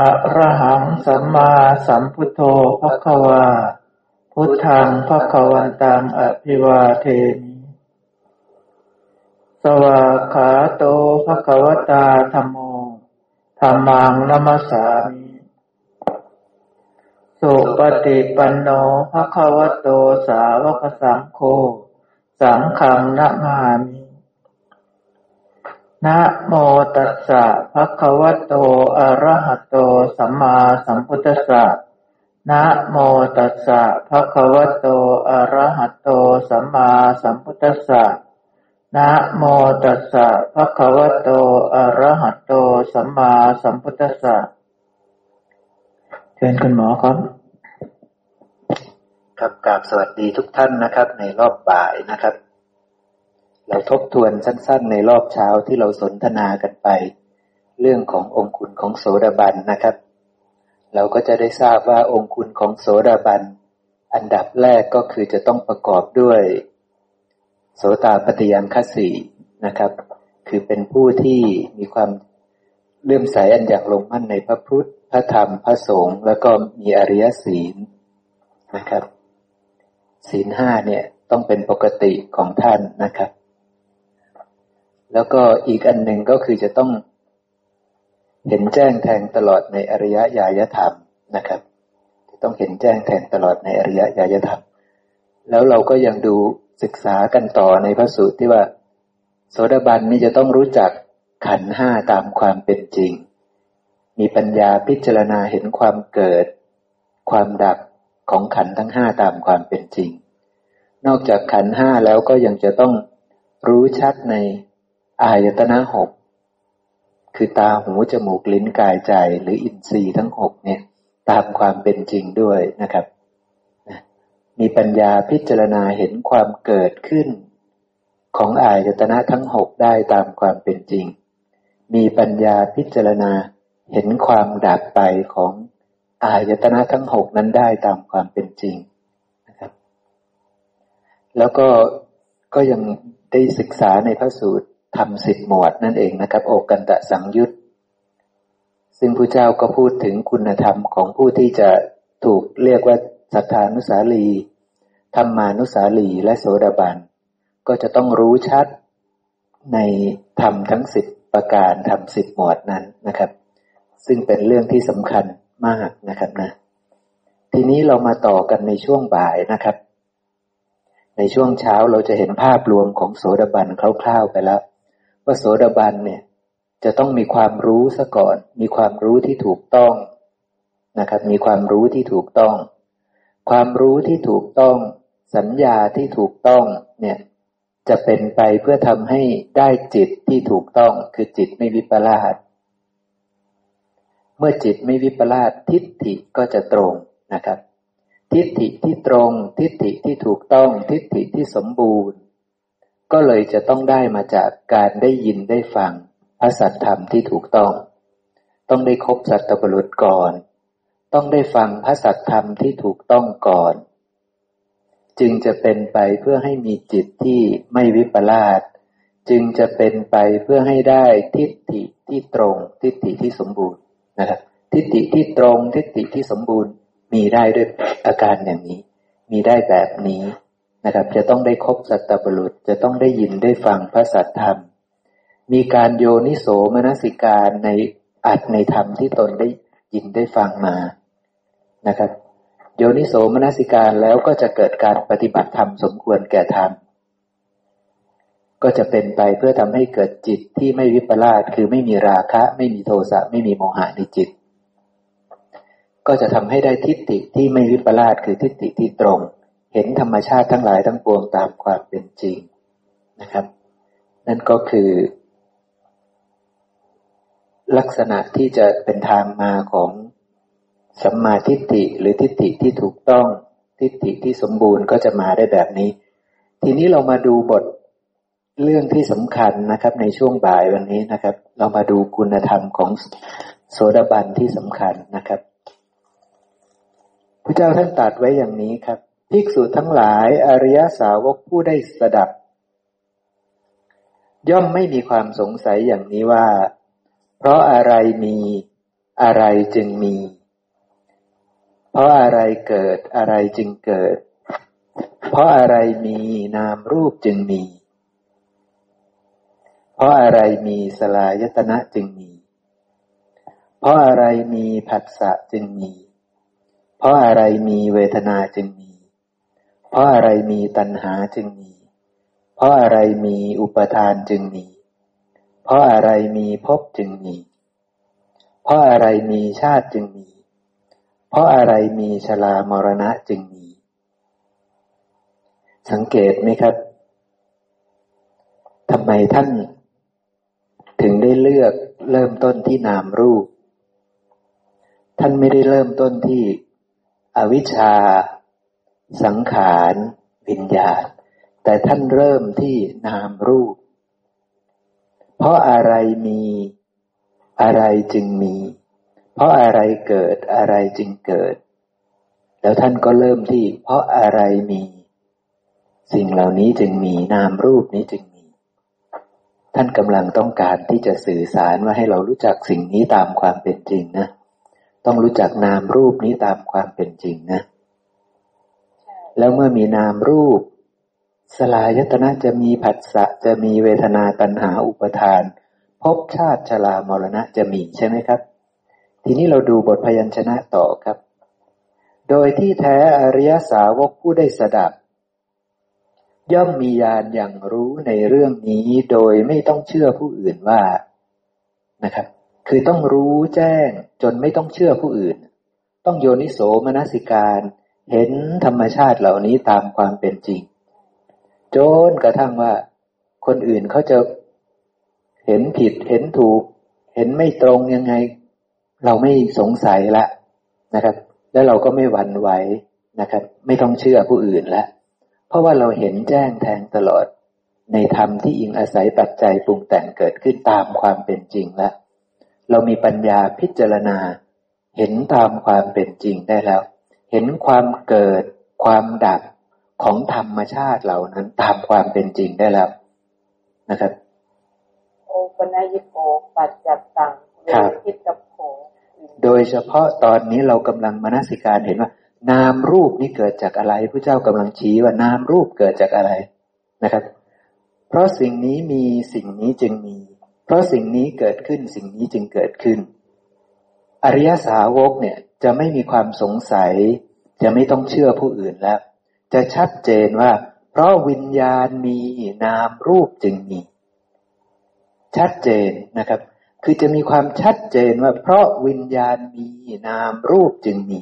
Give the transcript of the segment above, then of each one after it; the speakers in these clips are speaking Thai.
อะระหังสัมมาสัมพุทโธภควา พุทธังภควันตังอภิวาเทมิสวาขาโตภควตาธรรมโมธรรมังนัมสามิสุปฏิปันโนภควโตสาวกสังโฆสังฆังนะมามิ นะโมตัสสะภะคะวะโต อะระหะโต สัมมาสัมพุทธัสสะ นะโมตัสสะภะคะวะโต อะระหะโต สัมมาสัมพุทธัสสะ นะโมตัสสะภะคะวะโต อะระหะโต สัมมาสัมพุทธัสสะ เชิญคุณหมอครับ ครับกราบสวัสดีทุกท่านนะครับ ในรอบบ่ายนะครับ เราทบทวนสั้น ๆ ในรอบเช้าที่เราสนทนากันไป เรื่องขององคุณของโสดาบันนะครับ เราก็จะได้ทราบว่าองคุณของโสดาบัน อันดับแรกก็คือจะต้องประกอบด้วย โสตาปฏิยังคสีนะครับ คือเป็นผู้ที่มีความเลื่อมใสอันอยากลงมั่นในพระพุทธพระธรรมพระสงฆ์แล้วก็มีอริยศีลนะครับ ศีลห้าเนี่ยต้องเป็นปกติของท่านนะครับ แล้วก็อีกอันหนึ่งก็คือจะต้องเห็นแจ้งแทงตลอดในอริยญาณธรรมนะครับ จะต้องเห็นแจ้งแทงตลอดในอริยญาณธรรม แล้วเราก็ยังดูศึกษากันต่อในพระสูตรที่ว่า โสดาบันนี่จะต้องรู้จักขันห้าตามความเป็นจริง มีปัญญาพิจารณาเห็นความเกิด ความดับของขันทั้งห้าตามความเป็นจริง นอกจากขันห้าแล้วก็ยังจะต้องรู้ชัดใน อายตนะหกคือตาหูจมูกลิ้นกายใจ หรืออินทรีย์ทั้งหกเนี่ย ตามความเป็นจริงด้วยนะครับ มีปัญญาพิจารณาเห็นความเกิดขึ้น ของอายตนะทั้งหกได้ตามความเป็นจริง มีปัญญาพิจารณาเห็นความดับไปของอายตนะทั้งหกนั้นได้ตามความเป็นจริงนะครับ แล้วก็ก็ยังได้ศึกษาในพระสูตร ทำสิบหมวดนั่นเองนะครับ โอกันตะสังยุตซึ่งพระเจ้าก็พูดถึงคุณธรรมของผู้ที่จะถูกเรียกว่าสัทธานุสาลีธรรมานุสาลีและโสดาบัน ก็จะต้องรู้ชัดในธรรมทั้งสิบประการธรรมสิบหมวดนั้นนะครับ ซึ่งเป็นเรื่องที่สำคัญมากนะครับนะ ทีนี้เรามาต่อกันในช่วงบ่ายนะครับ ในช่วงเช้าเราจะเห็นภาพรวมของโสดาบันคร่าวๆไปแล้ว ว่าโสดาบันเนี่ย จะต้องมีความรู้ซะก่อน มีความรู้ที่ถูกต้องนะครับ มีความรู้ที่ถูกต้อง ความรู้ที่ถูกต้อง สัญญาที่ถูกต้องเนี่ย จะเป็นไปเพื่อทำให้ได้จิตที่ถูกต้อง คือจิตไม่วิปลาสเมื่อจิตไม่วิปลาสทิฏฐิก็จะตรงนะครับ ทิฏฐิที่ตรง ทิฏฐิที่ถูกต้อง ทิฏฐิที่สมบูรณ์ ก็เลยจะต้องได้มาจากการได้ยินได้ฟังพระสัทธรรมที่ถูกต้อง ต้องได้คบสัตบุรุษก่อน ต้องได้ฟังพระสัทธรรมที่ถูกต้องก่อน จึงจะเป็นไปเพื่อให้มีจิตที่ไม่วิปลาสจึงจะเป็นไปเพื่อให้ได้ทิฏฐิที่ตรง ทิฏฐิที่สมบูรณ์นะครับทิฏฐิที่ตรงทิฏฐิที่สมบูรณ์ มีได้ด้วยอาการอย่างนี้ มีได้แบบนี้ นะครับ จะต้องได้คบสัตบุรุษ จะต้องได้ยินได้ฟังพระสัทธรรม มีการโยนิโสมนสิการในอัดในธรรมที่ตนได้ยินได้ฟังมานะครับ โยนิโสมนสิการแล้วก็จะเกิดการปฏิบัติธรรมสมควรแก่ธรรมก็จะเป็นไปเพื่อทำให้เกิดจิตที่ไม่วิปลาสคือไม่มีราคะ ไม่มีโทสะไม่มีโมหะในจิต ก็จะทำให้ได้ทิฏฐิที่ไม่วิปลาสคือทิฏฐิที่ตรง เห็นธรรมชาติทั้งหลายทั้งปวงตามความเป็นจริงนะครับ นั่นก็คือ ลักษณะที่จะเป็นทางมาของสัมมาทิฏฐิหรือทิฏฐิที่ถูกต้องทิฏฐิที่สมบูรณ์ก็จะมาได้แบบนี้ ทีนี้เรามาดูบทเรื่องที่สำคัญนะครับ ในช่วงบ่ายวันนี้นะครับ เรามาดูคุณธรรมของโสดาบันที่สำคัญนะครับพระเจ้าท่านตรัสไว้อย่างนี้ครับ ภิกษุทั้งหลายอริยสาวกผู้ได้สดับ ย่อมไม่มีความสงสัยอย่างนี้ว่า เพราะอะไรมีอะไรจึงมี เพราะอะไรเกิดอะไรจึงเกิด เพราะอะไรมีนามรูปจึงมี เพราะอะไรมีสลายตนะจึงมี เพราะอะไรมีผัสสะจึงมี เพราะอะไรมีเวทนาจึงมี เพราะอะไรมีตัณหาจึงมี เพราะอะไรมีอุปทานจึงมี เพราะอะไรมีภพจึงมี เพราะอะไรมีชาติจึงมี เพราะอะไรมีชรามรณะจึงมี สังเกตไหมครับทำไมท่านถึงได้เลือกเริ่มต้นที่นามรูป ท่านไม่ได้เริ่มต้นที่อวิชชา สังขารวิญญาณ แต่ท่านเริ่มที่นามรูป เพราะอะไรมีอะไรจึงมี เพราะอะไรเกิดอะไรจึงเกิด แล้วท่านก็เริ่มที่ เพราะอะไรมี สิ่งเหล่านี้จึงมีนามรูปนี้จึงมี ท่านกำลังต้องการที่จะสื่อสารว่าให้เรารู้จักสิ่งนี้ตามความเป็นจริงนะ ต้องรู้จักนามรูปนี้ตามความเป็นจริงนะ แล้วเมื่อมีนามรูป สลายตนะจะมีผัสสะจะมีเวทนาตัณหาอุปทานภพชาติชรามรณะจะมีใช่ไหมครับ ทีนี้เราดูบทพยัญชนะต่อครับ โดยที่แท้อริยสาวกผู้ได้สดับ ย่อมมีญาณอย่างรู้ในเรื่องนี้โดยไม่ต้องเชื่อผู้อื่นว่านะครับ คือต้องรู้แจ้งจนไม่ต้องเชื่อผู้อื่น ต้องโยนิโสมนสิการ เห็นธรรมชาติเหล่านี้ตามความเป็นจริง จนกระทั่งว่า คนอื่นเขาจะเห็นผิดเห็นถูก เห็นไม่ตรงยังไง เราไม่สงสัยละนะครับ แล้วเราก็ไม่หวั่นไหวนะครับ ไม่ต้องเชื่อผู้อื่นละเพราะว่าเราเห็นแจ้งแทงตลอด ในธรรมที่อิงอาศัยปัจจัยปรุงแต่งเกิดขึ้นตามความเป็นจริงแล้วเรามีปัญญาพิจารณา เห็นตามความเป็นจริงได้แล้ว เห็นความเกิดความดับของธรรมชาติเหล่านั้นตามความเป็นจริงได้แล้วนะครับปนยิโกปัจจัตตังเวทิตโผโดยเฉพาะตอนนี้เรากำลังมนสิการเห็นว่า นามรูปนี้เกิดจากอะไรพระเจ้ากำลังชี้ว่านามรูปเกิดจากอะไรนะครับ เพราะสิ่งนี้มีสิ่งนี้จึงมี เพราะสิ่งนี้เกิดขึ้นสิ่งนี้จึงเกิดขึ้น อริยสาวกเนี่ย จะไม่มีความสงสัย จะไม่ต้องเชื่อผู้อื่นแล้ว จะชัดเจนว่า เพราะวิญญาณมีนามรูปจึงมี ชัดเจนนะครับ คือจะมีความชัดเจนว่า เพราะวิญญาณมีนามรูปจึงมี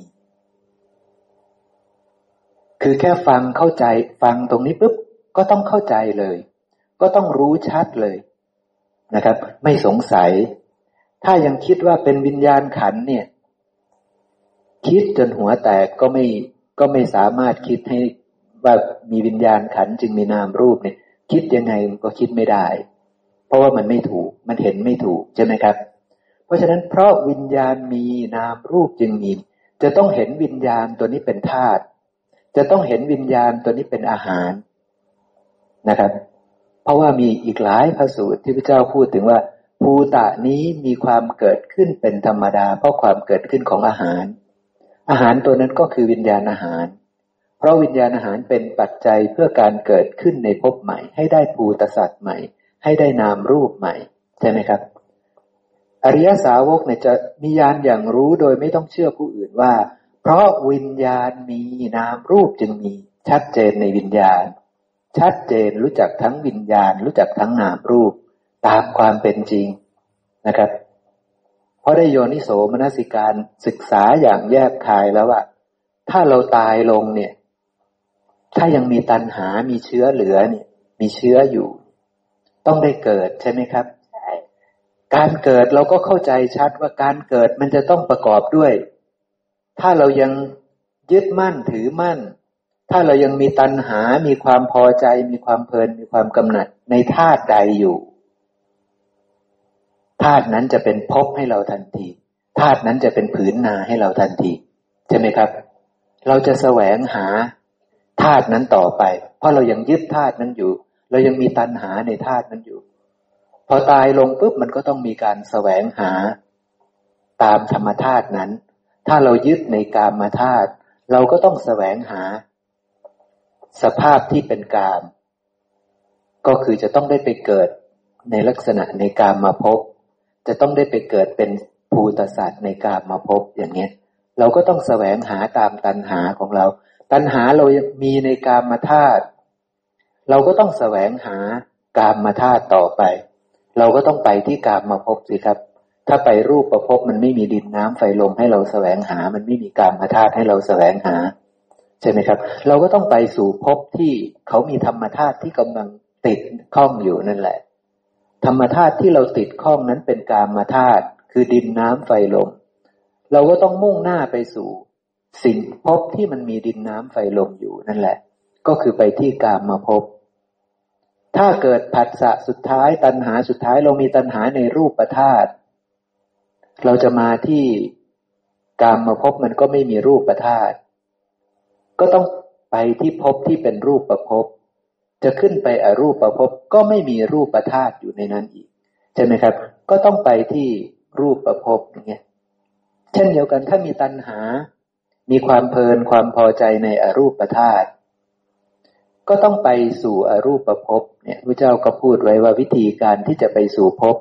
คือแค่ฟังเข้าใจฟังตรงนี้ปุ๊บก็ต้องเข้าใจเลย ก็ต้องรู้ชัดเลยนะครับ ไม่สงสัย ถ้ายังคิดว่าเป็นวิญญาณขันเนี่ย คิดจนหัวแตกก็ไม่ก็ไม่สามารถคิดให้ว่ามีวิญญาณขันจึงมีนามรูปเนี่ย คิดยังไงก็คิดไม่ได้ เพราะว่ามันไม่ถูกมันเห็นไม่ถูกใช่ไหมครับ เพราะฉะนั้นเพราะวิญญาณมีนามรูปจึงมี จะต้องเห็นวิญญาณตัวนี้เป็นธาตุจะต้องเห็นวิญญาณตัวนี้เป็นอาหารนะครับ เพราะว่ามีอีกหลายพระสูตรที่พระเจ้าพูดถึงว่าภูตะนี้มีความเกิดขึ้นเป็นธรรมดา เพราะความเกิดขึ้นของอาหาร อาหารตัวนั้นก็คือวิญญาณอาหาร เพราะวิญญาณอาหารเป็นปัจจัยเพื่อการเกิดขึ้นในภพใหม่ ให้ได้ภูตสัตว์ใหม่ ให้ได้นามรูปใหม่ ใช่ไหมครับ อริยสาวกเนี่ยจะมีญาณอย่างรู้โดยไม่ต้องเชื่อผู้อื่นว่า เพราะวิญญาณมีนามรูปจึงมีชัดเจนในวิญญาณ ชัดเจนรู้จักทั้งวิญญาณ รู้จักทั้งนามรูป ตามความเป็นจริงนะครับ ราะได้โยนิโสมนสิการศึกษาอย่างแยบคายแล้วว่าถ้าเราตายลงเนี่ย ถ้ายังมีตัณหามีเชื้อเหลือเนี่ย มีเชื้ออยู่ ต้องได้เกิดใช่ไหมครับใช่การเกิดเราก็เข้าใจชัดว่าการเกิดมันจะต้องประกอบด้วย ถ้าเรายังยึดมั่นถือมั่น ถ้าเรายังมีตัณหา มีความพอใจ มีความเพลิน มีความกำหนัดในธาตุใดอยู่ ธาตุนั้นจะเป็นภพให้เราทันทีธาตุนั้นจะเป็นผืนนาให้เราทันทีใช่ไหมครับ เราจะแสวงหาธาตุนั้นต่อไป เพราะเรายังยึดธาตุนั้นอยู่ เรายังมีตัณหาในธาตุนั้นอยู่ พอตายลงปุ๊บมันก็ต้องมีการแสวงหาตามธรรมธาตุนั้น ถ้าเรายึดในกามธาตุเราก็ต้องแสวงหา สภาพที่เป็นกาม ก็คือจะต้องได้ไปเกิดในลักษณะในกามมาพบ จะต้องได้ไปเกิดเป็นภูตศาสตร์ในกามมาพบอย่างเนี้ย เราก็ต้องแสวงหาตามตัณหาของเรา ตัณหาเรามีในกามมาธาตุเราก็ต้องแสวงหากามมาธาตุต่อไป เราก็ต้องไปที่กามมาพบสิครับ ถ้าไปรูปประพบมันไม่มีดินน้ำไฟลมให้เราแสวงหา มันไม่มีกามมาธาตุให้เราแสวงหาใช่ไหมครับ เราก็ต้องไปสู่ภพที่เขามีธรรมธาตุที่กำลังติดข้องอยู่นั่นแหละ ธรรมธาตุที่เราติดข้องนั้นเป็นกามมาธาตุคือดินน้ำไฟลม เราก็ต้องมุ่งหน้าไปสู่ สิ่งพบที่มันมีดินน้ำไฟลมอยู่นั่นแหละ ก็คือไปที่กามมาพบ ถ้าเกิดผัสสะสุดท้ายตัณหาสุดท้ายเรามีตัณหาในรูปประธาตุเราจะมาที่กามมาพบมันก็ไม่มีรูปประธาตุก็ต้องไปที่พบที่เป็นรูปประพบ จะขึ้นไปอรูปประพบก็ไม่มีรูปประธาตุอยู่ในนั้นอีก ใช่ไหมครับ ก็ต้องไปที่รูปประพบอย่างเงี้ยเช่นเดียวกันถ้ามีตัณหา มีความเพลินความพอใจในอรูปประธาตุก็ต้องไปสู่อรูปภพเนี่ยพระเจ้าก็พูดไว้ว่าวิธีการที่จะไปสู่ภพ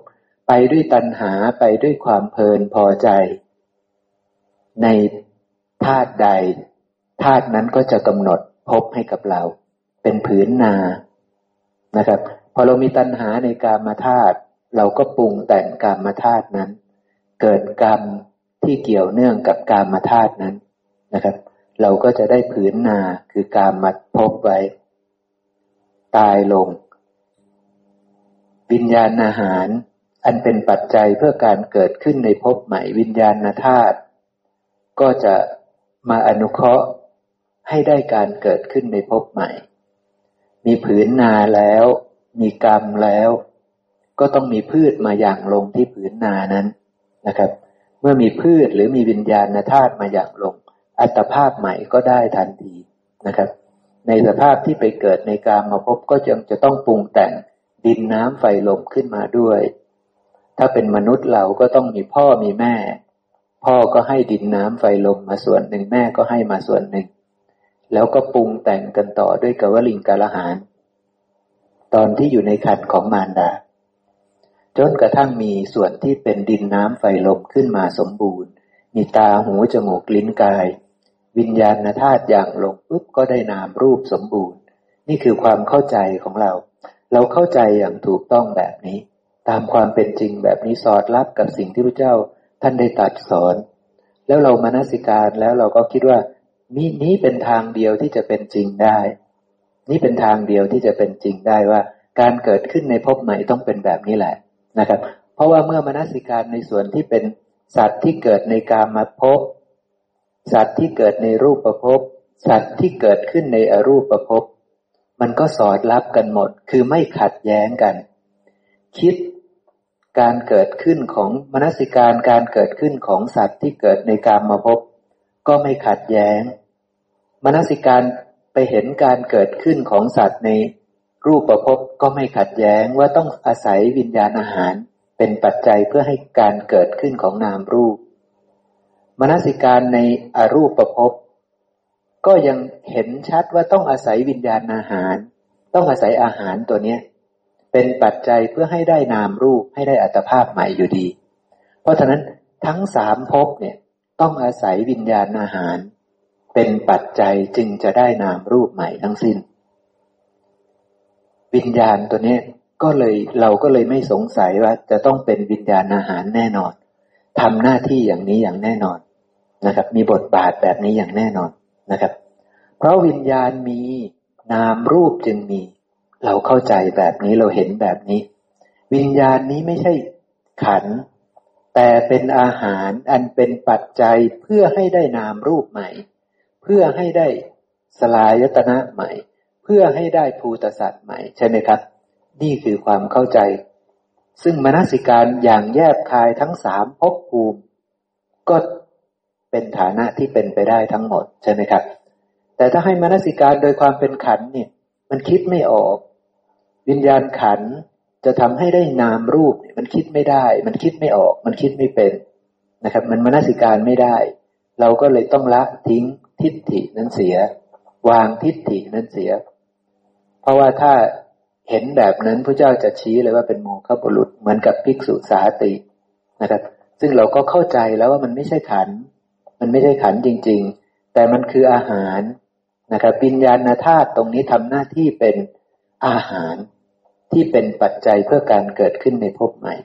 ไปด้วยตัณหาไปด้วยความเพลินพอใจ ในธาตุใดธาตุนั้นก็จะกำหนดภพให้กับเรา เป็นผืนนานะครับ พอเรามีตัณหาในกามธาตุเราก็ปรุงแต่งกามธาตุนั้น เกิดกรรมที่เกี่ยวเนื่องกับกามธาตุนั้นนะครับ เราก็จะได้ผืนนาคือการมาพบไว้ ตายลง วิญญาณอาหาร อันเป็นปัจจัยเพื่อการเกิดขึ้นในภพใหม่วิญญาณธาตุก็จะมาอนุเคราะห์ให้ได้การเกิดขึ้นในภพใหม่ มีผืนนาแล้ว มีกรรมแล้ว ก็ต้องมีพืชมาอย่างลงที่ผืนนานั้นนะครับ เมื่อมีพืชหรือมีวิญญาณธาตุมาอย่างลง อัตภาพใหม่ก็ได้ทันทีนะครับ ในสภาพที่ไปเกิดในการมาพบก็ยังจะต้องปรุงแต่งดินน้ำไฟลมขึ้นมาด้วย ถ้าเป็นมนุษย์เราก็ต้องมีพ่อมีแม่ พ่อก็ให้ดินน้ำไฟลมมาส่วนหนึ่งแม่ก็ให้มาส่วนหนึ่ง แล้วก็ปรุงแต่งกันต่อด้วยกวลิงกาลหาร ตอนที่อยู่ในคันของมารดา จนกระทั่งมีส่วนที่เป็นดินน้ำไฟลมขึ้นมาสมบูรณ์ มีตาหูจมูกลิ้นกาย วิญญาณธาตุอย่างลงปุ๊บก็ได้นามรูปสมบูรณ์ นี่คือความเข้าใจของเรา เราเข้าใจอย่างถูกต้องแบบนี้ ตามความเป็นจริงแบบนี้สอดรับกับสิ่งที่พระเจ้าท่านได้ตัดสอน แล้วเรามานาสิการแล้วเราก็คิดว่า นี่นี้เป็นทางเดียวที่จะเป็นจริงได้ นี่เป็นทางเดียวที่จะเป็นจริงได้ว่า การเกิดขึ้นในภพใหม่ต้องเป็นแบบนี้แหละนะครับ เพราะว่าเมื่อมนสิการในส่วนที่เป็นสัตว์ที่เกิดในการมาพบสัตว์ที่เกิดในรูปประพบสัตว์ที่เกิดขึ้นในอรูปประพบมันก็สอดรับกันหมด คือไม่ขัดแย้งกัน คิดการเกิดขึ้นของมนสิการการเกิดขึ้นของสัตว์ที่เกิดในการมาพบ ก็ไม่ขัดแย้ง มนสิการไปเห็นการเกิดขึ้นของสัตว์ในรูปประพบก็ไม่ขัดแย้งว่าต้องอาศัยวิญญาณอาหารเป็นปัจจัยเพื่อให้การเกิดขึ้นของนามรูป มนสิการในอรูปประพบก็ยังเห็นชัดว่าต้องอาศัยวิญญาณอาหาร ต้องอาศัยอาหารตัวเนี้ยเป็นปัจจัยเพื่อให้ได้นามรูปให้ได้อัตภาพใหม่อยู่ดี เพราะฉะนั้นทั้งสามภพเนี่ย ต้องอาศัยวิญญาณอาหาร เป็นปัจจัยจึงจะได้นามรูปใหม่ทั้งสิ้น วิญญาณตัวนี้ก็เลยเราก็เลยไม่สงสัยว่าจะต้องเป็นวิญญาณอาหารแน่นอนทำหน้าที่อย่างนี้อย่างแน่นอนนะครับ มีบทบาทแบบนี้อย่างแน่นอนนะครับ เพราะวิญญาณมีนามรูปจึงมี เราเข้าใจแบบนี้เราเห็นแบบนี้ วิญญาณนี้ไม่ใช่ขัน แต่เป็นอาหารอันเป็นปัจจัยเพื่อให้ได้นามรูปใหม่ เพื่อให้ได้สลายตนะใหม่ เพื่อให้ได้ภูตสัตว์ใหม่ ใช่ไหมครับ นี่คือความเข้าใจ ซึ่งมนสิการอย่างแยบคายทั้งสามภพภูมิ ก็เป็นฐานะที่เป็นไปได้ทั้งหมด ใช่ไหมครับ แต่ถ้าให้มนสิการโดยความเป็นขันเนี่ย มันคิดไม่ออก วิญญาณขัน จะทำให้ได้นามรูปมันคิดไม่ได้ มันคิดไม่ออก มันคิดไม่เป็นนะครับ มันมนสิการไม่ได้ เราก็เลยต้องละทิ้งทิฏฐินั้นเสีย วางทิฏฐินั้นเสีย เพราะว่าถ้าเห็นแบบนั้นพระเจ้าจะชี้เลยว่าเป็นโมฆะบุรุษเหมือนกับภิกษุสาตินะครับ ซึ่งเราก็เข้าใจแล้วว่ามันไม่ใช่ขัน มันไม่ใช่ขันจริง ๆ แต่มันคืออาหารนะครับปิญญาณธาตุตรงนี้ทำหน้าที่เป็นอาหาร ที่เป็นปัจจัยเพื่อการเกิดขึ้นในภพใหม่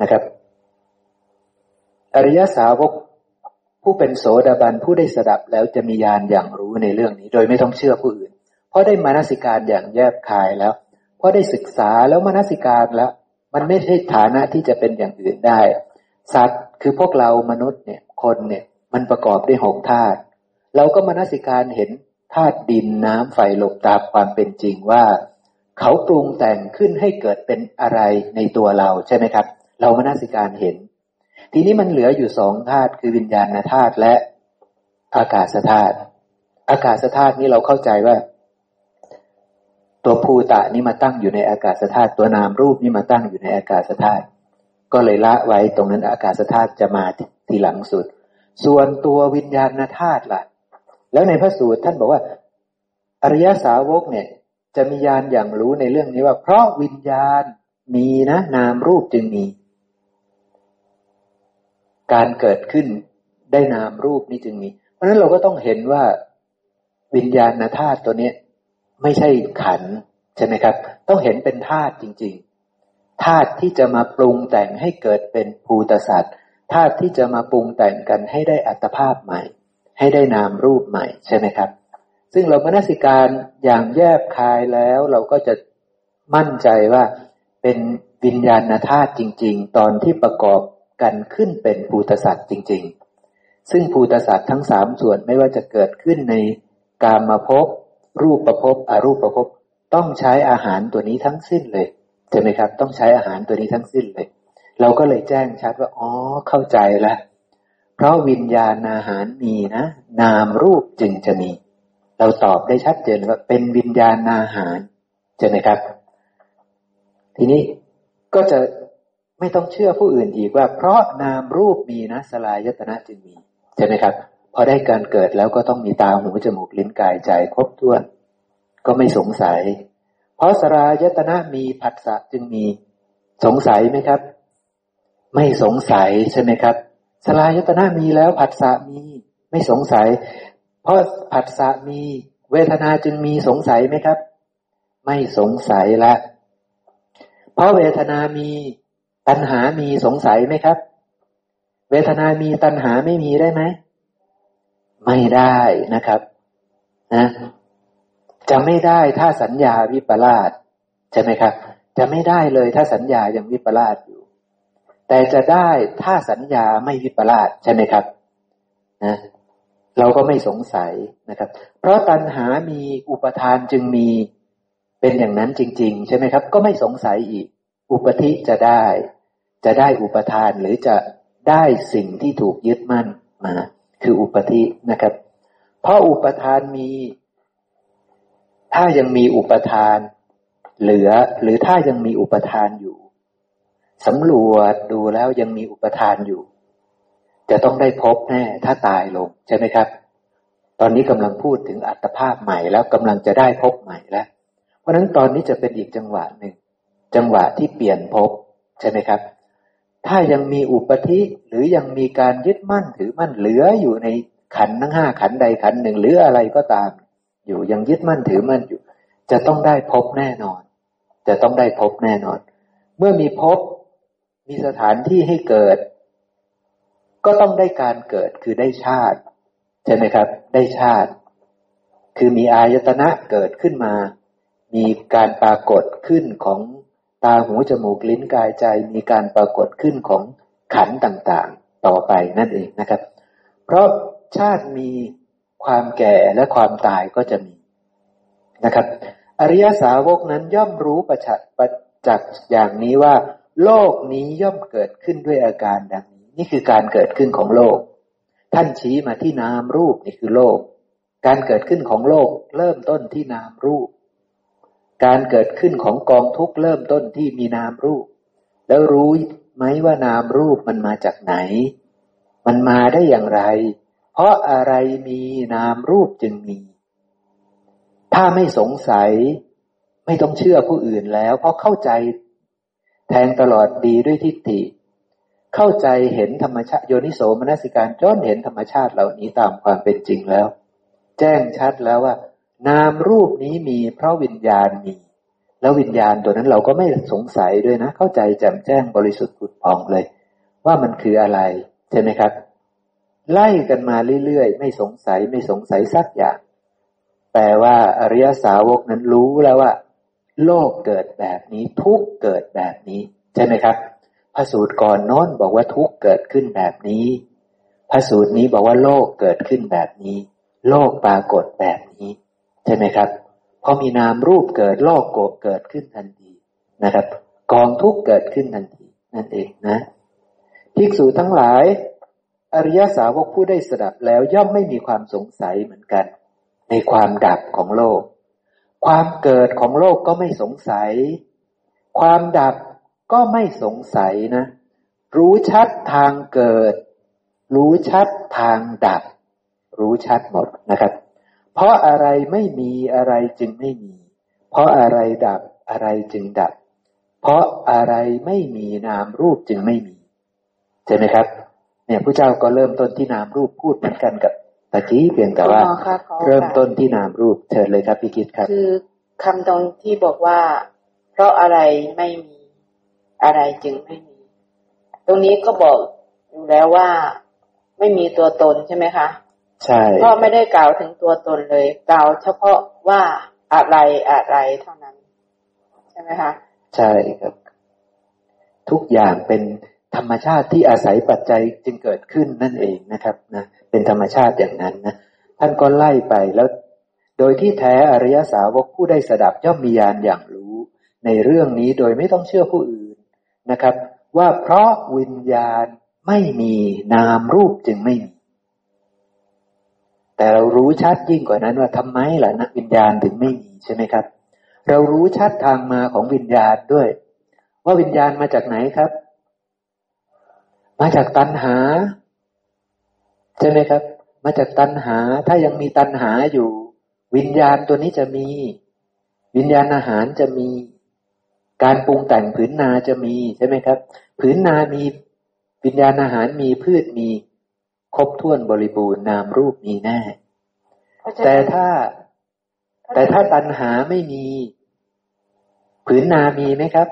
นะครับ อริยสาวกผู้เป็นโสดาบันผู้ได้สดับแล้วจะมีญาณอย่างรู้ในเรื่องนี้ โดยไม่ต้องเชื่อผู้อื่น เพราะได้มานสิการอย่างแยบคายแล้ว เพราะได้ศึกษาแล้วมานสิการแล้ว มันไม่ใช่ฐานะที่จะเป็นอย่างอื่นได้ สัตว์คือพวกเรามนุษย์เนี่ยคนเนี่ยมันประกอบด้วยหกธาตุเราก็มานสิการเห็นธาตุดินน้ำไฟลมตามความเป็นจริงว่า เขาปรุงแต่งขึ้นให้เกิดเป็นอะไรในตัวเราใช่ไหมครับ เรามานาสิการเห็น ทีนี้มันเหลืออยู่สองธาตุคือวิญญาณธาตุและอากาศธาตุอากาศธาตุนี้เราเข้าใจว่า ตัวภูตะนี่มาตั้งอยู่ในอากาศธาตุตัวนามรูปนี่มาตั้งอยู่ในอากาศธาตุก็เลยละไว้ตรงนั้นอากาศธาตุจะมาทีหลังสุด ส่วนตัววิญญาณธาตุล่ะ แล้วในพระสูตรท่านบอกว่า อริยสาวกเนี่ย จะมีญาณอย่างรู้ในเรื่องนี้ว่า เพราะวิญญาณมีนะ นามรูปจึงมี การเกิดขึ้นได้นามรูปนี้จึงมี เพราะฉะนั้นเราก็ต้องเห็นว่าวิญญาณธาตุตัวนี้ไม่ใช่ขันใช่ไหมครับ ต้องเห็นเป็นธาตุจริง ๆธาตุที่จะมาปรุงแต่งให้เกิดเป็นภูตสัตว์ธาตุที่จะมาปรุงแต่งกันให้ได้อัตภาพใหม่ ให้ได้นามรูปใหม่ใช่ไหมครับ ซึ่งเรามนสิการอย่างแยบคายแล้วเราก็จะมั่นใจว่าเป็นวิญญาณธาตุจริง ๆ ตอนที่ประกอบกันขึ้นเป็นภูตสัตว์จริง ๆ ซึ่งภูตสัตว์ทั้งสามส่วนไม่ว่าจะเกิดขึ้นในกามาภพรูปประภพอรูปประภพต้องใช้อาหารตัวนี้ทั้งสิ้นเลยใช่ไหมครับ ต้องใช้อาหารตัวนี้ทั้งสิ้นเลย เราก็เลยแจ้งชัดว่าอ๋อเข้าใจแล้วเพราะวิญญาณอาหารมีนะ นามรูปจึงจะมี เราตอบได้ชัดเจนว่าเป็นวิญญาณอาหารใช่ไหมครับ ทีนี้ก็จะไม่ต้องเชื่อผู้อื่นอีกว่า เพราะนามรูปมีนะสลายยตนะจึงมีใช่ไหมครับ พอได้การเกิดแล้วก็ต้องมีตาหูจมูกลิ้นกายใจครบถ้วน ก็ไม่สงสัย เพราะสลายตนะมีผัสสะจึงมีสงสัยไหมครับ ไม่สงสัยใช่ไหมครับสลายตนะมีแล้วผัสสะมี ไม่สงสัย เพราะผัสสะมีเวทนาจึงมีสงสัยไหมครับ ไม่สงสัยละ เพราะเวทนามีตัณหามีสงสัยไหมครับ เวทนามีตัณหาไม่มีได้ไหม ไม่ได้นะครับนะจะไม่ได้ถ้าสัญญาวิปลาสใช่ไหมครับ จะไม่ได้เลยถ้าสัญญายังวิปลาสอยู่ แต่จะได้ถ้าสัญญาไม่วิปลาสใช่ไหมครับ นะ เราก็ไม่สงสัยนะครับ เพราะตัณหามีอุปทานจึงมีเป็นอย่างนั้นจริง ๆ ใช่ไหมครับ ก็ไม่สงสัยอีก อุปธิจะได้ จะได้อุปทานหรือจะได้สิ่งที่ถูกยึดมั่นมา คืออุปธินะครับ เพราะอุปทานมี ถ้ายังมีอุปทาน เหลือหรือถ้ายังมีอุปทานอยู่สำรวจดูแล้วยังมีอุปทานอยู่ จะต้องได้พบแน่ถ้าตายลงใช่ไหมครับ ตอนนี้กำลังพูดถึงอัตภาพใหม่แล้วกำลังจะได้พบใหม่แล้ว เพราะฉะนั้นตอนนี้จะเป็นอีกจังหวะหนึ่ง จังหวะที่เปลี่ยนพบใช่ไหมครับ ถ้ายังมีอุปธิหรือยังมีการยึดมั่นถือมั่นเหลืออยู่ในขันทั้งห้าขันใดขันหนึ่งหรืออะไรก็ตาม อยู่ยังยึดมั่นถือมั่นอยู่ จะต้องได้พบแน่นอน จะต้องได้พบแน่นอน เมื่อมีพบมีสถานที่ให้เกิด ก็ต้องได้การเกิดคือได้ชาติใช่ไหมครับ ได้ชาติ คือมีอายตนะเกิดขึ้นมา มีการปรากฏขึ้นของตาหูจมูกลิ้นกายใจ มีการปรากฏขึ้นของขันต่างๆ ต่อไปนั่นเองนะครับ เพราะชาติมีความแก่และความตายก็จะมีนะครับ อริยสาวกนั้นย่อมรู้ประจักษ์อย่างนี้ว่า โลกนี้ย่อมเกิดขึ้นด้วยอาการดัง นี่คือการเกิดขึ้นของโลก ท่านชี้มาที่นามรูปนี่คือโลก การเกิดขึ้นของโลกเริ่มต้นที่นามรูป การเกิดขึ้นของกองทุกเริ่มต้นที่มีนามรูป แล้วรู้ไหมว่านามรูปมันมาจากไหน มันมาได้อย่างไร เพราะอะไรมีนามรูปจึงมี ถ้าไม่สงสัยไม่ต้องเชื่อผู้อื่นแล้ว เพราะเข้าใจแทงตลอดดีด้วยทิฏฐิ เข้าใจเห็นธรรมชาติโยนิโสมนสิการจนเห็นธรรมชาติเหล่านี้ตามความเป็นจริงแล้ว แจ้งชัดแล้วว่า นามรูปนี้มีเพราะวิญญาณมี แล้ววิญญาณตัวนั้นเราก็ไม่สงสัยด้วยนะ เข้าใจแจ่มแจ้งบริสุทธิ์ผุดผ่องเลย ว่ามันคืออะไรใช่ไหมครับ ไล่กันมาเรื่อยๆ ไม่สงสัยไม่สงสัยสักอย่างแปลว่าอริยสาวกนั้นรู้แล้วว่า โลกเกิดแบบนี้ทุกเกิดแบบนี้ ใช่ไหมครับ ระสูตรก่อนโน้นบอกว่าทุกเกิดขึ้นแบบนี้ พระสูตรนี้บอกว่าโลกเกิดขึ้นแบบนี้ โลกปรากฏแบบนี้ใช่ไหมครับพอมีนามรูปเกิดโลกโกเกิดขึ้นทันทีนะครับ กองทุกเกิดขึ้นทันทีนั่นเองนะภิกษุทั้งหลาย อริยสาวกผู้ได้สดับแล้วย่อมไม่มีความสงสัยเหมือนกัน ในความดับของโลก ความเกิดของโลกก็ไม่สงสัย ความดับ ก็ไม่สงสัยนะ รู้ชัดทางเกิด รู้ชัดทางดับ รู้ชัดหมดนะครับ เพราะอะไรไม่มีอะไรจึงไม่มี เพราะอะไรดับอะไรจึงดับ เพราะอะไรไม่มีนามรูปจึงไม่มีใช่ไหมครับ เนี่ยผู้เจ้าก็เริ่มต้นที่นามรูปพูดเหมือนกันกับตะกี้เพียงแต่ว่า เริ่มต้นที่นามรูปเชิญเลยครับพี่คิดครับ คือคำตรงที่บอกว่า เพราะอะไรไม่มี อะไรจึงไม่มี ตรงนี้ก็บอกอยู่แล้วว่าไม่มีตัวตนใช่ไหมคะ ใช่เพราะไม่ได้กล่าวถึงตัวตนเลย กล่าวเฉพาะว่าอะไรอะไรเท่านั้น ใช่ไหมคะ ใช่ครับ ทุกอย่างเป็นธรรมชาติที่อาศัยปัจจัยจึงเกิดขึ้นนั่นเองนะครับนะเป็นธรรมชาติอย่างนั้นนะท่านก็ไล่ไปแล้ว โดยที่แท้อริยสาวกผู้ได้สดับย่อมมีญาณอย่างรู้ ในเรื่องนี้โดยไม่ต้องเชื่อผู้อื่น นะครับ ว่าเพราะวิญญาณไม่มีนามรูปจึงไม่มี แต่เรารู้ชัดยิ่งกว่านั้นว่าทำไมล่ะนะวิญญาณถึงไม่มีใช่ไหมครับ เรารู้ชัดทางมาของวิญญาณด้วย ว่าวิญญาณมาจากไหนครับ มาจากตัณหา ใช่ไหมครับ มาจากตัณหา ถ้ายังมีตัณหาอยู่ วิญญาณตัวนี้จะมี วิญญาณอาหารจะมี การปรุงแต่งผืนนาจะมีใช่ไหมครับ ผืนนามีวิญญาณอาหารมีพืชมี ครบถ้วนบริบูรณ์นามรูปมีแน่ แต่ถ้า แต่ถ้าตัณหาไม่มี ผืนนามีไหมครับ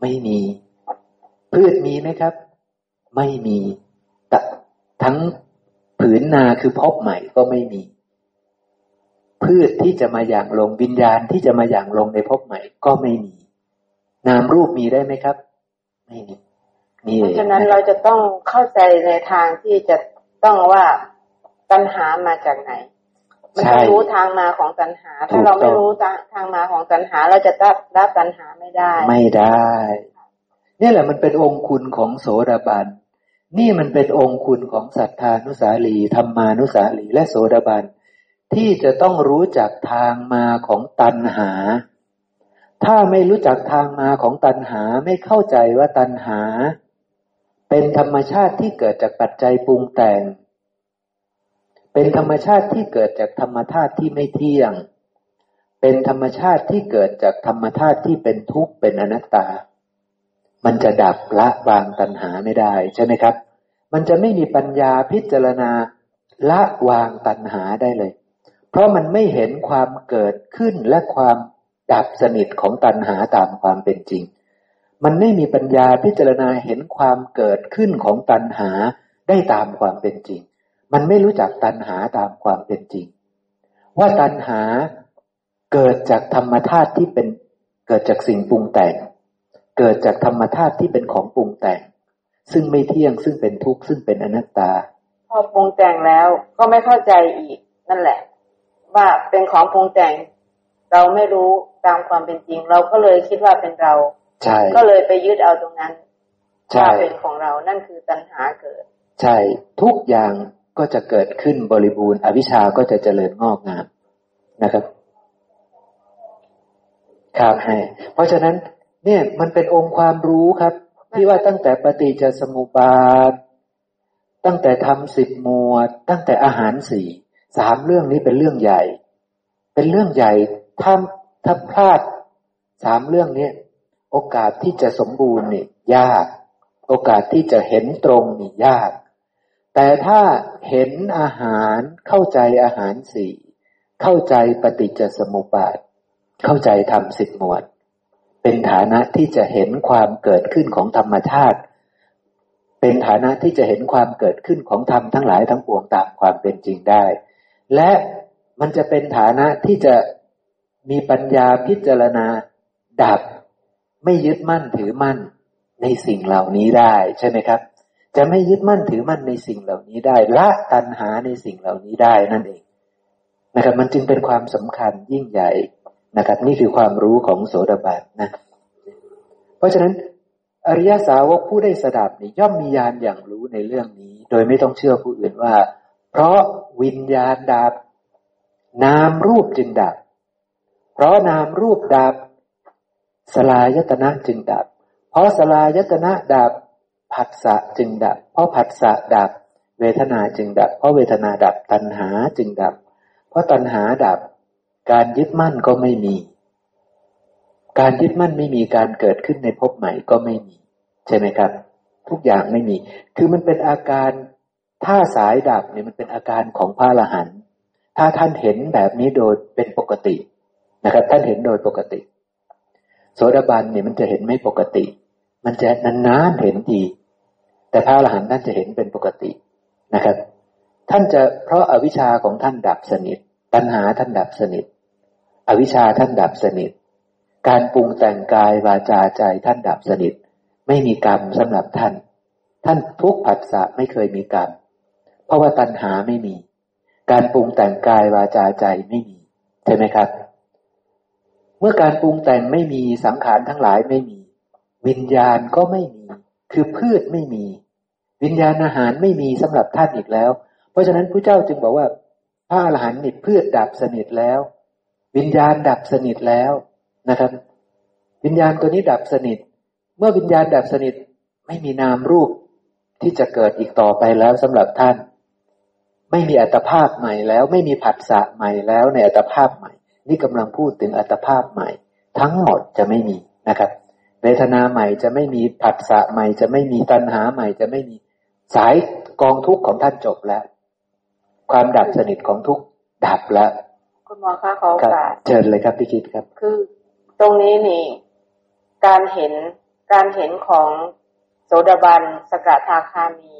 ไม่มี พืชมีไหมครับ ไม่มีแต่ทั้งผืนนาคือพบใหม่ก็ไม่มี พืชที่จะมาอย่างลงวิญญาณที่จะมาอย่างลงในพบใหม่ก็ไม่มี นามรูปมีได้ไหมครับไม่มีนี่เพราะฉะนั้นเราจะต้องเข้าใจในทางที่จะต้องว่าตัณหามาจากไหน มันต้องรู้ทางมาของตัณหา ถ้าเราไม่รู้ทางมาของตัณหา เราจะรับรับตัณหาไม่ได้ ไม่ได้ นี่แหละมันเป็นองคุณของโสดาบันนี่มันเป็นองคุณของศรัทธานุสาลีธรรมานุสาลีและโสดาบันที่จะต้องรู้จักทางมาของตัณหา ถ้าไม่รู้จักทางมาของตัณหาไม่เข้าใจว่าตัณหา เป็นธรรมชาติที่เกิดจากปัจจัยปรุงแต่ง เป็นธรรมชาติที่เกิดจากธรรมธาตุที่ไม่เที่ยง เป็นธรรมชาติที่เกิดจากธรรมธาตุที่เป็นทุกข์เป็นอนัตตา มันจะดับละวางตัณหาไม่ได้ใช่ไหมครับ มันจะไม่มีปัญญาพิจารณาละวางตัณหาได้เลย เพราะมันไม่เห็นความเกิดขึ้นและความ ดับสนิทของตัณหาตามความเป็นจริง มันไม่มีปัญญาพิจารณาเห็นความเกิดขึ้นของตัณหาได้ตามความเป็นจริง มันไม่รู้จักตัณหาตามความเป็นจริง ว่าตัณหาเกิดจากธรรมธาตุที่เป็นเกิดจากสิ่งปรุงแต่ง เกิดจากธรรมธาตุที่เป็นของปรุงแต่ง ซึ่งไม่เที่ยงซึ่งเป็นทุกข์ซึ่งเป็นอนัตตา พอปรุงแต่งแล้วก็ไม่เข้าใจอีกนั่นแหละ ว่าเป็นของปรุงแต่ง เราไม่รู้ตามความเป็นจริง เราก็เลยคิดว่าเป็นเราใช่ก็เลยไปยึดเอาตรงนั้นว่าเป็นของเรานั่นคือตัณหาเกิด ใช่ทุกอย่างก็จะเกิดขึ้นบริบูรณ์ อวิชาก็จะเจริญงอกงามนะครับครับให้เพราะฉะนั้น เนี่ยมันเป็นองค์ความรู้ครับ ที่ว่าตั้งแต่ปฏิจจสมุปบาทตั้งแต่ทำสิบหมวด ตั้งแต่อาหารสี่สามเรื่องนี้เป็นเรื่องใหญ่ เป็นเรื่องใหญ่ ถ้าถ้าพลาดสามเรื่องนี้โอกาสที่จะสมบูรณ์นี่ยาก โอกาสที่จะเห็นตรงนี่ยาก แต่ถ้าเห็นอาหารเข้าใจอาหารสี่เข้าใจปฏิจจสมุปบาท เข้าใจทำสิบหมวด เป็นฐานะที่จะเห็นความเกิดขึ้นของธรรมชาติ เป็นฐานะที่จะเห็นความเกิดขึ้นของธรรมทั้งหลายทั้งปวงตามความเป็นจริงได้ และมันจะเป็นฐานะที่จะ มีปัญญาพิจารณา ดับ ไม่ยึดมั่นถือมั่นในสิ่งเหล่านี้ได้ใช่ไหมครับ จะไม่ยึดมั่นถือมั่นในสิ่งเหล่านี้ได้ ละตัณหาในสิ่งเหล่านี้ได้นั่นเองนะครับ มันจึงเป็นความสำคัญยิ่งใหญ่นะครับ นี่คือความรู้ของโสดาบันนะ เพราะฉะนั้นอริยสาวกผู้ได้สดับนี่ย่อมมีญาณอย่างรู้ในเรื่องนี้ โดยไม่ต้องเชื่อผู้อื่นว่า เพราะวิญญาณดับนามรูปจึงดับ เพราะนามรูปดับ สลายตนะจึงดับ เพราะสลายตนะดับผัสสะจึงดับ เพราะผัสสะดับ เวทนาจึงดับ เพราะเวทนาดับตัณหาจึงดับ เพราะตัณหาดับ การยึดมั่นก็ไม่มี การยึดมั่นไม่มีการเกิดขึ้นในภพใหม่ก็ไม่มี ใช่ไหมครับ ทุกอย่างไม่มี คือมันเป็นอาการถ้าสายดับเนี่ยมันเป็นอาการของพระอรหันต์ถ้าท่านเห็นแบบนี้โดยเป็นปกติ นะครับ ท่านเห็นโดยปกติ โสดาบันเนี่ยมันจะเห็นไม่ปกติ มันจะนานๆเห็นทีแต่พระอรหันต์ท่านจะเห็นเป็นปกตินะครับ ท่านจะเพราะอาวิชชาของท่านดับสนิทตัณหาท่านดับสนิท อวิชชาท่านดับสนิท การปรุงแต่งกายวาจาใจท่านดับสนิท ไม่มีกรรมสำหรับท่าน ท่านทุกผัสสะไม่เคยมีกรรมเพราะว่าตัณหาไม่มี การปรุงแต่งกายวาจาใจไม่มี ใช่ไหมครับ มื่อการปรุงแต่งไม่มีสังขารทั้งหลายไม่มี วิญญาณก็ไม่มี คือพืชไม่มี วิญญาณอาหารไม่มีสำหรับท่านอีกแล้ว เพราะฉะนั้นพระเจ้าจึงบอกว่าพระอรหันต์นี่พืชดับสนิทแล้ว วิญญาณดับสนิทแล้วนะครับ วิญญาณตัวนี้ดับสนิท เมื่อวิญญาณดับสนิทไม่มีนามรูปที่จะเกิดอีกต่อไปแล้วสำหรับท่าน ไม่มีอัตภาพใหม่แล้ว ไม่มีผัสสะใหม่แล้วในอัตภาพใหม่ นี่กำลังพูดถึงอัตภาพใหม่ ทั้งหมดจะไม่มีนะครับ เวทนาใหม่จะไม่มีผัสสะใหม่ จะไม่มีตัณหาใหม่จะไม่มีสายกองทุกข์ของท่านจบแล้ว ความดับสนิทของทุกข์ดับแล้วคุณหมอคะขอโอกาสเชิญเลยครับพี่คิดครับ คือ ตรงนี้นี่ การเห็นการเห็นของโสดาบันสกทาคามี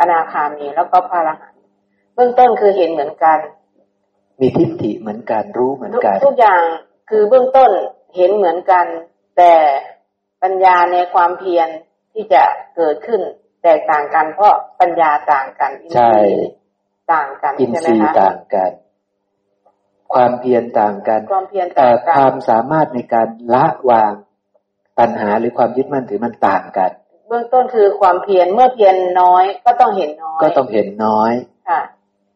อนาคามีแล้วก็พระอรหันต์เบื้องต้นคือเห็นเหมือนกัน มีทิฏฐิเหมือนกันรู้เหมือนกัน ทุกอย่างคือเบื้องต้นเห็นเหมือนกัน แต่ปัญญาในความเพียรที่จะเกิดขึ้น แตกต่างกันเพราะปัญญาต่างกันใช่ต่างกันอินทรีย์ต่างกัน ความเพียรต่างกันความเพียรแต่ความสามารถในการละวางปัญหาหรือความยึดมั่นถือมันต่างกัน เบื้องต้นคือความเพียรเมื่อเพียรน้อยก็ต้องเห็นน้อย ก็ต้องเห็นน้อยค่ะ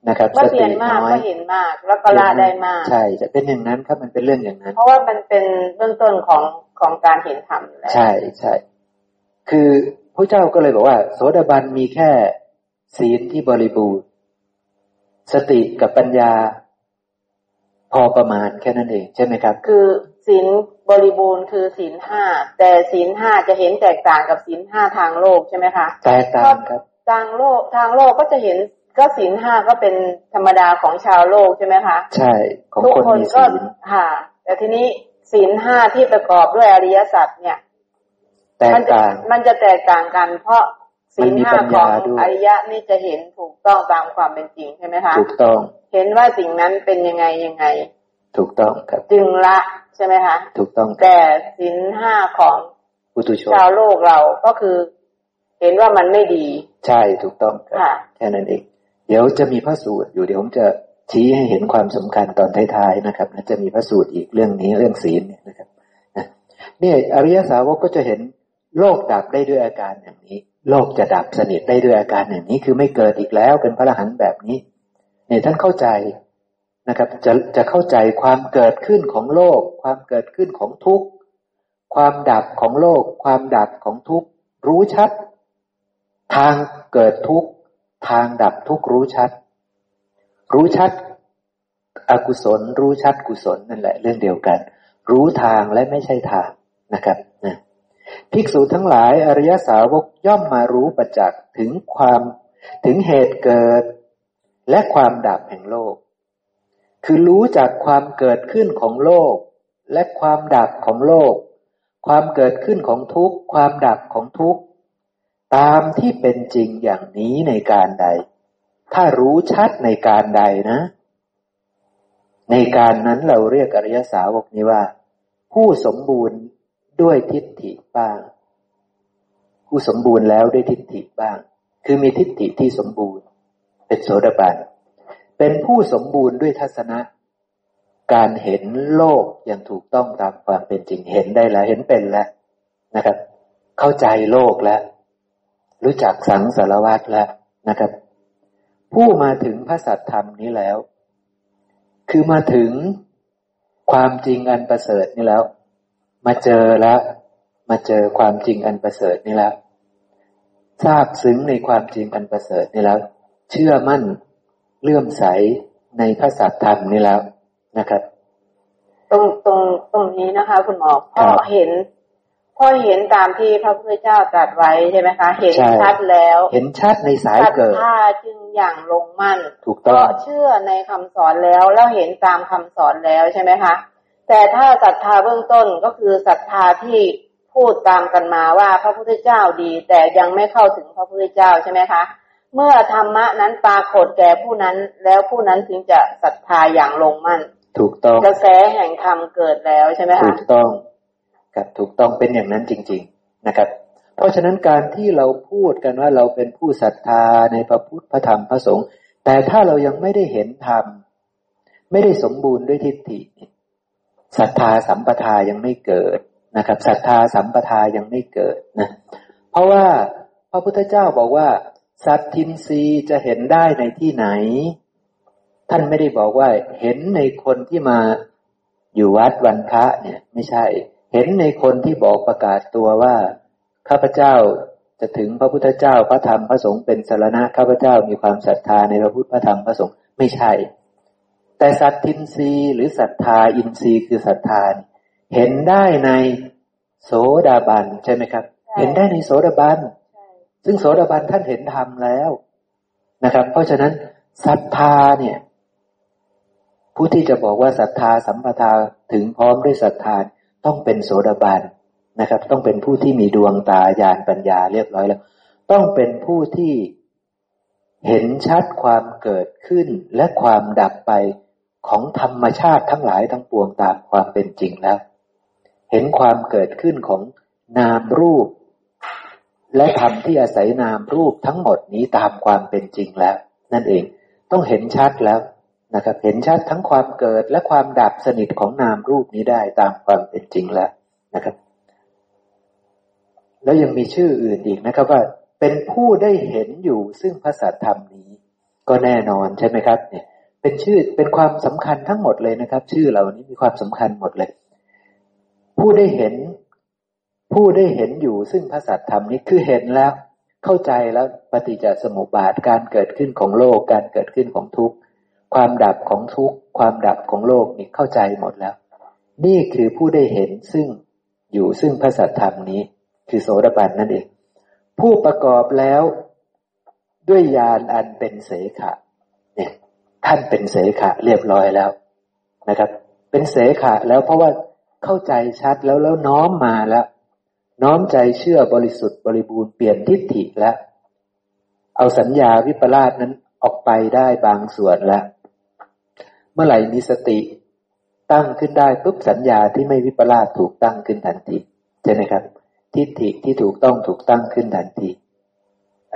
นะครับเมื่อเพียรมากก็เห็นมาก แล้วก็ละได้มาก ใช่จะเป็นอย่างนั้นครับมันเป็นเรื่องอย่างนั้น เพราะว่ามันเป็นเบื้องต้นของของการเห็นธรรมแล้วใช่ใช่คือพระเจ้าก็เลยบอกว่า โสดาบันมีแค่ศีลที่บริบูรณ์ สติกับปัญญา พอประมาณแค่นั้นเองใช่ไหมครับ คือศีลบริบูรณ์คือศีลห้าแต่ศีลห้าจะเห็นแตกต่างกับศีลห้าทางโลกใช่ไหมคะแตกต่างครับทางโลกทางโลกก็จะเห็น ก็ศีลห้าก็เป็นธรรมดาของชาวโลกใช่ไหมคะ ใช่ของทุกคนก็ค่ะแต่ทีนี้ศีลห้าที่ประกอบด้วยอริยสัจเนี่ยมันจะมันจะแตกต่างกัน เพราะศีลห้าของอริยะนี่จะเห็นถูกต้องตามความเป็นจริงใช่ไหมคะถูกต้อง เห็นว่าสิ่งนั้นเป็นยังไงยังไง ถูกต้องครับ จึงละใช่ไหมคะถูกต้องแต่ศีลห้าของชาวโลกเราก็คือ เห็นว่ามันไม่ดี ใช่ถูกต้องครับแค่นั้นเอง เดี๋ยวจะมีพระสูตรอยู่เดี๋ยวผมจะชี้ให้เห็นความสำคัญตอนท้ายๆนะครับจะมีพระสูตรอีกเรื่องนี้เรื่องศีลเนี่ยนะครับเนี่ยอริยสาวกก็จะเห็นโลกดับได้ด้วยอาการอย่างนี้ โลกจะดับสนิทได้ด้วยอาการอย่างนี้คือไม่เกิดอีกแล้วเป็นพระอรหันต์แบบนี้เนี่ยท่านเข้าใจนะครับ จะจะเข้าใจความเกิดขึ้นของโลก ความเกิดขึ้นของทุกข์ความดับของโลก ความดับของทุกข์รู้ชัด ทางเกิดทุกข์ ทางดับทุกรู้ชัด รู้ชัด อกุศล รู้ชัดกุศลนั่นแหละเรื่องเดียวกัน รู้ทางและไม่ใช่ทางนะครับนะภิกษุทั้งหลายอริยสาวกย่อมมารู้ประจักษ์ถึงความถึงเหตุเกิด และความดับแห่งโลก คือรู้จากความเกิดขึ้นของโลก และความดับของโลก ความเกิดขึ้นของทุกข์ ความดับของทุกข์ ตามที่เป็นจริงอย่างนี้ในการใด ถ้ารู้ชัดในการใดนะ ในการนั้นเราเรียกอริยสาวกนี้ว่า ผู้สมบูรณ์ด้วยทิฏฐิบ้าง ผู้สมบูรณ์แล้วด้วยทิฏฐิบ้าง คือมีทิฏฐิที่สมบูรณ์ เป็นโสดาบันเป็นผู้สมบูรณ์ด้วยทัศนะ การเห็นโลกอย่างถูกต้องตามความเป็นจริงเห็นได้แล้วเห็นเป็นแล้วนะครับ เข้าใจโลกแล้ว รู้จักสังสารวัตรแล้วนะครับ ผู้มาถึงพระสัตธรรมนี้แล้ว คือมาถึงความจริงอันประเสริฐนี้แล้ว มาเจอแล้ว มาเจอความจริงอันประเสริฐนี่แล้ว ทราบซึ้งในความจริงอันประเสริฐนี่แล้ว เชื่อมั่นเลื่อมใสในพระสัตธรรมนี่แล้วนะครับ ตรงตรงตรงนี้นะคะ คุณหมอพ่อเห็น พ่อเห็นตามที่พระพุทธเจ้าตรัสไว้ใช่ไหมคะ เห็นชัดแล้ว เห็นชัดในสายเกิดศรัทธาจึงอย่างลงมั่น ถูกต้องเชื่อในคำสอนแล้วแล้วเห็นตามคำสอนแล้วใช่ไหมคะ แต่ถ้าศรัทธาเบื้องต้นก็คือศรัทธาที่พูดตามกันมาว่าพระพุทธเจ้าดี แต่ยังไม่เข้าถึงพระพุทธเจ้าใช่ไหมคะ เมื่อธรรมะนั้นปรากฏแก่ผู้นั้น แล้วผู้นั้นถึงจะศรัทธาอย่างลงมั่น ถูกต้องกระแสแห่งธรรมเกิดแล้วใช่ไหมคะถูกต้อง ครับถูกต้องเป็นอย่างนั้นจริง ๆนะครับ เพราะฉะนั้นการที่เราพูดกันว่าเราเป็นผู้ศรัทธาในพระพุทธพระธรรมพระสงฆ์แต่ถ้าเรายังไม่ได้เห็นธรรมไม่ได้สมบูรณ์ด้วยทิฏฐิศรัทธาสัมปทายังไม่เกิดนะครับศรัทธาสัมปทายังไม่เกิดนะเพราะว่าพระพุทธเจ้าบอกว่า สัตทินรีจะเห็นได้ในที่ไหน ท่านไม่ได้บอกว่าเห็นในคนที่มาอยู่วัดวันพระเนี่ย ไม่ใช่ เห็นในคนที่บอกประกาศตัวว่าข้าพเจ้าจะถึงพระพุทธเจ้าพระธรรมพระสงฆ์เป็นสารณะข้าพเจ้ามีความศรัทธาในพระพุทธพระธรรมพระสงฆ์ไม่ใช่ แต่สัตทินรีหรือศรัทธาอินทรีย์คือศรัทธาเห็นได้ในโสดาบันใช่ไหมครับ เห็นได้ในโสดาบันซึ่งโสดาบันท่านเห็นธรรมแล้วนะครับ เพราะฉะนั้นศรัทธาเนี่ย ผู้ที่จะบอกว่าศรัทธาสัมปทาถึงพร้อมด้วยศรัทธา ต้องเป็นโสดาบันนะครับ ต้องเป็นผู้ที่มีดวงตาญาณปัญญาเรียบร้อยแล้ว ต้องเป็นผู้ที่เห็นชัดความเกิดขึ้นและความดับไปของธรรมชาติทั้งหลายทั้งปวงตามความเป็นจริงแล้ว เห็นความเกิดขึ้นของนามรูป และธรรมที่อาศัยนามรูปทั้งหมดนี้ตามความเป็นจริงแล้ว นั่นเองต้องเห็นชัดแล้ว นะครับเห็นชัดทั้งความเกิดและความดับสนิทของนามรูปนี้ได้ตามความเป็นจริงแล้วนะครับ แล้วยังมีชื่ออื่นอีกนะครับว่า เป็นผู้ได้เห็นอยู่ซึ่งพระสัทธรรมนี้ ก็แน่นอนใช่ไหมครับ เนี่ย เป็นชื่อเป็นความสำคัญทั้งหมดเลยนะครับ ชื่อเหล่านี้มีความสำคัญหมดเลย ผู้ได้เห็น ผู้ได้เห็นอยู่ซึ่งพระสัตธรรมนี้คือเห็นแล้ว เข้าใจแล้วปฏิจจสมุปบาทการเกิดขึ้นของโลกการเกิดขึ้นของทุกข์ ความดับของทุกข์ความดับของโลกนี่เข้าใจหมดแล้ว นี่คือผู้ได้เห็นซึ่งอยู่ซึ่งพระสัตธรรมนี้ คือโสดาบันนั่นเอง ผู้ประกอบแล้วด้วยญาณอันเป็นเสขะเนี่ยท่านเป็นเสขะเรียบร้อยแล้วนะครับ เป็นเสขะแล้วเพราะว่าเข้าใจชัดแล้วแล้วน้อมมาแล้ว น้อมใจเชื่อบริสุทธิ์บริบูรณ์เปลี่ยนทิฏฐิแล้วเอาสัญญาวิปลาสนั้นออกไปได้บางส่วนแล้ว เมื่อไหร่มีสติ ตั้งขึ้นได้ปุ๊บสัญญาที่ไม่วิปลาสถูกตั้งขึ้นทันทีใช่ไหมครับ ทิฏฐิที่ถูกต้องถูกตั้งขึ้นทันที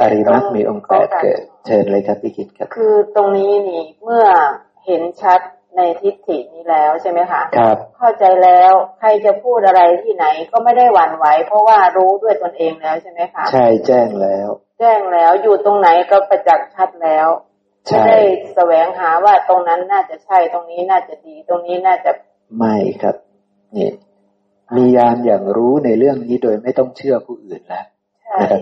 อริมักมีองค์แปดเกิดเชิญเลยครับพี่คิดครับ คือตรงนี้นี่เมื่อเห็นชัดในทิฏฐินี้แล้วใช่ไหมคะครับ เข้าใจแล้วใครจะพูดอะไรที่ไหนก็ไม่ได้หวั่นไหวเพราะว่ารู้ด้วยตนเองแล้วใช่ไหมคะ ใช่แจ้งแล้ว แจ้งแล้วอยู่ตรงไหนก็ประจักษ์ชัดแล้ว ไม่ได้แสวงหาว่าตรงนั้นน่าจะใช่ตรงนี้น่าจะดี ตรงนี้น่าจะไม่ครับนี่มียานอย่างรู้ในเรื่องนี้โดยไม่ต้องเชื่อผู้อื่นแล้วนะครับ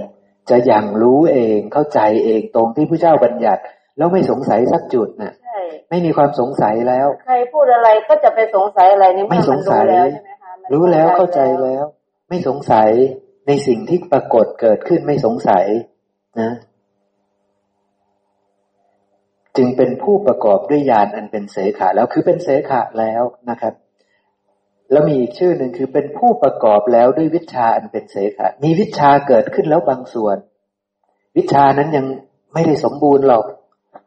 จะยังรู้เองเข้าใจเองตรงที่พระเจ้าบัญญัติ แล้วไม่สงสัยสักจุดนะ่ะไม่มีความสงสัยแล้ว ใครพูดอะไรก็จะไปสงสัยอะไรนี่ไม่สงสัยแล้วใช่ไหมคะรู้แล้วเข้าใจแล้ว ไม่สงสัยในสิ่งที่ปรากฏเกิดขึ้นไม่สงสัยนะ จึงเป็นผู้ประกอบด้วยญาณอันเป็นเสขาแล้วคือเป็นเสขะแล้วนะครับ แล้วมีอีกชื่อหนึ่งคือเป็นผู้ประกอบแล้วด้วยวิชาอันเป็นเสขะมีวิชาเกิดขึ้นแล้วบางส่วน วิชานั้นยังไม่ได้สมบูรณ์หรอก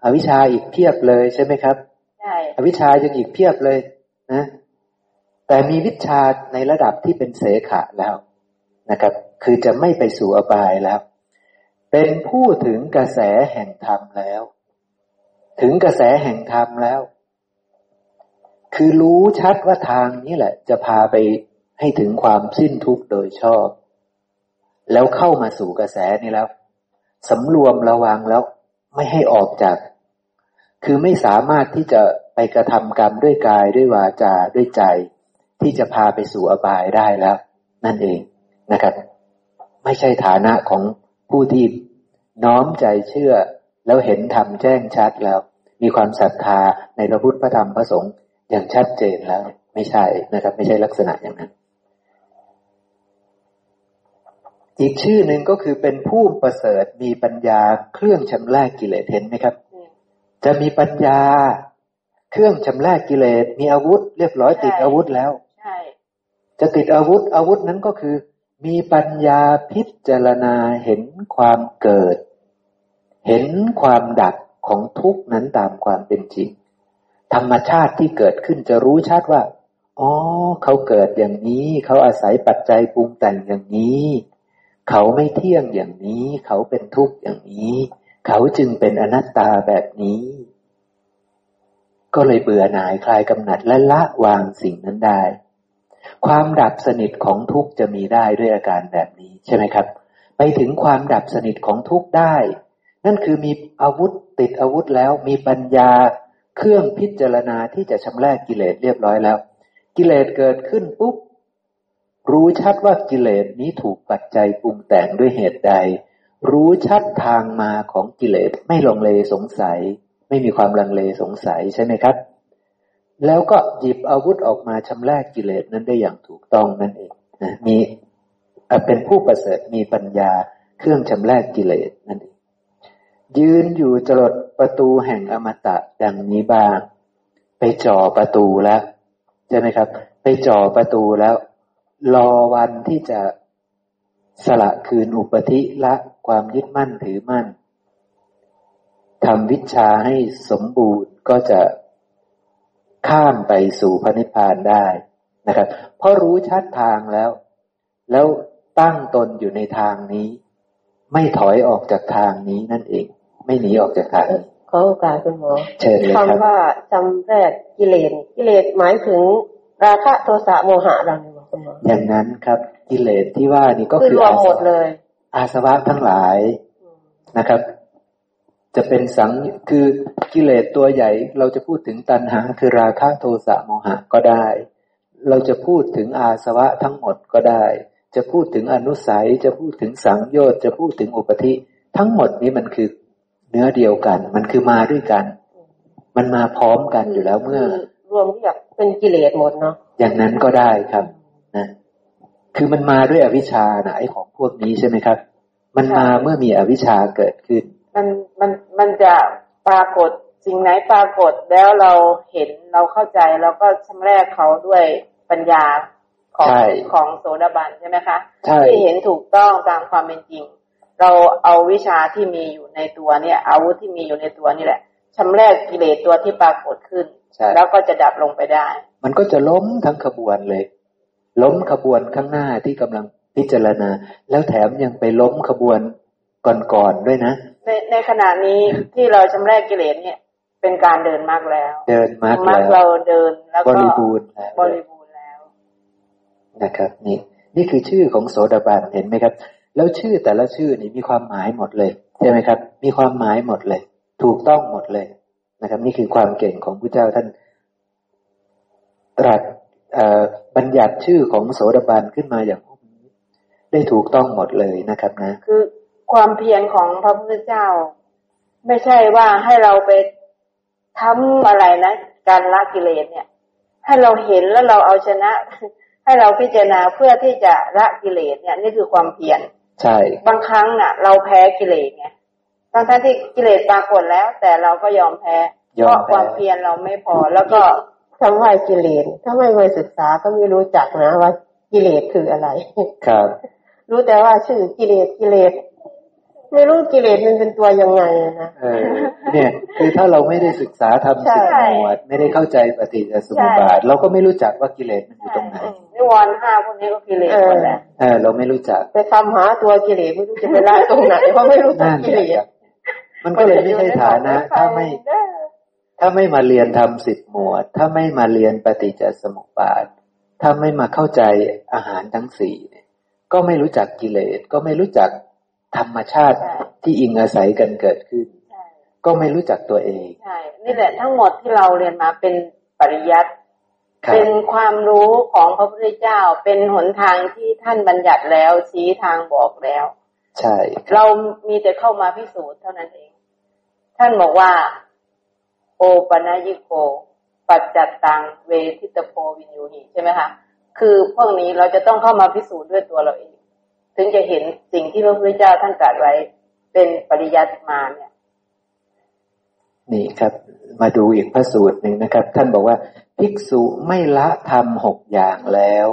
อวิชาอีกเพียบเลยใช่ไหมครับใช่อวิชายังอีกเพียบเลยนะแต่มีวิชาในระดับที่เป็นเสขะแล้วนะครับ คือจะไม่ไปสู่อบายแล้ว เป็นผู้ถึงกระแสแห่งธรรมแล้ว ถึงกระแสแห่งธรรมแล้ว คือรู้ชัดว่าทางนี้แหละ จะพาไปให้ถึงความสิ้นทุกข์โดยชอบ แล้วเข้ามาสู่กระแสนี้แล้วสำรวมระวังแล้วไม่ให้ออกจาก คือไม่สามารถที่จะไปกระทำกรรมด้วยกายด้วยวาจาด้วยใจ ที่จะพาไปสู่อบายได้แล้ว นั่นเองนะครับ ไม่ใช่ฐานะของผู้ที่น้อมใจเชื่อแล้วเห็นธรรมแจ้งชัดแล้ว มีความศรัทธาในพระพุทธพระธรรมพระสงฆ์อย่างชัดเจนแล้ว ไม่ใช่นะครับ ไม่ใช่ลักษณะอย่างนั้น อีกชื่อหนึ่งก็คือเป็นผู้ประเสริฐมีปัญญาเครื่องชำระกิเลสเห็นไหมครับ จะมีปัญญา เครื่องชำระกิเลสมีอาวุธ เรียบร้อยติดอาวุธแล้วจะติดอาวุธอาวุธนั้นก็คือ มีปัญญาพิจารณาเห็นความเกิด เห็นความดับ ของทุกนั้นตามความเป็นจริง ธรรมชาติที่เกิดขึ้นจะรู้ชัดว่า อ๋อ เขาเกิดอย่างนี้ เขาอาศัยปัจจัยปรุงแต่งอย่างนี้ เขาไม่เที่ยงอย่างนี้ เขาเป็นทุกข์อย่างนี้ เขาจึงเป็นอนัตตาแบบนี้ ก็เลยเบื่อหน่ายคลายกำหนัดและละวางสิ่งนั้นได้ ความดับสนิทของทุกข์จะมีได้ด้วยอาการแบบนี้ใช่ไหมครับ ไปถึงความดับสนิทของทุกข์ได้ นั่นคือมีอาวุธติดอาวุธแล้วมีปัญญาเครื่องพิจารณาที่จะชำระกิเลสเรียบร้อยแล้ว กิเลสเกิดขึ้นปุ๊บรู้ชัดว่ากิเลสนี้ถูกปัจจัยปรุงแต่งด้วยเหตุใด รู้ชัดทางมาของกิเลสไม่ลงเลสงสัย ไม่มีความลังเลสงสัยใช่ไหมครับ แล้วก็หยิบอาวุธออกมาชำระกิเลสนั้นได้อย่างถูกต้องนั่นเองนะมีเป็นผู้ประเสริฐมีปัญญาเครื่องชำระกิเลสนั่นเอง ยืนอยู่จรดประตูแห่งอมตะดังนี้บ้าง ไปจ่อประตูแล้วใช่ไหมครับ ไปจ่อประตูแล้ว รอวันที่จะสละคืนอุปธิละความยึดมั่นถือมั่นทำวิชาให้สมบูรณ์ก็จะข้ามไปสู่พระนิพพานได้นะครับ เพราะรู้ชัดทางแล้ว แล้วตั้งตนอยู่ในทางนี้ ไม่ถอยออกจากทางนี้นั่นเอง ไม่หนีออกจากทางขอโอกาสคุณหมอเชิญเลยครับคำว่าจำแรกกิเลสกิเลสหมายถึงราคะโทสะโมหะเราเนี่ยคุณหมออย่างนั้นครับกิเลสที่ว่านี่ก็คืออาสวะอาสวะทั้งหลายนะครับ จะเป็นสังคือกิเลสตัวใหญ่ เราจะพูดถึงตัณหาคือราคะโทสะโมหะก็ได้ เราจะพูดถึงอาสวะทั้งหมดก็ได้ จะพูดถึงอนุสัยจะพูดถึงสังโยชน์จะพูดถึงอุปธิทั้งหมดนี้มันคือ เนื้อเดียวกัน มันคือมาด้วยกัน มันมาพร้อมกันอยู่แล้วเมื่อ รวมที่แบบเป็นกิเลสหมดเนาะอย่างนั้นก็ได้ครับนะคือมันมาด้วยอวิชชานะไอของพวกนี้ใช่ไหมครับ มันมาเมื่อมีอวิชชาเกิดขึ้น มันมันมันจะปรากฏสิ่งไหนปรากฏแล้วเราเห็นเราเข้าใจเราก็ชำแรกเขาด้วยปัญญาของของโสดาบันใช่ไหมคะที่เห็นถูกต้องตามความเป็นจริง เราเอาวิชาที่มีอยู่ในตัวเนี่ย อาวุธที่มีอยู่ในตัวนี่แหละชำแรกกิเลสตัวที่ปรากฏขึ้น แล้วก็จะดับลงไปได้ มันก็จะล้มทั้งขบวนเลย ล้มขบวนข้างหน้าที่กำลังพิจารณา แล้วแถมยังไปล้มขบวนก่อนๆด้วยนะ ในในขณะนี้ที่เราชำระกิเลสเนี่ย เป็นการเดินมากแล้ว เดินมากแล้วมากเราเดินแล้วก็บริบูรณ์แล้วบริบูรณ์แล้วนะครับนี่นี่คือชื่อของโสดาบันเห็นไหมครับ แล้วชื่อแต่ละชื่อนี่มีความหมายหมดเลยใช่ไหมครับ มีความหมายหมดเลย ถูกต้องหมดเลยนะครับ นี่คือความเก่งของพระเจ้าท่านตรัสบัญญัติชื่อของโสดาบันขึ้นมาอย่างได้ถูกต้องหมดเลยนะครับนะ คือความเพียรของพระพุทธเจ้า ไม่ใช่ว่าให้เราไปทำอะไรนะ การละกิเลสเนี่ย ให้เราเห็นแล้วเราเอาชนะ ให้เราพิจารณาเพื่อที่จะละกิเลสเนี่ย นี่คือความเพียร ใช่ บางครั้งน่ะ เราแพ้กิเลสไงทั้งท่านที่กิเลสปรากฏแล้ว แต่เราก็ยอมแพ้ยอเพมราะแพ้ความเพียรเราไม่พอ แล้วก็ทำให้กิเลสถ้าไม่ไปศึกษาก็ไม่รู้จักนะว่ากิเลสคืออะไร ครับ รู้แต่ว่าชื่อกิเลสกิเลส ไม่รู้กิเลสมันเป็นตัวยังไงนะเออเนี่ย คือถ้าเราไม่ได้ศึกษาทำใช่สิบหมวดไม่ได้เข้าใจปฏิจจสมุปบาท เราก็ไม่รู้จักว่ากิเลสมันอยู่ตรงไหนนิวรณ์ห้าพวกนี้ก็กิเลสหมดแหละเออเราไม่รู้จักไปทำหาตัวกิเลสไม่รู้จะไปละตรงไหนเพราะไม่รู้จักนั่นกิแหเลละสครับมันก็เลยไม่ใช่ฐานะ ถ้าไม่ ถ้าไม่มาเรียนทำสิบหมวด ถ้าไม่มาเรียนปฏิจจสมุปบาท ถ้าไม่มาเข้าใจอาหารทั้งสี่เนี่ยก็ไม่รู้จักกิเลสก็ไม่รู้จัก ธรรมชาติใช่ที่อิงอาศัยกันเกิดขึ้นใช่ก็ไม่รู้จักตัวเองใช่นี่แหละทั้งหมดที่เราเรียนมาเป็นปริยัติครับเป็นความรู้ของพระพุทธเจ้าเป็นหนทางที่ท่านบัญญัติแล้วชี้ทางบอกแล้ว ใช่ครับเรามีแต่เข้ามาพิสูจน์เท่านั้นเอง ท่านบอกว่า โอปนยิโก ปัจจัตตังเวทิตโพวินยูหิใช่ไหมคะคือพวกนี้เราจะต้องเข้ามาพิสูจน์ด้วยตัวเราเอง ถึงจะเห็นสิ่งที่พระพุทธเจ้าท่านตรัสไว้ เป็นปริยัติมาเนี่ย นี่ครับ มาดูอีกพระสูตรหนึ่งนะครับ ท่านบอกว่า ภิกษุไม่ละทำหกอย่างแล้ว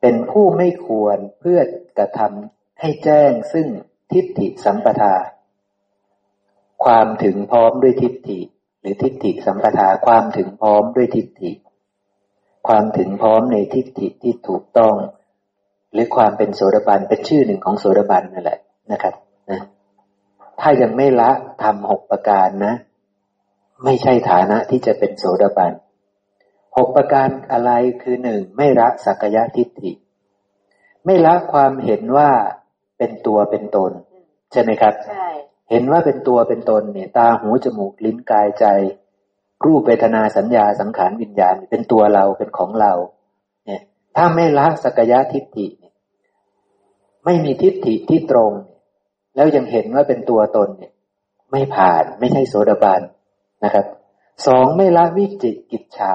เป็นผู้ไม่ควรเพื่อกระทำให้แจ้งซึ่งทิฏฐิสัมปทา ความถึงพร้อมด้วยทิฏฐิ หรือทิฏฐิสัมปทาความถึงพร้อมด้วยทิฏฐิ ความถึงพร้อมในทิฏฐิที่ถูกต้อง หรือความเป็นโสดาบันเป็นชื่อหนึ่งของโสดาบันนั่นแหละนะครับนะถ้ายังไม่ละทำหกประการนะ ไม่ใช่ฐานะที่จะเป็นโสดาบันหกประการอะไรคือหนึ่งไม่ละสักยะทิฏฐิ ไม่ละความเห็นว่าเป็นตัวเป็นตน ใช่ไหมครับใช่เห็นว่าเป็นตัวเป็นตนเนี่ยตาหูจมูกลิ้นกายใจ รูปเวทนาสัญญาสังขารวิญญาณเป็นตัวเราเป็นของเราเนี่ย ถ้าไม่ละสักยะทิฏฐิไม่มีทิฏฐิที่ตรง แล้วยังเห็นว่าเป็นตัวตนเนี่ย ไม่ผ่านไม่ใช่โสดาบันนะครับสองไม่ละวิจิกิจฉา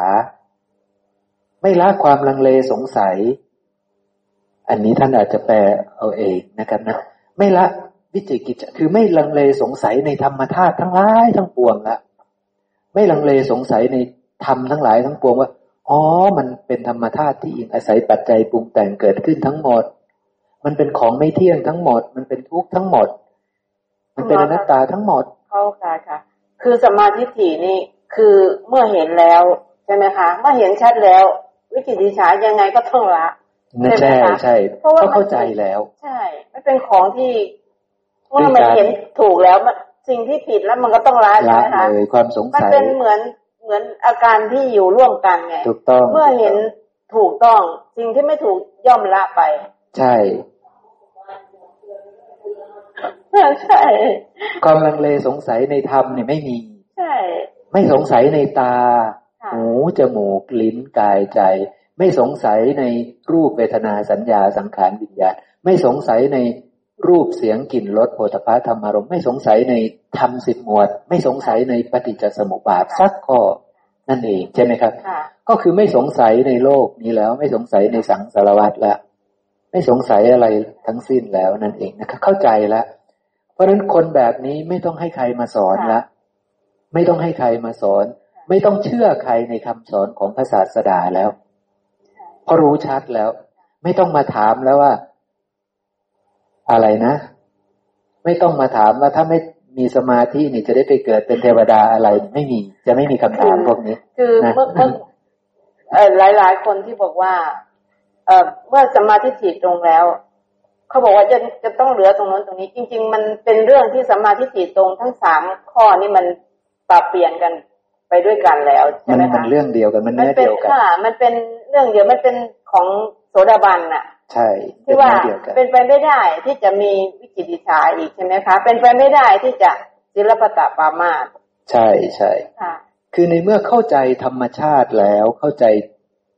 ไม่ละความลังเลสงสัย อันนี้ท่านอาจจะแปลเอาเองนะครับนะไม่ละวิจิกิจฉาคือไม่ลังเลสงสัยในธรรมธาตุทั้งหลายทั้งปวงละไม่ลังเลสงสัยในธรรมทั้งหลายทั้งปวงว่า อ๋อ มันเป็นธรรมธาตุที่อิงอาศัยปัจจัยปรุงแต่งเกิดขึ้นทั้งหมด มันเป็นของไม่เที่ยงทั้งหมด มันเป็นทุกข์ทั้งหมด มันเป็นอนัตตาทั้งหมด เข้าค่ะค่ะ คือสมาธิถี่นี่คือเมื่อเห็นแล้วใช่ไหมคะ เมื่อเห็นชัดแล้ว วิจิตรฉายังไงก็ต้องละนะใช่ใช่ไหมคะใช่เพราะว่าก็เข้าใจแล้ว ใช่ไม่เป็นของที่คือเมื่อมันการเห็นถูกแล้วมันสิ่งที่ผิดแล้วมันก็ต้องละใช่ละไหมคะเลยความสงมันสัยเป็นเหมือน เหมือนอาการที่อยู่ร่วมกันไงถูกต้องเมื่อเห็นถูกต้องสิ่งที่ไม่ถูกย่อมละไป ใช่ใช่ความลังเลสงสัยในธรรมเนี่ยไม่มี ใช่ ไม่สงสัยในตาค่ะหูจมูกลิ้นกายใจ ไม่สงสัยในรูปเวทนาสัญญาสังขารวิญญาณ ไม่สงสัยใน รูปเสียงกลิ่นรสโผฏฐัพพะธรรมารมณ์ไม่สงสัยในธรรมสิบหมวด ไม่สงสัยในปฏิจจสมุปบาทสักข้อนั่นเองใช่ไหมครับค่ะก็คือไม่สงสัยในโลกนี้แล้ว ไม่สงสัยในสังสารวัฏแล้วไม่สงสัยอะไรทั้งสิ้นแล้วนั่นเองนะครับเข้าใจแล้วเพราะฉะนั้นคนแบบนี้ไม่ต้องให้ใครมาสอนละไม่ต้องให้ใครมาสอน ไม่ต้องเชื่อใครในคำสอนของพระศาสดาแล้วเพราะรู้ชัดแล้ว ไม่ต้องมาถามแล้วว่า อะไรนะ ไม่ต้องมาถามว่าถ้าไม่มีสมาธินี่จะได้ไปเกิดเป็นเทวดาอะไรไม่มี จะไม่มีคำถามพวกนี้ คือนะเมื่อเมื่อเอ่อหลายหลายๆคนที่บอกว่า เอ่อเมื่อสมาธิจิตตรงแล้วเขาบอกว่าจะจะต้องเหลือตรงนั้นตรงนี้ จริง ๆ มันเป็นเรื่องที่สมาธิจิตตรงทั้งสามข้อนี่มันปรับเปลี่ยนกันไปด้วยกันแล้วใช่มันไหมมันคะเรื่องเดียวกันมันมันเนื้อเป็นเดียวกันค่ะมันเป็นเรื่องเดียวมันเป็นของโสดาบันน่ะ ใช่เป็นที่ว่าเนื้อเดียวกันเป็นไปไม่ได้ที่จะมีวิจิตรฉาอีกใช่ไหมคะ เป็นไปไม่ได้ที่จะศิลปตะปามาสใช่ใช่ค่ะคือในเมื่อเข้าใจธรรมชาติแล้วเข้าใจ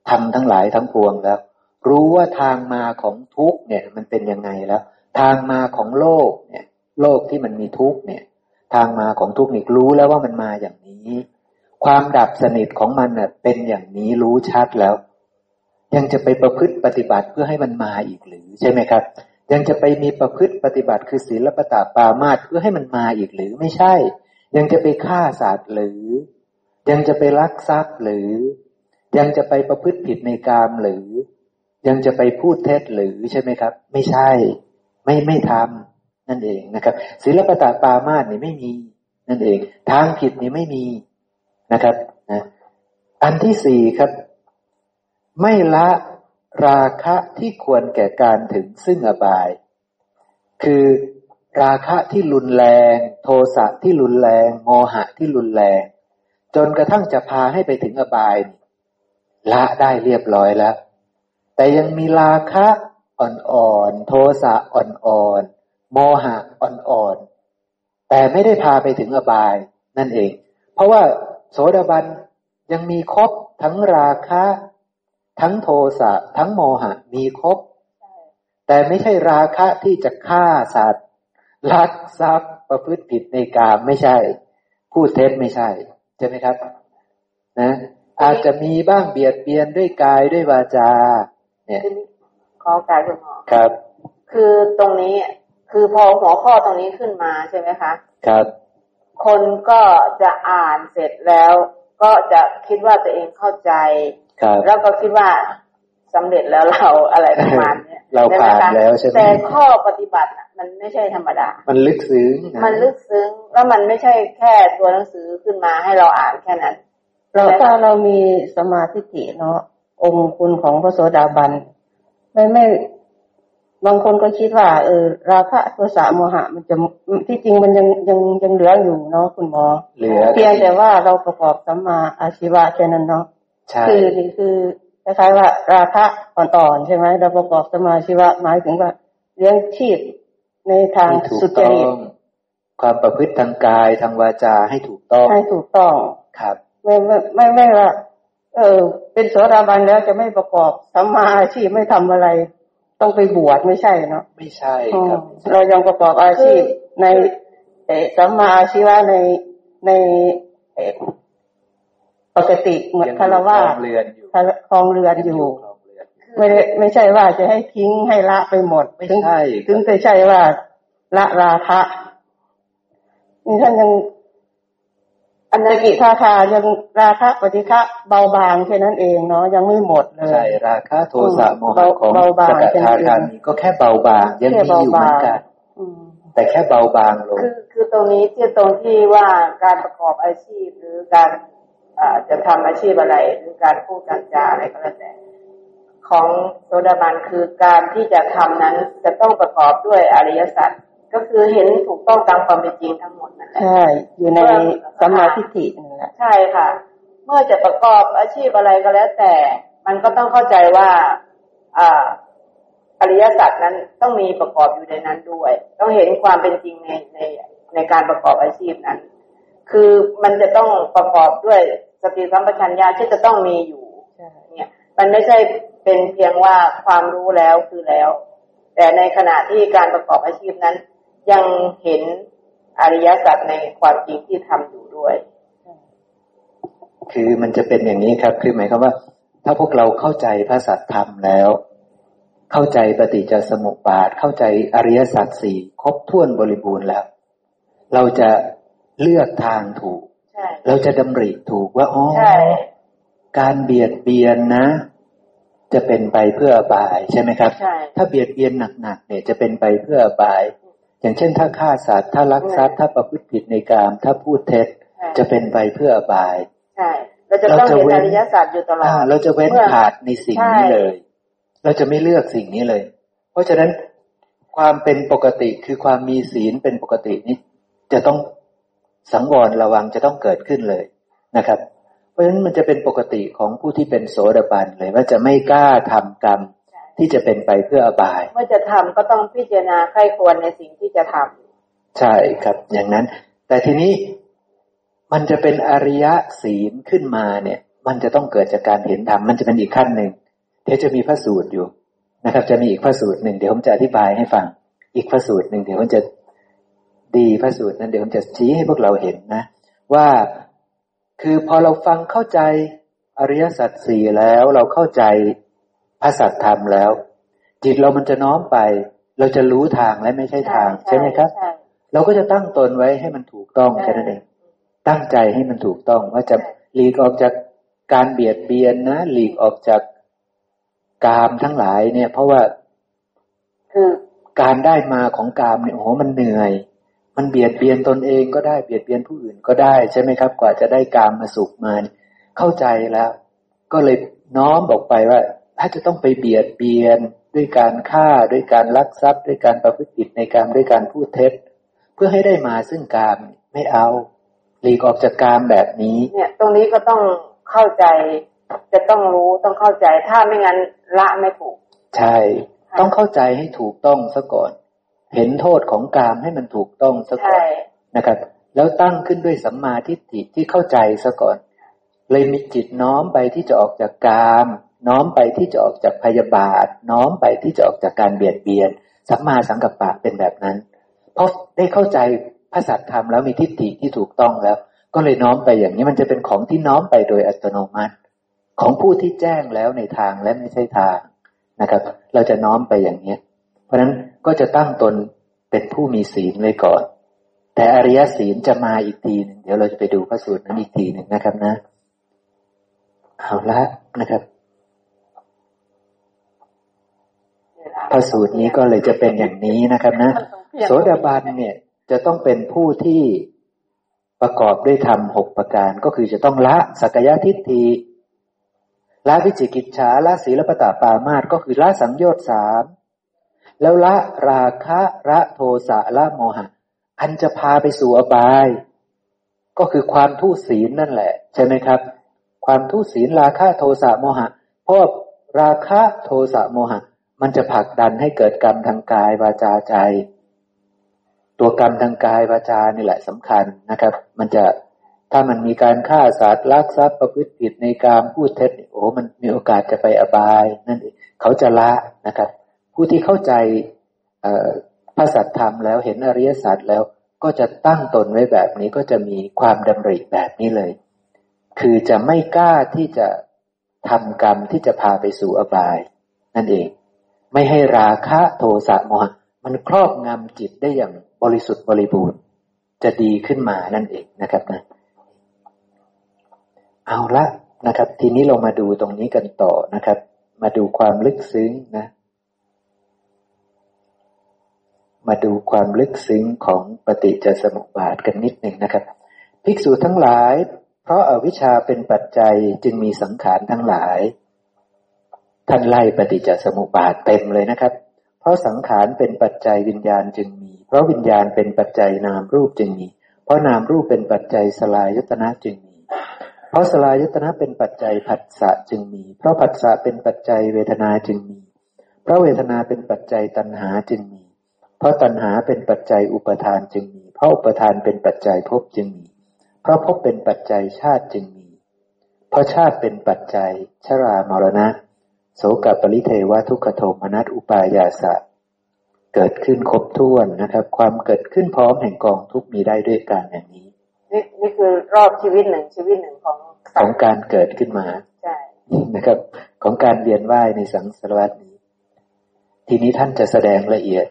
ธรรมทั้งหลายทั้งปวงแล้ว รู้ว่าทางมาของทุกเนี่ย มันเป็นยังไงแล้ว ทางมาของโลกเนี่ย โลกที่มันมีทุกเนี่ย ทางมาของทุกนี่รู้แล้วว่ามันมาอย่างนี้ ความดับสนิทของมันเน่ะเป็นอย่างนี้รู้ชัดแล้ว ยังจะไปประพฤติปฏิบัติเพื่อให้มันมาอีกหรือใช่ไหมครับ ยังจะไปมีประพฤติปฏิบัติคือศีลปตาปามาตเพื่อให้มันมาอีกหรือไม่ใช่ ยังจะไปฆ่าสัตว์หรือ ยังจะไปลักทรัพย์หรือ ยังจะไปประพฤติผิดในกามหรือ ยังจะไปพูดเท็จหรือใช่ไหมครับ ไม่ใช่ ไม่ไม่ทำนั่นเองนะครับศีลปตาปามาตนี่ไม่มีนั่นเอง ทางผิดนี่ไม่มีนะครับนะอันที่สี่ครับ ไม่ละราคะที่ควรแก่การถึงซึ่งอบาย คือราคะที่รุนแรง โทสะที่รุนแรง โมหะที่รุนแรง จนกระทั่งจะพาให้ไปถึงอบาย ละได้เรียบร้อยแล้ว แต่ยังมีราคะอ่อนๆโทสะอ่อนๆโมหะอ่อนๆแต่ไม่ได้พาไปถึงอบายนั่นเอง เพราะว่าโสดาบันยังมีครบทั้งราคะ ทั้งโทสะทั้งโมหะมีครบ แต่ไม่ใช่ราคะที่จะฆ่าสัตว์ลักทรัพย์ประพฤติผิดในกามไม่ใช่ พูดเท็จไม่ใช่ ใช่ไหมครับ นะ อาจจะมีบ้างเบียดเบียนด้วยกายด้วยวาจา เนี่ยขอการคุณหมอครับ คือตรงนี้คือพอหัวข้อตรงนี้ขึ้นมาใช่ไหมคะ ครับ คนก็จะอ่านเสร็จแล้ว ก็จะคิดว่าตัวเองเข้าใจครับ แล้วก็คิดว่าสำเร็จแล้วเราอะไรประมาณเนี้ยเราผ่านใช่ไหมคะแล้วใช่ไหมแต่ข้อปฏิบัติน่ะมันไม่ใช่ธรรมดา มันลึกซึ้งนะมันลึกซึ้ง แล้วมันไม่ใช่แค่ตัวหนังสือขึ้นมาให้เราอ่านแค่นั้น เราถ้าเรามีสมาธิิเนาะองค์คุณของพระโสดาบันไม่ไม่บางคนก็คิดว่า เออ ราคะโทสะโมหะ มันจะที่จริงมันยังยังยังเหลืออยู่เนาะคุณหมอเหลือเพียงแต่ว่าเราประกอบสัมมาอาชีวะแค่นั้นเนาะใช่ คือนี่คือคล้ายๆว่า ราคะอ่อนๆใช่ไหมเราประกอบสัมมาอาชีวะหมายถึงว่าเลี้ยงชีพในทางให้ถูสุกจต้อริตงความประพฤติทางกายทางวาจาให้ถูกต้องให้ถูกต้องครับ ไม่ไม่ไม่ไม่ว่าเออ เป็นโสดาบันแล้วจะไม่ประกอบสัมมาอาชีพไม่ทำอะไร ต้องไปบวชไม่ใช่เนาะไม่ใช่ครับอืมเรายังประกอบอาชีพในเอ่อสัมมาอาชีวะในในเอ่อ ปกติเหมือนคารวะยังอยู่ครองเรือนอยู่ครองเรือนอยู่ครองเรือนอยู่ไม่ได้ไม่ใช่ว่าจะให้ทิ้งให้ละไปหมดไม่ถึงใช่ถึงจะใช่ว่า ละราคะนี่ท่านยังอันนกิทาคายังราคะปฏิฆะเบาบางแค่นั้นเองเนาะยังไม่หมดเลยใช่ราคะโทสะอืมโมหะของเบาบางสกแค่นั้ทานเองคามีก็แค่เบาบางยังแค่มีอยู่เหมือนกันอืมแต่แค่เบาบางลงคือคือตรงนี้ที่ตรงที่ว่าการประกอบอาชีพหรือการอ่า จะทำอาชีพอะไรหรือการพูดการจาอะไรก็แล้วแต่ของโซดาบันคือการที่จะทำนั้นจะต้องประกอบด้วยอริยสัจก็คือเห็นถูกต้องตามความเป็นจริงทั้งหมดนั่นแหละใช่อยู่ในสัมมาทิฏฐินั่นแหละใช่ค่ะ เมื่อจะประกอบอาชีพอะไรก็แล้ว แต่มันก็ต้องเข้าใจว่าอ่าอริยสัจนั้นต้องมีประกอบอยู่ในนั้นด้วย ต้องเห็นความเป็นจริงในในในการประกอบอาชีพนั้น คือมันจะต้องประกอบด้วยสติสัมปชัญญะที่จะต้องมีอยู่เนี่ย มันไม่ใช่เป็นเพียงว่าความรู้แล้วคือแล้ว แต่ในขณะที่การประกอบอาชีพนั้น ยังเห็นอริยสัจในความจริงที่ทำอยู่ด้วย คือมันจะเป็นอย่างนี้ครับ คือหมายความว่า ถ้าพวกเราเข้าใจพระสัทธรรมแล้ว เข้าใจปฏิจจสมุปบาท เข้าใจอริยสัจสี่ครบถ้วนบริบูรณ์แล้ว เราจะ เลือกทางถูกใช่เราจะดำริถูกว่าอ๋อใช่การเบียดเบียนนะ จะเป็นไปเพื่ออบายใช่ไหมครับใช่ถ้าเบียดเบียนหนักๆเนี่ยจะเป็นไปเพื่ออบาย อย่างเช่น ถ้าฆ่าสัตว์ถ้าลักทรัพย์ถ้าประพฤติผิดในกาม ถ้าพูดเท็จใช่จะเป็นไปเพื่ออบายใช่เราจะต้องเห็นอริยสัจอยู่ตลออ่าดเราจะเว้นเมื่อขาดในสิ่งนี้เลย เราจะไม่เลือกสิ่งนี้เลย เพราะฉะนั้นความเป็นปกติคือความมีศีลเป็นปกตินี้จะต้อง สังวรระวังจะต้องเกิดขึ้นเลยนะครับ เพราะฉะนั้นมันจะเป็นปกติของผู้ที่เป็นโสดาบันเลยว่าจะไม่กล้าทำกรรมที่จะเป็นไปเพื่ออบาย เมื่อจะทำก็ต้องพิจารณาใคร่ควรในสิ่งที่จะทำใช่ครับ อย่างนั้น แต่ทีนี้มันจะเป็นอริยศีลขึ้นมาเนี่ย มันจะต้องเกิดจากการเห็นธรรมมันจะเป็นอีกขั้นหนึ่งเดี๋ยวจะมีพระสูตรอยู่นะครับ จะมีอีกพระสูตรหนึ่งเดี๋ยวผมจะอธิบายให้ฟัง อีกพระสูตรหนึ่งเดี๋ยวผมจะ ดีพระสูตรนั้นเดี๋ยวผมจะชี้ให้พวกเราเห็นนะ ว่าคือพอเราฟังเข้าใจอริยสัจสี่แล้วเราเข้าใจพระสัจธรรมแล้ว จิตเรามันจะน้อมไป เราจะรู้ทางและไม่ใช่ทาง ใช่ไหมครับ เราก็จะตั้งตนไว้ให้มันถูกต้องแค่นั้นเองตั้งใจให้มันถูกต้องว่าจะหลีกออกจากการเบียดเบียนนะหลีกออกจากกามทั้งหลายเนี่ย เพราะว่าคือการได้มาของกามเนี่ยโอ้โหมันเหนื่อย มันเบียดเบียนตนเองก็ได้เบียดเบียนผู้อื่นก็ได้ใช่ไหมครับ กว่าจะได้กามมาสุขมาเข้าใจแล้ว ก็เลยน้อมบอกไปว่า ถ้าจะต้องไปเบียดเบียนด้วยการฆ่าด้วยการลักทรัพย์ ด้วยการประพฤติผิดในการด้วยการพูดเท็จ เพื่อให้ได้มาซึ่งกามไม่เอาหลีกออกจากกามแบบนี้ เนี่ย ตรงนี้ก็ต้องเข้าใจ จะต้องรู้ต้องเข้าใจถ้าไม่งั้นละไม่ถูก ใช่ ต้องเข้าใจให้ถูกต้องซะก่อน เห็นโทษของกามให้มันถูกต้องซะก่อนนะครับ แล้วตั้งขึ้นด้วยสัมมาทิฏฐิที่เข้าใจซะก่อน เลยมีจิตน้อมไปที่จะออกจากกาม น้อมไปที่จะออกจากพยาบาท น้อมไปที่จะออกจากการเบียดเบียน สัมมาสังกัปปะเป็นแบบนั้น เพราะได้เข้าใจพระสัตธรรมแล้วมีทิฏฐิที่ถูกต้องแล้ว ก็เลยน้อมไปอย่างนี้มันจะเป็นของที่น้อมไปโดยอัตโนมัติ ของผู้ที่แจ้งแล้วในทางและไม่ใช่ทางนะครับ เราจะน้อมไปอย่างเนี้ยเพ ราะนั้นก็จะตั้งตนเป็นผู้มีศีลไว้ก่อน แต่อริยศีลจะมาอีกทีหนึ่งเดี๋ยวเราจะไปดูพระสูตรนั้นอีกทีหนึ่งนะครับนะ เอาละนะครับ พระสูตรนี้ก็เลยจะเป็นอย่างนี้นะครับนะ โสดาบันเนี่ยจะต้องเป็นผู้ที่ประกอบด้วยธรรมหกประการก็คือจะต้องละสักยะทิฏฐิละวิจิกิจฉาละศีลปตาปามาตก็คือละสังโยชน์สาม แล้วละราคะระโทสะละโมหะ อันจะพาไปสู่อบาย ก็คือความทุศีลนั่นแหละ ใช่ไหมครับ ความทุศีลราคะโทสะโมหะ เพราะราคะโทสะโมหะ มันจะผลักดันให้เกิดกรรมทางกายวาจาใจ ตัวกรรมทางกายวาจานี่แหละสำคัญนะครับ มันจะถ้ามันมีการฆ่าสัตว์ลักทรัพย์ประพฤติผิดในการพูดเท็จโอ้มันมีโอกาสจะไปอบายนั่นเองเขาจะละนะครับ ผู้ที่เข้าใจพระสัตธรรมแล้วเห็นอริยสัจแล้วก็จะตั้งตนไว้แบบนี้ก็จะมีความดำริแบบนี้เลย คือจะไม่กล้าที่จะทำกรรมที่จะพาไปสู่อบาย นั่นเอง ไม่ให้ราคะโทสะโมหะมันครอบงำจิตได้อย่างบริสุทธิ์บริบูรณ์ จะดีขึ้นมานั่นเองนะครับนะเอาละนะครับ ทีนี้เรามาดูตรงนี้กันต่อนะครับ มาดูความลึกซึ้งนะ มาดูความลึกซึ้งของปฏิจจสมุปบาทกันนิดหนึ่งนะครับ ภิกษุทั้งหลาย เพราะอาวิชชาเป็นปัจจัยจึงมีสังขารทั้งหลาย ท่านไล่ปฏิจจสมุปบาทเต็มเลยนะครับ เพราะสังขารเป็นปัจจัยวิญญาณจึงมี เพราะวิญญาณเป็นปัจจัยนามรูปจึงมี เพราะนามรูปเป็นปัจจัยสลายยตนะจึงมี เพราะสลายยตนะเป็นปัจจัยผัสสะจึงมี เพราะผัสสะเป็นปัจจัยเวทนาจึงมี เพราะเวทนาเป็นปัจจัยตัณหาจึงมี เพราะตัณหาเป็นปัจจัยอุปทานจึงมี เพราะอุปทานเป็นปัจจัยภพจึงมี เพราะภพเป็นปัจจัยชาติจึงมี เพราะชาติเป็นปัจจัย ชรามรณะ โสกปริเทวทุกขโทมนัสอุปายาสะ เกิดขึ้นครบถ้วนนะครับ ความเกิดขึ้นพร้อมแห่งกองทุกมีได้ด้วยการอย่างนี้ นี่นี่คือรอบชีวิตหนึ่งชีวิตหนึ่งของของการเกิดขึ้นมาใช่นะครับ ของการเวียนว่ายในสังสารวัฏนี้ ทีนี้ท่านจะแสดงละเอียด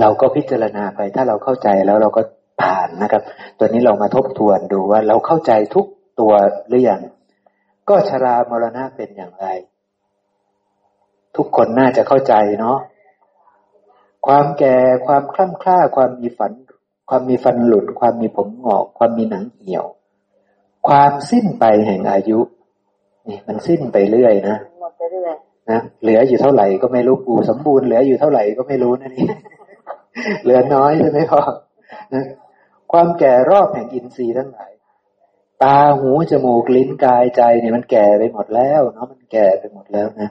เราก็พิจารณาไป ถ้าเราเข้าใจแล้วเราก็ผ่านนะครับ ตัวนี้เรามาทบทวนดูว่าเราเข้าใจทุกตัวหรือยังก็ชรามรณะเป็นอย่างไร ทุกคนน่าจะเข้าใจเนาะความแก่ความคล่ำคล้าความมีฝัน ความมีฟันหลุด ความมีผมหงอกความมีหนังเหี่ยว ความสิ้นไปแห่งอายุนี่มันสิ้นไปเรื่อยนะหมดไปเรื่อยนะเหลืออยู่เท่าไหร่ก็ไม่รู้ปูสมบูรณ์เหลืออยู่เท่าไหร่ก็ไม่รู้นะนี่ เหลือน้อยใช่ไหมพ่อนะความแก่รอบแห่งอินทรีย์ทั้งหลาย ตาหูจมูกลิ้นกายใจเนี่ยมันแก่ไปหมดแล้วเนาะมันแก่ไปหมดแล้วนะ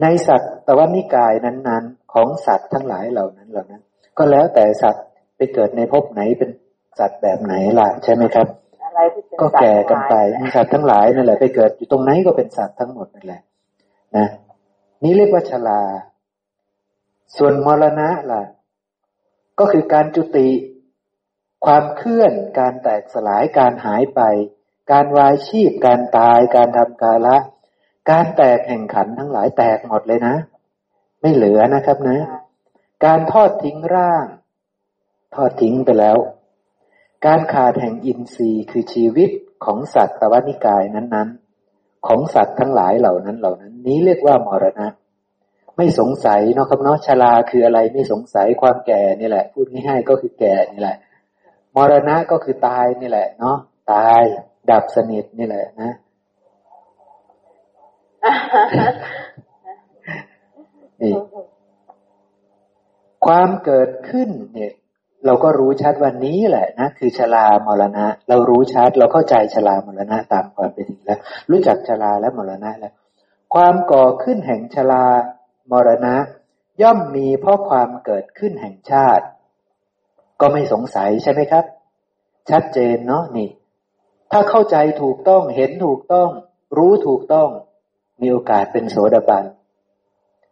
ในสัตว์ตะวันนิกายนั้นๆ ของสัตว์ทั้งหลายเหล่านั้นเหล่านั้น ก็แล้วแต่สัตว์ไปเกิดในภพไหนเป็นสัตว์แบบไหนล่ะใช่ไหมครับก็แก่กันไปสัตว์ทั้งหลายนั่นแหละไปเกิดอยู่ตรงไหนก็เป็นสัตว์ทั้งหมดนั่นแหละนะนี้เรียกว่าชราส่วนมรณะล่ะ ก็คือการจุติ ความเคลื่อน การแตกสลาย การหายไป การวายชีพ การตาย การทำกาละ การแตกแห่งขันทั้งหลายแตกหมดเลยนะ ไม่เหลือนะครับนะ การทอดทิ้งร่าง ทอดทิ้งไปแล้ว การขาดแห่งอินทรีย์คือชีวิตของสัตว์ตวนิกายนั้น ๆ ของสัตว์ทั้งหลายเหล่านั้นเหล่านั้น นี้เรียกว่ามรณะ ไม่สงสัยเนาะครับเนาะชราคืออะไรไม่สงสัยความแก่นี่แหละ พูดง่ายๆก็คือแก่นี่แหละ มรณะก็คือตายนี่แหละ เนาะตายดับสนิทนี่แหละนะนี่ความเกิดขึ้นเนี่ย เราก็รู้ชัดวันนี้แหละนะคือชรามรณะ เรารู้ชัดเราเข้าใจชรามรณะตามความเป็นจริงแล้ว รู้จักชราและมรณะแล้ว ความก่อขึ้นแห่งชรา มรณะ ย่อมมีเพราะความเกิดขึ้นแห่งชาติ ก็ไม่สงสัยใช่ไหมครับ ชัดเจนเนาะนี่ ถ้าเข้าใจถูกต้องเห็นถูกต้อง รู้ถูกต้อง มีโอกาสเป็นโสดาบัน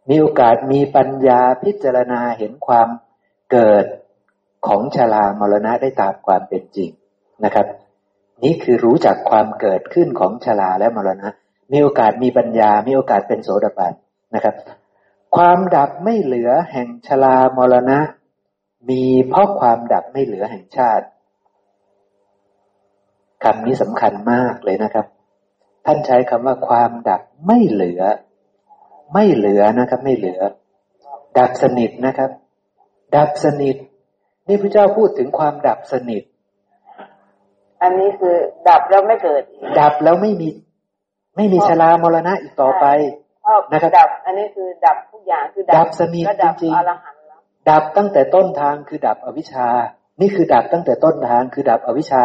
มีโอกาสมีปัญญาพิจารณาเห็นความเกิดของชรามรณะได้ตามความเป็นจริงนะครับ นี่คือรู้จักความเกิดขึ้นของชราและมรณะ มีโอกาสมีปัญญา มีโอกาสเป็นโสดาบันนะครับ ความดับไม่เหลือแห่งชรามรณะ มีเพราะความดับไม่เหลือแห่งชาติคำนี้สำคัญมากเลยนะครับ ท่านใช้คำว่าความดับไม่เหลือ ไม่เหลือนะครับ ไม่เหลือ ดับสนิทนะครับ ดับสนิท นี่พระเจ้าพูดถึงความดับสนิท อันนี้คือ ดับแล้วไม่เกิด ดับแล้วไม่มี ไม่มีชรามรณะอีกต่อไป นะครับดับ อันนี้คือดับทุกอย่างคือดับสนิทจริงๆดับตั้งแต่ต้นทางคือดับอวิชชา นี่คือดับตั้งแต่ต้นทางคือดับอวิชชา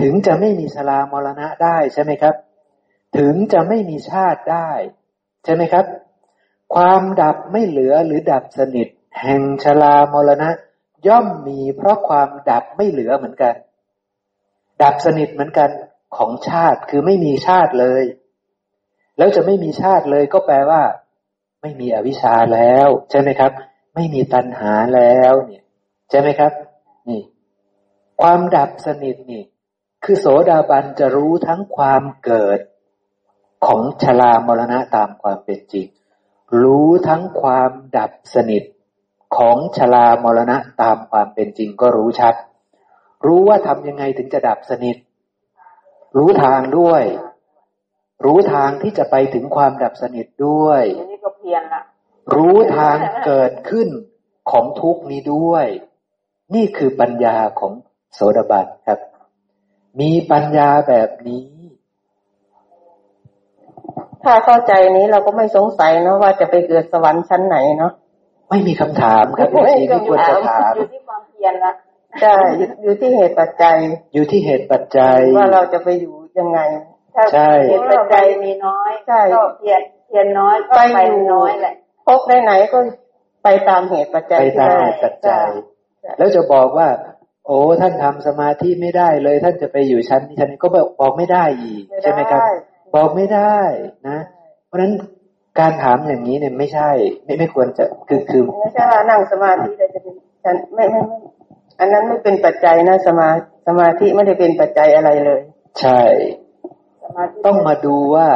ถึงจะไม่มีชรามรณะได้ใช่ไหมครับ ถึงจะไม่มีชาติได้ ใช่ไหมครับ ความดับไม่เหลือหรือดับสนิท แห่งชรามรณะ ย่อมมีเพราะความดับไม่เหลือเหมือนกัน ดับสนิทเหมือนกันของชาติคือไม่มีชาติเลย แล้วจะไม่มีชาติเลยก็แปลว่า ไม่มีอวิชชาแล้ว ใช่ไหมครับ ไม่มีตัณหาแล้วเนี่ย ใช่ไหมครับ นี่ ความดับสนิทนี่ คือโสดาบันจะรู้ทั้งความเกิดของชรามรณะตามความเป็นจริง รู้ทั้งความดับสนิทของชรามรณะตามความเป็นจริงก็รู้ชัด รู้ว่าทำยังไงถึงจะดับสนิท รู้ทางด้วย รู้ทางที่จะไปถึงความดับสนิทด้วยนี่ก็เพียงละรู้ทางเกิดขึ้นของทุกนี้ด้วย นี่คือปัญญาของโสดาบันครับ มีปัญญาแบบนี้ ถ้าเข้าใจนี้เราก็ไม่สงสัยเนาะว่าจะไปเกิดสวรรค์ชั้นไหนเนาะไม่มีคำถามครับไม่มีที่ควรจะถามอยู่ที่ความเพียรละใช่อยู่ที่เหตุปัจจัย อยู่ที่เหตุปัจจัยว่าเราจะไปอยู่ยังไง ใช่เหตุปัจจัยมีน้อยใช่ก็เพียรเพียรน้อยก็ไปน้อยแหละพบไหนก็ไปตามเหตุปัจจัยไปตามเหตุปัจจัย แล้วจะบอกว่า โอ้ท่านทำสมาธิไม่ได้เลย ท่านจะไปอยู่ชั้นนี้ชั้นนี้ก็บอกไม่ได้อีกใช่ไหมครับ บอกไม่ได้นะ เพราะฉะนั้นการถามอย่างนี้เนี่ยไม่ใช่ ไม่ไม่ควรจะคือคือไม่ใช่ว่านั่งสมาธิเราจะเป็นฉันไม่ไม่ไม่อันนั้นไม่เป็นปัจจัยนะสมาสมาธิไม่ได้เป็นปัจจัยอะไรเลย ใช่ ต้องมาดูว่า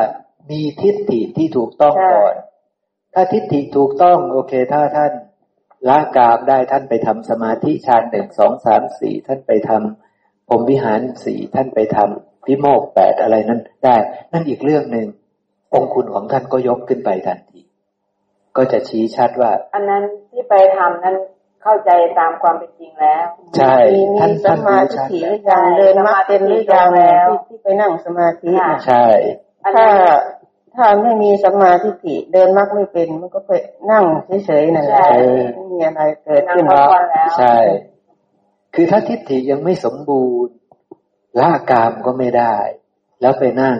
มีทิฏฐิที่ถูกต้องก่อน ถ้าทิฏฐิถูกต้องโอเค ถ้าท่านละกามได้ท่านไปทำสมาธิฌานหนึ่งสองสามสี่ท่านไปทำผมวิหารสี่ท่านไปทำพิโมกแปดอะไรนั้นได้ นั่นอีกเรื่องหนึ่งองคุณของท่านก็ยกขึ้นไปทันที ก็จะชี้ชัดว่า อันนั้นที่ไปทำนั้น เข้าใจตามความเป็นจริงแล้ว ใช่ท่านสมาธิหรือยังเดินมาเป็นหรือยังแล้วที่ไปนั่งสมาธิใช่ถ้าถ้าไม่มีสมาธิเดินมากไม่เป็น มันก็ไปนั่งเฉยๆนั่นแหละไม่มีอะไรเกิดขึ้นแล้วใช่ คือถ้าทิฏฐิยังไม่สมบูรณ์ละกามก็ไม่ได้ แล้วไปนั่ง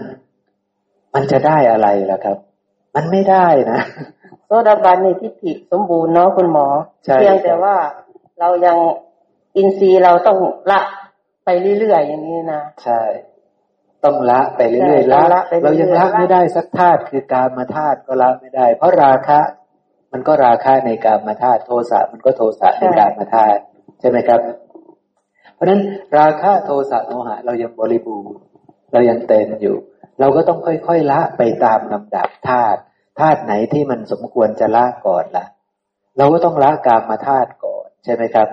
มันจะได้อะไรล่ะครับ มันไม่ได้นะ โซดาบันนี่ทิฏฐิสมบูรณ์เนาะคุณหมอ เพียงแต่ว่าเรายังอินทรีย์เราต้องละไปเรื่อยๆอย่างนี้นะ ใช่ ต้องละไปเรื่อยๆละเรายังละไม่ได้สักธาตุคือการมาธาตุก็ละไม่ได้ เพราะราคะ มันก็ราคะในการมาธาตุโทสะมันก็โทสะในการมาธาตุใช่ไหมครับ เพราะฉะนั้นราคะโทสะโมหะ เรายังบริบูรณ์เรายังเต็มอยู่ เราก็ต้องค่อยๆละไปตามลำดับธาตุ ธาตุไหนที่มันสมควรจะละก่อนละ่ะ เราก็ต้องละกามมาธาตุก่อน ใช่ไหมครับ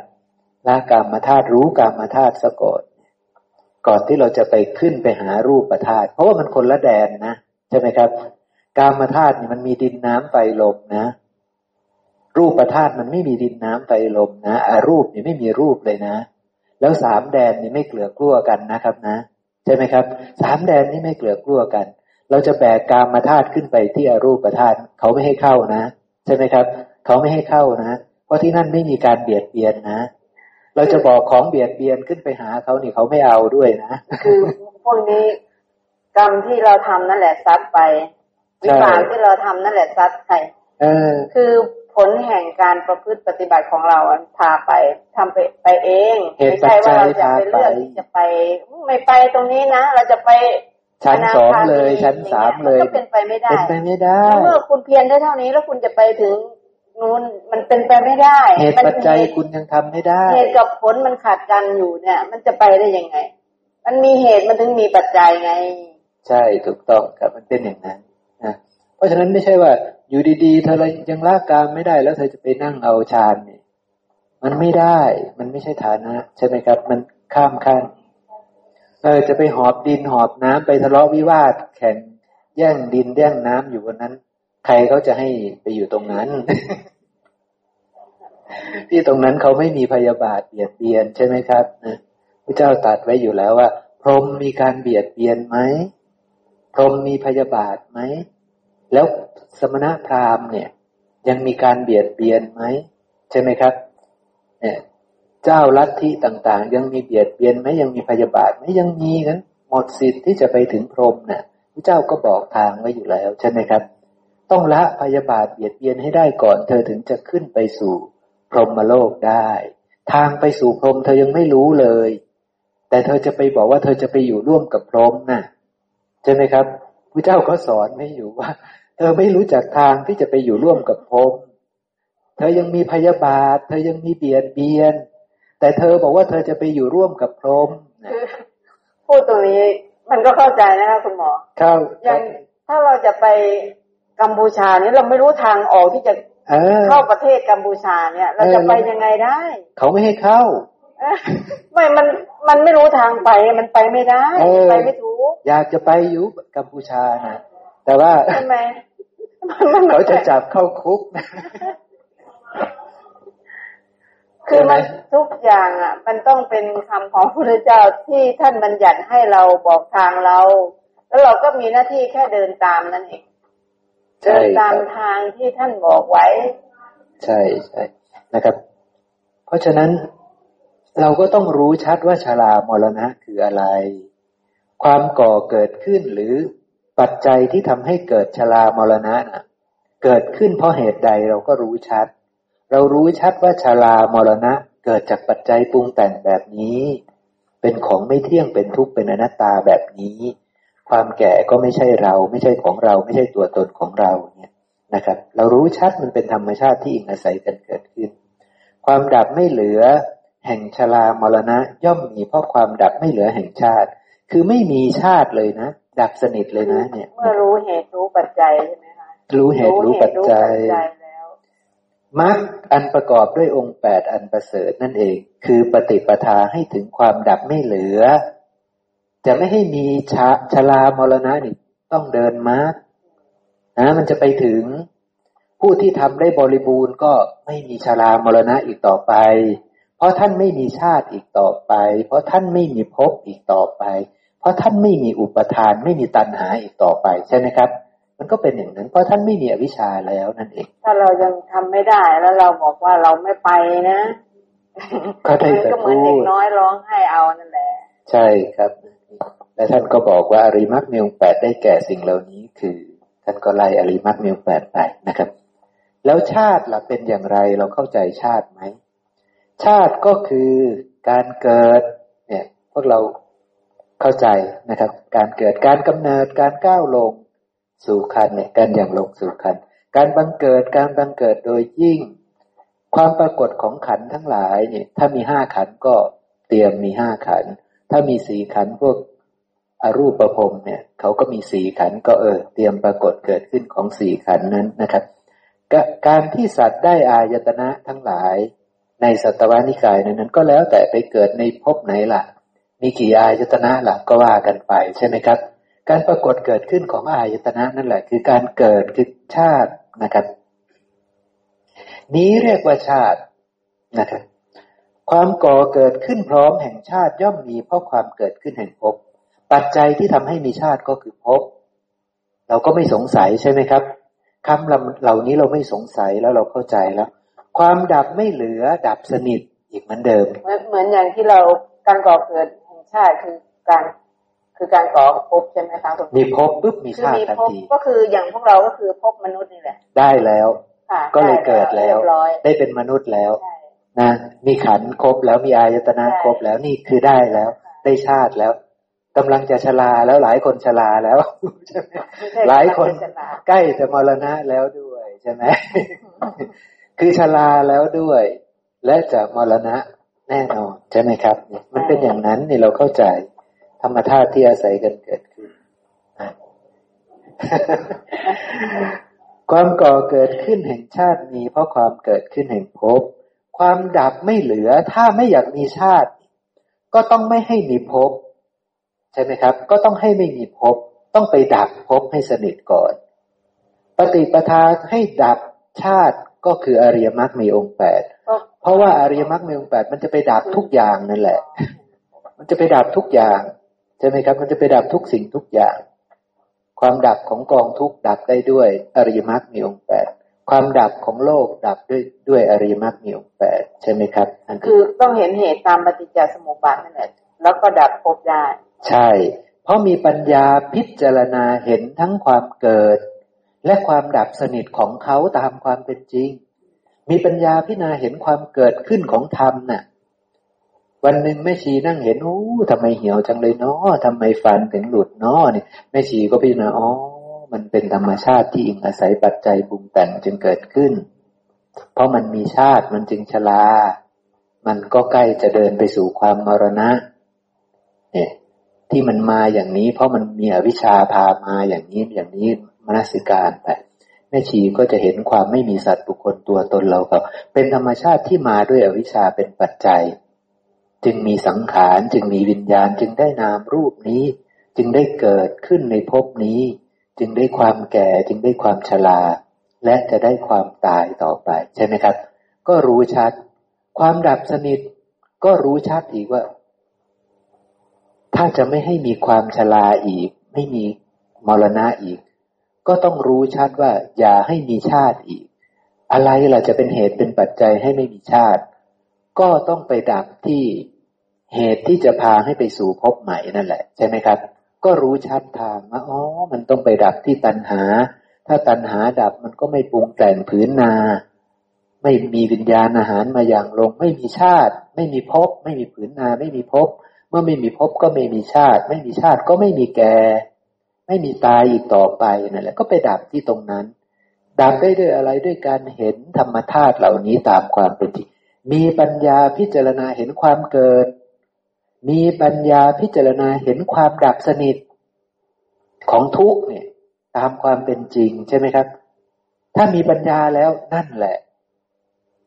ละกามมาธาตุรู้กามมาธาตุซะก่อนก่อนที่เราจะไปขึ้นไปหารูปธาตุเพราะว่ามันคนละแดนนะใช่ไหมครับ กามธาตุนี่มันมีดินน้ำไฟลมนะ รูปธาตุมันไม่มีดินน้ำไฟลมนะอารูปนี่ไม่มีรูปเลยนะ แล้วสามแดนนี่ไม่เกลือกลัวกันนะครับนะ ใช่ไหมครับ สามแดนนี่ไม่เกลือกลัวกัน เราจะแบกกามธาตุขึ้นไปที่อรูปธาตุเขาไม่ให้เข้านะ ใช่ไหมครับ เขาไม่ให้เข้านะ เพราะที่นั่นไม่มีการเบียดเบียนนะ เราจะบอกของเบียดเบียนขึ้นไปหาเขานี่เขาไม่เอาด้วยนะ คือพวกนี้กรรมที่เราทำนั่นแหละซัดไปวิบากที่เราทำนั่นแหละซัดไปเออคือผลแห่งการประพฤติปฏิบัติของเราพาไปทำไปไปเอง ไม่ใช่ว่าเราจะไปเลือกที่จะไป ไม่ไปตรงนี้นะ เราจะไป ชั้นสองเลยชั้นสามเลยก็เป็นไปไม่ได้เป็นไปไม่ได้เมื่อคุณเพียรได้เท่านี้แล้วคุณจะไปถึงนู้นมันเป็นไปไม่ได้ เหตุปัจจัยคุณยังทำไม่ได้ เหตุกับผลมันขาดกันอยู่เนี่ย มันจะไปได้ยังไง มันมีเหตุมันถึงมีปัจจัยไง ใช่ถูกต้องครับมันเป็นอย่างนั้นนะเพราะฉะนั้นไม่ใช่ว่า อยู่ดีๆเธอยังละกามไม่ได้ แล้วเธอจะไปนั่งเอาฌานนี่มันไม่ได้ มันไม่ใช่ฐานะ ใช่ไหมครับ มันข้ามขั้น เออจะไปหอบดินหอบน้ำไปทะเลาะวิวาทแข่งแย่งดินแย่งน้ำอยู่บนนั้น ใครเขาจะให้ไปอยู่ตรงนั้น ที่ตรงนั้นเขาไม่มีพยาบาทเบียดเบียนใช่ไหมครับนะพระเจ้าตัดไว้อยู่แล้วว่า พรหมมีการเบียดเบียนไหมพรหมมีพยาบาทไหมแล้วสมณะพราหมณ์เนี่ย ยังมีการเบียดเบียนไหมใช่ไหมครับ เนี่ย เจ้าลัทธิต่างๆ ยังมีเบียดเบียนไหมยังมีพยาบาทไหมยังมีกันหมดสิทธิ์ที่จะไปถึงพรหมนะ่ยพระเจ้าก็บอกทางไว้อยู่แล้วใช่ไหมครับ ต้องละพยาบาทเบียดเบียนให้ได้ก่อน เธอถึงจะขึ้นไปสู่พรหมโลกได้ ทางไปสู่พรหมเธอยังไม่รู้เลย แต่เธอจะไปบอกว่าเธอจะไปอยู่ร่วมกับพรหมนะ่ะใช่ไหมครับพระเจ้าก็สอนไม่อยู่ว่า เธอไม่รู้จักทางที่จะไปอยู่ร่วมกับพรหมเธอยังมีพยาบาท เธอยังมีเบียดเบียน แต่เธอบอกว่าเธอจะไปอยู่ร่วมกับพรหมพูดตรงนี้มันก็เข้าใจนะคะคุณหมอเข้ายังถ้าเราจะไปกัมพูชาเนี่ยเราไม่รู้ทางออกที่จะเข้าประเทศกัมพูชาเนี่ย เราจะไปยังไงได้ เขาไม่ให้เข้าไม่ มัน มันไม่รู้ทางไป มันไปไม่ได้ ไปไม่ถูก อยากจะไปอยู่กัมพูชานะ แต่ว่าใช่ไหมเขาจะจับเข้าคุก คือมันทุกอย่างอะ มันต้องเป็นคำของพระเจ้าที่ท่านบัญญัติให้เราบอกทางเรา แล้วเราก็มีหน้าที่แค่เดินตามนั่นเองเดินตามทางที่ท่านบอกไว้ ใช่ใช่นะครับ เพราะฉะนั้นเราก็ต้องรู้ชัดว่าชรามรณะคืออะไร ความก่อเกิดขึ้นหรือปัจจัยที่ทำให้เกิดชรามรณะนะเกิดขึ้นเพราะเหตุใดเราก็รู้ชัด เรารู้ชัดว่าชรามรณะเกิดจากปัจจัยปรุงแต่งแบบนี้ เป็นของไม่เที่ยงเป็นทุกข์เป็นอนัตตาแบบนี้ ความแก่ก็ไม่ใช่เรา ไม่ใช่ของเรา ไม่ใช่ตัวตนของเราเนี่ยนะครับ เรารู้ชัดมันเป็นธรรมชาติที่อิงอาศัยกันเกิดขึ้น ความดับไม่เหลือ แห่งชรามรณะย่อมมีเพราะความดับไม่เหลือแห่งชาติ คือไม่มีชาติเลยนะดับสนิทเลยนะ เนี่ย เมื่อรู้เหตุรู้ปัจจัยใช่ไหมคะรู้เหตุรู้ปัจจัย มรรคอันประกอบด้วยองค์แปดอันประเสริฐนั่นเอง คือปฏิปทาให้ถึงความดับไม่เหลือ จะไม่ให้มีชาชลามรณะนี่ต้องเดินมาร์นะมันจะไปถึงผู้ที่ทำได้บริบูรณ์ก็ไม่มีชรามรณะอีกต่อไป เพราะท่านไม่มีชาติอีกต่อไป เพราะท่านไม่มีภพอีกต่อไป เพราะท่านไม่มีอุปทาน ไม่มีตัณหาอีกต่อไปใช่ไหมครับ มันก็เป็นอย่างนั้น เพราะท่านไม่มีอวิชชาแล้วนั่นเอง ถ้าเรายังทำไม่ได้แล้วเราบอกว่าเราไม่ไปนะก็ได้แต่พูดก็เหมือนเด็กน้อยร้องให้เอานั่นแหละ ใช่ครับ และท่านก็บอกว่าอริมักมีองแปดได้แก่สิ่งเหล่านี้ คือ ท่านก็ไล่อริมักมีองแปดไปนะครับ แล้วชาติล่ะเป็นอย่างไรเราเข้าใจชาติไหม ชาติก็คือการเกิด เนี่ย พวกเราเข้าใจนะครับ การเกิดการกำเนิดการก้าวลง สู่คันเนี่ยการอย่างลงสู่คันการบังเกิดการบังเกิดโดยยิ่ง ความปรากฏของขันทั้งหลายเนี่ยถ้ามีห้าขันก็เตรียมมีห้าขัน ถ้ามีสี่ขันพวกอรูปประพรมเนี่ยเขาก็มีสี่ขันก็เออ เตรียมปรากฏเกิดขึ้นของสี่ขันนั้นนะครับ การที่สัตว์ได้อายตนะทั้งหลายในสัตวานิกายนั้นก็แล้วแต่ไปเกิดในภพไหนล่ะ มีกี่อายตนะล่ะก็ว่ากันไปใช่ไหมครับ การปรากฏเกิดขึ้นของอายตนะนั่นแหละ คือการเกิดคือชาตินะครับ นี้เรียกว่าชาตินะครับ ความก่อเกิดขึ้นพร้อมแห่งชาติย่อมมีเพราะความเกิดขึ้นแห่งภพปัจจัยที่ทำให้มีชาติก็คือภพเราก็ไม่สงสัยใช่ไหมครับคำเหล่านี้เราไม่สงสัยแล้วเราเข้าใจแล้ว ความดับไม่เหลือดับสนิทอีกเหมือนเดิม เหมือนอย่างที่เราการก่อเกิดแห่งชาติคือการ คือการก่อภพใช่ไหมคะมีภพปุ๊บมีชาติทันทีก็คืออย่างพวกเราก็คือภพมนุษย์นี่แหละ ได้แล้วก็เลยเกิดแล้ว ได้เป็นมนุษย์แล้วนะมีขันครบแล้วมีอายตนะครบแล้วนี่คือได้แล้ว ได้ชาติแล้วกำลังจะชราแล้วหลายคนชราแล้ว หลายคนใกล้จะมรณะแล้วด้วยใช่ไหมคือชราแล้วด้วย และจะมรณะแน่นอนใช่ไหมครับ มันเป็นอย่างนั้นนี่เราเข้าใจ ธรรมธาตุที่อาศัยกันเกิดขึ้นความก่อเกิดขึ้นแห่งชาติมีเพราะความเกิดขึ้นแห่งภพความดับไม่เหลือถ้าไม่อยากมีชาติ ก็ต้องไม่ให้มีภพใช่ไหมครับ ก็ต้องให้ไม่มีภพต้องไปดับภพให้สนิทก่อน ปฏิปทาให้ดับชาติก็คืออริยมรรคมีองค์แปดเพราะว่าอริยมรรคมีองค์แปดมันจะไปดับทุกอย่างนั่นแหละ มันจะไปดับทุกอย่าง ใช่ไหมครับ มันจะไปดับทุกสิ่งทุกอย่าง ความดับของกองทุกดับได้ด้วยอริยมรรคมีองค์แปดความดับของโลกดับด้วยด้วยอริยมรรคมีองค์แปดใช่ไหมครับคือต้องเห็นเหตุตามปฏิจจสมุปบาทนั่นแหละแล้วก็ดับภพได้ ใช่ เพราะมีปัญญาพิจารณาเห็นทั้งความเกิด และความดับสนิทของเขาตามความเป็นจริง มีปัญญาพิจารณาเห็นความเกิดขึ้นของธรรมนะ่ะ วันหนึ่งแม่ชีนั่งเห็นโอ้ทำไมเหี่ยวจังเลยเนาะทำไมฟันถึงหลุดเนาะเนี่ยแม่ชีก็พิจารณาอ๋อมันเป็นธรรมชาติที่อิงอาศัยปัจจัยปรุงแต่งจึงเกิดขึ้น เพราะมันมีชาติมันจึงชรา มันก็ใกล้จะเดินไปสู่ความมรณะ เนี่ยที่มันมาอย่างนี้ เพราะมันมีอวิชชาพามาอย่างนี้อย่างนี้มนสิการไปแม่ชีก็จะเห็นความไม่มีสัตว์บุคคลตัวตนเราเขาเป็นธรรมชาติที่มาด้วยอวิชชาเป็นปัจจัย จึงมีสังขารจึงมีวิญญาณจึงได้นามรูปนี้ จึงได้เกิดขึ้นในภพนี้ จึงได้ความแก่จึงได้ความชราและจะได้ความตายต่อไป ใช่ไหมครับ ก็รู้ชัด ความดับสนิท ก็รู้ชัดอีกว่า ถ้าจะไม่ให้มีความชราอีก ไม่มีมรณะอีก ก็ต้องรู้ชัดว่า อย่าให้มีชาติอีก อะไรล่ะจะเป็นเหตุเป็นปัจจัยให้ไม่มีชาติ ก็ต้องไปดับที่เหตุที่จะพาให้ไปสู่พบใหม่นั่นแหละ ใช่ไหมครับ ก็รู้ชัดทางว่าอ๋อ มันต้องไปดับที่ตัณหา ถ้าตัณหาดับมันก็ไม่ปรุงแต่งผืนนา ไม่มีวิญญาณอาหารมาอย่างลง ไม่มีชาติ ไม่มีภพไม่มีผืนนา ไม่มีภพเมื่อไม่มีภพก็ไม่มีชาติ ไม่มีชาติก็ไม่มีแก่ ไม่มีตายอีกต่อไปนั่นแหละ ก็ไปดับที่ตรงนั้นดับได้ด้วยอะไรด้วยการเห็นธรรมธาตุเหล่านี้ตามความเป็นจริง มีปัญญาพิจารณาเห็นความเกิด มีปัญญาพิจารณาเห็นความดับสนิทของทุกเนี่ย ตามความเป็นจริงใช่ไหมครับ ถ้ามีปัญญาแล้วนั่นแหละ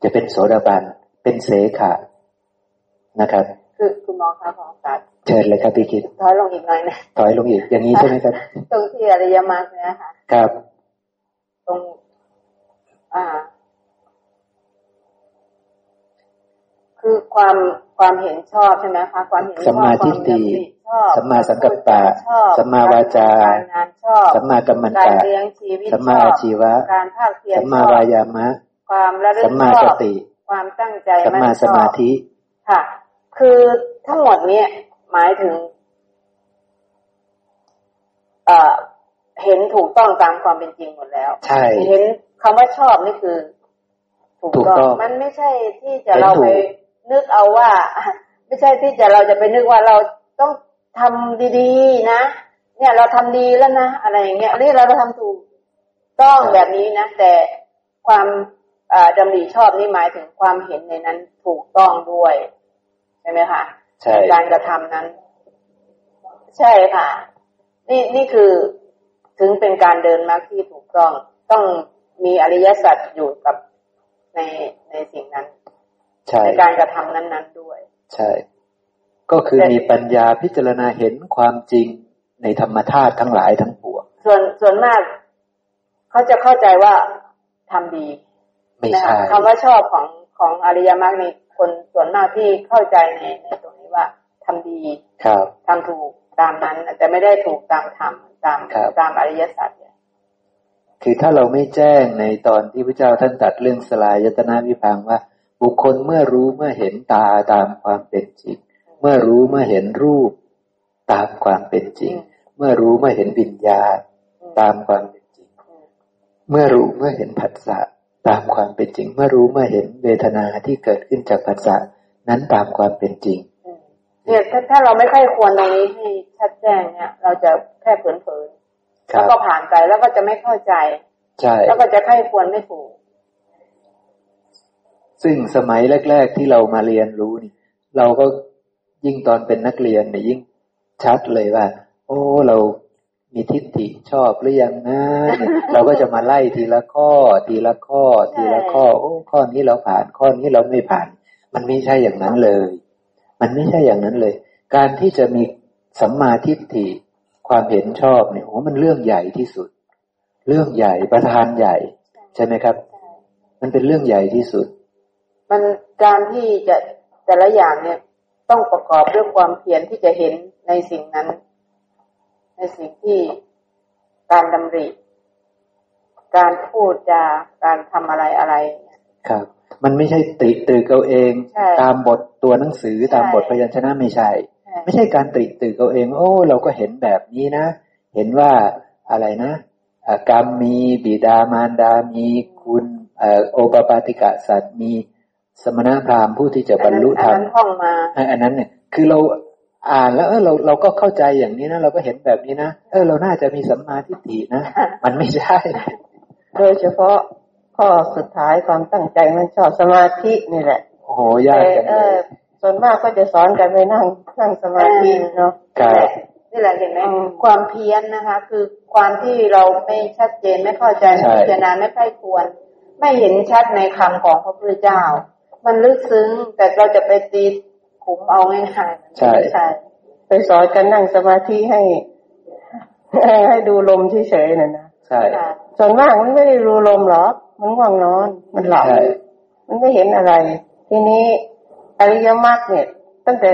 จะเป็นโสดาบันเป็นเสขะนะครับ คือคุณมองครับของการเชิญเลยครับพี่คิดถอยลงอีกหน่อยนะถอยลงอีกอย่างนี้ใช่ไหมครับ ตรงที่อริยมรรคเนี่ยค่ะ ครับ ตรง อ่า คือความความเห็นชอบใช่ไหมคะความเห็นชอบสัมมาทิฏฐิสัมมาสังกัปปะสัมมาวาจาสัมมากัมมันตะสัมมาอาชีวะการภาคเพียรสัมมาวายามะความระลึกชอบสัมมาสติความตั้งใจสัมมาสมาธิค่ะ คือทั้งหมดเนี่ยหมายถึง เอ่อเห็นถูกต้องตามความเป็นจริงหมดแล้ว ใช่ เห็นคำว่าชอบนี่คือ ถูกต้องมันไม่ใช่ที่จะเราไป นึกเอาว่า ไม่ใช่ที่จะเราจะไปนึกว่าเราต้องทำดีๆนะ เนี่ยเราทำดีแล้วนะอะไรอย่างเงี้ยนี่เราเราทำถูกต้องแบบนี้นะ แต่ความดำริชอบนี่หมายถึงความเห็นในนั้นถูกต้องด้วยใช่ไหมคะใช่การกระทำนั้น ใช่ค่ะ นี่นี่คือถึงเป็นการเดินมรรคที่ถูกต้อง ต้องมีอริยสัจอยู่กับในในสิ่งนั้น ใในการกระทำนั้น ๆด้วย ใช่ ก็คือมีปัญญาพิจารณาเห็นความจริงในธรรมธาตุทั้งหลายทั้งปวงส่วนส่วนมาก เขาจะเข้าใจว่าทำดีไม่ใช่คำว่าชอบของของอริยมรรคนี่คนส่วนมากที่เข้าใจในในตรงนี้ว่าทำดีครับทำถูกตามนั้นแต่ไม่ได้ถูกตามธรรมตามตามอริยสัจคือถ้าเราไม่แจ้งในตอนที่พระเจ้าท่านตัดเรื่องสลายยตนาวิพังว่า บุคคลเมื่อรู้เมื่อเห็นตาตามความเป็นจริง เมื่อรู้เมื่อเห็นรูป ตามความเป็นจริง เมื่อรู้เมื่อเห็นวิญญาณตามความเป็นจริง เมื่อรู้เมื่อเห็นผัสสะตามความเป็นจริง เมื่อรู้เมื่อเห็นเวทนาที่เกิดขึ้นจากผัสสะนั้นตามความเป็นจริงเนี่ยถ้าถ้าเราไม่ค่อยควรตรงนี้ให้ชัดแจ้งเนี่ยเราจะแค่เผลอแล้วก็ผ่านไปแล้วก็จะไม่เข้าใจใช่แล้วก็จะใค่ควรไม่ถูก ซึ่งสมัยแรก ๆ ที่เรามาเรียนรู้นี่ เราก็ยิ่งตอนเป็นนักเรียนเนี่ยยิ่งชัดเลยว่า โอ้เรามีทิฏฐิชอบหรือยังนะเราก็จะมาไล่ทีละข้อ ทีละข้อ ทีละข้อ โอ้ข้อนี้เราผ่านข้อนี้เราไม่ผ่าน มันไม่ใช่อย่างนั้นเลย มันไม่ใช่อย่างนั้นเลย การที่จะมีสัมมาทิฏฐิความเห็นชอบเนี่ยโอ้มันเรื่องใหญ่ที่สุด เรื่องใหญ่ประธานใหญ่ ใช่ไหมครับ มันเป็นเรื่องใหญ่ที่สุด มันการที่จะแต่ละอย่างเนี่ยต้องประกอบด้วยความเพียรที่จะเห็นในสิ่งนั้น ในสิ่งที่การดำริ การพูดจาการทำอะไรอะไร ครับ มันไม่ใช่ติตือเกาเอง ตามบทตัวหนังสือตามบทพยัญชนะไม่ใช่ ไม่ใช่การติตึกเอาเอง โอ้ เราก็เห็นแบบนี้นะ เห็นว่าอะไรนะกรรมมีบิดามารดามีคุณโอปปาติกะสัตว์มี สมณพราหมณ์ผู้ที่จะบรรลุธรรมอันนั้นเนี่ย คือเราอ่านแล้วเออเราเราก็เข้าใจอย่างนี้นะเราก็เห็นแบบนี้นะเออเราน่าจะมีสัมมาทิฏฐินะมันไม่ใช่ โดยเฉพาะข้อสุดท้ายความตั้งใจมันชอบสมาธินี่แหละโอ้โหยากจังเลยส่วนมากก็จะสอนกันไปนั่งนั่งสมาธิเนาะนี่แหละเห็นไหมความเพี้ยนนะคะ คือความที่เราไม่ชัดเจนไม่เข้าใจพิจารณาไม่ใช่ควร ไม่เห็นชัดในคำของพระพุทธเจ้า มันลึกซึ้งแต่เราจะไปตีขุมเอาง่ายๆใช่ใช่ไปสอนกันนั่งสมาธิให้ให้ให้ดูลมเฉยๆน่ะนะใช่ส่วนมากมันไม่ได้ดูลมหรอกมันง่วงนอน มันหลับมันไม่เห็นอะไร ทีนี้อริยมรรคเนี่ย ตั้งแต่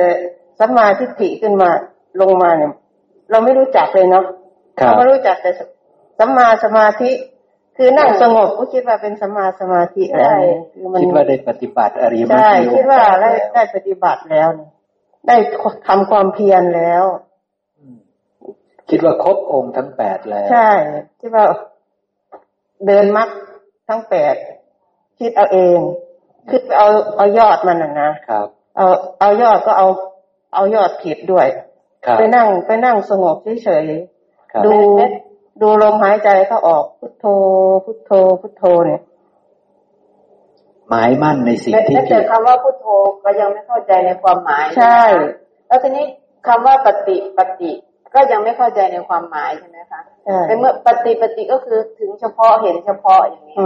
สัมมาทิฏฐิขึ้นมาลงมาเนี่ย เราไม่รู้จักเลยเนาะเราไม่รู้จักแต่สัมมาสมาธิ คือนั่งสงบก็คิดว่าเป็นสัมมาสมาธิแล้วคิดว่าได้ปฏิบัติอริยมรรคใช่คิดว่าได้ได้ปฏิบัติแล้วได้ทำความเพียรแล้วคิดว่าครบองค์ทั้งแปดแล้ว ใช่คิดว่าเดินมรรคทั้งแปดคิดเอาเองคือเอาเอายอดมันนะนะครับ เอาเอายอดก็เอาเอายอดผิดด้วยไปนั่งไปนั่งสงบเฉยๆดู ดูลมหายใจเขาออกพุทโธ พุทโธ พุทโธเนี่ย หมายมั่นในสิ่งที่ผิดคำว่าพุทโธก็ยังไม่เข้าใจในความหมาย ใช่ แล้วทีนี้คำว่าปฏิปฏิก็ยังไม่เข้าใจในความหมายใช่ไหมคะใช่เมื่อปฏิปฏิก็คือถึงเฉพาะเห็นเฉพาะอย่างนี้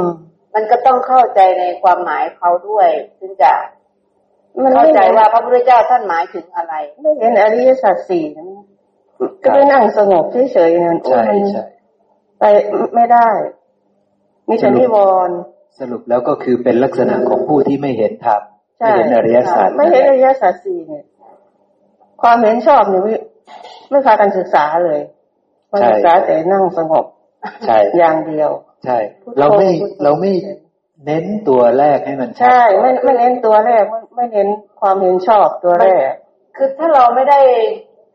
มันก็ต้องเข้าใจในความหมายเขาด้วยถึงจะมันเข้าใจว่าพระพุทธเจ้าท่านหมายถึงอะไร ไม่เห็นอริยสัจสี่ก็ไปนั่งสงบเฉยๆนั่นใช่ใช่ ไปไม่ได้มีแต่นิวรณ์สรุปแล้วก็คือเป็นลักษณะของผู้ที่ไม่เห็นธรรมไม่เห็นอริยสัจไม่เห็นอริยสัจสี่เนี่ย ความเห็นชอบเนี่ยไม่พากันศึกษาเลยมาศึกษาแต่นั่งสงบใช่อย่างเดียว ใช่ เราไม่เราไม่เน้นตัวแรกให้มันใช่ ไม่ไม่เน้นตัวแรกไม่ไม่เน้นความเห็นชอบตัวแรก คือถ้าเราไม่ได้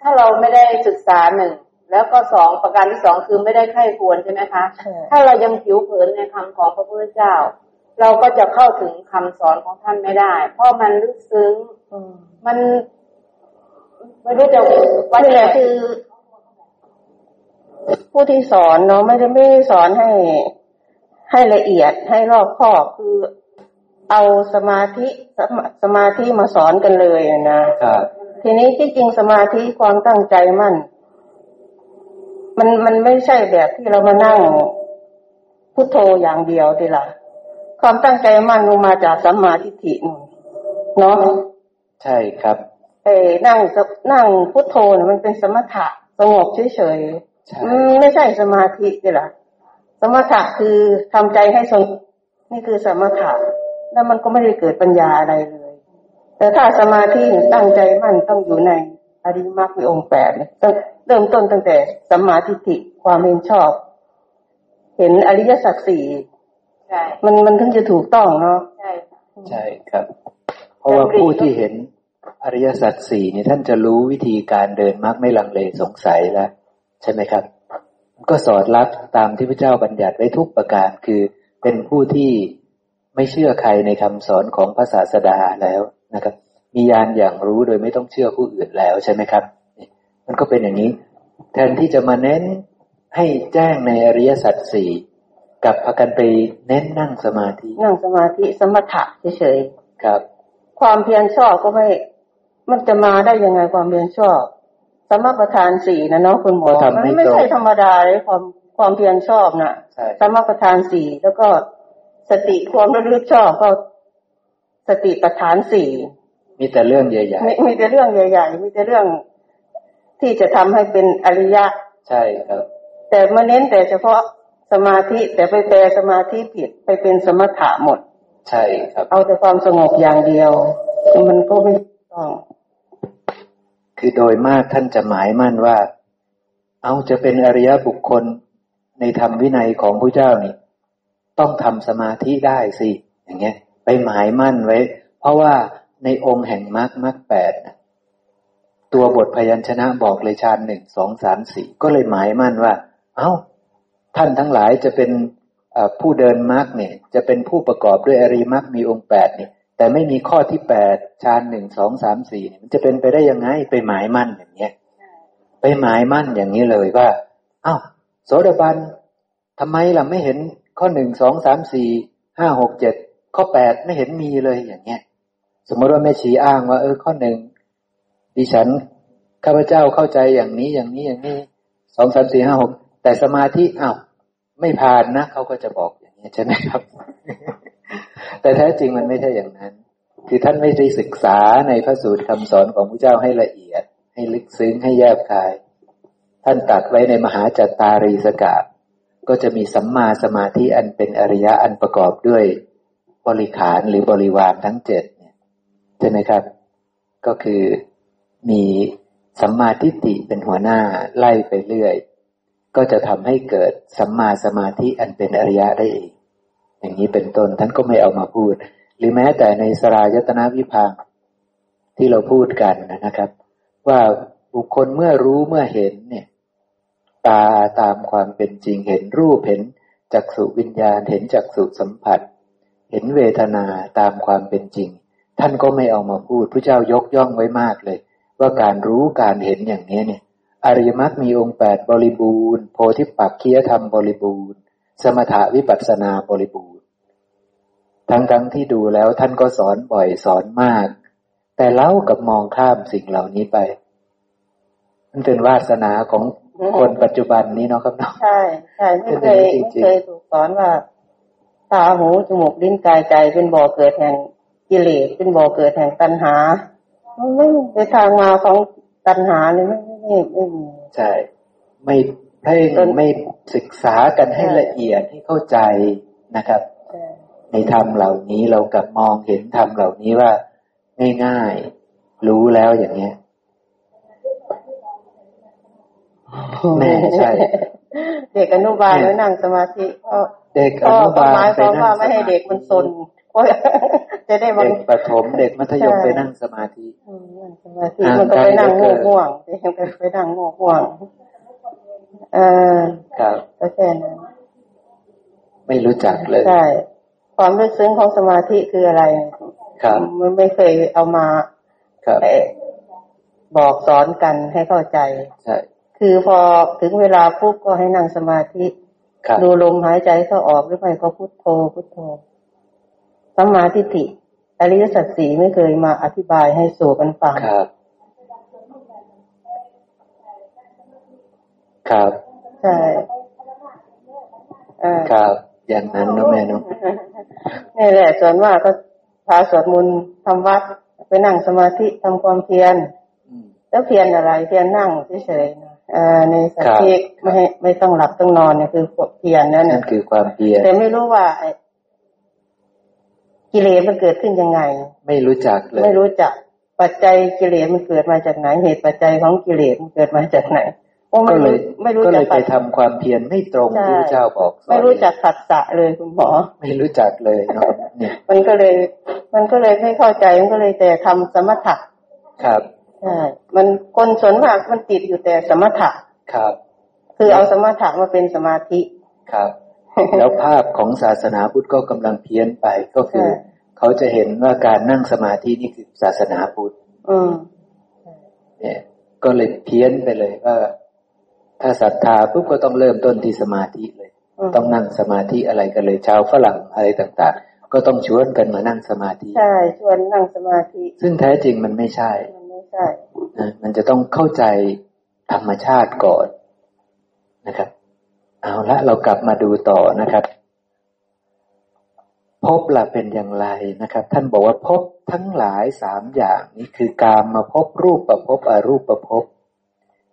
ถ้าเราไม่ได้ศึกษาหนึ่ง แล้วก็สองประการที่สองคือไม่ได้ไข้ควรใช่ไหมคะ ถ้าเรายังผิวเผินในคำของพระพุทธเจ้า เราก็จะเข้าถึงคำสอนของท่านไม่ได้ เพราะมันลึกซึ้งมันไม่รู้จะว่านี่แหละคือ ผู้ที่สอนเนาะไม่ได้ไม่ได้สอนให้ให้ละเอียดให้รอบคอบคือเอาสมาธิสมาสมาธิมาสอนกันเลยอะนะครับทีนี้ที่จริงสมาธิความตั้งใจมั่น มันมันไม่ใช่แบบที่เรามานั่งพุทโธอย่างเดียวดีละความตั้งใจมั่นมันมาจากสัมมาทิฏฐินู่นเนาะใช่ครับเอ้นั่งนั่งพุทโธเนี่ยมันเป็นสมถะสงบเฉยใช่ๆอืมไม่ใช่สมาธินี่แหละสมถะคือทำใจให้สงบนี่คือสมถะแล้วมันก็ไม่ได้เกิดปัญญาอะไรเลย แต่ถ้าสมาธิเนี่ยตั้งใจมั่นต้องอยู่ใน อริยมรรคมีองค์แปดเนี่ยต้องเริ่มต้นตั้งแต่สัมมาทิฏฐิความเห็นชอบ เห็นอริยสัจสี่ใช่มันมันถึงจะถูกต้องเนาะใช่ใช่ครับ เพราะว่าผู้ที่เห็นอริยสัจสี่นี่ท่านจะรู้วิธีการเดินมรรคไม่ลังเลสงสัยแล้วใช่ไหมครับ ก็สอดรับตามที่พระเจ้าบัญญัติไว้ทุกประการคือเป็นผู้ที่ไม่เชื่อใครในคำสอนของพระศาสดาแล้วนะครับ มีญาณอย่างรู้โดยไม่ต้องเชื่อผู้อื่นแล้วใช่ไหมครับนี่มันก็เป็นอย่างนี้ แทนที่จะมาเน้นให้แจ้งในอริยสัจสี่กลับพากันไปเน้นนั่งสมาธิ นั่งสมาธิสมถะเฉยๆครับ ความเพียรชอบก็ไม่มันจะมาได้ยังไงความเพียรชอบสมประทานสี่นะเนาะคุณหมอก็ทำมันให้ไม่ตรงใช่ธรรมดาเลยความความเพียรชอบน่ะใช่สมประทานสี่แล้วก็สติความระลึกชอบก็สติประฐานสี่ มีแต่เรื่องใหญ่มีมีแต่เรื่องใหญ่ ๆ มีแต่เรื่องที่จะทำให้เป็นอริยะๆใช่ครับ แต่มาเน้นแต่เฉพาะสมาธิแต่ไปแปลสมาธิผิดไปเป็นสมถะหมด ใช่ครับ เอาแต่ความสงบอย่างเดียว มันก็ไม่ต้อง คือโดยมากท่านจะหมายมั่นว่า เอาจะเป็นอริยบุคคลในธรรมวินัยของพระเจ้านี่ ต้องทำสมาธิได้สิ อย่างเงี้ย ไปหมายมั่นไว้ เพราะว่า ในองค์แห่งมรรคมรรคแปดนะตัวบทพยัญชนะบอกเลยฌานหนึ่งสองสามสี่ก็เลยหมายมั่นว่า เอ้า ท่านทั้งหลายจะเป็นผู้เดินมรรคเนี่ย จะเป็นผู้ประกอบด้วยอริมรรคมีองค์แปดเนี่ย แต่ไม่มีข้อที่แปดฌานหนึ่งสองสามสี่มันจะเป็นไปได้ยังไงไปหมายมั่นอย่างเงี้ยไปหมายมั่นอย่างนี้เลยว่า เอ้า โสดาบันทำไมล่ะไม่เห็นข้อหนึ่งสองสามสี่ห้าหกเจ็ดข้อแปดไม่เห็นมีเลยอย่างเงี้ย สมมติว่าแม่ชีอ้างว่า เออข้อหนึ่งดิฉันข้าพเจ้าเข้าใจอย่างนี้อย่างนี้อย่างนี้สองสามสี่ห้าหกแต่สมาธิอ้าวไม่ผ่านนะเขาก็จะบอกอย่างนี้ใช่ไหมครับ แต่แท้จริงมันไม่ใช่อย่างนั้น คือท่านไม่ได้ศึกษาในพระสูตรคำสอนของพระเจ้าให้ละเอียด ให้ลึกซึ้งให้แยบคาย ท่านตัดไว้ในมหาจัตตารีสกาก็จะมีสัมมาสมาธิอันเป็นอริยะอันประกอบด้วยบริขารหรือบริวารทั้งเจ็ด ใช่ไหมครับ ก็คือมีสัมมาทิฏฐิเป็นหัวหน้าไล่ไปเรื่อย ก็จะทำให้เกิดสัมมาสมาธิอันเป็นอริยะได้เอง อย่างนี้เป็นต้นท่านก็ไม่เอามาพูด หรือแม้แต่ในสรายตนาวิพังค์ที่เราพูดกันนะครับ ว่าบุคคลเมื่อรู้เมื่อเห็นเนี่ย ตาตามความเป็นจริงเห็นรูปเห็นจักษุวิญญาณเห็นจักษุสัมผัส เห็นเวทนาตามความเป็นจริง ท่านก็ไม่เอามาพูดพระเจ้ายกย่องไว้มากเลย ว่าการรู้การเห็นอย่างนี้เนี่ย อริยมรรคมีองค์แปดบริบูรณ์โพธิปักคียธรรมบริบูรณ์ สมถะวิปัสสนาบริบูรณ์ ทั้งทั้งที่ดูแล้วท่านก็สอนบ่อยสอนมาก แต่เล่ากับมองข้ามสิ่งเหล่านี้ไป มันเป็นวาสนาของคนปัจจุบันนี้เนาะครับเนาะใช่ใช่ไม่เคยจริไม่งๆเคยถูกสอนว่าตาหูจมูกลิ้นกายใจเป็นบ่อเกิดแห่ง กิเลสเป็นบ่อเกิดแห่งตัณหามันไม่ในทางมาของตัณหาเลยไม่ไม่ไม่ไม่มีใช่ไม่เพ่งจนไม่ศึกษากันให้ใช่ละเอียดให้เข้าใจนะครับใช่ในธรรมเหล่านี้เรากลับมองเห็นธรรมเหล่านี้ว่าง่ายๆรู้แล้วอย่างเนี้ยแม่ใช่ เด็กอนุบาลแล้วนั่งสมาธิก็เด็กอก็นุก็บาลหมายไปความนั่ว่างไม่ให้เด็กมันซนเพราะ จะได้บางเด็กประถมเด็กมัธยมใช่ไปนั่งสมาธิอืมนั่งสมาธิมันก็ไปนั่งง่วงง่วงๆไปไปนั่งง่วงง่วงๆเออครับก็แค่นั้นไม่รู้จักเลยใช่ความลึกซึ้งของสมาธิคืออะไรครับมันไม่เคยเอามาครับเอ่อบอกสอนกันให้เข้าใจใช่คือพอถึงเวลาปุ๊บก็ให้นั่งสมาธิครับดูลมหายใจเข้าออกหรือไม่ก็พุทโธพุทโธ สัมมาทิฏฐิอริยสัจสีไม่เคยมาอธิบายให้สู่กันฟังครับ ครับใช่อ่าครับ อย่างนั้นเนอะแม่เนอะนี่แหละส่วนมากก็พาสวดมนต์ทำวัดไปนั่งสมาธิทำความเพียรอืมแล้วเพียรอะไรเพียรนั่งเฉยๆนะอ่าในสครับติไม่ให้ไม่ต้องหลับต้องนอนเนี่ยคือเพียรนั่นนั่นะนคือความเพียรแต่ไม่รู้ว่าไอ้ กิเลสมันเกิดขึ้นยังไง ไม่รู้จักเลย ไม่รู้จัก ปัจจัยกิเลสมันเกิดมาจากไหน เหตุปัจจัยของกิเลสมันเกิดมาจากไหนโอ้ก็ไม่เลรู้ยไม่รู้ก็เลจักยไปทำความเพียรไม่ตรงใช่ที่พระเจ้าบอกสอนไม่รู้จักขัดสะเลยคุณหมอ ไม่รู้จักเลยเนาะเนี่ยมันก็เลย มันก็เลยไม่เข้าใจมันก็เลยแต่ทำสมถะครับใช่มันคนส่วนมากมันติดอยู่แต่สมถะครับ คือเอาสมถะมาเป็นสมาธิครับ แล้วภาพของศาสนาพุทธก็กำลังเพี้ยนไปก็คือใช่เขาจะเห็นว่าการนั่งสมาธินี่คือศาสนาพุทธอืมเนี่ยก็เลยเพี้ยนไปเลยว่าถ้าศรัทธาปุ๊บก็ต้องเริ่มต้นที่สมาธิเลยอืมต้องนั่งสมาธิอะไรกันเลยชาวฝรั่งอะไรต่าง ๆ ก็ต้องชวนกันมานั่งสมาธิใช่ชวนนั่งสมาธิ ซึ่งแท้จริงมันไม่ใช่มันไม่ใช่นะมันจะต้องเข้าใจธรรมชาติก่อนนะครับ เอาละเรากลับมาดูต่อนะครับภพละเป็นอย่างไรนะครับ ท่านบอกว่าภพทั้งหลายสามอย่างนี้คือการมาพบรูปประพบอรูปประพบ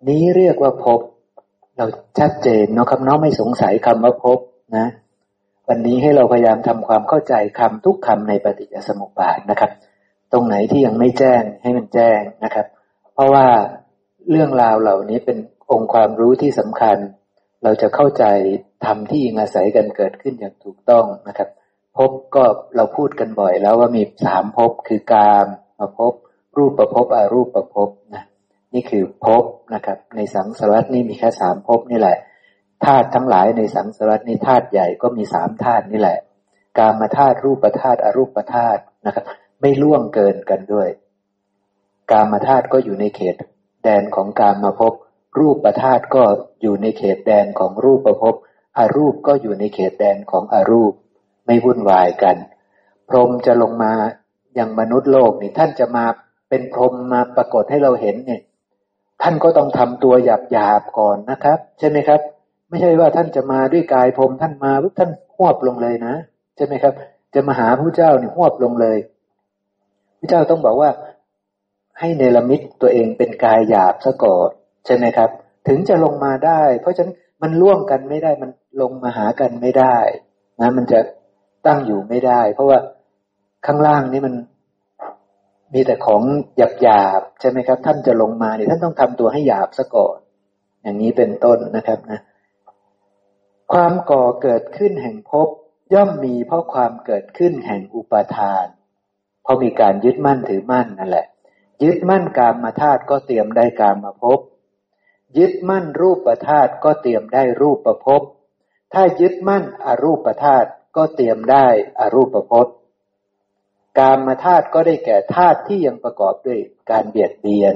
นี้เรียกว่าภพเราชัดเจนเนาะครับน้องไม่สงสัยคำว่าภพนะ วันนี้ให้เราพยายามทำความเข้าใจคำทุกคำในปฏิจจสมุปบาทนะครับ ตรงไหนที่ยังไม่แจ้งให้มันแจ้งนะครับ เพราะว่าเรื่องราวเหล่านี้เป็นองค์ความรู้ที่สำคัญ เราจะเข้าใจธรรมที่อิงอาศัยกันเกิดขึ้นอย่างถูกต้องนะครับภพก็เราพูดกันบ่อยแล้วว่ามีสามภพคือกามมาภพรูปประภพอารูปประภพนะนี่คือภพนะครับ ในสังสารวัตนี่มีแค่สามภพนี่แหละธาตุทั้งหลายในสังสารวัตนี่ธาตุใหญ่ก็มีสามธาตุนี่แหละ กามาธาตุรูปธาตุอรูปธาตุนะครับ ไม่ล่วงเกินกันด้วย กามาธาตุก็อยู่ในเขต แดนของกามมาพ รูปธาตุก็อยู่ในเขตแดนของรูปประพบอารูปก็อยู่ในเขตแดนของอารูป ไม่วุ่นวายกัน พรหมจะลงมาอย่างมนุษย์โลกนี่ท่านจะมาเป็นพรหมมาปรากฏให้เราเห็นเนี่ยท่านก็ต้องทำตัวหยาบหยาบก่อนนะครับ ใช่ไหมครับ ไม่ใช่ว่าท่านจะมาด้วยกายพรหมท่านมาปุ๊บท่านหวบลงเลยนะ ใช่ไหมครับ จะมาหาพระเจ้าเนี่ยหวบลงเลยพระเจ้าต้องบอกว่าให้เนรมิตตัวเองเป็นกายหยาบซะก่อน ใช่ไหมครับ ถึงจะลงมาได้ เพราะฉะนั้นมันร่วมกันไม่ได้มันลงมาหากันไม่ได้นะมันจะตั้งอยู่ไม่ได้ เพราะว่าข้างล่างนี่มันมีแต่ของหยาบหยาบๆใช่ไหมครับ ท่านจะลงมาเนี่ยท่านต้องทำตัวให้หยาบซะก่อน อย่างนี้เป็นต้นนะครับนะ ความก่อเกิดขึ้นแห่งภพย่อมมีเพราะความเกิดขึ้นแห่งอุปาทานเพราะมีการยึดมั่นถือมั่นนั่นแหละ ยึดมั่นกามมาธาตุก็เตรียมได้กามมาภพ ยึดมั่นรูปประธาตุก็เตรียมได้รูปประภพถ้ายึดมั่นอรูปประธาตุก็เตรียมได้อรูปประภพกามมาธาตุก็ได้แก่ธาตุที่ยังประกอบด้วยการเบียดเบียน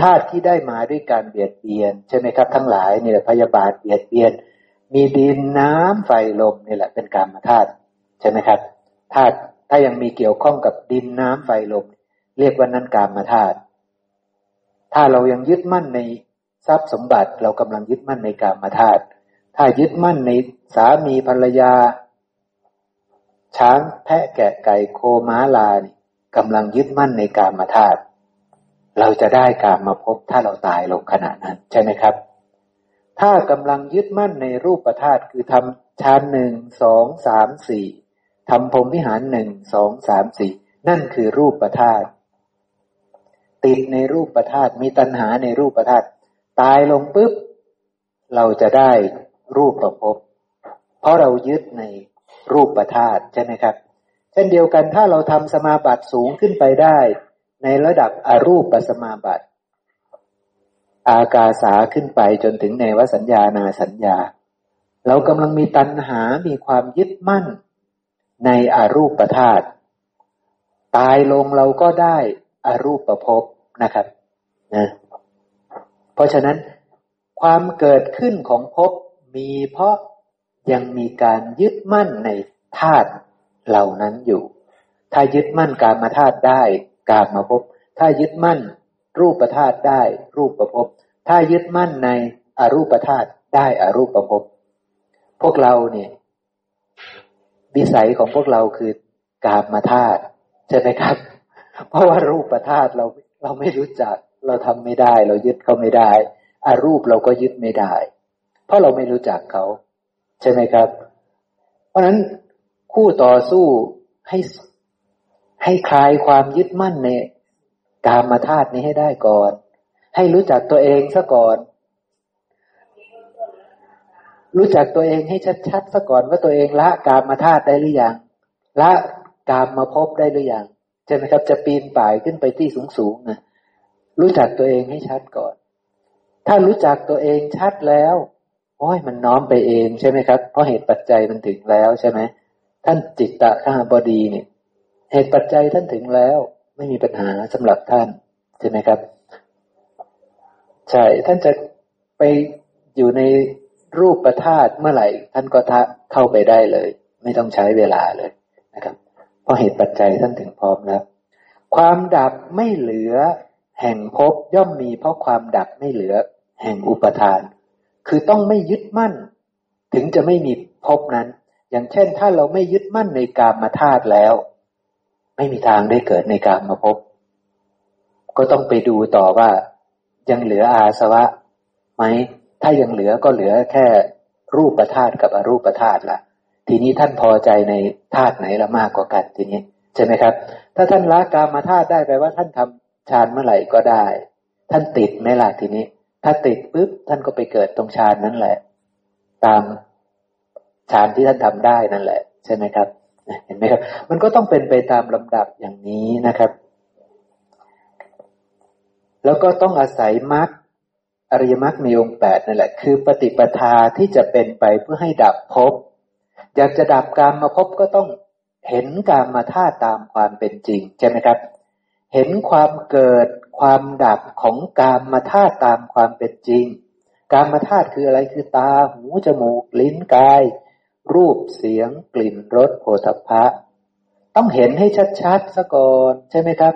ธาตุที่ได้มาด้วยการเบียดเบียน ใช่ไหมครับ ทั้งหลายนี่ยพยาบาทเบียดเบียน มีดินน้ำไฟลมนี่แหละเป็นกามาธาตุใช่ไหมครับธาตุถ้ายังมีเกี่ยวข้องกับดินน้ำไฟลม เรียกว่านั้นกามาธาตุถ้าเรายังยึดมั่นใน ทรัพย์สมบัติเรากำลังยึดมั่นในกามธาตุถ้ายึดมั่นในสามีภรรยา ช้างแพะแกะไก่โคม้าลานี่กำลังยึดมั่นในกามธาตุเราจะได้กามมาพบถ้าเราตายลงขณะนั้น ใช่ไหมครับ ถ้ากำลังยึดมั่นในรูปธาตุคือทำฌานหนึ่งสองสามสี่ทำพรมวิหารหนึ่งสองสามสี่นั่นคือรูปธาตุติดในรูปธาตุมีตัณหาในรูปธาตุ ตายลงปุ๊บ เราจะได้รูปประพบ เพราะเรายึดในรูปประธาตใช่ไหมครับ เช่นเดียวกันถ้าเราทำสมาบัติสูงขึ้นไปได้ ในระดับอรูปปสมาบัติ อากาสาขึ้นไปจนถึงในวสัญญานาสัญญา เรากำลังมีตัณหา มีความยึดมั่น ในอรูปประธาตตายลงเราก็ได้อรูปประพบนะครับนะ ราะฉะนั้น ความเกิดขึ้นของภพมีเพราะยังมีการยึดมั่นในธาตุเหล่านั้นอยู่ ถ้ายึดมั่นการมาธาตุได้การมาภพถ้ายึดมั่นรูปธาตุได้รูปประพบถ้ายึดมั่นในอรูปธาตุได้อรูปประพบพวกเราเนี่ยวิสัยของพวกเราคือกามาธาตุใช่ไหมครับ เพราะว่ารูปธาตุเราเราไม่รู้จัก เราทำไม่ได้ เรายึดเขาไม่ได้อารูปเราก็ยึดไม่ได้ เพราะเราไม่รู้จักเขา ใช่ไหมครับ เพราะฉะนั้นคู่ต่อสู้ให้ให้คลายความยึดมั่นในกามาธาตุนี้ให้ได้ก่อน ให้รู้จักตัวเองซะก่อน รู้จักตัวเองให้ชัดๆซะก่อนว่าตัวเองละกามาธาตุได้หรือยังละกามมาพบได้หรือยังใช่ไหมครับ จะปีนป่ายขึ้นไปที่สูงๆนะ รู้จักตัวเองให้ชัดก่อน ถ้ารู้จักตัวเองชัดแล้วโอ้ยมันน้อมไปเองใช่ไหมครับ เพราะเหตุปัจจัยมันถึงแล้วใช่ไหมท่านจิตตะข้าบดีเนี่ย เหตุปัจจัยท่านถึงแล้ว ไม่มีปัญหาสำหรับท่านใช่ไหมครับ ใช่ท่านจะไปอยู่ในรูปประธาตเมื่อไหร่ ท่านก็ทะเข้าไปได้เลย ไม่ต้องใช้เวลาเลยนะครับ เพราะเหตุปัจจัยท่านถึงพร้อมแล้ว ความดับไม่เหลือ แห่งภพย่อมมีเพราะความดับไม่เหลือ แห่งอุปทาน คือต้องไม่ยึดมั่น ถึงจะไม่มีภพนั้น อย่างเช่นถ้าเราไม่ยึดมั่นในกามมาธาตุแล้ว ไม่มีทางได้เกิดในกามมาภพก็ต้องไปดูต่อว่า ยังเหลืออาสวะไหมถ้ายังเหลือก็เหลือแค่รูปธาตุกับอรูปธาตุละทีนี้ท่านพอใจในธาตุไหนละมากกว่ากันทีนี้ใช่ไหมครับ ถ้าท่านละกามาธาตุได้แปลว่าท่านทำ ฌานเมื่อไหร่ก็ได้ ท่านติดไหมล่ะทีนี้ ถ้าติดปุ๊บท่านก็ไปเกิดตรงฌานนั่นแหละ ตามฌานที่ท่านทำได้นั่นแหละ ใช่ไหมครับเห็นไหมครับ มันก็ต้องเป็นไปตามลำดับอย่างนี้นะครับ แล้วก็ต้องอาศัยมรรคอริยมรรคมีองค์แปดนั่นแหละ คือปฏิปทาที่จะเป็นไปเพื่อให้ดับภพอยากจะดับกามมาพบก็ต้องเห็นกามมาท่าตามความเป็นจริง ใช่ไหมครับ เห็นความเกิดความดับของกามมาท่าตุตามความเป็นจริง กามมาธาตุคืออะไรคือตาหูจมูกลิ้นกาย รูปเสียงกลิ่นรสโผฏฐะต้องเห็นให้ชัดๆซะก่อนใช่ไหมครับ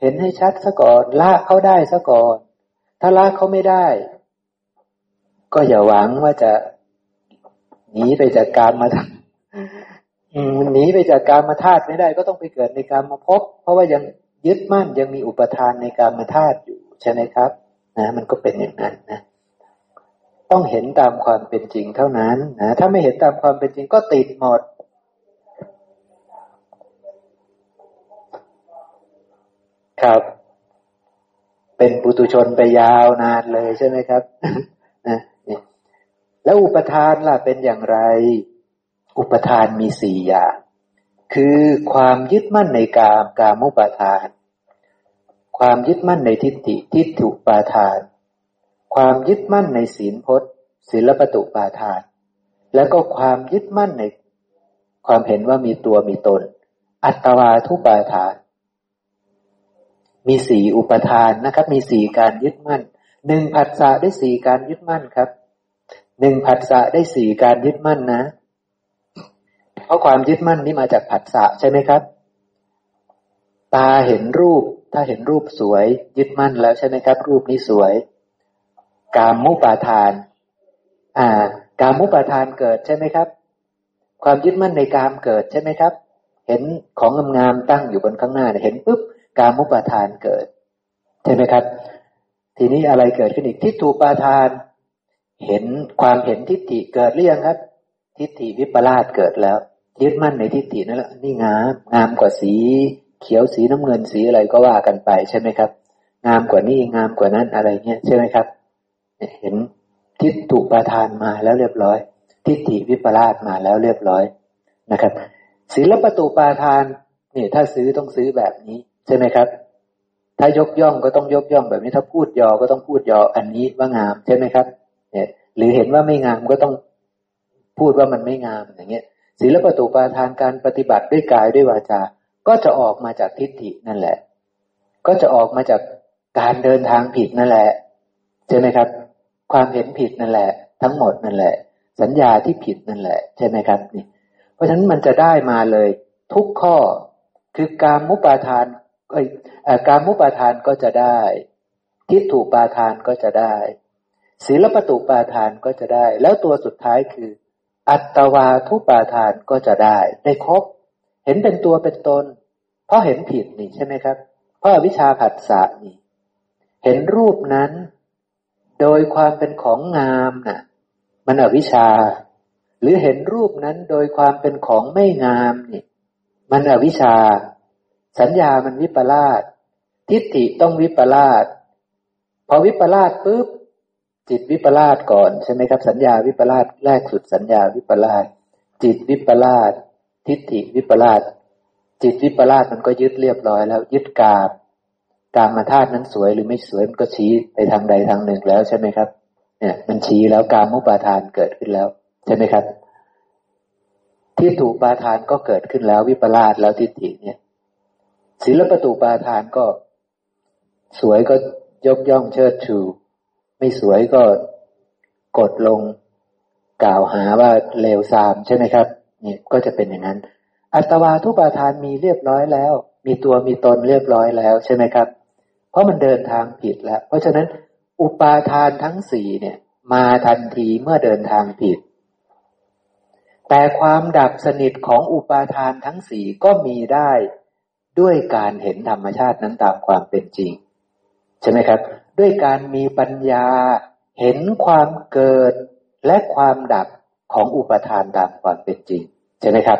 เห็นให้ชัดซะก่อนละเขาได้ซะก่อน ถ้าละเขาไม่ได้ ก็อย่าหวังว่าจะหนีไปจากการมาทหนีไปจากการมาธาตุไม่ได้ ก็ต้องไปเกิดในการมาพบ เพราะว่ายัง ยึดมั่นยังมีอุปทานในการมาธาตุอยู่ใช่ไหมครับนะมันก็เป็นอย่างนั้นนะ ต้องเห็นตามความเป็นจริงเท่านั้นนะถ้าไม่เห็นตามความเป็นจริงก็ติดหมด ครับ เป็นปุตุชนไปยาวนานเลยใช่ไหมครับนะแล้วอุปทานล่ะเป็นอย่างไร อุปทานมีสี่อย่างคือความยึดมั่นในกามกามุปาทาน ความยึดมั่นในทิฏฐิทิฏฐุปาทาน ความยึดมั่นในศีลพจน์ศีลปตุปาทาน แล้วก็ความยึดมั่นใน ความเห็นว่ามีตัวมีตน อัตวาทุปาทาน มีสี่อุปทานนะครับ มีสี่การยึดมั่นหนึ่งผัสสะได้สี่การยึดมั่นครับหนึ่งผัสสะได้สี่การยึดมั่นนะ เพราะความยึดมั่นนี้มาจากผัสสะใช่ไหมครับ ตาเห็นรูป ถ้าเห็นรูปสวย ยึดมั่นแล้วใช่ไหมครับ รูปนี้สวย กามมุปาทาน อ่า กามมุปาทานเกิดใช่ไหมครับ ความยึดมั่นในกามเกิดใช่ไหมครับ เห็นของงามๆตั้งอยู่บนข้างหน้าเห็นปุ๊บกามมุปาทานเกิด ใช่ไหมครับ ทีนี้อะไรเกิดขึ้นอีกทิฏฐุปาทาน เห็นความเห็นทิฏฐิเกิดหรือยังครับ ทิฏฐิวิปลาสเกิดแล้ว ยึดมั่นในทิฏฐินั่นแหละนี่งาม งามกว่าสี เขียวสีน้ำเงินสีอะไรก็ว่ากันไปใช่ไหมครับ งามกว่านี้งามกว่านั้นอะไรเงี้ยใช่ไหมครับ เห็นทิฏฐุปาทานมาแล้วเรียบร้อย ทิฏฐิวิปลาสมาแล้วเรียบร้อยนะครับศีลประตูปาทานนี่ถ้าซื้อต้องซื้อแบบนี้ใช่ไหมครับ ถ้ายกย่องก็ต้องยกย่องแบบนี้ถ้าพูดยอก็ต้องพูดยออันนี้ว่างามใช่ไหมครับ เนี่ย หรือเห็นว่าไม่งามก็ต้องพูดว่ามันไม่งามอย่างเงี้ยศีลประตุปาทานการปฏิบัติด้วยกายด้วยวาจา ก็จะออกมาจากทิฏฐินั่นแหละ ก็จะออกมาจากการเดินทางผิดนั่นแหละใช่ไหมครับ ความเห็นผิดนั่นแหละ ทั้งหมดนั่นแหละ สัญญาที่ผิดนั่นแหละ ใช่ไหมครับนี่ เพราะฉะนั้นมันจะได้มาเลย ทุกข้อคือการมุปาทานเอ้การมุปาทานก็จะได้ ทิฏฐุปาทานก็จะได้ศีลปตุปาทานก็จะได้ แล้วตัวสุดท้ายคือ อัตวาทุปาทานก็จะได้ ได้ครบ เห็นเป็นตัวเป็นตน เพราะเห็นผิดนี่ใช่ไหมครับ เพราะวิชาผัสสะนี่ เห็นรูปนั้น โดยความเป็นของงามนะ่ะ มันอวิชาหรือเห็นรูปนั้นโดยความเป็นของไม่งามนี่ มันอวิชา สัญญามันวิปลาสทิฏฐิต้องวิปลาสพอวิปลาสปุ๊บจิตวิปลาสก่อนใช่ไหมครับ สัญญาวิปลาสแรกสุดสัญญาวิปลาสจิตวิปลาส ทิฏฐิวิปลาสจิตวิปลาสมันก็ยึดเรียบร้อยแล้ว ยึดกามกามมาธาตุนั้นสวยหรือไม่สวยมันก็ชี้ไปทางใดทางหนึ่งแล้วใช่ไหมครับ เนี่ย มันชี้แล้วกามมุปาทานเกิดขึ้นแล้ว ใช่ไหมครับ ที่ถูกปาทานก็เกิดขึ้นแล้ววิปลาสแล้วทิฏฐิเนี่ยศิลปตูปาทานก็ สวยก็ยกย่องเชิดชู ไม่สวยก็กดลงกล่าวหาว่าเลวทรามใช่ไหมครับ เนี่ยก็จะเป็นอย่างนั้น อัตวาทุปาทานมีเรียบร้อยแล้ว มีตัวมีตนเรียบร้อยแล้วใช่ไหมครับ เพราะมันเดินทางผิดแล้ว เพราะฉะนั้น อุปาทานทั้งสี่เนี่ย มาทันทีเมื่อเดินทางผิด แต่ความดับสนิทของอุปาทานทั้งสี่ก็มีได้ด้วยการเห็นธรรมชาตินั้นตามความเป็นจริง ใช่ไหมครับ ด้วยการมีปัญญาเห็นความเกิดและความดับ ของอุปทานตามความเป็นจริงใช่ไหมครับ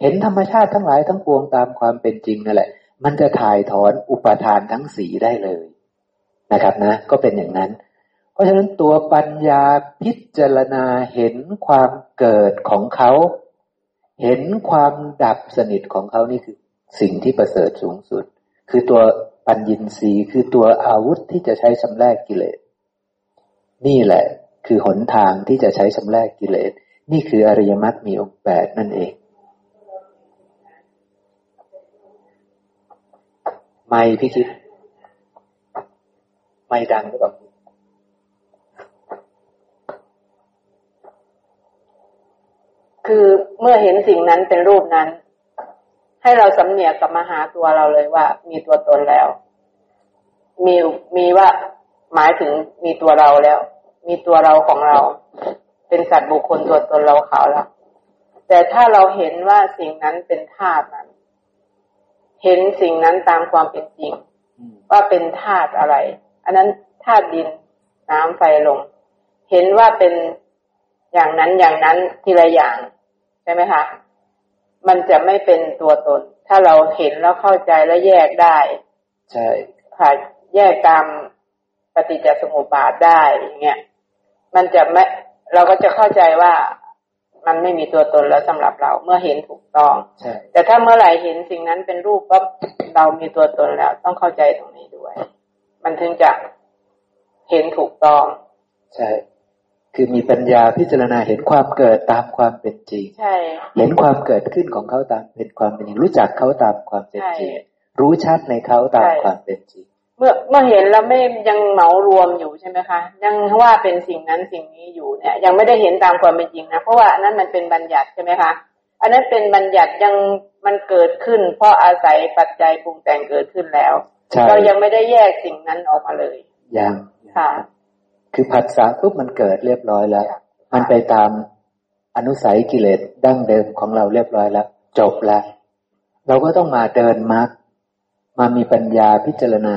เห็นธรรมชาติทั้งหลายทั้งปวงตามความเป็นจริงนั่นแหละ มันจะถ่ายถอนอุปทานทั้งสีได้เลยนะครับนะ ก็เป็นอย่างนั้น เพราะฉะนั้นตัวปัญญาพิจารณาเห็นความเกิดของเขา เห็นความดับสนิทของเขานี่คือสิ่งที่ประเสริฐสูงสุด คือตัวปัญญินรีคือตัวอาวุธที่จะใช้ชำระกิเลสนี่แหละ คือหนทางที่จะใช้ชำระกิเลส นี่คืออริยมรรคมีองค์แปดนั่นเอง ไม่พี่คิด ไม่ดังหรือเปล่าคือเมื่อเห็นสิ่งนั้นเป็นรูปนั้น ให้เราสำเนียกกับมาหาตัวเราเลยว่า มีตัวตนแล้ว มีมีว่าหมายถึงมีตัวเราแล้ว มีตัวเราของเรา เป็นสัตว์บุคคลตัวตนเราเขาแล้วแต่ถ้าเราเห็นว่าสิ่งนั้นเป็นธาตุนั้น เห็นสิ่งนั้นตามความเป็นจริง ว่าเป็นธาตุอะไร อันนั้นธาตุดินน้ำไฟลมเห็นว่าเป็นอย่างนั้นอย่างนั้นทีละอย่าง ใช่ไหมคะมันจะไม่เป็นตัวตน ถ้าเราเห็นแล้วเข้าใจแล้วแยกได้ ใช่ค่ะแยกตามปฏิจจสมุปบาทได้อย่างเงี้ย มันจะไม่เราก็จะเข้าใจว่ามันไม่มีตัวตนแล้วสำหรับเราเมื่อเห็นถูกต้องใช่แต่ถ้าเมื่อไหร่เห็นสิ่งนั้นเป็นรูปก็เรามีตัวตนแล้วต้องเข้าใจตรงนี้ด้วย มันถึงจะเห็นถูกต้อง ใช่ คือมีปัญญาพิจารณาเห็นความเกิดตามความเป็นจริง ใช่ เห็นความเกิดขึ้นของเขาตามเป็นความเป็นจริงรู้จักเขาตามความเป็นจริง รู้ชัดในเขาตามความเป็นจริง เมื่อเมื่อเห็นแล้วไม่ยังเหมารวมอยู่ใช่ไหมคะ ยังว่าเป็นสิ่งนั้นสิ่งนี้อยู่เนี่ย ยังไม่ได้เห็นตามความเป็นจริงนะเพราะว่านั้นมันเป็นบัญญัติใช่ไหมคะอันนั้นเป็นบัญญัติยังมันเกิดขึ้น เพราะอาศัยปัจจัยปรุงแต่งเกิดขึ้นแล้ว เรายังไม่ได้แยกสิ่งนั้นออกมาเลยยังค่ะ คือผัสสะปุ๊บมันเกิดเรียบร้อยแล้ว มันไปตามอนุสัยกิเลสดั้งเดิมของเราเรียบร้อยแล้ว จบแล้ว เราก็ต้องมาเดินมรรคมามีปัญญาพิจารณา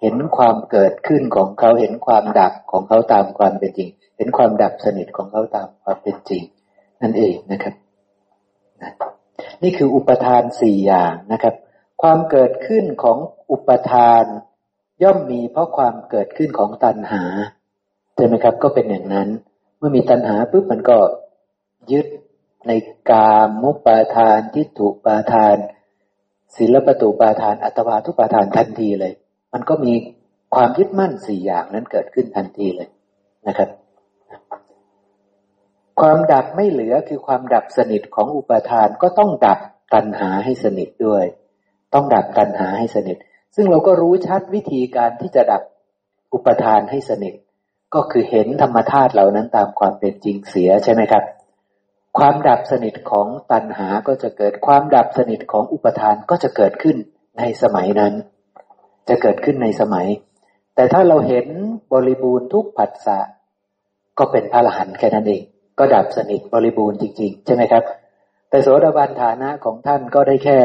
เห็นความเกิดขึ้นของเขาเห็นความดับของเขาตามความเป็นจริง เห็นความดับสนิทของเขาตามความเป็นจริง นั่นเองนะครับ นี่คืออุปทานสี่อย่างนะครับ ความเกิดขึ้นของอุปทาน ย่อมมีเพราะความเกิดขึ้นของตัณหาใช่ไหมครับ ก็เป็นอย่างนั้น เมื่อมีตัณหาปุ๊บมันก็ยึดในกามมุปาทานทิฏฐุปาทานศีลปตุปาทาน อัตวาทุปาทานทันทีเลย มันก็มีความยึดมั่นสี่อย่างนั้นเกิดขึ้นทันทีเลยนะครับ ความดับไม่เหลือคือความดับสนิทของอุปทานก็ต้องดับตัณหาให้สนิทด้วย ต้องดับตัณหาให้สนิท ซึ่งเราก็รู้ชัดวิธีการที่จะดับอุปทานให้สนิท ก็คือเห็นธรรมธาตุเหล่านั้นตามความเป็นจริงเสียใช่ไหมครับ ความดับสนิทของตัณหาก็จะเกิดความดับสนิทของอุปทานก็จะเกิดขึ้นในสมัยนั้น จะเกิดขึ้นในสมัย แต่ถ้าเราเห็นบริบูรณ์ทุกผัสสะก็เป็นพระอรหันต์แค่นั้นเอง ก็ดับสนิทบริบูรณ์จริง ๆ ใช่ไหมครับ แต่โสดาบันฐานะของท่านก็ได้แค่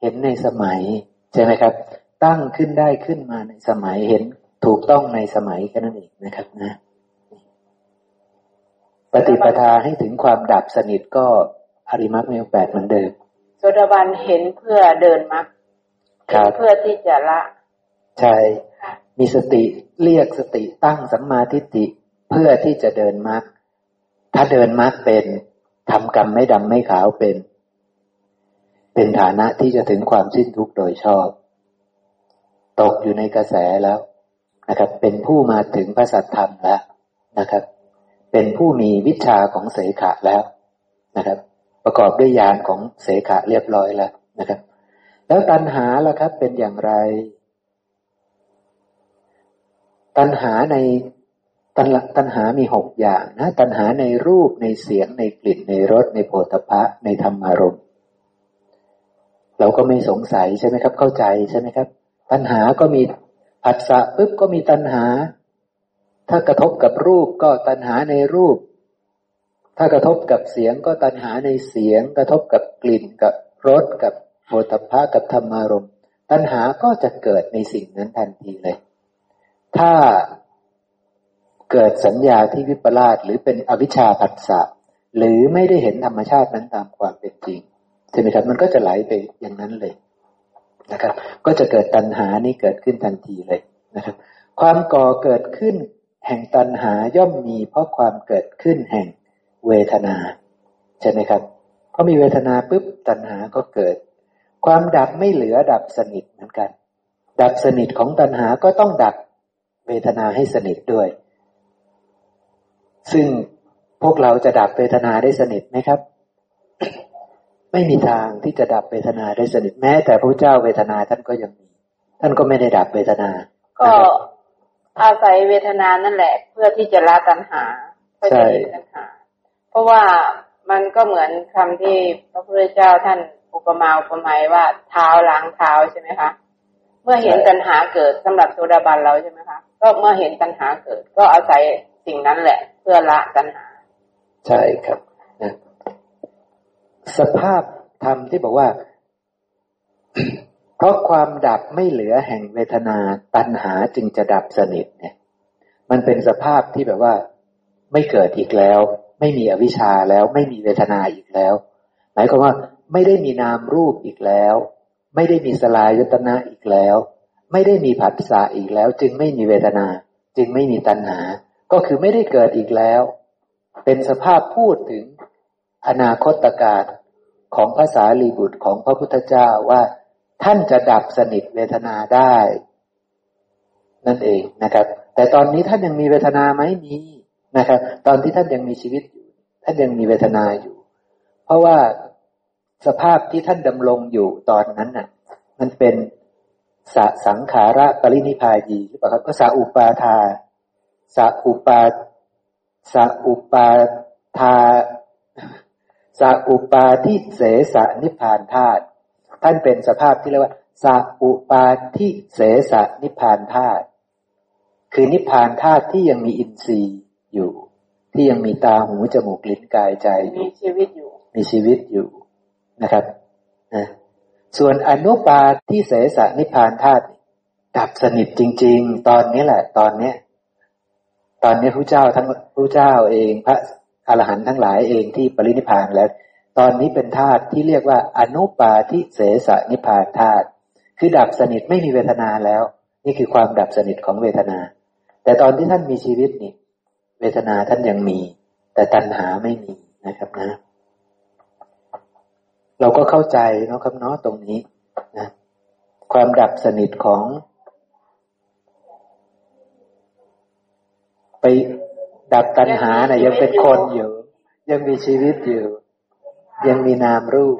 เห็นในสมัย ใช่ไหมครับ ตั้งขึ้นได้ขึ้นมาในสมัยเห็นถูกต้องในสมัยแค่นั้นเองนะครับนะ ปฏิปทาให้ถึงความดับสนิทก็อริมักมีแปดเหมือนเดิมโสดาบันเห็นเพื่อเดินมักเห็นเพื่อที่จะละ ใช่มีสติเรียกสติตั้งสัมมาทิฏฐิเพื่อที่จะเดินมักถ้าเดินมักเป็นทำกรรมไม่ดำไม่ขาวเป็น เป็นฐานะที่จะถึงความสิ้นทุกข์โดยชอบ ตกอยู่ในกระแสแล้วนะครับ เป็นผู้มาถึงพระสัทธรรมแล้วนะครับ เป็นผู้มีวิชาของเสขะแล้วนะครับ ประกอบด้วยญาณของเสขะเรียบร้อยแล้วนะครับ แล้วตัณหาล่ะครับเป็นอย่างไร ตัณหาในตัณตัณหามีหกอย่างนะ ตัณหาในรูปในเสียงในกลิ่นในรสในโผฏฐะในธรรมารมณ์เราก็ไม่สงสัยใช่ไหมครับ เข้าใจใช่ไหมครับ ตัณหาก็มีผัสสะปุ๊บก็มีตัณหา ถ้ากระทบกับรูปก็ตัณหาในรูป ถ้ากระทบกับเสียงก็ตัณหาในเสียง กระทบกับกลิ่นกับรสกับโผฏฐะกับธรรมารมณ์ตัณหาก็จะเกิดในสิ่งนั้นทันทีเลย ถ้าเกิดสัญญาที่วิปลาสหรือเป็นอวิชชาผัสสะหรือไม่ได้เห็นธรรมชาตินั้นตามความเป็นจริงใช่ไหมครับมันก็จะไหลไปอย่างนั้นเลยนะครับ ก็จะเกิดตัณหานี้เกิดขึ้นทันทีเลยนะครับ ความก่อเกิดขึ้นแห่งตัณหาย่อมมี เพราะความเกิดขึ้นแห่งเวทนาใช่ไหมครับพอมีเวทนาปุ๊บตัณหาก็เกิด ความดับไม่เหลือดับสนิทเหมือนกัน ดับสนิทของตัณหาก็ต้องดับ เวทนาให้สนิทด้วย ซึ่งพวกเราจะดับเวทนาได้สนิทไหมครับ ไม่มีทางที่จะดับเวทนาได้สนิทแม้ แต่พระเจ้าเวทนาท่านก็ยังมี ท่านก็ไม่ได้ดับเวทนา ก็อาศัยเวทนานั่นแหละ เพื่อที่จะละตัณหาเพื่อจะหตัณหา เพราะว่ามันก็เหมือนคำที่พระพุทธเจ้าท่านอุปมาอุปไมยว่าเท้าล้างเท้าใช่ไหมคะ เมื่อเห็นตัณหาเกิดสำหรับโซดาบันเราใช่ไหมคะ ก็เมื่อเห็นตัณหาเกิด ก็อาศัยสิ่งนั้นแหละ เพื่อละตัณหา ใช่ครับนะสภาพธรรมที่บอกว่า เพราะความดับไม่เหลือแห่งเวทนาตัณหาจึงจะดับสนิทเนี่ย มันเป็นสภาพที่แบบว่า ไม่เกิดอีกแล้ว ไม่มีอวิชชาแล้ว ไม่มีเวทนาอีกแล้ว หมายความว่า ไม่ได้มีนามรูปอีกแล้ว ไม่ได้มีสลายยตนะอีกแล้ว ไม่ได้มีผัสสะอีกแล้ว จึงไม่มีเวทนา จึงไม่มีตัณหา ก็คือไม่ได้เกิดอีกแล้ว เป็นสภาพพูดถึงอนาคตการของภาษาลีบุตรของพระพุทธเจ้าว่า ท่านจะดับสนิทเวทนาได้ นั่นเองนะครับ แต่ตอนนี้ท่านยังมีเวทนาไหมมีนะครับ ตอนที่ท่านยังมีชีวิตอยู่ท่านยังมีเวทนาอยู่ เพราะว่าสภาพที่ท่านดำรงอยู่ตอนนั้นน่ะ มันเป็น สสังขาระปรินิพายีหรือเปล่าครับก็สาอุปาทาสัอุปาสัอุปาทาสัอุปาทิเสสนิพานธาตุท่านเป็นสภาพที่เรียกว่าสัอุปาทิเสสนิพานธาตุคือนิพานธาตุที่ยังมีอินทรีย์อยู่ ที่ยังมีตาหูจมูกลิ้นกายใจมีชีวิตอยู่ มีชีวิตอยู่นะครับนะ ส่วนอนุปาที่เสสนิพานธาตุดับสนิทจริง ๆ ตอนนี้แหละ ตอนเนี้ยตอนนี้พระเจ้าทั้งพระเจ้าเองพระอรหันต์ทั้งหลายเองที่ปรินิพานแล้ว ตอนนี้เป็นธาตุที่เรียกว่า อนุปาทิเสสนิพานธาตุคือดับสนิทไม่มีเวทนาแล้ว นี่คือความดับสนิทของเวทนา แต่ตอนที่ท่านมีชีวิตนี่ เวทนาท่านยังมี แต่ตัณหาไม่มีนะครับนะ เราก็เข้าใจนะครับเนาะตรงนี้นะความดับสนิทของ ไปดับตัณหานะ่ะยังเป็นคนอยู่ ยังมีชีวิตอยู่ ยังมีนามรูป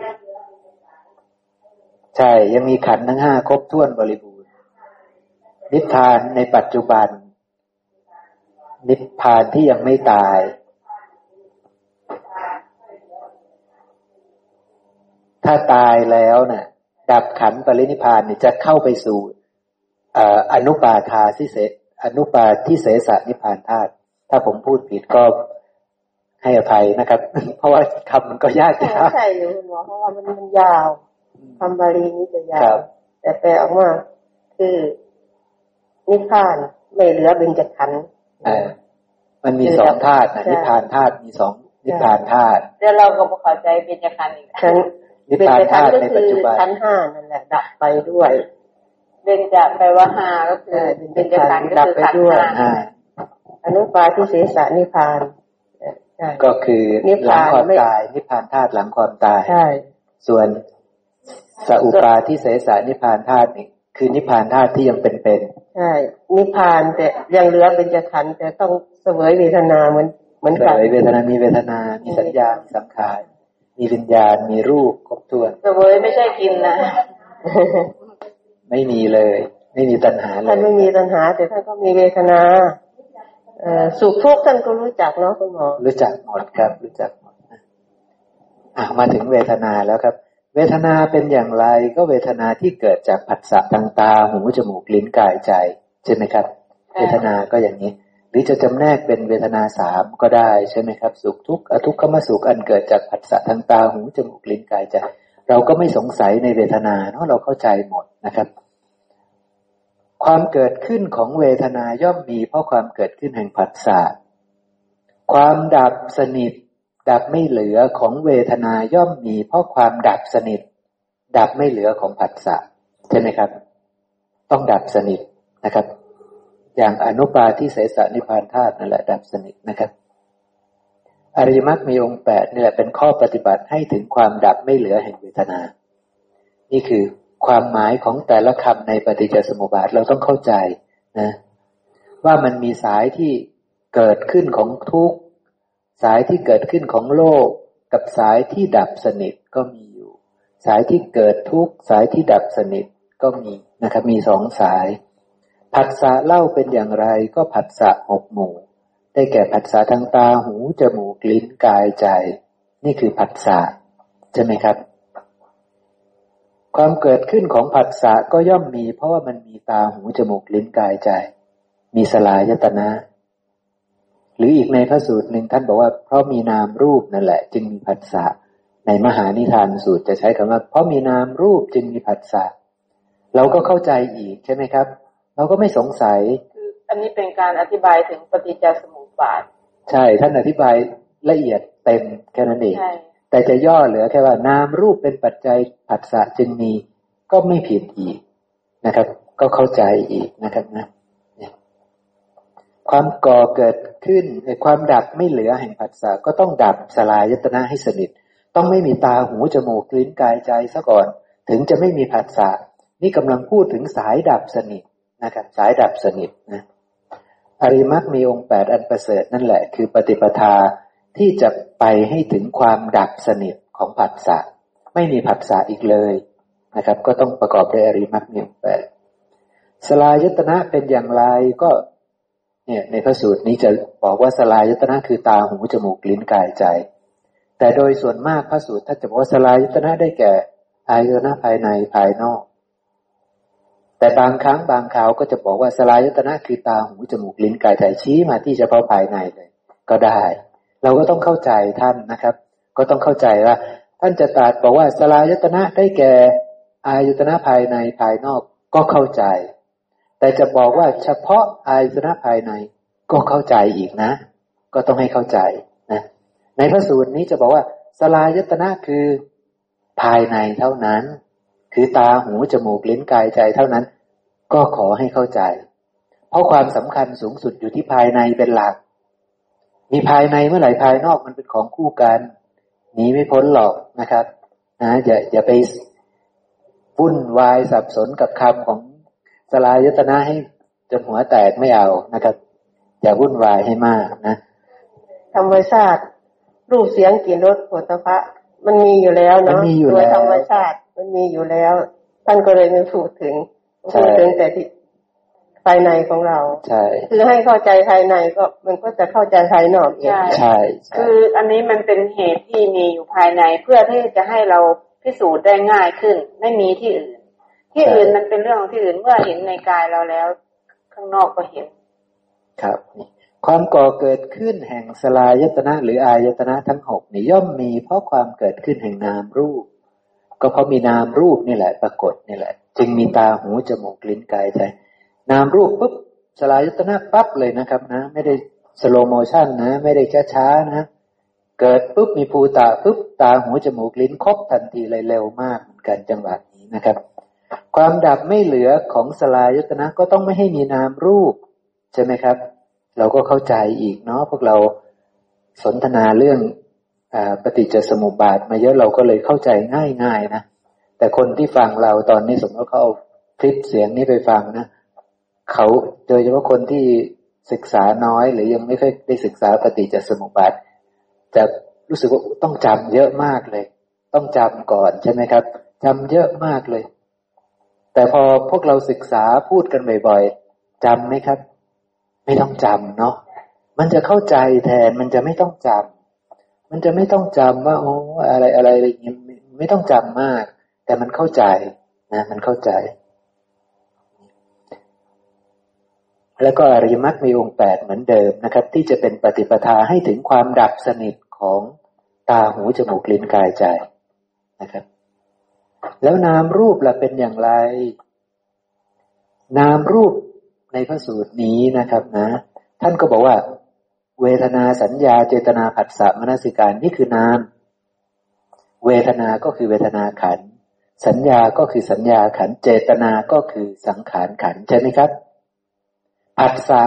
ใช่ ยังมีขันทั้งห้าครบถ้วนบริบูรณ์นิพพานในปัจจุบัน นิพพานที่ยังไม่ตาย ถ้าตายแล้วเนะ่ะ ดับขันปรินิพานเนี่ยจะเข้าไปสู่อนุปาทาที่เสอนุปาที่เสสนิพานธาตุถ้าผมพูดผิดก็ให้อภัยนะครับ เพราะว่าคำมันก็ยากใช่อยู่คุณหมอเพราะว่ามันมันยาวคำบาลีนี้จะยาว แต่แปลออกมาคือนิพพานไม่เหลือเป็นจักขันมันมีสองธาตุนิพพานธาตุมีสองนิพพานธาตุเดี๋ยวเราก็เข้าใจเป็นจักขันอีก นิพพานธาตุในปัจจุบันชั้นห้านั่นแหละดับไปด้วยเบญจะแปลว่าห้าก็คือเป็นจักขันก็คือขันห้าอนุปาทิเสสนิพพานก็คือหลังความตายนิพพานธาตุหลังความตายส่วนสัอุปาทิเสสนิพพานธาตุนี่คือนิพพานธาตุที่ยังเป็นๆใช่นิพพานแต่ยังเหลือเป็นจะขันแต่ต้องเสวยเวทนาเหมือนเหมือนกันเสวยเวทนามีเวทนา มีสัญญามีสังขาร มีวิญญาณมีรูปครบถ้วนเสวยไม่ใช่กินนะ ไม่มีเลย ไม่มีตัณหาเลยท่านไม่มีตัณหา แต่ท่านก็มีเวทนาเอสุขทุกข์ท่านก็รู้จักเนาะคุณหมอรู้จักหมดครับ รู้จักหมดอะมาถึงเวทนาแล้วครับ เวทนาเป็นอย่างไรก็เวทนาที่เกิดจากผัสสะทางตาหูจมูกลิ้นกายใจใช่ไหมครับ เวทนาก็อย่างนี้ หรือจะจำแนกเป็นเวทนาสามก็ได้ใช่ไหมครับ สุขทุกข์อทุกขมสุขอันเกิดจากผัสสะทางตาหูจมูกลิ้นกายใจเราก็ไม่สงสัยในเวทนาเนาะเราเข้าใจหมดนะครับ ความเกิดขึ้นของเวทนาย่อมมีเพราะความเกิดขึ้นแห่งผัสสะความดับสนิท ดับไม่เหลือของเวทนาย่อมมีเพราะความดับสนิท ดับไม่เหลือของผัสสะใช่ไหมครับ ต้องดับสนิทนะครับ อย่างอนุปาที่เสสนิพานธาตุนั่นแหละดับสนิทนะครับอริยมรรคมีองค์แปดนี่แหละเป็นข้อปฏิบัติให้ถึงความดับไม่เหลือแห่งเวทนา นี่คือความหมายของแต่ละคำในปฏิจจสมุปบาทเราต้องเข้าใจนะว่ามันมีสายที่เกิดขึ้นของทุกสายที่เกิดขึ้นของโลก กับสายที่ดับสนิทก็มีอยู่ สายที่เกิดทุกสายที่ดับสนิทก็มีนะครับมีสองสาย ผัสสะเล่าเป็นอย่างไรก็ผัสสะหกหมู่ ได้แก่ผัสสะทางตาหูจมูกลิ้นกายใจ นี่คือผัสสะใช่ไหมครับ ความเกิดขึ้นของผัสสะก็ย่อมมี เพราะว่ามันมีตาหูจมูกลิ้นกายใจ มีสลายตนะ หรืออีกในพระสูตรหนึ่งท่านบอกว่าเพราะมีนามรูปนั่นแหละ จึงมีผัสสะในมหานิทานสูตรจะใช้คำว่า เพราะมีนามรูปจึงมีผัสสะเราก็เข้าใจอีกใช่ไหมครับ เราก็ไม่สงสัยคืออันนี้เป็นการอธิบายถึงปฏิจจสมุปบาท ใช่ ท่านอธิบายละเอียดเต็มแค่นั้นเองแต่จะย่อเหลือแค่ว่านามรูปเป็นปัจจัยผัสสะจึงมีก็ไม่ผิดอีกนะครับ ก็เข้าใจอีกนะครับนะความก่อเกิดขึ้นความดับไม่เหลือแห่งผัสสะก็ต้องดับสลายยตนะให้สนิท ต้องไม่มีตาหูจมูกลิ้นกายใจซะก่อน ถึงจะไม่มีผัสสะนี่กำลังพูดถึงสายดับสนิท นะครับสายดับสนิทนะอริมักมีองค์แปดอันประเสริฐนั่นแหละ คือปฏิปทาที่จะไปให้ถึงความดับสนิทของผัสสะไม่มีผัสสะอีกเลยนะครับ ก็ต้องประกอบด้วยอริมักมีองค์แปดสลายตนะเป็นอย่างไรก็เนี่ยในพระสูตรนี้จะบอกว่าสลายตนะคือตาหูจมูกลิ้นกายใจ แต่โดยส่วนมากพระสูตรถ้าจะบอกว่าสลายยตนะได้แก่อายตนะภายในภายนอก แต่บางครั้งบางคราวก็จะบอกว่าสลายยตนะคือตาหูจมูกลิ้นกายใจชี้มาที่เฉพาะภายในเลย ก็ได้ เราก็ต้องเข้าใจท่านนะครับ ก็ต้องเข้าใจว่า ท่านจะตรัสบอกว่าสลายยตนะได้แก่อายตนะภายในภายนอกก็เข้าใจ แต่จะบอกว่าเฉพาะอายตนะภายในก็เข้าใจอีกนะ ก็ต้องให้เข้าใจนะในพระสูตรนี้จะบอกว่าสลายตนะคือภายในเท่านั้น คือตาหูจมูกลิ้นกายใจเท่านั้น ก็ขอให้เข้าใจ เพราะความสำคัญสูงสุดอยู่ที่ภายในเป็นหลัก มีภายในเมื่อไหร่ภายนอกมันเป็นของคู่กันหนีไม่พ้นหรอกนะครับนะอย่าอย่าไปวุ่นวายสับสนกับคำของสลายยตนะให้จนหัวแตกไม่เอานะครับ อย่าวุ่นวายให้มากนะธรรมชาติรูปเสียงกลิ่นรสผลิตภัณฑ์มันมีอยู่แล้วเนาะโดยธรรมชาติ มันมีอยู่แล้ว ท่านก็เลยไม่พูดถึงพูดถึงแต่ที่คภายในของเรา ใช่ คือให้เข้าใจภายในก็มันก็จะเข้าใจภายนอกเองใช่ใช่ใช่ คืออันนี้มันเป็นเหตุที่มีอยู่ภายในเพื่อที่จะให้เราพิสูจน์ได้ง่ายขึ้น ไม่มีที่อื่น ที่อื่นมันเป็นเรื่องของที่อื่นเมื่อเห็นในกายเราแล้ว ข้างนอกก็เห็น ครับนี่ความก่อเกิดขึ้นแห่งสฬายตนะหรืออายตนะทั้งหกนี่ย่อมมีเพราะความเกิดขึ้นแห่งนามรูป ก็เพราะมีนามรูปนี่แหละ ปรากฏนี่แหละ จึงมีตาหูจมูกลิ้นกายใจ นามรูปปุ๊บสฬายตนะปั๊บเลยนะครับนะ ไม่ได้ slow motion นะ ไม่ได้ช้าช้านะ เกิดปุ๊บมีภูตาปุ๊บตาหูจมูกลิ้นครบทันทีเลยเร็วมากเหมือนกันจังหวะนี้นะครับ ความดับไม่เหลือของสลายตนะก็ต้องไม่ให้มีนามรูป ใช่ไหมครับ เราก็เข้าใจอีกเนาะพวกเราสนทนาเรื่อง ปฏิจจสมุปบาทมาเยอะเราก็เลยเข้าใจง่ายๆนะแต่คนที่ฟังเราตอนนี้สมมติเขาเอาคลิปเสียงนี้ไปฟังนะเขาโดยเฉพาะคนที่ศึกษาน้อย หรือยังไม่ค่อยได้ศึกษาปฏิจจสมุปบาทจะรู้สึกว่าต้องจำเยอะมากเลย ต้องจำก่อนใช่ไหมครับจำเยอะมากเลย แต่พอพวกเราศึกษาพูดกันบ่อยๆจำไหมครับ ไม่ต้องจำเนาะมันจะเข้าใจแทนมันจะไม่ต้องจำ มันจะไม่ต้องจำว่าโอ้อะไรอะไรอะไรอย่างเงี้ยไม่ต้องจำมาก แต่มันเข้าใจนะมันเข้าใจ แล้วก็อริยมรรคมีองค์แปดเหมือนเดิมนะครับ ที่จะเป็นปฏิปทาให้ถึงความดับสนิทของตาหูจมูกลิ้นกายใจนะครับ แล้วนามรูปล่ะเป็นอย่างไร นามรูปในพระสูตรนี้นะครับนะ ท่านก็บอกว่า เวทนาสัญญาเจตนาผัสสะมนสิการนี่คือนาม เวทนาก็คือเวทนาขัน สัญญาก็คือสัญญาขัน เจตนาก็คือสังขารขันใช่ไหมครับ ผัสสะ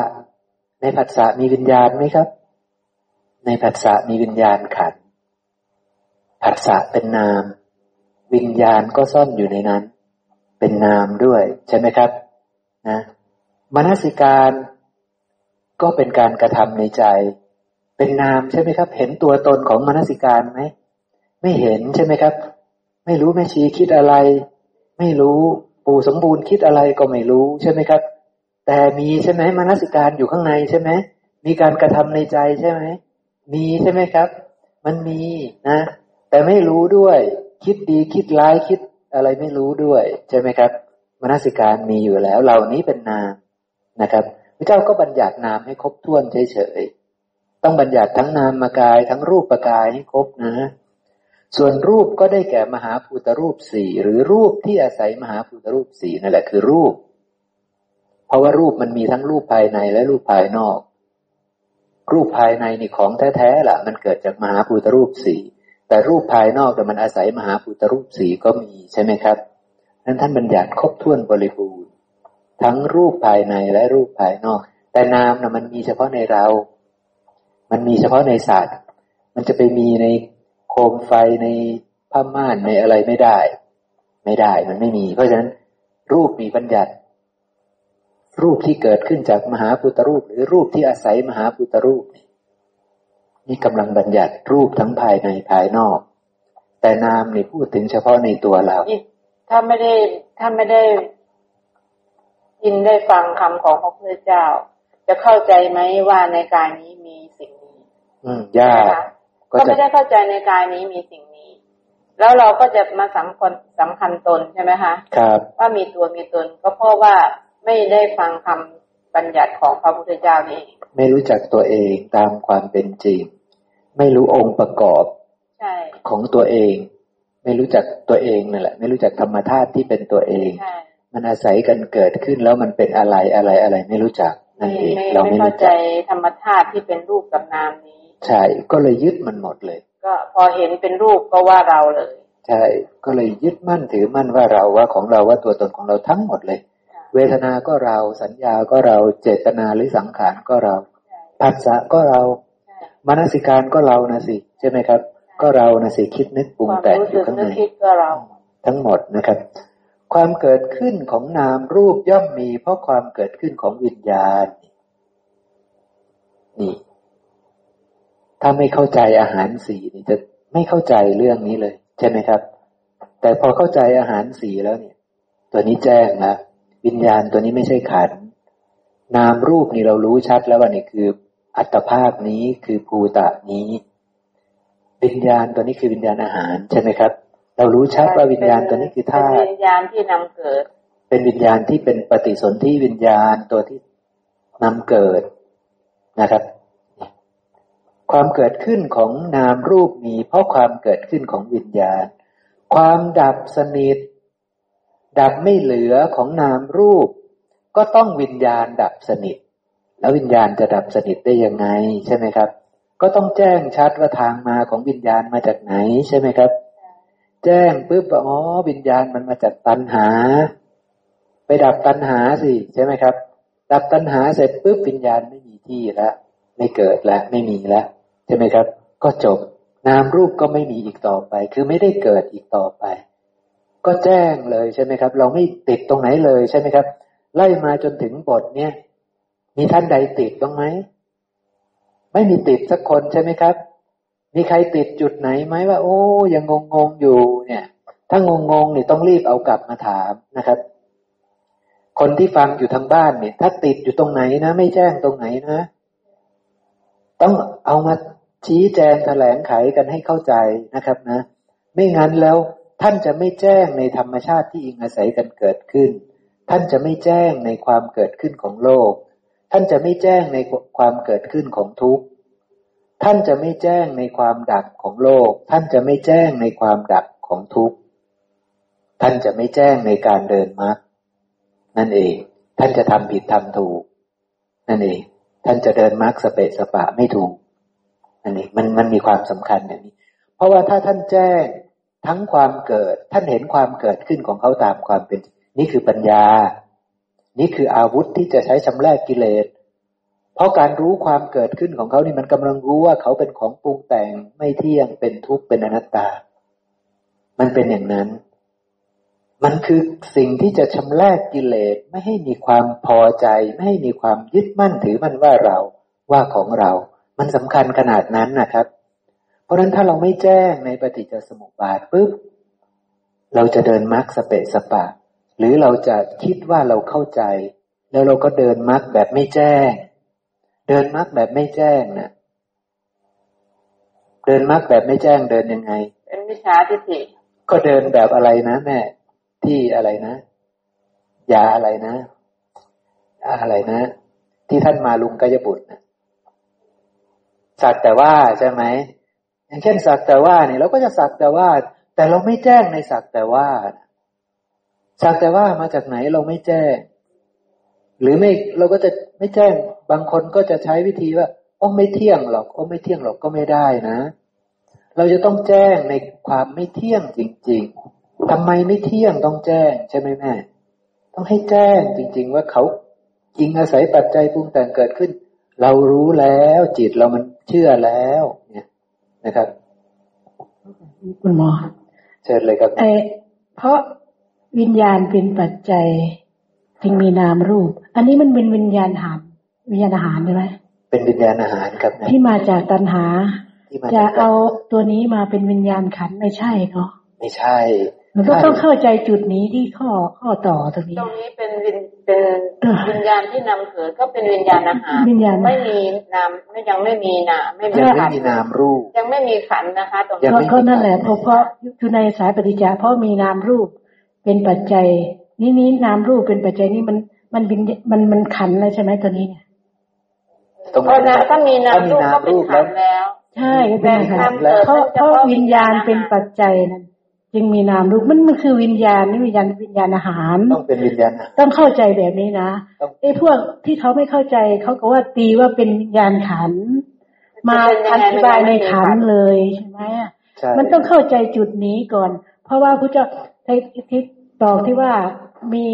ในผัสสะมีวิญญาณไหมครับ ในผัสสะมีวิญญาณขัน ผัสสะเป็นนาม วิญญาณก็ซ่อนอยู่ในนั้น เป็นนามด้วยใช่ไหมครับ นะมนสิการ ก็เป็นการกระทำในใจ เป็นนามใช่ไหมครับ เห็นตัวตนของมนสิการไหมไม่เห็นใช่ไหมครับ ไม่รู้แม่ชีคิดอะไร ไม่รู้ปู่สมบูรณ์คิดอะไรก็ไม่รู้ใช่ไหมครับ แต่มีใช่ไหมมนสิการอยู่ข้างในใช่ไหมมีการกระทำในใจใช่ไหมมีใช่ไหมครับ มันมีนะ แต่ไม่รู้ด้วย คิดดีคิดร้ายคิดอะไรไม่รู้ด้วย ใช่ไหมครับมนสิการมีอยู่แล้ว เหล่านี้เป็นนามนะครับ ระเจ้าก็บัญญัตินามให้ครบถ้วนเฉยๆ ต้องบัญญัติทั้งนามกายทั้งรูปปกายให้ครบนะ ส่วนรูปก็ได้แก่มหาภูตรูปสี่หรือรูปที่อาศัยมหาภูตรูปสี่นั่นแหละคือรูป เพราะว่ารูปมันมีทั้งรูปภายในและรูปภายนอก รูปภายในนี่ของแท้ๆล่ะ มันเกิดจากมหาภูตรูปสี่แต่รูปภายนอกแต่มันอาศัยมหาภูตรูปสี่ก็มีใช่ไหมครับนั้นท่านบัญญัติครบถ้วนบริบูรณ์ ทั้งรูปภายในและรูปภายนอก แต่นามนะมันมีเฉพาะในเรา มันมีเฉพาะในสัตว์มันจะไปมีในโคมไฟในผ้าม่านในอะไรไม่ได้ ไม่ได้มันไม่มี เพราะฉะนั้น รูปมีบัญญัติ รูปที่เกิดขึ้นจากมหาพุทธรูป หรือรูปที่อาศัยมหาพุทธรูปนี่นี่กำลังบัญญัติรูปทั้งภายในภายนอก แต่นามนี่พูดถึงเฉพาะในตัวเราถ้าไม่ได้ถ้าไม่ได้ ยินได้ฟังคำของพระพุทธเจ้า จะเข้าใจไหมว่าในกายนี้มีสิ่งนี้ อืมยากนะคะก็ก็จะไม่ได้เข้าใจในกายนี้มีสิ่งนี้ แล้วเราก็จะมาสำคัญสำคัญตนใช่ไหมคะครับ ว่ามีตัวมีตนก็เพราะว่าไม่ได้ฟังคำบัญญัติของพระพุทธเจ้านี่เองไม่รู้จักตัวเองตามความเป็นจริง ไม่รู้องค์ประกอบใช่ของตัวเอง ไม่รู้จักตัวเองนั่นแหละ ไม่รู้จักธรรมธาตุที่เป็นตัวเองใช่ มันอาศัยกันเกิดขึ้นแล้วมันเป็นอะไรอะไรอะไรไม่รู้จักนั่ไม่นเองไม่เราไม่ไม่เข้ารู้ใจจักธรรมธาตุที่เป็นรูปกับนามนี้ ใช่ก็เลยยึดมันหมดเลย ก็พอเห็นเป็นรูปก็ว่าเราเลย ใช่ก็เลยยึดมั่นถือมั่นว่าเราว่าของเราว่าตัวตนของเราทั้งหมดเลย เวทนาก็เราสัญญาก็เราเจตนาหรือสังขารก็เราผัสสะก็เราใช่มนสิการก็เรานะสิใช่ไหมครับ ก็เรานะสิคิดนึกปรุงความแต่งรู้อสึยู่กข้างนึในกคิดก็เราทั้งหมดนะครับ ความเกิดขึ้นของนามรูปย่อมมี เพราะความเกิดขึ้นของวิญญาณ นี่ ถ้าไม่เข้าใจอาหารสีนี่จะไม่เข้าใจเรื่องนี้เลย ใช่ไหมครับ แต่พอเข้าใจอาหารสีแล้วเนี่ย ตัวนี้แจ้งนะวิญญาณตัวนี้ไม่ใช่ขัน นามรูปนี่เรารู้ชัดแล้วว่านี่คือ อัตภาพนี้คือภูตะนี้ วิญญาณตัวนี้คือวิญญาณอาหารใช่ไหมครับ เรารู้ชัดว่าวิญญาณตัวนี้คือธาตุวิญญาณที่นำเกิด เป็นวิญญาณที่เป็นปฏิสนธิวิญญาณตัวที่นำเกิดนะครับ ความเกิดขึ้นของนามรูปมีเพราะความเกิดขึ้นของวิญญาณ ความดับสนิท ดับไม่เหลือของนามรูป ก็ต้องวิญญาณดับสนิท แล้ววิญญาณจะดับสนิทได้ยังไงใช่ไหมครับ ก็ต้องแจ้งชัดว่าทางมาของวิญญาณมาจากไหนใช่ไหมครับ แจ้งปุ๊บอ๋อวิญญาณมันมาจากตัณหา ไปดับตัณหาสิใช่ไหมครับ ดับตัณหาเสร็จปุ๊บวิญญาณไม่มีที่แล้วไม่เกิดแล้วไม่มีแล้วใช่ไหมครับ ก็จบนามรูปก็ไม่มีอีกต่อไป คือไม่ได้เกิดอีกต่อไป ก็แจ้งเลยใช่ไหมครับ เราไม่ติดตรงไหนเลยใช่ไหมครับ ไล่มาจนถึงบทเนี่ย มีท่านใดติดบ้างไหมไม่มีติดสักคนใช่ไหมครับ มีใครติดจุดไหนไหมว่า โอ้ยังงงงอยู่เนี่ย ถ้างงงเนี่ยต้องรีบเอากลับมาถามนะครับ คนที่ฟังอยู่ทางบ้านเนี่ย ถ้าติดอยู่ตรงไหนนะ ไม่แจ้งตรงไหนนะ ต้องเอามาชี้แจงแถลงไขกันให้เข้าใจนะครับนะ ไม่งั้นแล้วท่านจะไม่แจ้งในธรรมชาติที่อิงอาศัยกันเกิดขึ้น ท่านจะไม่แจ้งในความเกิดขึ้นของโลก ท่านจะไม่แจ้งในความเกิดขึ้นของทุกข์ ท่านจะไม่แจ้งในความดับของโลก ท่านจะไม่แจ้งในความดับของทุกข์ ท่านจะไม่แจ้งในการเดินมรรคนั่นเอง ท่านจะทำผิดทำถูก นั่นเอง ท่านจะเดินมรรคสเปะสปะไม่ถูก นั่นเอง มันมันมีความสำคัญอย่างนี้ เพราะว่าถ้าท่านแจ้งทั้งความเกิด ท่านเห็นความเกิดขึ้นของเขาตามความเป็น นี่คือปัญญา นี่คืออาวุธที่จะใช้ชำระกิเลส ราะการรู้ความเกิดขึ้นของเขานี่มันกำลังรู้ว่าเขาเป็นของปรุงแต่งไม่เที่ยงเป็นทุกข์เป็นอนัตตา มันเป็นอย่างนั้น มันคือสิ่งที่จะชำระกกิเลสไม่ให้มีความพอใจ ไม่ให้มีความยึดมั่นถือมั่นว่าเราว่าของเรา มันสำคัญขนาดนั้นนะครับ เพราะนั้นถ้าเราไม่แจ้งในปฏิจจสมุปบาทปุ๊บเราจะเดินมรรคสเปะสปะ หรือเราจะคิดว่าเราเข้าใจ แล้วเราก็เดินมรรคแบบไม่แจ้ง เดินมรรคแบบไม่แจ้งนะเดินมรรคแบบไม่แจ้งเดินยังไง เป็นวิชาทิฏฐิก็เดินแบบอะไรนะแม่ ที่อะไรนะยาอะไรนะอะไรนะ ที่ท่านมาลุงกายบุตรนะสักแต่ว่าใช่ไหมอย่างเช่นสักแต่ว่าเนี่ยเราก็จะสักแต่ว่า แต่เราไม่แจ้งในสักแต่ว่าสักแต่ว่ามาจากไหนเราไม่แจ้ง หรือไม่เราก็จะไม่แจ้ง บางคนก็จะใช้วิธีว่าโอ้ไม่เที่ยงหรอกโอ้ไม่เที่ยงหรอกก็ไม่ได้นะ เราจะต้องแจ้งในความไม่เที่ยงจริง ๆทำไมไม่เที่ยงต้องแจ้งใช่ไหมแม่ต้องให้แจ้งจริง ๆ ว่าเขาจริงอาศัยปัจจัยปรุงแต่งเกิดขึ้น เรารู้แล้วจิตเรามันเชื่อแล้ว เนี่ยนะครับ คุณหมอเชิญเลยครับเอเพราะวิญญาณเป็นปัจจัย จึงมีนามรูป อันนี้มันเป็นวิญญาณหารวิญญาณอาหารใช่ไหมเป็นวิญญาณอาหารครับที่มาจากตัณหา จะเอาตัวนี้มาเป็นวิญญาณขันไม่ใช่เนาะไม่ใช่มันก็ต้องเข้าใจจุดนี้ที่ข้อข้อต่อตรงนี้ ตรงนี้เป็นวิญเป็นวิญญาณที่นำเกิดก็เป็นวิญญาณอาหารวิญญาณไม่มีนามไม่ยังไม่มีนาไม่มีขันนามรูป ยังไม่มีขันนะคะตรงนี้ก็นั่นแหละเพราะเพราะอยู่ในสายปฏิจจาเพราะมีนามรูป เป็นปัจจัย นี้นี้นามรูปเป็นปัจจัยนี้มันมันเป็นมันมันขันแล้วใช่ไหมตัวนี้เนี่ยเพราะนะถ้ามีนามรูปก็เป็นขันแล้ว ใช่เป็นขันเพราะเพราะวิญญาณเป็นปัจจัยนั้นจึงมีนามรูปมันมันคือวิญญาณนี่วิญญาณวิญญาณอาหารต้องเป็นวิญญาณต้องเข้าใจแบบนี้นะไอ้พวกที่เขาไม่เข้าใจเขาก็ว่าตีว่าเป็นวิญญาณขัน มาอธิบายในขันเลยใช่ไหมมันต้องเข้าใจจุดนี้ก่อน เพราะว่าพระเจ้าในทิศตอกที่ว่า มี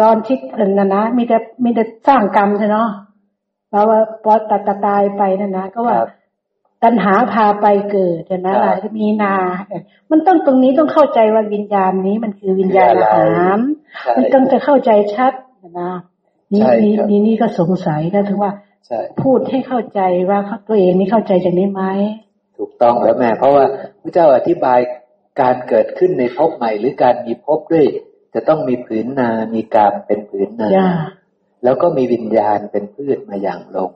ตอนชิดนั่นนะมีแต่มีแต่สร้างกรรมใช่เนาะเพราะว่าพอตัดตายไปนั่นนะก็ว่าตัณหาพาไปเกิดนะล่ะมีนา มันต้องตรงนี้ต้องเข้าใจว่าวิญญาณนี้มันคือวิญญาณอาหารมันต้องจะเข้าใจชัดนะนี่นี่นี่นี่ก็สงสัยก็ถึงว่าพูดให้เข้าใจว่าตัวเองนี่เข้าใจจากนี้ไหมถูกต้องแล้วแม่ เพราะว่าพระเจ้าอธิบายการเกิดขึ้นในภพใหม่ หรือการมีภพด้วย จะต้องมีผืนนา มีการเป็นผืนนา แล้วก็มีวิญญาณเป็นพืชมาอย่างลง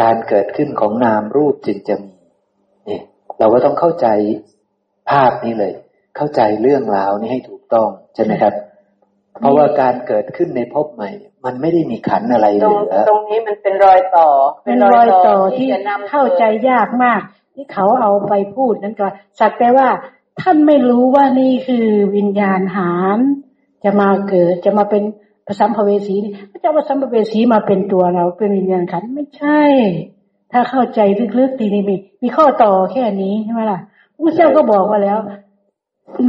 การเกิดขึ้นของนามรูปจึงจะมีเนี่ยเราก็ต้องเข้าใจภาพนี้เลย เข้าใจเรื่องราวนี้ให้ถูกต้องใช่ไหมครับ เพราะว่าการเกิดขึ้นในภพใหม่ มันไม่ได้มีขันอะไรเหลือตรงนี้มันเป็นรอยต่อ เป็นรอยต่อที่เข้าใจยากมาก ที่เขาเอาไปพูดนั่นก็สักแต่ว่า ท่านไม่รู้ว่านี่คือวิญญาณหารจะมาเกิดจะมาเป็นพระสัมภเวสีนี่พระเจ้าพระสัมภเวสีมาเป็นตัวเราเป็นวิญญาณขันไม่ใช่ ถ้าเข้าใจลึกๆทีนี้มีมีข้อต่อแค่นี้ใช่ไหมล่ะพระเจ้าก็บอกว่าแล้ว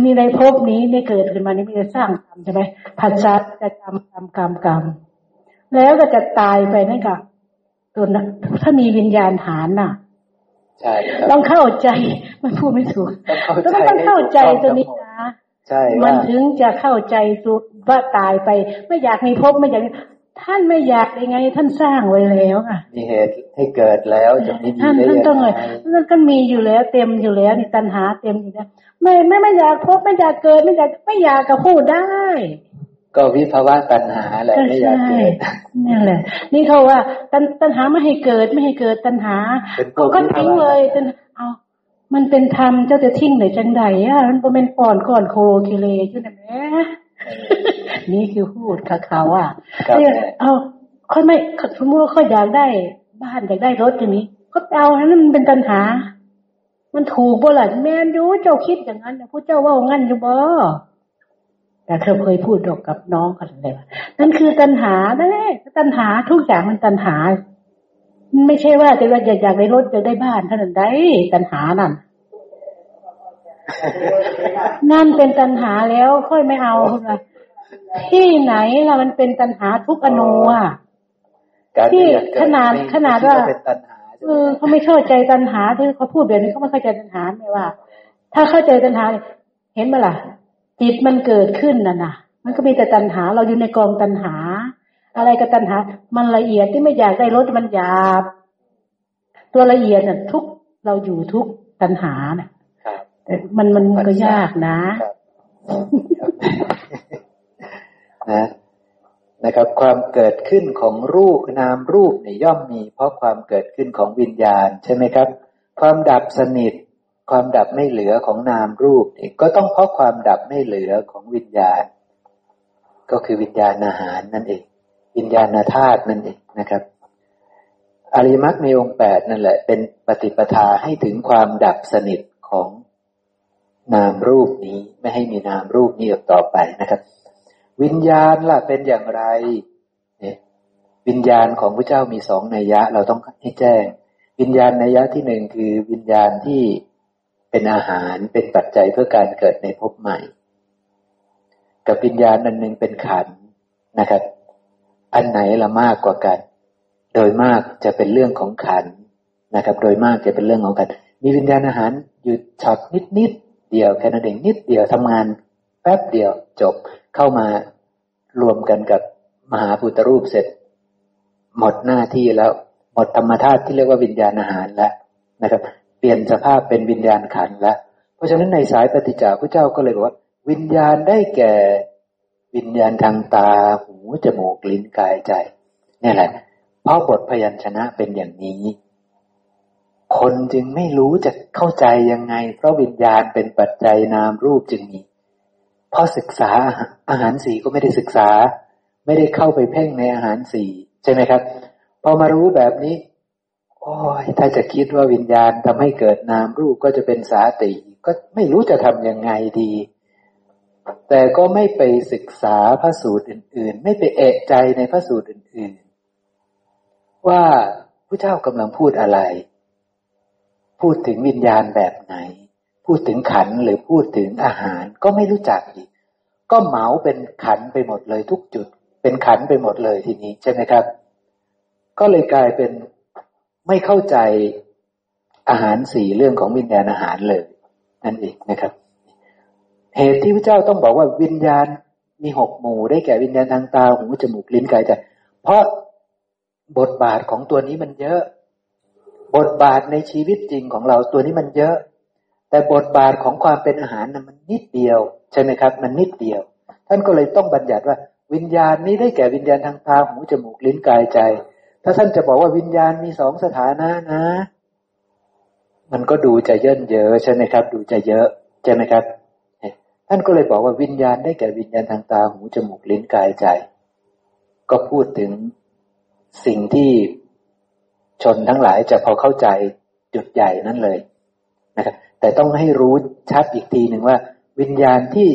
มีในภพนี้ได้เกิดขึ้นมานี่มีจะสร้างกรรมใช่ไหมผัสสะจะจำกรรมกรรมกรรมแล้วก็จะตายไปนั่นกับตัวนั้นถ้ามีวิญญาณฐานน่ะ ใช่ต้องเข้าใจมันพูดไม่ถูกต้องต้องเข้าใจตัวนี้นะใช่มันถึงจะเข้าใจว่าตายไป ไม่อยากมีภพไม่อยากท่านไม่อยากยังไง ท่านสร้างไว้แล้วอะ มีเหตุให้เกิดแล้วจะไม่มีท่านท่านต้องเลยนั่นก็มีอยู่แล้ว เต็มอยู่แล้วนี่ตัณหาเต็มอยู่แล้วไม่ไม่ไม่อยากพบไม่อยากเกิดไม่อยากไม่อยากก็พูดได้ ก็วิภาวะตัณหาแหละไม่อยากเกิดนี่แหละ นี่เขาว่าตัณตัณหาไม่ให้เกิดไม่ให้เกิดตัณหาก็ทิ้งเลยตัณเอามันเป็นธรรมเจ้าจะทิ้งไหนจังใดอะมันเป็นก่อนก่อนโคเคเลอยู่นะแม่นี่คือพูดกับเขาอะเนี่ยเอาค่อยไม่สมมติว่าเขาอยากได้บ้านอยากได้รถอย่างนี้ก็เอานั้นมันเป็นตัณหา มันถูกบ่ล่ะแม่นยูเจ้าคิดอย่างนั้นผู้เจ้าว่างั้นอยู่บ่ แต่เธอเคยพูดดอกกับน้องกันเลยว่านั่นคือตัณหานั่นแหละตัณหาทุกอย่างมันตัณหา ไม่ใช่ว่าจะว่าอยากได้รถจะได้บ้านเท่านั้นได้ตัณหานั่นนั่นเป็นตัณหาแล้วค่อยไม่เอาเลยที่ไหนล่ะมันเป็นตัณหาทุกอนุอะที่ขนาดขนาดว่าเออเขาไม่เข้าใจตัณหาที่เขาพูดแบบนี้เขาไม่เข้าใจตัณหาไม่ว่า ถ้าเข้าใจตัณหา เห็นไหมล่ะ จิตมันเกิดขึ้นน่ะนะมันก็มีแต่ตัณหา เราอยู่ในกองตัณหา อะไรกับตัณหา มันละเอียดที่ไม่อยากได้รถมันหยาบ ตัวละเอียดน่ะ ทุกเราอยู่ทุกตัณหาน่ะแต่มันมันก็ยากนะนะนะครับ ความเกิดขึ้นของรูปนามรูปเนี่ยย่อมมี เพราะความเกิดขึ้นของวิญญาณ ใช่ไหมครับ ความดับสนิท ความดับไม่เหลือของนามรูปนี่ก็ต้องเพราะความดับไม่เหลือของวิญญาณ ก็คือวิญญาณอาหารนั่นเอง วิญญาณธาตุนั่นเองนะครับ อริมักในองค์แปดนั่นแหละ เป็นปฏิปทาให้ถึงความดับสนิทของนามรูปนี้ไม่ให้มีนามรูปนี้อีกต่อไปนะครับ วิญญาณล่ะเป็นอย่างไรเนี่ยวิญญาณของพระเจ้ามีสองนัยยะ เราต้องให้แจ้ง วิญญาณนัยยะที่หนึ่งคือวิญญาณที่ เป็นอาหารเป็นปัจจัยเพื่อการเกิดในภพใหม่ กับวิญญาณอันหนึ่งเป็นขันนะครับ อันไหนละมากกว่ากัน โดยมากจะเป็นเรื่องของขันนะครับ โดยมากจะเป็นเรื่องของกันมีวิญญาณอาหารอยู่ช็อตนิดเดียวแค่นั้นเองนิดเดียวทำงานแป๊บเดียวจบเข้ามารวมกันกับมหาพุทธรูปเสร็จ หมดหน้าที่แล้ว หมดธรรมธาตุที่เรียกว่าวิญญาณอาหารแล้วนะครับ เปลี่ยนสภาพเป็นวิญญาณขันแล้ว เพราะฉะนั้นในสายปฏิจจาพระเจ้าก็เลยบอกว่า วิญญาณได้แก่ วิญญาณทางตาหูจมูกลิ้นกายใจนี่แหละ เพราะบทพยัญชนะเป็นอย่างนี้ คนจึงไม่รู้จะเข้าใจยังไง เพราะวิญญาณเป็นปัจจัยนามรูปจึงมีพอศึกษาอาหารสีก็ไม่ได้ศึกษา ไม่ได้เข้าไปเพ่งในอาหารสีใช่ไหมครับ พอมารู้แบบนี้ โอ้ยถ้าจะคิดว่าวิญญาณทำให้เกิดนามรูปก็จะเป็นสาติ ก็ไม่รู้จะทำยังไงดี แต่ก็ไม่ไปศึกษาพระสูตรอื่น ๆ ไม่ไปเอะใจในพระสูตรอื่น ๆ ว่าพระเจ้ากำลังพูดอะไร พูดถึงวิญญาณแบบไหน พูดถึงขันหรือพูดถึงอาหารก็ไม่รู้จักอีก ก็เหมาเป็นขันไปหมดเลยทุกจุด เป็นขันไปหมดเลยทีนี้ใช่ไหมครับ ก็เลยกลายเป็น ไม่เข้าใจอาหารสี่เรื่องของวิญญาณอาหารเลยนั่นเองนะครับ เหตุที่พระเจ้าต้องบอกว่าวิญญาณมีหกหมู่ได้แก่วิญญาณทางตาหูจมูกลิ้นกายใจเพราะบทบาทของตัวนี้มันเยอะ บทบาทในชีวิตจริงของเราตัวนี้มันเยอะ แต่บทบาทของความเป็นอาหารนะมันนิดเดียว ใช่ไหมครับ มันนิดเดียว ท่านก็เลยต้องบัญญัติว่า วิญญาณนี้ได้แก่วิญญาณทางตาหูจมูกลิ้นกายใจ ถ้าท่านจะบอกว่าวิญญาณมีสองสถานะนะ มันก็ดูจะเยินเยอะใช่ไหมครับ ดูจะเยอะใช่ไหมครับท่านก็เลยบอกว่าวิญญาณได้แก่วิญญาณทางตาหูจมูกลิ้นกายใจ ก็พูดถึงสิ่งที่ชนทั้งหลายจะพอเข้าใจจุดใหญ่นั่นเลยนะครับแต่ต้องให้รู้ชัดอีกทีหนึ่งว่า วิญญาณที่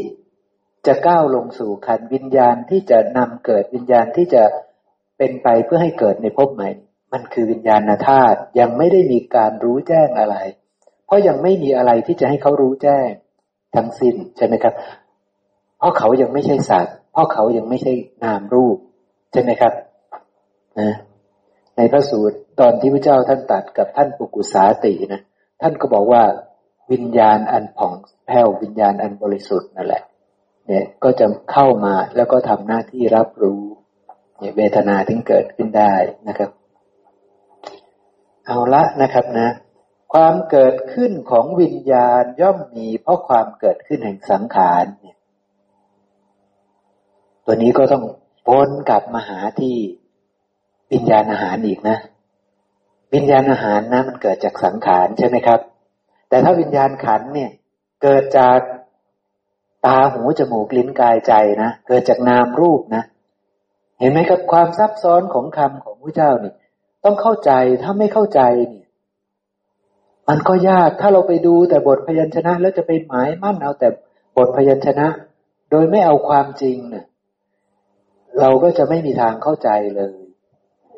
จะก้าวลงสู่ขันวิญญาณที่จะนำเกิดวิญญาณที่จะ เป็นไปเพื่อให้เกิดในภพใหม่ มันคือวิญญาณธาตุยังไม่ได้มีการรู้แจ้งอะไร เพราะยังไม่มีอะไรที่จะให้เขารู้แจ้ง ทั้งสิ้นใช่ไหมครับ เพราะเขายังไม่ใช่สัตว์เพราะเขายังไม่ใช่นามรูป ใช่ไหมครับนะในพระสูตรตอนที่พระเจ้าท่านตัดกับท่านปุกุสาตินะท่านก็บอกว่าวิญญาณอันผ่องแผ้ววิญญาณอันบริสุทธิ์นั่นแหละ เนี่ยก็จะเข้ามาแล้วก็ทำหน้าที่รับรู้ เนี่ยเวทนาถึงเกิดขึ้นได้นะครับ เอาละนะครับนะ ความเกิดขึ้นของวิญญาณย่อมมี เพราะความเกิดขึ้นแห่งสังขารเนี่ย ตัวนี้ก็ต้องพ้นกลับมาหาที่วิญญาณอาหารอีกนะ วิญญาณอาหารนะมันเกิดจากสังขารใช่ไหมครับ แต่ถ้าวิญญาณขันเนี่ย เกิดจากตาหูจมูกลิ้นกายใจนะ เกิดจากนามรูปนะ เห็นไหมครับความซับซ้อนของคำของพระเจ้านี่ต้องเข้าใจถ้าไม่เข้าใจนี่มันก็ยากถ้าเราไปดูแต่บทพยัญชนะ แล้วจะไปหมายมั่นเอาแต่บทพยัญชนะ โดยไม่เอาความจริงเนะ่ยเราก็จะไม่มีทางเข้าใจเลย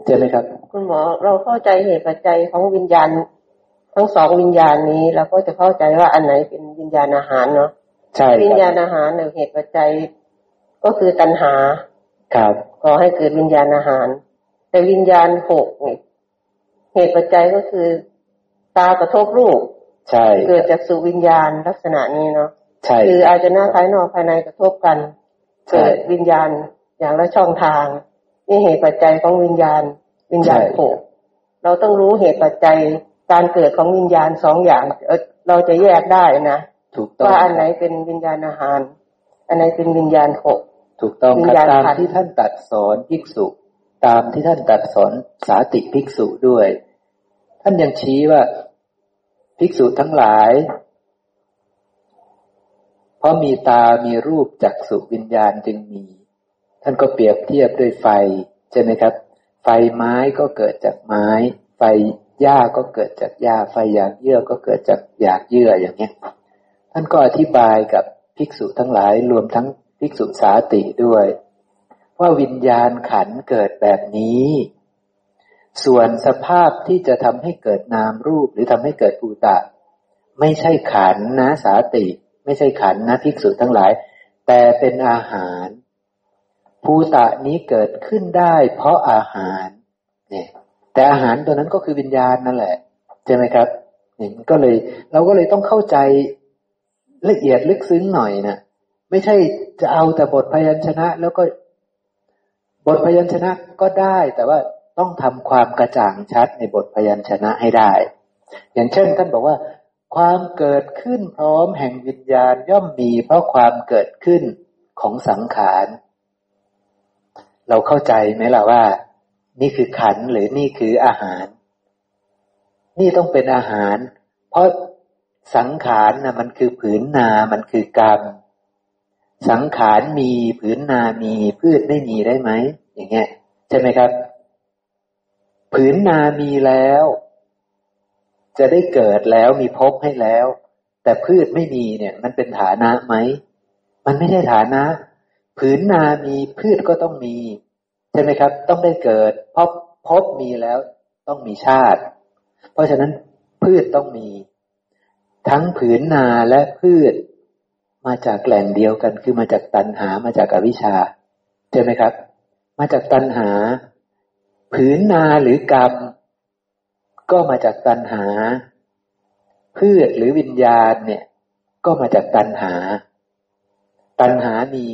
ใช่ไหมครับ คุณหมอเราเข้าใจเหตุปัจจัยของวิญญาณ ทั้งสองวิญญาณนี้เราก็จะเข้าใจว่าอันไหนเป็นวิญญาณอาหารเนาะใช่วิญญาณอาหารเนี่ยเหตุปัจจัยก็คือตัณหา ครับก่อให้เกิดวิญญาณอาหาร แต่วิญญาณหกเนี่ยเหตุปัจจัยก็คือ ตากระทบรูปใช่เกิดจากสุวิญญาณลักษณะนี้เนาะใช่คืออาจจะหน้าภายนอกภายในกระทบกันเกิดวิญญาณอย่างละช่องทาง นี่เหตุปัจจัยของวิญญาณ วิญญาณโผเราต้องรู้เหตุปัจจัยการเกิดของวิญญาณสองอย่างเราจะแยกได้นะว่าอันไหนเป็นวิญญาณอาหาร อันไหนเป็นวิญญาณโผ ถูกต้องครับตามที่ท่านตัดสอนภิกษุ ตามที่ท่านตัดสอนสาติภิกษุด้วย ท่านยังชี้ว่าภิกษุทั้งหลาย เพราะมีตามีรูปจักสุวิญญาณจึงมี ท่านก็เปรียบเทียบด้วยไฟ ใช่ไหมครับ ไฟไม้ก็เกิดจากไม้ ไฟหญ้าก็เกิดจากหญ้า ไฟอยากเยื่อก็เกิดจากอยากเยื่ออย่างนี้ท่านก็อธิบายกับภิกษุทั้งหลายรวมทั้ง ภิกษุสาติด้วย ว่าวิญญาณขันเกิดแบบนี้ ส่วนสภาพที่จะทำให้เกิดนามรูปหรือทำให้เกิดภูตะ ไม่ใช่ขันนะสาติ ไม่ใช่ขันนะภิกษุทั้งหลาย แต่เป็นอาหารภูตะนี้เกิดขึ้นได้ เพราะอาหารเนี่ยแต่อาหารตัวนั้นก็คือวิญญาณนั่นแหละใช่ไหมครับเนี่ยก็เลยเราก็เลยต้องเข้าใจละเอียดลึกซึ้งหน่อยนะ ไม่ใช่จะเอาแต่บทพยัญชนะ แล้วก็บทพยัญชนะก็ได้ แต่ว่าต้องทำความกระจ่างชัดในบทพยัญชนะให้ได้ อย่างเช่น ท่านบอกว่า ความเกิดขึ้นพร้อมแห่งวิญญาณย่อมมีเพราะความเกิดขึ้นของสังขาร เราเข้าใจไหมล่ะว่า นี่คือขันหรือนี่คืออาหาร นี่ต้องเป็นอาหาร เพราะสังขารนะมันคือผืนนา มันคือกรรม สังขารมีผืนนามีพืชไม่มีได้ไหมอย่างเงี้ยใช่ไหมครับ ผืนนามีแล้ว จะได้เกิดแล้วมีพบให้แล้ว แต่พืชไม่มีเนี่ย มันเป็นฐานะไหมมันไม่ใช่ฐานะ ผืนนามีพืชก็ต้องมี ใช่ไหมครับ ต้องได้เกิดพบพบมีแล้วต้องมีชาติ เพราะฉะนั้นพืชต้องมี ทั้งผืนนาและพืช มาจากแหล่งเดียวกัน คือมาจากตัณหามาจากอวิชชาใช่ไหมครับ มาจากตัณหา ผืนนาหรือกรรม ก็มาจากตัณหา พืชหรือวิญญาณเนี่ย ก็มาจากตัณหา ตัณหามี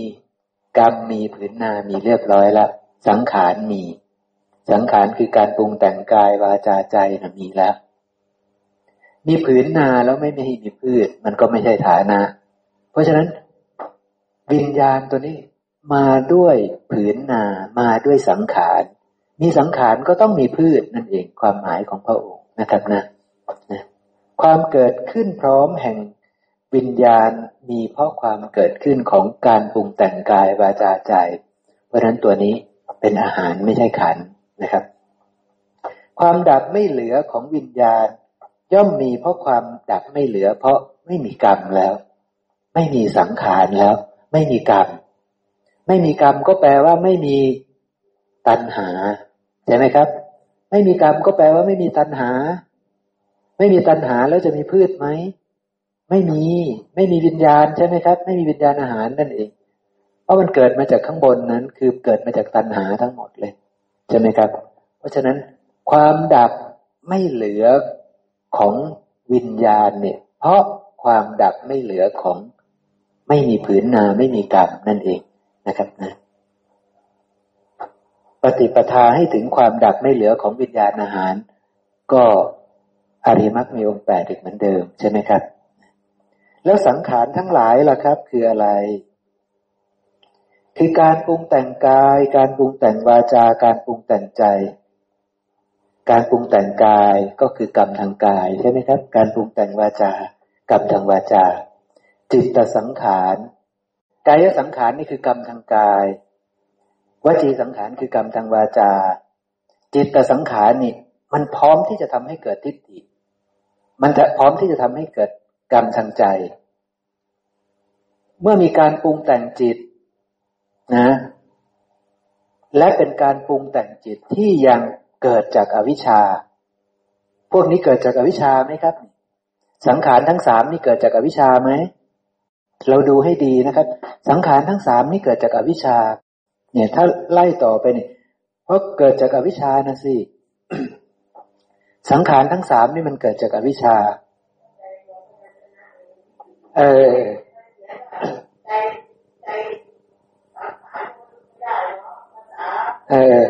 กรรมมีผืนนามีเรียบร้อยแล้ว สังขารมี สังขารคือการปรุงแต่งกายวาจาใจนะมีแล้ว มีผืนนาแล้วไม่ไม่มีพืช มันก็ไม่ใช่ฐานะ เพราะฉะนั้น วิญญาณตัวนี้มาด้วยผืนนามาด้วยสังขาร มีสังขารก็ต้องมีพืชนั่นเองความหมายของพระองค์นะครับนะนะความเกิดขึ้นพร้อมแห่งวิญญาณมีเพราะความเกิดขึ้นของการปรุงแต่งกายวาจาใจ เพราะนั้นตัวนี้เป็นอาหารไม่ใช่ขันนะครับ ความดับไม่เหลือของวิญญาณ ย่อมมีเพราะความดับไม่เหลือ เพราะไม่มีกรรมแล้ว ไม่มีสังขารแล้ว ไม่มีกรรม ไม่มีกรรมก็แปลว่าไม่มีตัณหา ใช่ไหมครับ ไม่มีกรรมก็แปลว่าไม่มีตัณหา ไม่มีตัณหาแล้วจะมีพืชไหมไม่มี ไม่มีวิญญาณใช่ไหมครับ ไม่มีวิญญาณอาหารนั่นเอง เพราะมันเกิดมาจากข้างบนนั้น คือเกิดมาจากตัณหาทั้งหมดเลยใช่ไหมครับ เพราะฉะนั้นความดับไม่เหลือของวิญญาณเนี่ย เพราะความดับไม่เหลือของ ไม่มีผืนนาไม่มีกรรมนั่นเองนะครับนะปฏิปทาให้ถึงความดับไม่เหลือของวิญญาณอาหาร ก็อริมักมีองค์แปดอีกเหมือนเดิมใช่ไหมครับ แล้วสังขารทั้งหลายล่ะครับ คืออะไร คือการปรุงแต่งกาย การปรุงแต่งวาจา การปรุงแต่งใจ การปรุงแต่งกายก็คือกรรมทางกายใช่ไหมครับ การปรุงแต่งวาจากรรมทางวาจา จิตตสังขารกายสังขารนี่คือกรรมทางกายวจีสังขารคือกรรมทางวาจา จิตตสังขารนี่ มันพร้อมที่จะทำให้เกิดทิฏฐิมันจะพร้อมที่จะทำให้เกิดกรรมทางใจ เมื่อมีการปรุงแต่งจิตนะ และเป็นการปรุงแต่งจิตที่ยังเกิดจากอวิชชา พวกนี้เกิดจากอวิชชาไหมครับ สังขารทั้งสามนี่เกิดจากอวิชชาไหม เราดูให้ดีนะครับ สังขารทั้งสามนี่เกิดจากอวิชชา เนี่ย ถ้าไล่ต่อไปเนี่ยเพราะเกิดจากอวิชชานะสิสังขารทั้งสามนี่มันเกิดจากอวิชชา เออเออ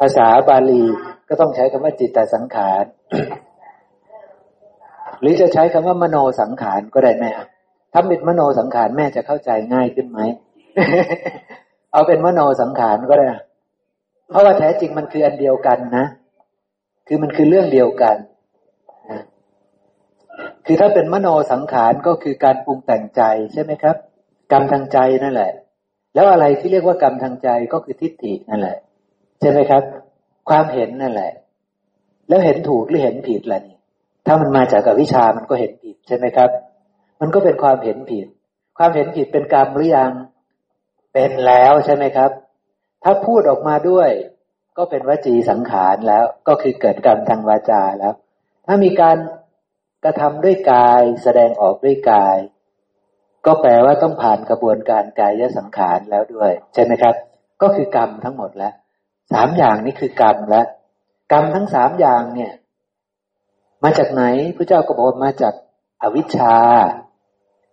ภาษาบาลีก็ต้องใช้คำว่าจิตตสังขาร หรือจะใช้คำว่ามโนสังขารก็ได้แม่ ถ้าเป็นมโนสังขารแม่จะเข้าใจง่ายขึ้นไหม เอาเป็นมโนสังขารก็ได้ เพราะว่าแท้จริงมันคืออันเดียวกันนะ คือมันคือเรื่องเดียวกัน คือถ้าเป็นมโนสังขารก็คือการปรุงแต่งใจใช่ไหมครับ กรรมทางใจนั่นแหละ แล้วอะไรที่เรียกว่ากรรมทางใจก็คือทิฏฐินั่นแหละ ใช่ไหมครับ ความเห็นนั่นแหละ แล้วเห็นถูกหรือเห็นผิดล่ะนี่ถ้ามันมาจากอวิชามันก็เห็นผิดใช่ไหมครับ มันก็เป็นความเห็นผิด ความเห็นผิดเป็นกรรมหรือยัง เป็นแล้วใช่ไหมครับ ถ้าพูดออกมาด้วย ก็เป็นวจีสังขารแล้ว ก็คือเกิดกรรมทางวาจาแล้ว ถ้ามีการกระทำด้วยกาย แสดงออกด้วยกาย ก็แปลว่าต้องผ่านกระบวนการกายสังขารแล้วด้วย ใช่ไหมครับ ก็คือกรรมทั้งหมดแล้วสามอย่างนี้คือกรรมแล้วกรรมทั้งสามอย่างเนี่ย มาจากไหนพระเจ้าก็บอกมาจากอวิชชา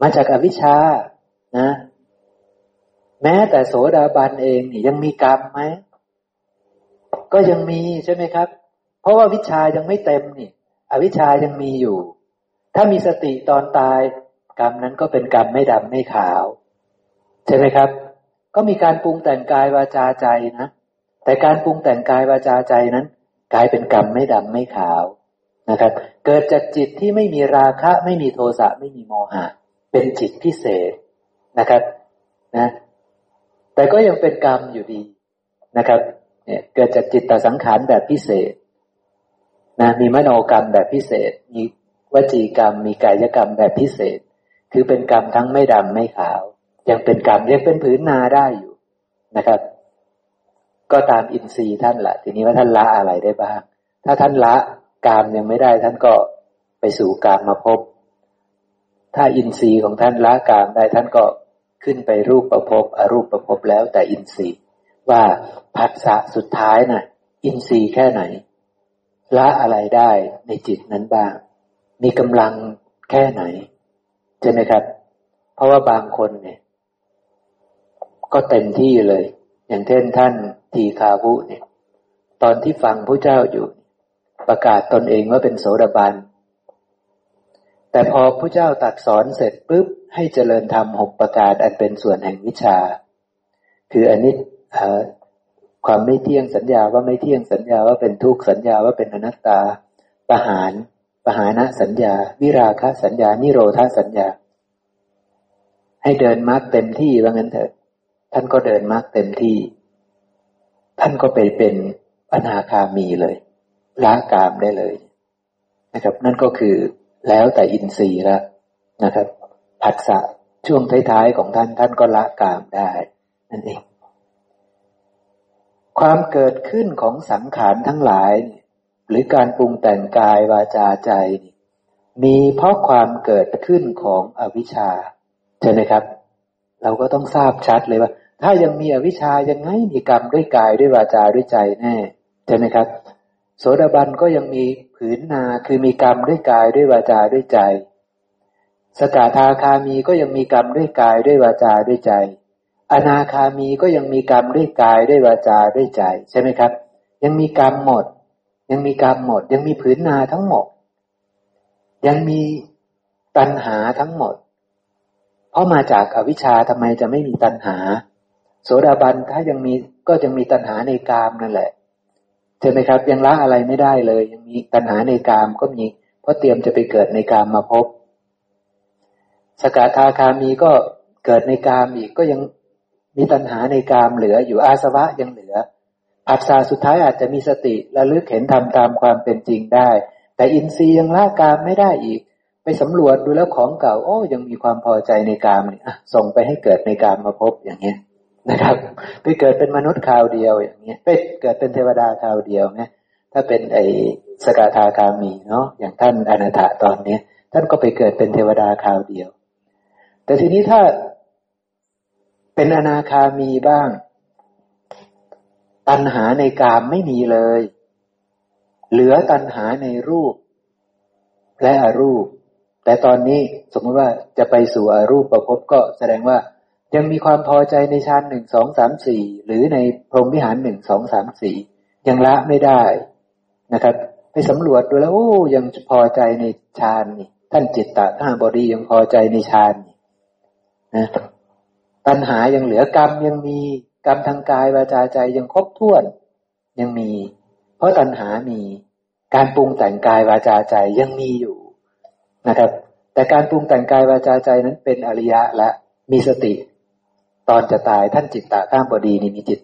มาจากอวิชชานะ แม้แต่โสดาบันเองนี่ยังมีกรรมไหมก็ยังมีใช่ไหมครับ เพราะว่าวิชายังไม่เต็มนี่อวิชชายังมีอยู่ ถ้ามีสติตอนตาย กรรมนั้นก็เป็นกรรมไม่ดำไม่ขาว ใช่ไหมครับ ก็มีการปรุงแต่งกายวาจาใจนะแต่การปรุงแต่งกายวาจาใจนั้น กลายเป็นกรรมไม่ดำไม่ขาวนะครับ เกิดจากจิตที่ไม่มีราคะ ไม่มีโทสะไม่มีโมหะ เป็นจิตพิเศษนะครับนะ แต่ก็ยังเป็นกรรมอยู่ดีนะครับ เนี่ยเกิดจากจิตตสังขารแบบพิเศษนะมีมโนกรรมแบบพิเศษ มีวจีกรรม มีกายกรรมแบบพิเศษ คือเป็นกรรมทั้งไม่ดำไม่ขาว ยังเป็นกรรมยังเป็นผืนนาได้อยู่นะครับ ก็ตามอินทรีย์ท่านละทีนี้ว่าท่านละอะไรได้บ้าง ถ้าท่านละกามยังไม่ได้ท่านก็ไปสู่กามมาพบ ถ้าอินทรีย์ของท่านละกามได้ท่านก็ขึ้นไปรูปประพบอรูปประพบแล้วแต่อินทรีย์ ว่าผัสสะสุดท้ายนะ่ะ อินทรีย์แค่ไหน ละอะไรได้ในจิตนั้นบ้าง มีกำลังแค่ไหนใช่ไหมครับ เพราะว่าบางคนเนี่ย ก็เต็มที่เลย อย่างเช่นท่านทีคาวุเนี่ย ตอนที่ฟังพระเจ้าอยู่ ประกาศตนเองว่าเป็นโสดาบัน แต่พอพระเจ้าตัดสอนเสร็จปุ๊บให้เจริญธรรมหกประกาศอันเป็นส่วนแห่งวิชา คืออันนี้ความไม่เที่ยงสัญญาว่าไม่เที่ยงสัญญาว่าเป็นทุกข์สัญญาว่าเป็นอนัตตาประหารประหานะสัญญา วิราคะสัญญา นิโรธาสัญญา ให้เดินมรรคเต็มที่ว่างั้นเถอะ ท่านก็เดินมรรคเต็มที่ ท่านก็ไปเป็นอนาคามีเลยละกามได้เลย นะครับ นั่นก็คือ แล้วแต่อินทรีย์ล้วนะครับผัสสะช่วงท้ายๆของท่านท่านก็ละกามได้นั่นเองความเกิดขึ้นของสังขารทั้งหลาย หรือการปรุงแต่งกายวาจาใจ มีเพราะความเกิดขึ้นของอวิชชาใช่ไหมครับ เราก็ต้องทราบชัดเลยว่า ถ้ายังมีอวิชชายังไงมีกรรมด้วยกายด้วยวาจาด้วยใจแน่ใช่ไหมครับ โสดาบันก็ยังมี ผืนนาคือมีกรรมด้วยกายด้วยวาจาด้วยใจ สกทาคามีก็ยังมีกรรมด้วยกายด้วยวาจาด้วยใจ อนาคามีก็ยังมีกรรมด้วยกายด้วยวาจาด้วยใจ ใช่ไหมครับ ยังมีกรรมหมด ยังมีกรรมหมด ยังมีผืนนาทั้งหมด ยังมีตัณหาทั้งหมด เพราะมาจากอวิชชาทำไมจะไม่มีตัณหา โสดาบันถ้ายังมีก็ยังมีตัณหาในกามนั่นแหละ ใช่ไหมครับ ยังละอะไรไม่ได้เลย ยังมีตัณหาในกามก็มี เพราะเตรียมจะไปเกิดในกามมาพบ สกทาคามีก็เกิดในกามอีกก็ยังมีตัณหาในกามเหลืออยู่อาสวะยังเหลืออัศาสุดท้ายอาจจะมีสติระลึกเห็นทำตามความเป็นจริงได้ แต่อินทรีย์ยังละกามไม่ได้อีก ไปสำรวจดูแล้วของเก่า โอ้ยังมีความพอใจในกามเนี่ยส่งไปให้เกิดในกามมาพบอย่างเงี้ย นะครับ ไปเกิดเป็นมนุษย์คราวเดียวอย่างเงี้ยไปเกิดเป็นเทวดาคราวเดียวเนี่ยถ้าเป็นไอสกทาคามีเนาะอย่างท่านอนาถาตอนเนี้ยท่านก็ไปเกิดเป็นเทวดาคราวเดียว แต่ทีนี้ถ้าเป็นอนาคามีบ้าง ตัณหาในกามไม่มีเลย เหลือตัณหาในรูป และอรูป แต่ตอนนี้สมมติว่าจะไปสู่อรูปประพบก็แสดงว่า ยังมีความพอใจในฌานหนึ่งสองสามสี่หรือในพรหมวิหารหนึ่งสองสามสี่ยังละไม่ได้นะครับ ไปสำรวจดูแล้วโอ้ยังพอใจในฌานนี่ท่านจิตตะท่าบดียังพอใจในฌานนี่นะตัณหายังเหลือกรรมยังมีกรรมทางกายวาจาใจยังครบถ้วน ยังมี เพราะตัณหามีการปรุงแต่งกายวาจาใจยังมีอยู่นะครับ แต่การปรุงแต่งกายวาจาใจนั้นเป็นอริยะและมีสติ ตอนจะตายท่านจิตตาข้ามบดีนี่มีจิต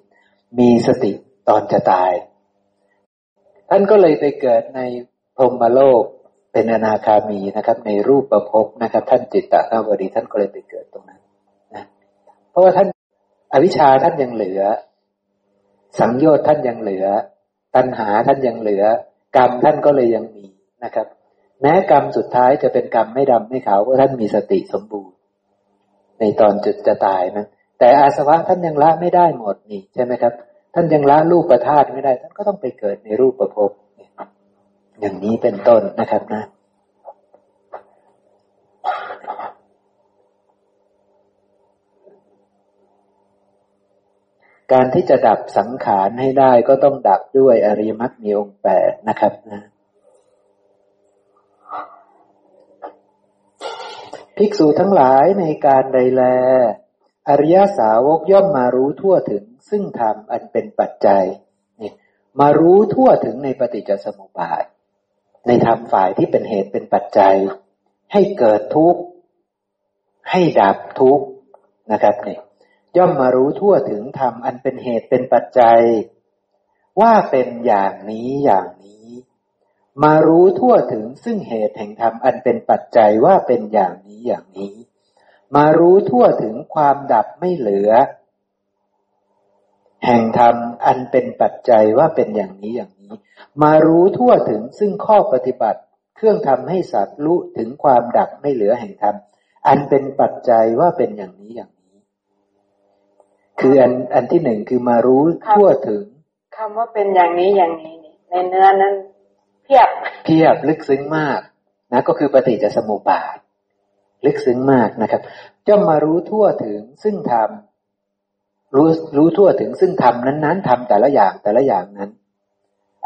มีสติตอนจะตาย ท่านก็เลยไปเกิดในพรหมโลกเป็นอนาคามีนะครับ ในรูปประพบนะครับ ท่านจิตตาข้ามบดีท่านก็เลยไปเกิดตรงนั้นนะเพราะว่าท่านอวิชชาท่านยังเหลือ สังโยชน์ท่านยังเหลือ ตัณหาท่านยังเหลือ กรรมท่านก็เลยยังมีนะครับ แม้กรรมสุดท้ายจะเป็นกรรมไม่ดำไม่ขาวเพราะท่านมีสติสมบูรณ์ ในตอนจุดจะตายนั้น แต่อาสวะท่านยังละไม่ได้หมดนี่ใช่ไหมครับ ท่านยังละรูปประธาตุไม่ได้ ท่านก็ต้องไปเกิดในรูปประพบอย่างนี้เป็นต้นนะครับนะการที่จะดับสังขารให้ได้ก็ต้องดับด้วยอริยมรรคมีองค์แปดนะครับนะภิกษุทั้งหลายในการใดแล อริยสาวกย่อมมารู้ทั่วถึง ซึ่งธรรมอันเป็นปัจจัยนี่มารู้ทั่วถึงในปฏิจจสมุปบาท ในธรรมฝ่ายที่เป็นเหตุเป็นปัจจัย ให้เกิดทุกข์ ให้ดับทุกข์นะครับนี่ย่อมมารู้ทั่วถึงธรรมอันเป็นเหตุเป็นปัจจัย ว่าเป็นอย่างนี้อย่างนี้ มารู้ทั่วถึงซึ่งเหตุแห่งธรรมอันเป็นปัจจัยว่าเป็นอย่างนี้อย่างนี้ มารู้ทั่วถึงความดับไม่เหลือ แห่งธรรมอันเป็นปัจจัยว่าเป็นอย่างนี้อย่างนี้ มารู้ทั่วถึงซึ่งข้อปฏิบัติ เครื่องทำให้สัตว์รู้ถึงความดับไม่เหลือแห่งธรรมอันเป็นปัจจัยว่าเป็นอย่างนี้อย่างนี้ คืออันอันที่หนึ่งคือมารู้ทั่วถึงคำว่าเป็นอย่างนี้อย่างนี้ในเนื้อนั้นเพียบเพียบลึกซึ้งมากนะก็คือปฏิจจสมุปบาท ลึกซึ้งมากนะครับย่อมมารู้ทั่วถึงซึ่งธรรมรู้รู้ทั่วถึงซึ่งธรรมนั้นๆทำแต่ละอย่างแต่ละอย่างนั้น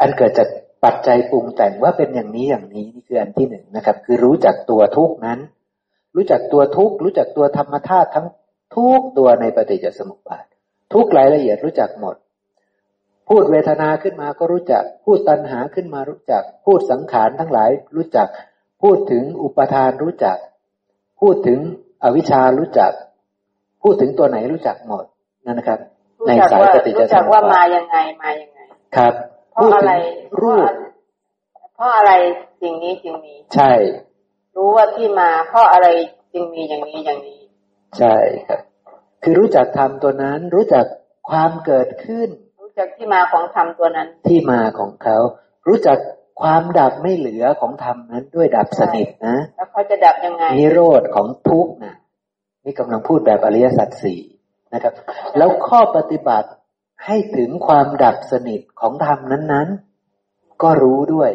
อันเกิดจากปัจจัยปรุงแต่งว่าเป็นอย่างนี้อย่างนี้นี่คืออันที่หนึ่งนะครับ คือรู้จักตัวทุกนั้น รู้จักตัวทุกรู้จักตัวธรรมธาตุทั้งทุกตัวในปฏิจจสมุปบาททุกรายละเอียดรู้จักหมด พูดเวทนาขึ้นมาก็รู้จัก พูดตัณหาขึ้นมารู้จัก พูดสังขารทั้งหลายรู้จัก พูดถึงอุปทานรู้จัก พูดถึงอวิชชารู้จัก พูดถึงตัวไหนรู้จักหมดนั่นนะครับ ในสายปฏิจจสมุปบาทรู้จักว่ามายังไงมายังไง ครับเพราะอะไรรูปเพราะอะไรสิ่งนี้จึงมี ใช่ รู้ว่าที่มา เพราะอะไรจึงมีอย่างนี้อย่างนี้ ใช่ครับ คือรู้จักธรรมตัวนั้น รู้จักความเกิดขึ้น รู้จักที่มาของธรรมตัวนั้น ที่มาของเขา รู้จัก ความดับไม่เหลือของธรรมนั้นด้วยดับสนิทนะแล้วเขาจะดับยังไงนิโรธของทุกนะนี่กำลังพูดแบบอริยสัจสี่นะครับ แล้วข้อปฏิบัติให้ถึงความดับสนิทของธรรมนั้น ๆ ก็รู้ด้วย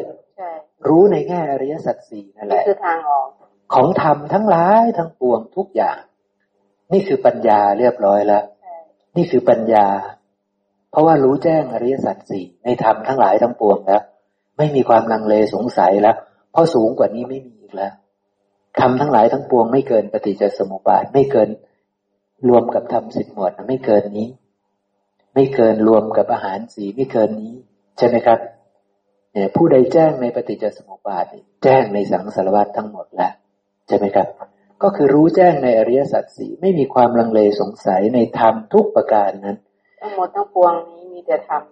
รู้ในแง่อริยสัจสี่นั่นแหละคือทางออกของธรรมทั้งหลายทั้งปวงทุกอย่าง นี่คือปัญญาเรียบร้อยแล้วนี่คือปัญญา เพราะว่ารู้แจ้งอริยสัจสี่ในธรรมทั้งหลายทั้งปวงแล้ว ไม่มีความลังเลสงสัยแล้วเพราะสูงกว่านี้ไม่มีอีกแล้วธรรมทั้งหลายทั้งปวงไม่เกินปฏิจจสมุปบาทไม่เกินรวมกับธรรมสิบหมวดไม่เกินนี้ ไม่เกินรวมกับอาหารสีไม่เกินนี้ ใช่ไหมครับ เนี่ยผู้ใดแจ้งในปฏิจจสมุปบาทแจ้งในสังสารวัตทั้งหมดแล้วใช่ไหมครับ ก็คือรู้แจ้งในอริยสัจสี่ไม่มีความลังเลสงสัยในธรรมทุกประการนั้น ทั้งหมดทั้งปวงนี้มีแต่ธรรม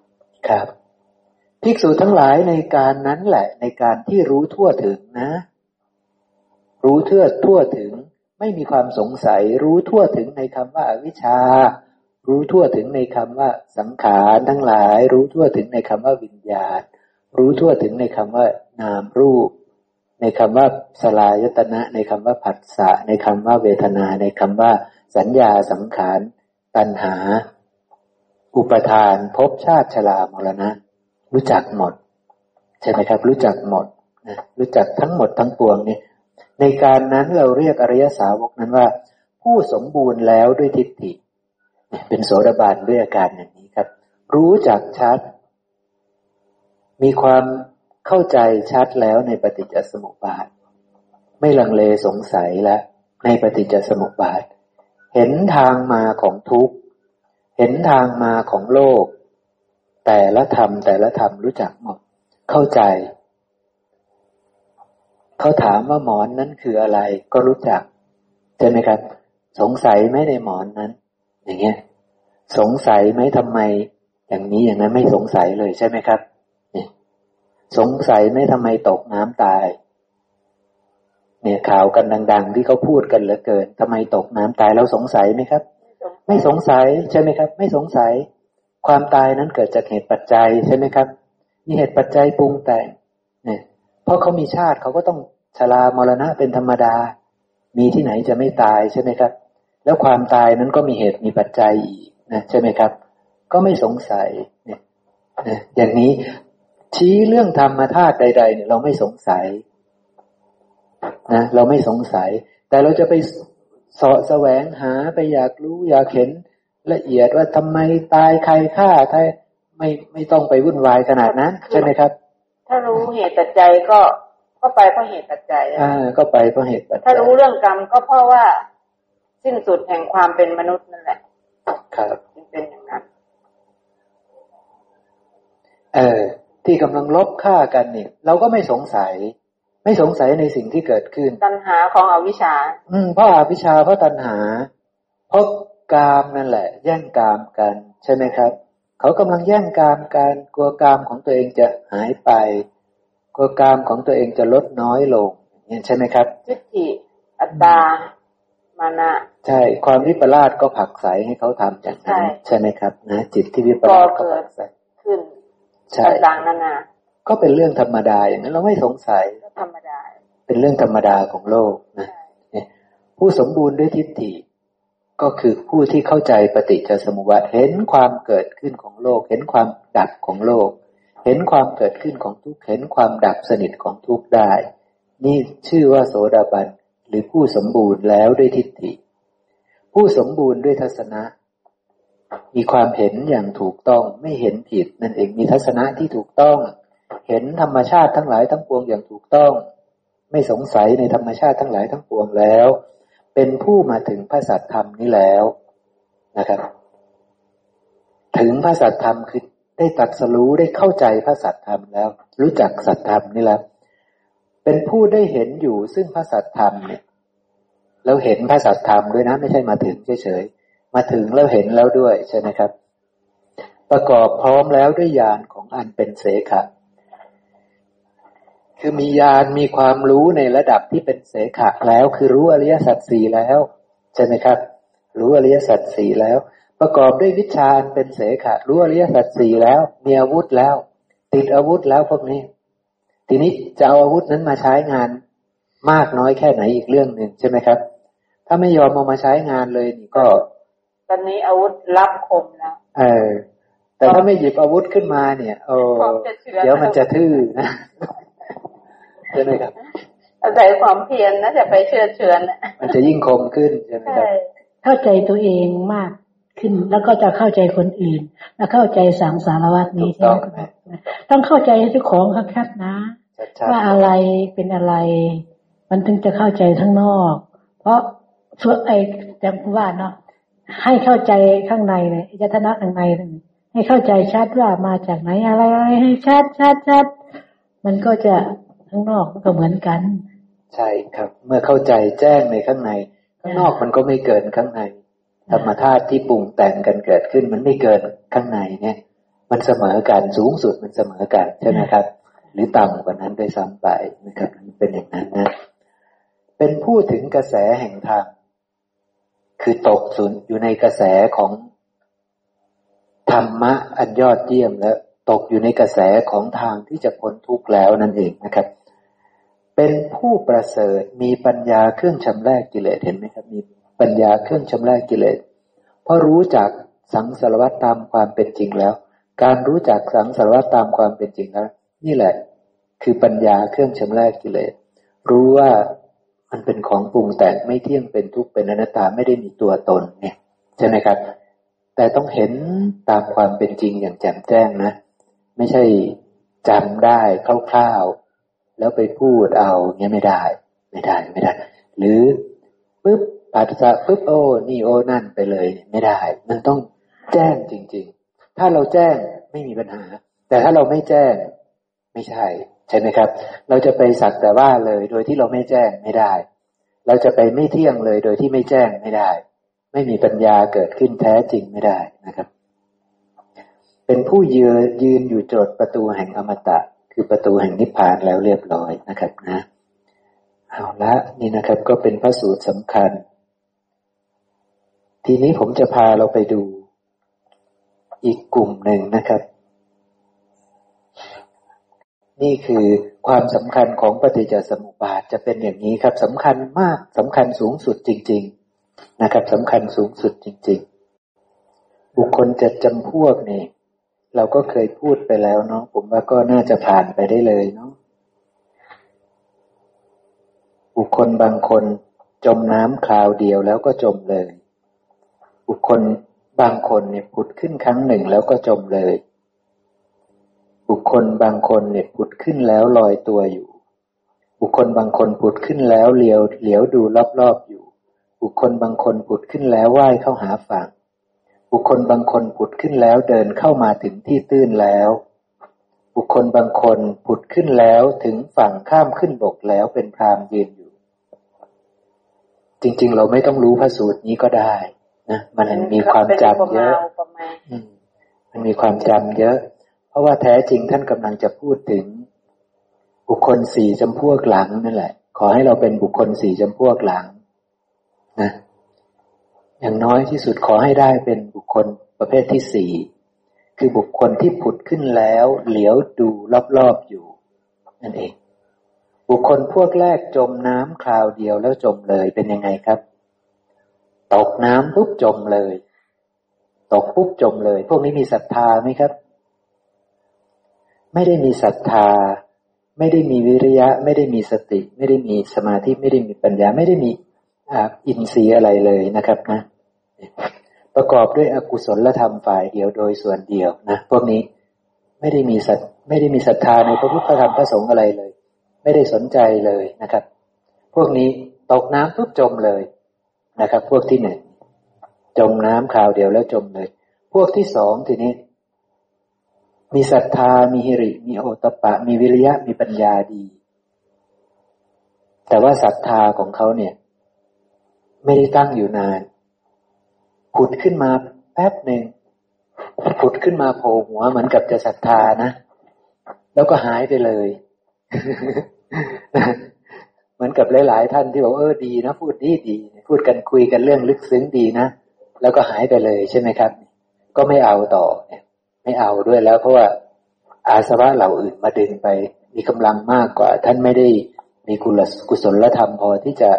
ครับ ภิกษุทั้งหลายในการนั้นแหละในการที่รู้ทั่วถึงนะ รู้เทื่อทั่วถึง ไม่มีความสงสัย รู้ทั่วถึงในคำว่าอวิชชา รู้ทั่วถึงในคำว่าสังขารทั้งหลาย รู้ทั่วถึงในคำว่าวิญญาณ รู้ทั่วถึงในคำว่านามรูป ในคำว่าสลายตนะ ในคำว่าผัสสะ ในคำว่าเวทนา ในคำว่าสัญญาสังขาร ตัณหา อุปทานภพชาติชรามรณะ รู้จักหมด ใช่ไหมครับ รู้จักหมดนะรู้จักทั้งหมดทั้งปวงนี่ในการนั้นเราเรียกอริยสาวกนั้นว่า ผู้สมบูรณ์แล้วด้วยทิฏฐิเป็นโสดาบันด้วยอาการอย่างนี้ครับ รู้จักชัด มีความเข้าใจชัดแล้วในปฏิจจสมุปบาท ไม่ลังเลสงสัยแล้วในปฏิจจสมุปบาท เห็นทางมาของทุกข์ เห็นทางมาของโลก แต่ละธรรมแต่ละธรรมรู้จักหมด เข้าใจ เขาถามว่าหมอนนั้นคืออะไร ก็รู้จักใช่ไหมครับ สงสัยไหมในหมอนนั้น อย่างเงี้ย สงสัยไหมทำไม อย่างนี้อย่างนั้นไม่สงสัยเลยใช่ไหมครับนี่สงสัยไหมทำไมตกน้ำตาย เนี่ยข่าวกันดัง ๆ ที่เขาพูดกันเหลือเกินทำไมตกน้ำตายเราสงสัยไหมครับ ไม่สงสัยใช่ไหมครับ ไม่สงสัย ความตายนั้นเกิดจากเหตุปัจจัยใช่ไหมครับ มีเหตุปัจจัยปรุงแต่งเนี่ยเพราะเขามีชาติเขาก็ต้องชรามรณะเป็นธรรมดา มีที่ไหนจะไม่ตายใช่ไหมครับ แล้วความตายนั้นก็มีเหตุมีปัจจัยอีกนะใช่ไหมครับ ก็ไม่สงสัยเนี่ยอย่างนี้ชี้เรื่องธรรมธาตุใด ๆ เนี่ยเราไม่สงสัยนะเราไม่สงสัย แต่เราจะไปสาะแสวงหาไปอยากรู้อยากเห็น ละเอียดว่าทำไมตายใครฆ่าใครไม่ไม่ต้องไปวุ่นวายขนาดนั้น ใช่ไหมครับ ถ้ารู้เหตุปัจจัยก็ก็ไปเพราะเหตุปัจจัยอ่าก็ไปเพราะเหตุปัจจัยถ้ารู้เรื่องกรรมก็เพราะว่าสิ้นสุดแห่งความเป็นมนุษย์นั่นแหละครับเป็นอย่างนั้น เออที่กำลังลบฆ่ากันเนี่ยเราก็ไม่สงสัย ไม่สงสัยในสิ่งที่เกิดขึ้น ตัณหาของอวิชชา อืมเพราะอาวิชชาเพราะตัณหา เพราะ กามนั่นแหละ แย่งกามกัน ใช่ไหมครับ เขากำลังแย่งกามกันกลัวกามของตัวเองจะหายไป กลัวกามของตัวเองจะลดน้อยลงเนี่ยใช่ไหมครับจิตติอัตตามานะใช่ความวิปลาสก็ผักใสให้เขาทำอย่างนั้นใช่ไหมครับนะจิตที่วิปลาสก็ผักใสขึ้นต่างๆนานาก็เป็นเรื่องธรรมดาอย่างนั้นเราไม่สงสัยธรรมดาเป็นเรื่องธรรมดาของโลกนะผู้สมบูรณ์ด้วยทิฏฐิ ก็คือผู้ที่เข้าใจปฏิจจสมุปบาทเห็นความเกิดขึ้นของโลก เห็นความดับของโลก เห็นความเกิดขึ้นของทุกข์เห็นความดับสนิทของทุกข์ได้ นี่ชื่อว่าโสดาบันหรือผู้สมบูรณ์แล้วด้วยทิฏฐิ ผู้สมบูรณ์ด้วยทัศนะ มีความเห็นอย่างถูกต้องไม่เห็นผิดนั่นเองมีทัศนะที่ถูกต้อง เห็นธรรมชาติทั้งหลายทั้งปวงอย่างถูกต้อง ไม่สงสัยในธรรมชาติทั้งหลายทั้งปวงแล้ว เป็นผู้มาถึงพระสัตธรรมนี้แล้วนะครับ ถึงพระสัทธรรมคือได้ตัดสรู้ได้เข้าใจพระสัทธรรมแล้ว รู้จักสัทธรรมนี่แล้ว เป็นผู้ได้เห็นอยู่ซึ่งพระสัทธรรมเนี่ยแล้วเห็นพระสัทธรรมด้วยนะ ไม่ใช่มาถึงเฉยๆมาถึงแล้วเห็นแล้วด้วยใช่ไหมครับ ประกอบพร้อมแล้วด้วยญาณของอันเป็นเสขะ คือมีญาณมีความรู้ในระดับที่เป็นเสขะแล้ว คือรู้อริยสัจสี่แล้วใช่ไหมครับ รู้อริยสัจสี่แล้ว ประกอบด้วยวิชาเป็นเสขะรู้อริยสัจสี่แล้ว มีอาวุธแล้ว ติดอาวุธแล้วพวกนี้ ทีนี้จะเอาอาวุธนั้นมาใช้งานมากน้อยแค่ไหนอีกเรื่องหนึ่งใช่ไหมครับ ถ้าไม่ยอมเอามาใช้งานเลยนี่ก็ ตอนนี้อาวุธรับคมแล้วเออแต่ถ้าไม่หยิบอาวุธขึ้นมาเนี่ยโอ้เดี๋ยวมันจะทื่อนะ ใช่ไหมครับอาศัยความเพียรนะจะไปเชื่อเชือนมันจะยิ่งคมขึ้นใช่ไหมครับเข้าใจตัวเองมากขึ้นแล้วก็จะเข้าใจคนอื่น แล้วเข้าใจสังสารวัตนี้ใช่ไหมต้องเข้าใจเจ้าของคัดนะ ว่าอะไรเป็นอะไร มันถึงจะเข้าใจทั้งนอก เพราะช่วยไอ้จำว่าเนาะให้เข้าใจข้างในเนี่ยยตนะข้างในให้เข้าใจชัดว่ามาจากไหนอะไรอะไรให้ชัดชัดชัดมันก็จะ ข้างนอกมันก็เหมือนกัน ใช่ครับ เมื่อเข้าใจแจ้งในข้างใน ข้างนอกมันก็ไม่เกินข้างใน ธรรมธาตุที่ปรุงแต่งกันเกิดขึ้น มันไม่เกินข้างในเนี่ย มันเสมอกันสูงสุดมันเสมอกันใช่ไหมครับ หรือต่ำกว่านั้นด้วยซ้ำไปนะครับเป็นอย่างนั้นนะเป็นผู้ถึงกระแสแห่งธรรมคือตกสุนอยู่ในกระแสของธรรมะอันยอดเยี่ยมและตกอยู่ในกระแสของทางที่จะพ้นทุกข์แล้วนั่นเองนะครับ เป็นผู้ประเสริฐมีปัญญาเครื่องชำระกิเลสเห็นไหมครับมีปัญญาเครื่องชำระกิเลสเพราะรู้จักสังสารวัตตามความเป็นจริงแล้ว การรู้จักสังสารวัตตามความเป็นจริงแล้วนี่แหละ คือปัญญาเครื่องชำระกิเลสรู้ว่ามันเป็นของปรุงแต่งไม่เที่ยงเป็นทุกข์เป็นอนัตตาไม่ได้มีตัวตนเนี่ยใช่ไหมครับ แต่ต้องเห็นตามความเป็นจริงอย่างแจ่มแจ้งนะ ไม่ใช่จำได้คร่าวๆ แล้วไปพูดเอาเงี้ยไม่ได้ ไม่ได้ไม่ได้ หรือปุ๊บปัสสะปุ๊บโอ้นี่โอ้นั่นไปเลย ไม่ได้ มันต้องแจ้งจริง ๆ ถ้าเราแจ้งไม่มีปัญหา แต่ถ้าเราไม่แจ้งไม่ใช่ ใช่ไหมครับ เราจะไปสักแต่ว่าเลยโดยที่เราไม่แจ้งไม่ได้ เราจะไปไม่เที่ยงเลยโดยที่ไม่แจ้งไม่ได้ ไม่มีปัญญาเกิดขึ้นแท้จริงไม่ได้นะครับ เป็นผู้ยืนยืนอยู่โจทย์ประตูแห่งอมตะ คือประตูแห่งนิพพานแล้วเรียบร้อยนะครับนะเอาละนี่นะครับก็เป็นพระสูตรสำคัญ ทีนี้ผมจะพาเราไปดูอีกกลุ่มหนึ่งนะครับ นี่คือความสำคัญของปฏิจจสมุปบาทจะเป็นอย่างนี้ครับสำคัญมากสำคัญสูงสุดจริง ๆนะครับสำคัญสูงสุดจริง ๆ บุคคลจะจำพวกนี่ เราก็เคยพูดไปแล้วเนาะผมว่าก็น่าจะผ่านไปได้เลยเนาะบุคคลบางคนจมน้ำคราวเดียวแล้วก็จมเลย บุคคลบางคนเนี่ยผุดขึ้นครั้งหนึ่งแล้วก็จมเลย บุคคลบางคนเนี่ยผุดขึ้นแล้วลอยตัวอยู่ บุคคลบางคนผุดขึ้นแล้วเลียวเหลียวดูรอบๆอยู่ บุคคลบางคนผุดขึ้นแล้วว่ายเข้าหาฝั่ง บุคคลบางคนผุดขึ้นแล้วเดินเข้ามาถึงที่ตื้นแล้ว บุคคลบางคนผุดขึ้นแล้วถึงฝั่งข้ามขึ้นบกแล้วเป็นพรามยืนอยู่ จริง ๆ เราไม่ต้องรู้พระสูตรนี้ก็ได้นะมันมีความจำเยอะมันมีความจำเยอะ เพราะว่าแท้จริงท่านกำลังจะพูดถึง บุคคลสี่จำพวกหลังนั่นแหละ ขอให้เราเป็นบุคคลสี่จำพวกหลัง นะ อย่างน้อยที่สุดขอให้ได้เป็นบุคคลประเภทที่สี่คือบุคคลที่ผุดขึ้นแล้ว เหลียวดูรอบๆอยู่ นั่นเอง บุคคลพวกแรกจมน้ำคราวเดียวแล้วจมเลยเป็นยังไงครับ ตกน้ำปุ๊บจมเลย ตกปุ๊บจมเลย พวกนี้มีศรัทธาไหมครับ ไม่ได้มีศรัทธา ไม่ได้มีวิริยะ ไม่ได้มีสติ ไม่ได้มีสมาธิไม่ได้มีปัญญา ไม่ได้มี อินทรีย์อะไรเลยนะครับนะ ประกอบด้วยอกุศลธรรมฝ่ายเดียวโดยส่วนเดียวนะพวกนี้ไม่ได้มีสัตไม่ได้มีศรัทธาในพระพุทธธรรมพระสงฆ์อะไรเลย ไม่ได้สนใจเลยนะครับ พวกนี้ตกน้ำปุ๊บจมเลยนะครับ พวกที่หนึ่งจมน้ำคราวเดียวแล้วจมเลย พวกที่สองทีนี้ มีศรัทธามีหิริ มีโอตปะ มีวิริยะมีปัญญาดี แต่ว่าศรัทธาของเขาเนี่ย ไม่ได้ตั้งอยู่นานผุดขึ้นมาแป๊บหนึ่งผุดขึ้นมาโผล่หัวเหมือนกับจะศรัทธานะ แล้วก็หายไปเลย เหมือนกับหลาย ๆ ท่านที่บอกเออดีนะ พูดดีดี พูดกันคุยกันเรื่องลึกซึ้งดีนะ แล้วก็หายไปเลยใช่ไหมครับ ก็ไม่เอาต่อเนี่ยไม่เอาด้วยแล้ว เพราะว่าอาสวะเหล่าอื่นมาดึงไป มีกำลังมากกว่า ท่านไม่ได้มีกุลกุศลธรรมพอที่จะ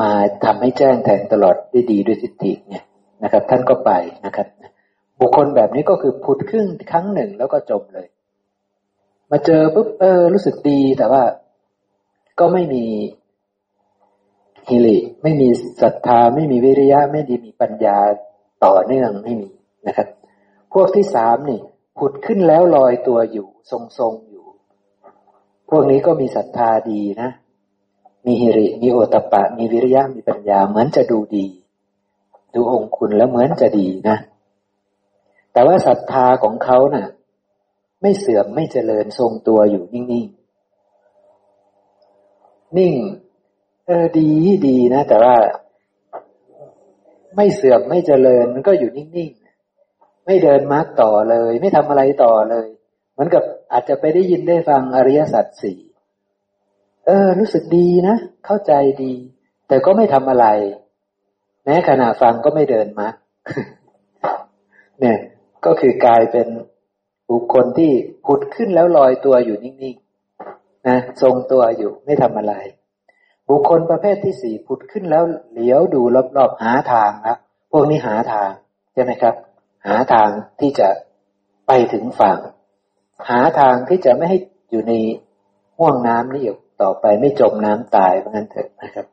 มาทำให้แจ้งแทงตลอดได้ดีด้วยสิทธิเนี่ยนะครับ ท่านก็ไปนะครับ บุคคลแบบนี้ก็คือผุดขึ้นครั้งหนึ่งแล้วก็จบเลย มาเจอปุ๊บเออ รู้สึกดีแต่ว่าก็ไม่มีฮิริไม่มีศรัทธาไม่มีวิริยะ ไม่ดีมีปัญญาต่อเนื่องไม่มีนะครับ พวกที่สามนี่ผุดขึ้นแล้วลอยตัวอยู่ ทรงๆอยู่ พวกนี้ก็มีศรัทธาดีนะ มีฮิริ มีโอตปะ มีวิริยะ มีปัญญา เหมือนจะดูดี ดูองคุณแล้วเหมือนจะดีนะ แต่ว่าศรัทธาของเขานะ่ะ ไม่เสื่อมไม่เจริญทรงตัวอยู่นิ่งๆ นิ่ง เออดีดีนะ แต่ว่า ไม่เสื่อมไม่เจริญมันก็อยู่นิ่งๆ ไม่เดินมาร์กต่อเลย ไม่ทำอะไรต่อเลย เหมือนกับอาจจะไปได้ยินได้ฟังอริยสัจสี่ เออ รู้สึกดีนะ เข้าใจดี แต่ก็ไม่ทำอะไร แม้ขณะฟังก็ไม่เดินมาเนี่ย ก็คือกลายเป็นบุคคลที่ผุดขึ้นแล้วลอยตัวอยู่นิ่งๆนะทรงตัวอยู่ไม่ทำอะไร บุคคลประเภทที่สี่ผุดขึ้นแล้วเหลียวดูรอบๆหาทางนะพวกนี้หาทางใช่ไหมครับ หาทางที่จะไปถึงฝั่ง หาทางที่จะไม่ให้อยู่ในห่วงน้ำนี่อยู่ ต่อไปไม่จมน้ำตายเพราะงั้นเถอะนะครับ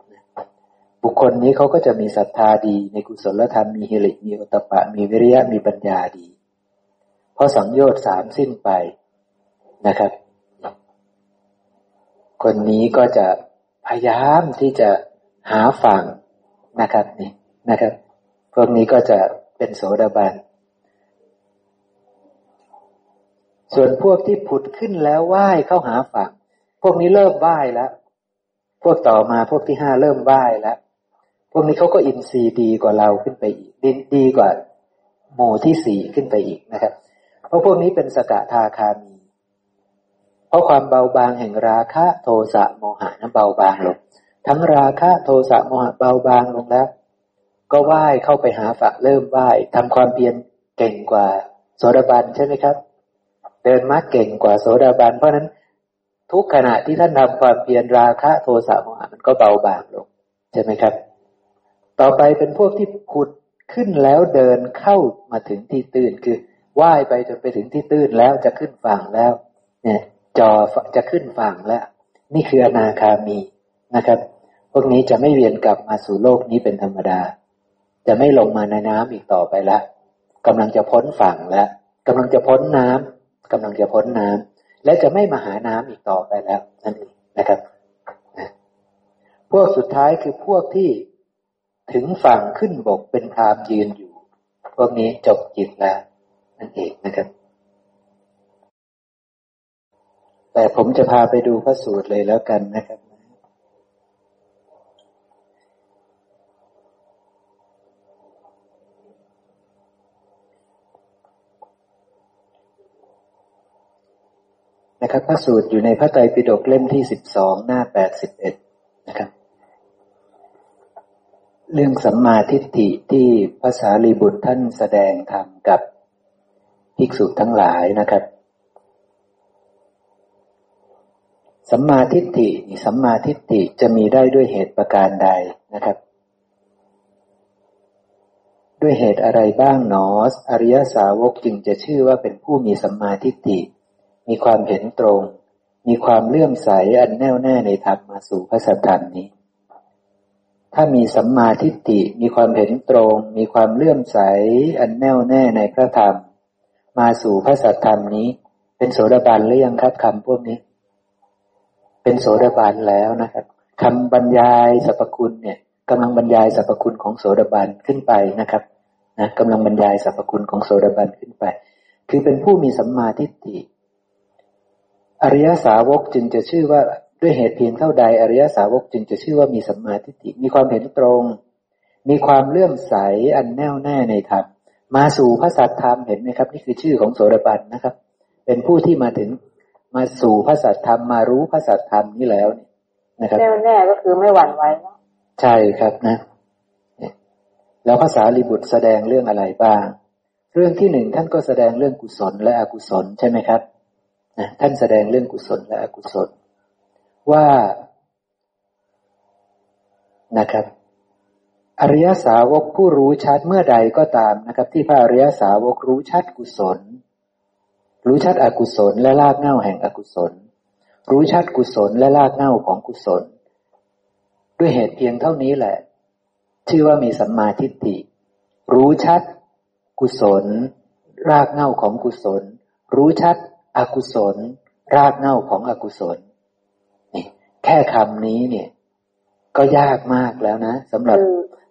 บุคคลนี้เขาก็จะมีศรัทธาดีในกุศลธรรมมีฮิริมีอุตปะ มีวิริยะมีปัญญาดีเพราะสังโยชน์สามสิ้นไปนะครับ คนนี้ก็จะพยายามที่จะหาฝั่งนะครับนี่นะครับ พวกนี้ก็จะเป็นโสดาบัน ส่วนพวกที่ผุดขึ้นแล้วไหว้เข้าหาฝั่ง พวกนี้เริ่มไหว้แล้ว พวกต่อมาพวกที่ห้าเริ่มไหว้แล้วพวกนี้เขาก็อินทรีย์ดีกว่าเราขึ้นไปอีกดดีกว่าหมู่ที่สี่ขึ้นไปอีกนะครับ เพราะพวกนี้เป็นสกทาคามี เพราะความเบาบางแห่งราคะโทสะโมหะนั้นเบาบางลง ทั้งราคะโทสะโมหะเบาบางลงแล้ว ก็ไหว้เข้าไปหาฝักเริ่มไหว้ทำความเพียรเก่งกว่าโสดาบันใช่ไหมครับ เดินมาเก่งกว่าโสดาบันเพราะนั้น ทุกขณะที่ท่านทำความเพียรราคะโทสะโมหะมันก็เบาบางลง ใช่ไหมครับ ต่อไปเป็นพวกที่ผุดขึ้นแล้วเดินเข้ามาถึงที่ตื้นคือไหว้ไปจนไปถึงที่ตื้นแล้วจะขึ้นฝั่งแล้ว เนี่ย จอจะขึ้นฝั่งแล้ว นี่คืออนาคามีนะครับ พวกนี้จะไม่เวียนกลับมาสู่โลกนี้เป็นธรรมดา จะไม่ลงมาในน้ำอีกต่อไปละกำลังจะพ้นฝั่งแล้วกำลังจะพ้นน้ำกำลังจะพ้นน้ำ และจะไม่มาหาน้ำอีกต่อไปแล้วนั่นเองนะครับ พวกสุดท้ายคือพวกที่ถึงฝั่งขึ้นบกเป็นพรามยืนอยู่ พวกนี้จบจิตแล้วนั่นเองนะครับ แต่ผมจะพาไปดูพระสูตรเลยแล้วกันนะครับ นะครับพระสูตรอยู่ในพระไตรปิฎกเล่มที่สิบสองหน้าแปดสิบเอ็ดนะครับ เรื่องสัมมาทิฏฐิที่ภาษาลีบุตรท่านแสดงธรรมกับภิกษุทั้งหลายนะครับ สัมมาทิฏฐิสัมมาทิฏฐิจะมีได้ด้วยเหตุประการใดนะครับ ด้วยเหตุอะไรบ้างหนอ อริยสาวกจึงจะชื่อว่าเป็นผู้มีสัมมาทิฏฐิ มีความเห็นตรง มีความเลื่อมใสอันแน่วแน่ในธรรมมาสู่พระสัทธรรมนี้ ถ้ามีสัมมาทิฏฐิมีความเห็นตรง มีความเลื่อมใสอันแน่วแน่ในพระธรรม มาสู่พระสัทธรรมนี้ เป็นโสดาบันหรือยังครับคำพวกนี้ เป็นโสดาบันแล้วนะครับคำบรรยายสรรพคุณเนี่ยกำลังบรรยายสรรพคุณของโสดาบันขึ้นไปนะครับนะกำลังบรรยายสรรพคุณของโสดาบันขึ้นไป คือเป็นผู้มีสัมมาทิฏฐิ อริยสาวกจึงจะชื่อว่าด้วยเหตุเพียงเท่าใด อริยสาวกจึงจะชื่อว่ามีสัมมาทิฏฐิมีความเห็นตรง มีความเลื่อมใสอันแน่วแน่ในธรรมมาสู่พระสัตธรรมเห็นไหมครับ นี่คือชื่อของโสดาบันนะครับ เป็นผู้ที่มาถึงมาสู่พระสัตธรรมมารู้พระสัตธรรมนี้แล้วนะครับแน่วแน่ก็คือไม่หวั่นไหวเนาะใช่ครับนะแล้วภาษาลิบุตรแสดงเรื่องอะไรบ้าง เรื่องที่หนึ่งท่านก็แสดงเรื่องกุศลและอกุศลใช่ไหมครับ นะท่านแสดงเรื่องกุศลและอกุศล ว่านะครับ อริยสาวกผู้รู้ชัดเมื่อใดก็ตามนะครับ ที่พระอริยสาวกรู้ชัดกุศล รู้ชัดอกุศลและลากเง่าแห่งอกุศล รู้ชัดกุศลและลากเง่าของกุศล ด้วยเหตุเพียงเท่านี้แหละ ชื่อว่ามีสัมมาทิฏฐิ รู้ชัดกุศล รากเง่าของกุศล รู้ชัด อกุศล รากเง่าของอกุศลนี่แค่คำนี้เนี่ย ก็ยากมากแล้วนะสำหรับ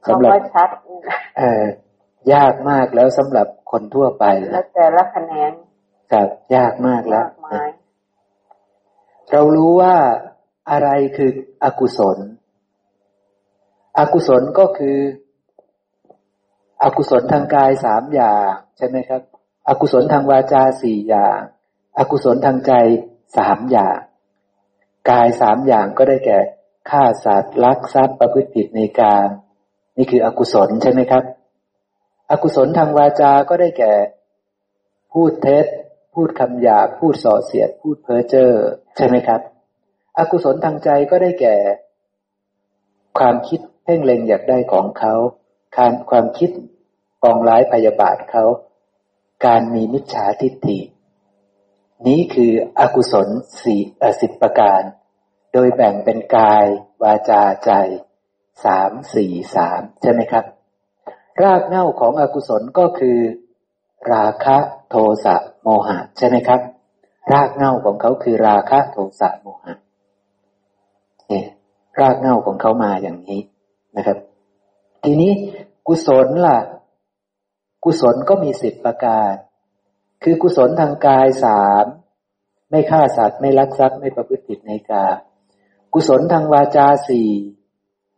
สำหรับชัดเออยากมากแล้วสำหรับคนทั่วไปแล้วแต่ละคะแนนครับยากมากแล้วเรารู้ว่าอะไรคืออกุศล อกุศลก็คือ อกุศลทางกายสามอย่าง ใช่ไหมครับ อกุศลทางวาจาสี่อย่าง อกุศลทางใจสามอย่าง กายสามอย่างก็ได้แก่ฆ่าสัตว์ลักทรัพย์ประพฤติผิดในการ นี่คืออกุศลใช่ไหมครับ อกุศลทางวาจา ก็ได้แก่ พูดเท็จ พูดคำหยาพูดส่อเสียด พูดเพ้อเจ้อใช่ไหมครับ อกุศลทางใจก็ได้แก่ ความคิดเพ่งเล็งอยากได้ของเขาการความคิดปองร้ายพยาบาทเขา การมีมิจฉาทิฏฐิ นี้คืออกุศลสี่สิบประการ โดยแบ่งเป็นกาย วาจาใจสามสี่สามใช่ไหมครับ รากเหง้าของอกุศลก็คือ ราคะโทสะโมหะ ใช่ไหมครับ รากเหง้าของเขาคือราคะโทสะโมหะเนี่ยรากเหง้าของเขามาอย่างนี้นะครับ ทีนี้กุศลล่ะ กุศลก็มีสิบประการ คือกุศลทางกายสามไม่ฆ่าสัตว์ไม่ลักทรัพย์ไม่ประพฤติผิดในกากุศลทางวาจาสี่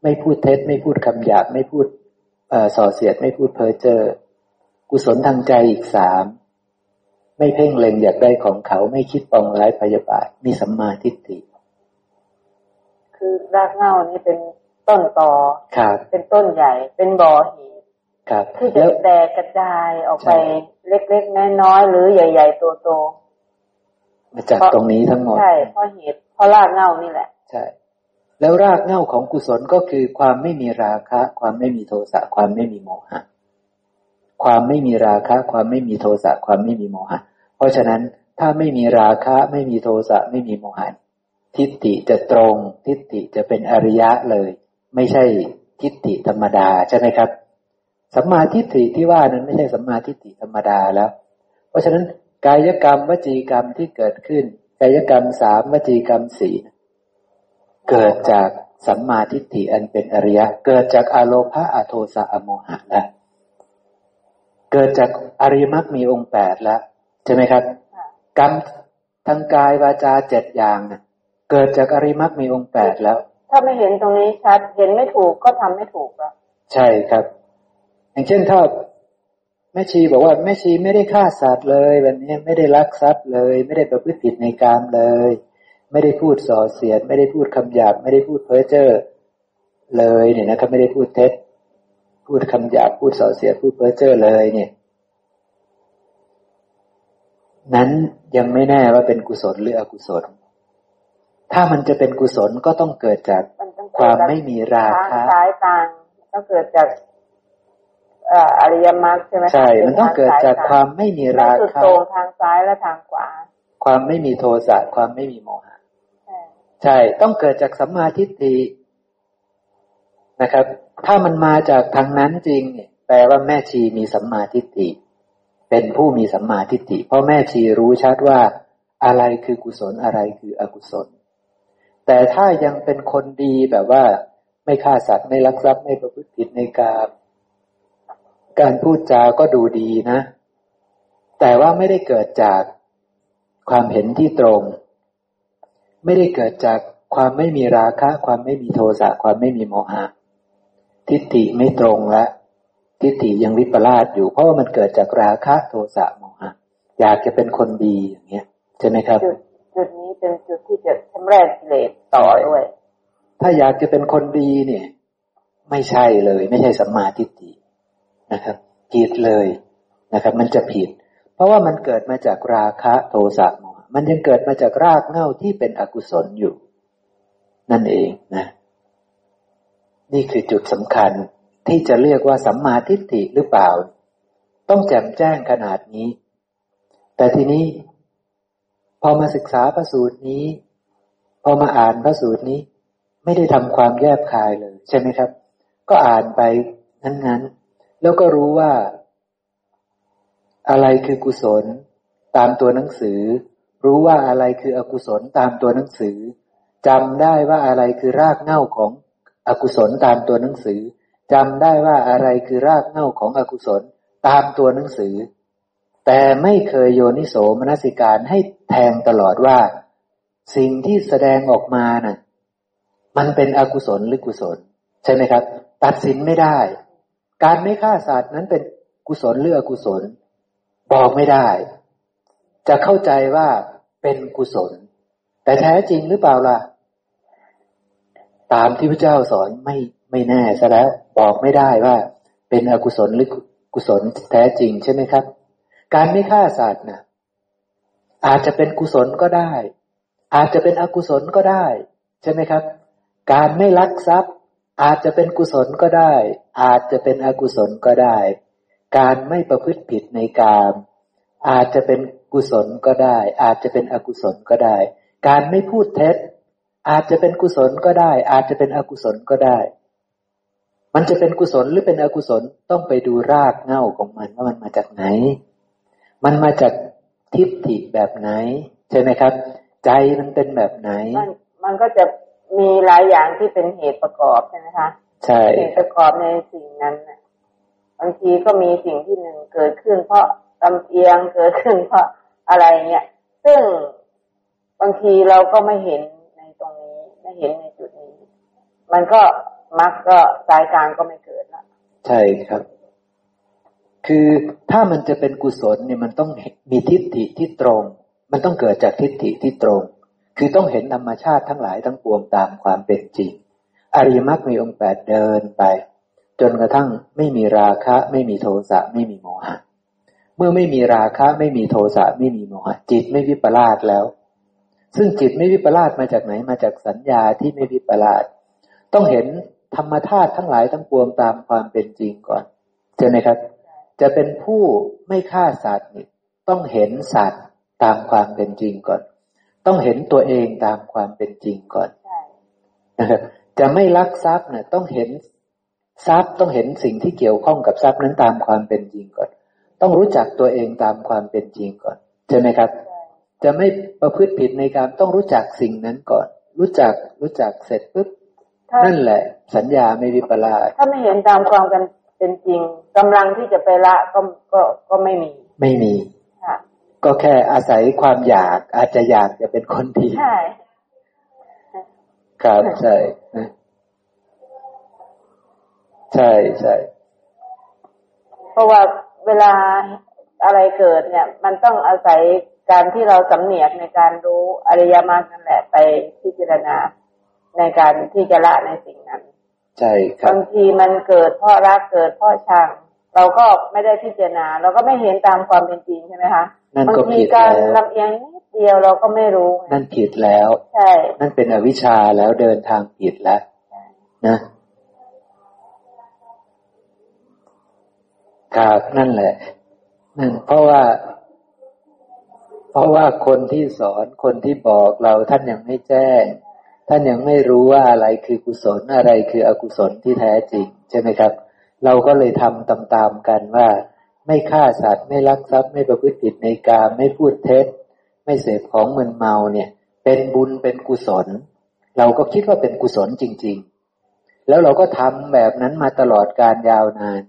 ไม่พูดเท็จ ไม่พูดคำหยาบไม่พูดส่อเสียดไม่พูดเพ้อเจ้อกุศลทางใจอีกสามไม่เพ่งเล็งอยากได้ของเขาไม่คิดปองร้ายพยาบาทมีสัมมาทิฏฐิคือรากเหง้านี่เป็นต้นตอครับเป็นต้นใหญ่ เป็นบ่อหิน ครับที่จะแตกกระจายออกไปเล็กๆน้อยๆหรือใหญ่ ๆ โตๆมาจากตรงนี้ทั้งหมดใช่เพราะเหตุเพราะรากเหง้านี่แหละ ใช่ แล้วรากเหง้าของกุศลก็คือความไม่มีราคะ ความไม่มีโทสะความไม่มีโมหะความไม่มีราคะ ความไม่มีโทสะความไม่มีโมหะ เพราะฉะนั้นถ้าไม่มีราคะไม่มีโทสะไม่มีโมหะทิฏฐิจะตรง ทิฏฐิจะเป็นอริยะเลย ไม่ใช่ทิฏฐิธรรมดาใช่ไหมครับ สัมมาทิฏฐิที่ว่านั้นไม่ใช่สัมมาทิฏฐิธรรมดาแล้ว เพราะฉะนั้นกายกรรมวจีกรรมที่เกิดขึ้น กายกรรมสามวจีกรรมสี่เกิดจากสัมมาทิฏฐิอันเป็นอริยะ เกิดจากอโลภะอโทสะอโมหะแล้วเกิดจากอริยมรรคมีองค์แปดแล้วใช่ไหมครับ กรรมทางกายวาจาเจ็ดอย่างเกิดจากอริยมรรคมีองค์แปดแล้ว ถ้าไม่เห็นตรงนี้ชัด เห็นไม่ถูกก็ทำไม่ถูกแล้วใช่ครับ อย่างเช่นถ้าแม่ชีบอกว่าแม่ชีไม่ได้ฆ่าสัตว์เลยวันนี้ไม่ได้ลักทรัพย์เลย ไม่ได้ประพฤติผิดในกามเลย ไม่ได้พูดส่อเสียด ไม่ได้พูดคำหยาบไม่ได้พูดเพ้อเจ้อเลยเนี่ยนะครับไม่ได้พูดเท็จ พูดคำหยาบพูดส่อเสียดพูดเพ้อเจ้อเลยเนี่ย นั้นยังไม่แน่ว่าเป็นกุศลหรืออกุศล ถ้ามันจะเป็นกุศลก็ต้องเกิดจากความไม่มีราคะสายต่างต้องเกิดจาก อริยมรรคใช่ไหมใช่ มันต้องเกิดจากความไม่มีราคะตรงทางซ้ายและทางขวา ความไม่มีโทสะความไม่มีโมหะใช่ ต้องเกิดจากสัมมาทิฏฐินะครับ ถ้ามันมาจากทางนั้นจริงเนี่ยแปลว่าแม่ชีมีสัมมาทิฏฐิเป็นผู้มีสัมมาทิฏฐิเพราะแม่ชีรู้ชัดว่า อะไรคือกุศลอะไรคืออกุศล แต่ถ้ายังเป็นคนดีแบบว่า ไม่ฆ่าสัตว์ไม่ลักทรัพย์ไม่ประพฤติผิดในกาม การพูดจาก็ดูดีนะ แต่ว่าไม่ได้เกิดจากความเห็นที่ตรง ไม่ได้เกิดจากความไม่มีราคะ ความไม่มีโทสะความไม่มีโมหะทิฏฐิไม่ตรงและ ทิฏฐิยังวิปลาสอยู่เพราะว่ามันเกิดจากราคะโทสะโมหะอยากจะเป็นคนดีอย่างเงี้ยใช่ไหมครับจุดจุดนี้เป็นจุดที่จะชำระกิเลสต่อด้วย ถ้าอยากจะเป็นคนดีเนี่ย ไม่ใช่เลย ไม่ใช่สัมมาทิฏฐิ นะครับผิดเลยนะครับ มันจะผิด เพราะว่ามันเกิดมาจากราคะโทสะโมหะมันยังเกิดมาจากรากเง้าที่เป็นอกุศลอยู่ นั่นเองนะ นี่คือจุดสำคัญที่จะเรียกว่าสัมมาทิฏฐิหรือเปล่า ต้องแจ่มแจ้งขนาดนี้ แต่ทีนี้ พอมาศึกษาพระสูตรนี้ พอมาอ่านพระสูตรนี้ ไม่ได้ทำความแยบคายเลย ใช่ไหมครับ ก็อ่านไปงั้นๆ แล้วก็รู้ว่า อะไรคือกุศล ตามตัวหนังสือ รู้ว่าอะไรคืออกุศลตามตัวหนังสือจำได้ว่าอะไรคือรากเหง้าของอกุศลตามตัวหนังสือจำได้ว่าอะไรคือรากเหง้าของอกุศลตามตัวหนังสือ แต่ไม่เคยโยนิโสมนสิการให้แทงตลอดว่า สิ่งที่แสดงออกมานะ่ะ มันเป็นอกุศลหรือกุศล ใช่ไหมครับ ตัดสินไม่ได้ การไม่ฆ่าสัตว์นั้นเป็นกุศลหรืออกุศล บอกไม่ได้ จะเข้าใจว่าเป็นกุศล แต่แท้จริงหรือเปล่าล่ะ ตามที่พระเจ้าสอนไม่ไม่แน่ซะแล้วบอกไม่ได้ว่า เป็นอกุศลหรือกุศลแท้จริงใช่ไหมครับ การไม่ฆ่าสัตว์นะอาจจะเป็นกุศลก็ได้ อาจจะเป็นอกุศลก็ได้ ใช่ไหมครับ การไม่ลักทรัพย์ อาจจะเป็นกุศลก็ได้ อาจจะเป็นอกุศลก็ได้ การไม่ประพฤติผิดในกามอาจจะเป็นกุศลก็ได้ อาจจะเป็นอกุศลก็ได้ การไม่พูดเท็จ อาจจะเป็นกุศลก็ได้ อาจจะเป็นอกุศลก็ได้ มันจะเป็นกุศลหรือเป็นอกุศลต้องไปดูรากเหง้าของมันว่ามันมาจากไหน มันมาจากทิฏฐิแบบไหน ใช่ไหมครับ ใจมันเป็นแบบไหน มันมันก็จะ มีหลายอย่างที่เป็นเหตุประกอบใช่ไหมคะใช่เหตุประกอบในสิ่งนั้นบางทีก็มีสิ่งที่หนึ่งเกิดขึ้น เพราะลำเอียงเกิดขึ้นเพราะอะไรเงี้ย ซึ่งบางทีเราก็ไม่เห็นตรงนี้ไม่เห็นในจุดนี้ มันก็มักก็สายกลางก็ไม่เกิดละใช่ครับ คือถ้ามันจะเป็นกุศลเนี่ยมันต้องมีทิฏฐิที่ตรง มันต้องเกิดจากทิฏฐิที่ตรง คือต้องเห็นธรรมชาติทั้งหลายทั้งปวงตามความเป็นจริง อริยมรรคมีองค์แปดเดินไป จนกระทั่งไม่มีราคะ ไม่มีโทสะไม่มีโมหะ เมื่อไม่มีราคะไม่มีโทสะไม่มีโมหะ จิตไม่วิปลาสแล้ว ซึ่งจิตไม่วิปลาสมาจากไหนมาจากสัญญาที่ไม่วิปลาสต้องเห็นธรรมธาตุทั้งหลายทั้งปวงตามความเป็นจริงก่อนใช่ไหมครับ จะเป็นผู้ไม่ฆ่าสัตว์นี่ต้องเห็นสัตว์ตามความเป็นจริงก่อน ต้องเห็นตัวเองตามความเป็นจริงก่อนนะครับจะไม่ลักทรัพย์เนี่ยต้องเห็นทรัพย์ต้องเห็นสิ่งที่เกี่ยวข้องกับทรัพย์นั้นตามความเป็นจริงก่อน ต้องรู้จักตัวเองตามความเป็นจริงก่อนใช่ไหมครับ จะไม่ประพฤติผิดในการต้องรู้จักสิ่งนั้นก่อน รู้จักรู้จักเสร็จปุ๊บนั่นแหละ สัญญาไม่วิปลาสถ้าไม่เห็นตามความกันเป็นจริงกำลังที่จะไปละก็ก็ก็ไม่มี ไม่มี ก็แค่อาศัยความอยากอาจจะอยากจะเป็นคนดีใช่ครับใช่ใช่ใช่เพราะว่าเวลาอะไรเกิดเนี่ย มันต้องอาศัยการที่เราสำเนียกในการรู้อริยมรรคนั่นแหละไปพิจารณาในการที่จะละในสิ่งนั้นใช่ครับบางทีมันเกิดเพราะรักเกิดเพราะชัง เราก็ไม่ได้พิจารณา เราก็ไม่เห็นตามความเป็นจริงใช่ไหมคะ บางทีการลำเอียงนิดเดียวเราก็ไม่รู้ นั่นผิดแล้ว ใช่ นั่นเป็นอวิชชาแล้วเดินทางผิดแล้วนะกาบนั่นแหละนั่นเพราะว่า เพราะว่าคนที่สอนคนที่บอกเราท่านยังไม่แจ้ง ท่านยังไม่รู้ว่าอะไรคือกุศลอะไรคืออกุศลที่แท้จริง ใช่ไหมครับ เราก็เลยทำตามๆกันว่า ไม่ฆ่าสัตว์ ไม่ลักทรัพย์ ไม่ประพฤติผิดในกามไม่พูดเท็จ ไม่เสพของมึนเมาเนี่ย เป็นบุญเป็นกุศล เราก็คิดว่าเป็นกุศลจริง ๆ แล้วเราก็ทำแบบนั้นมาตลอดการยาวนาน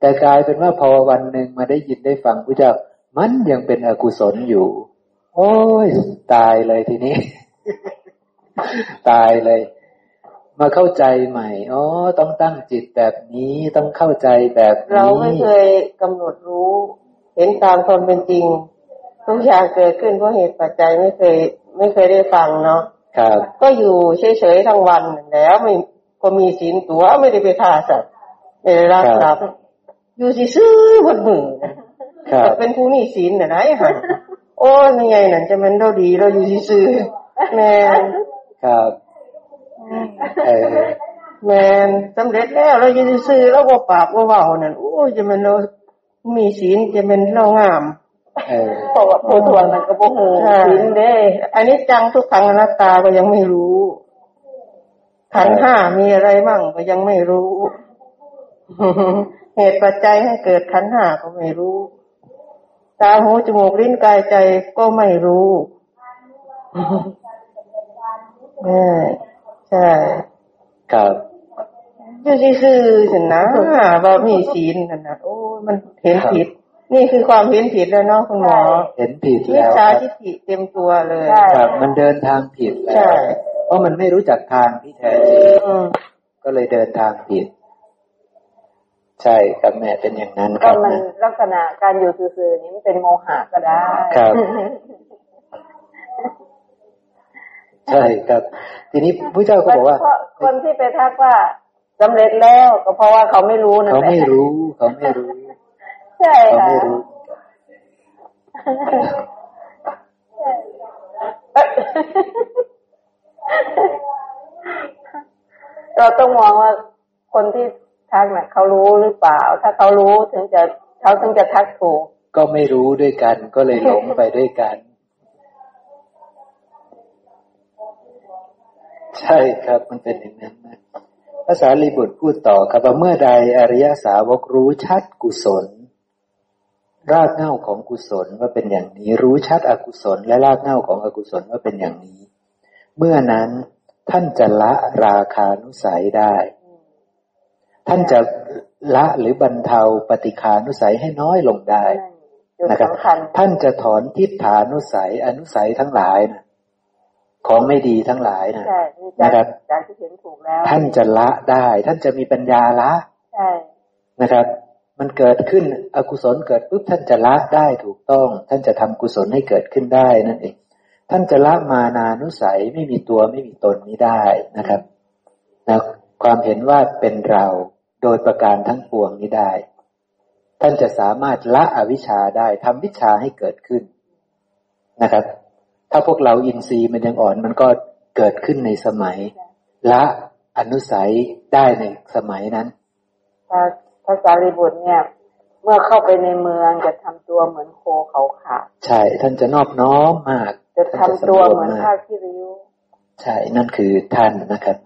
แต่กลายเป็นว่าพอวันหนึ่งมาได้ยินได้ฟังพระเจ้า มันยังเป็นอกุศลอยู่ โอ้ยตายเลยทีนี้ ตายเลย มาเข้าใจใหม่ อ๋อ ต้องตั้งจิตแบบนี้ ต้องเข้าใจแบบนี้ เราไม่เคยกำหนดรู้ เห็นตามความเป็นจริง ทุกอย่างเกิดขึ้นเพราะเหตุปัจจัยไม่เคย ไม่เคยได้ฟังเนาะ ครับ ก็อยู่เฉยๆทั้งวันแล้วไม่ก็มีศีลตัวไม่ได้ไปฆ่าสัตว์ไม่ได้รักทรัพย์อยู่ซื่อบนมือนะเป็นผู้มีศีลนะนะฮะโอ้ยยังไงนั่นจะมันเราดีเราอยู่ซื่อแม่ครับ แมนสำเร็จแล้วเราอยู่ซื่อเราบ่ปากบ่เว้านั่นโอ้ยจะมันเรามีศีลจะมันเรางามเพราะว่าผู้ทวนมันก็บ่ฮู้ศีลเด้ อันนี้จังทุกครั้งอนัตตาก็ยังไม่รู้ ขันห้ามีอะไรมั่งก็ยังไม่รู้ เหตุปัจจัยให้เกิดขันห้าก็ไม่รู้ ตาหูจมูกลิ้นกายใจก็ไม่รู้ ใช่ครับอยู่ซื่อๆสินะว่ามีศีลนั่นนะโอ้มันเห็นผิด นี่คือความเห็นผิดแล้วเนาะคุณหมอ เห็นผิดแล้ววิชาทิฏฐิเต็มตัวเลยครับมันเดินทางผิดแล้วเพราะมันไม่รู้จักทางที่แท้จริงก็เลยเดินทางผิด ใช่ครับแม่เป็นอย่างนั้นครับมันลักษณะการอยู่ซื่อๆนี้มันเป็นโมหะก็ได้ครับ ใช่ครับ ทีนี้พระเจ้าก็บอกว่าคนที่ไปทักว่าสำเร็จแล้วก็เพราะว่าเขาไม่รู้นั่นแหละเขาไม่รู้ เขาไม่รู้ ใช่ค่ะเขาไม่รู้เราต้องมองว่าคนที่ทักน่ะเขารู้หรือเปล่า ถ้าเขารู้ถึงจะเขาถึงจะทักถูก ก็ไม่รู้ด้วยกันก็เลยหลงไปด้วยกัน ใช่ครับมันเป็นอย่างนั้นนะภาษาลีบุตรพูดต่อครับว่าเมื่อใดอริยสาวกรู้ชัดกุศล รากเหง้าของกุศลว่าเป็นอย่างนี้ รู้ชัดอกุศล และรากเหง้าของอกุศลว่าเป็นอย่างนี้ เมื่อนั้นท่านจะละราคานุสัยได้ ท่านจะละหรือบรรเทาปฏิคานุสัยให้น้อยลงได้นะครับท่านจะถอนทิฏฐานุสัยอนุสัยทั้งหลายนะ ของไม่ดีทั้งหลายนะนะครับท่านจะละได้ ท่านจะมีปัญญาละนะครับ มันเกิดขึ้นอกุศลเกิดปุ๊บท่านจะละได้ถูกต้อง ท่านจะทำกุศลให้เกิดขึ้นได้นั่นเองท่านจะละมานานุสัยไม่มีตัวไม่มีตนนี้ได้นะครับนะความเห็นว่าเป็นเราโดยประการทั้งปวงนี้ได้ ท่านจะสามารถละอวิชชาได้ทำวิชาให้เกิดขึ้นนะครับ ถ้าพวกเราอินทรีย์มันยังอ่อน มันก็เกิดขึ้นในสมัย ละอนุสัยได้ในสมัยนั้นพระสารีบุตรเนี่ย เมื่อเข้าไปในเมืองจะทำตัวเหมือนโคเขาขาใช่ท่านจะนอบน้อมมาก จะทำตัวเหมือนข้าขี้ริ้วใช่นั่นคือท่านนะครับ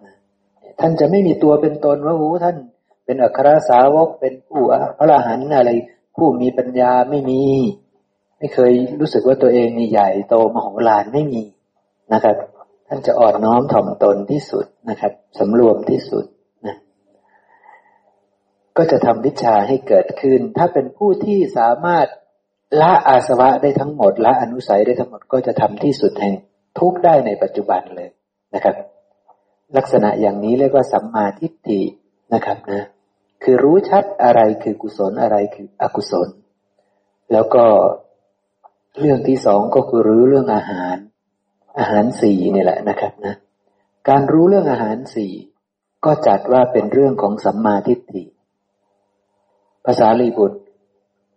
ท่านจะไม่มีตัวเป็นตนว่าโอ้ท่าน เป็นอัครสาวกเป็นผู้พระอรหันต์อะไร ผู้มีปัญญาไม่มี ไม่เคยรู้สึกว่าตัวเองนี่ใหญ่โตมโหฬารไม่มีนะครับ ท่านจะอ่อนน้อมถ่อมตนที่สุดนะครับสำรวมที่สุดนะก็จะทำวิชาให้เกิดขึ้น ถ้าเป็นผู้ที่สามารถละอาสวะได้ทั้งหมดละอนุสัยได้ทั้งหมดก็จะทำที่สุดแห่งทุกได้ในปัจจุบันเลยนะครับ ลักษณะอย่างนี้เรียกว่าสัมมาทิฏฐินะครับนะคือรู้ชัดอะไรคือกุศลอะไรคืออกุศล แล้วก็ เรื่องที่สองก็คือรู้เรื่องอาหาร อาหารสี่นี่แหละนะครับนะ การรู้เรื่องอาหารสี่ก็จัดว่าเป็นเรื่องของสัมมาทิฏฐิภาษาลีบุตร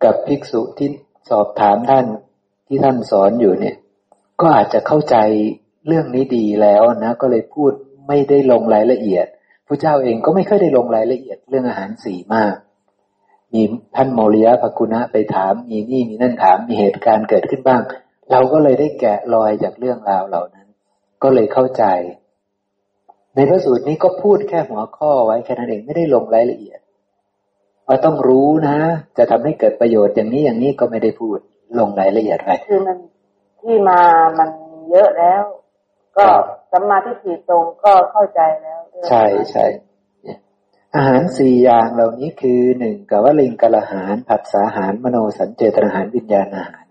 กับภิกษุที่สอบถามท่านที่ท่านสอนอยู่เนี่ย ก็อาจจะเข้าใจเรื่องนี้ดีแล้วนะ ก็เลยพูดไม่ได้ลงรายละเอียดพระเจ้าเองก็ไม่ค่อยได้ลงรายละเอียดเรื่องอาหารสี่มาก มีท่านโมริยะภกุณะไปถาม มีนี่มีนั่นถามมีเหตุการณ์เกิดขึ้นบ้าง เราก็เลยได้แกะรอยจากเรื่องราวเหล่านั้น ก็เลยเข้าใจ ในพระสูตรนี้ก็พูดแค่หัวข้อไว้แค่นั้นเองไม่ได้ลงรายละเอียดว่าต้องรู้นะ จะทำให้เกิดประโยชน์อย่างนี้อย่างนี้ก็ไม่ได้พูดลงรายละเอียดไว้คือมันที่มามันเยอะแล้ว ก็สัมมาทิฏฐิตรงก็เข้าใจแล้ว ใช่ใช่ อาหารสี่อย่างเหล่านี้คือหนึ่งกวลิงกะละหารผัสสาหารมโนสัญเจตนาหารวิญญาณอาหาร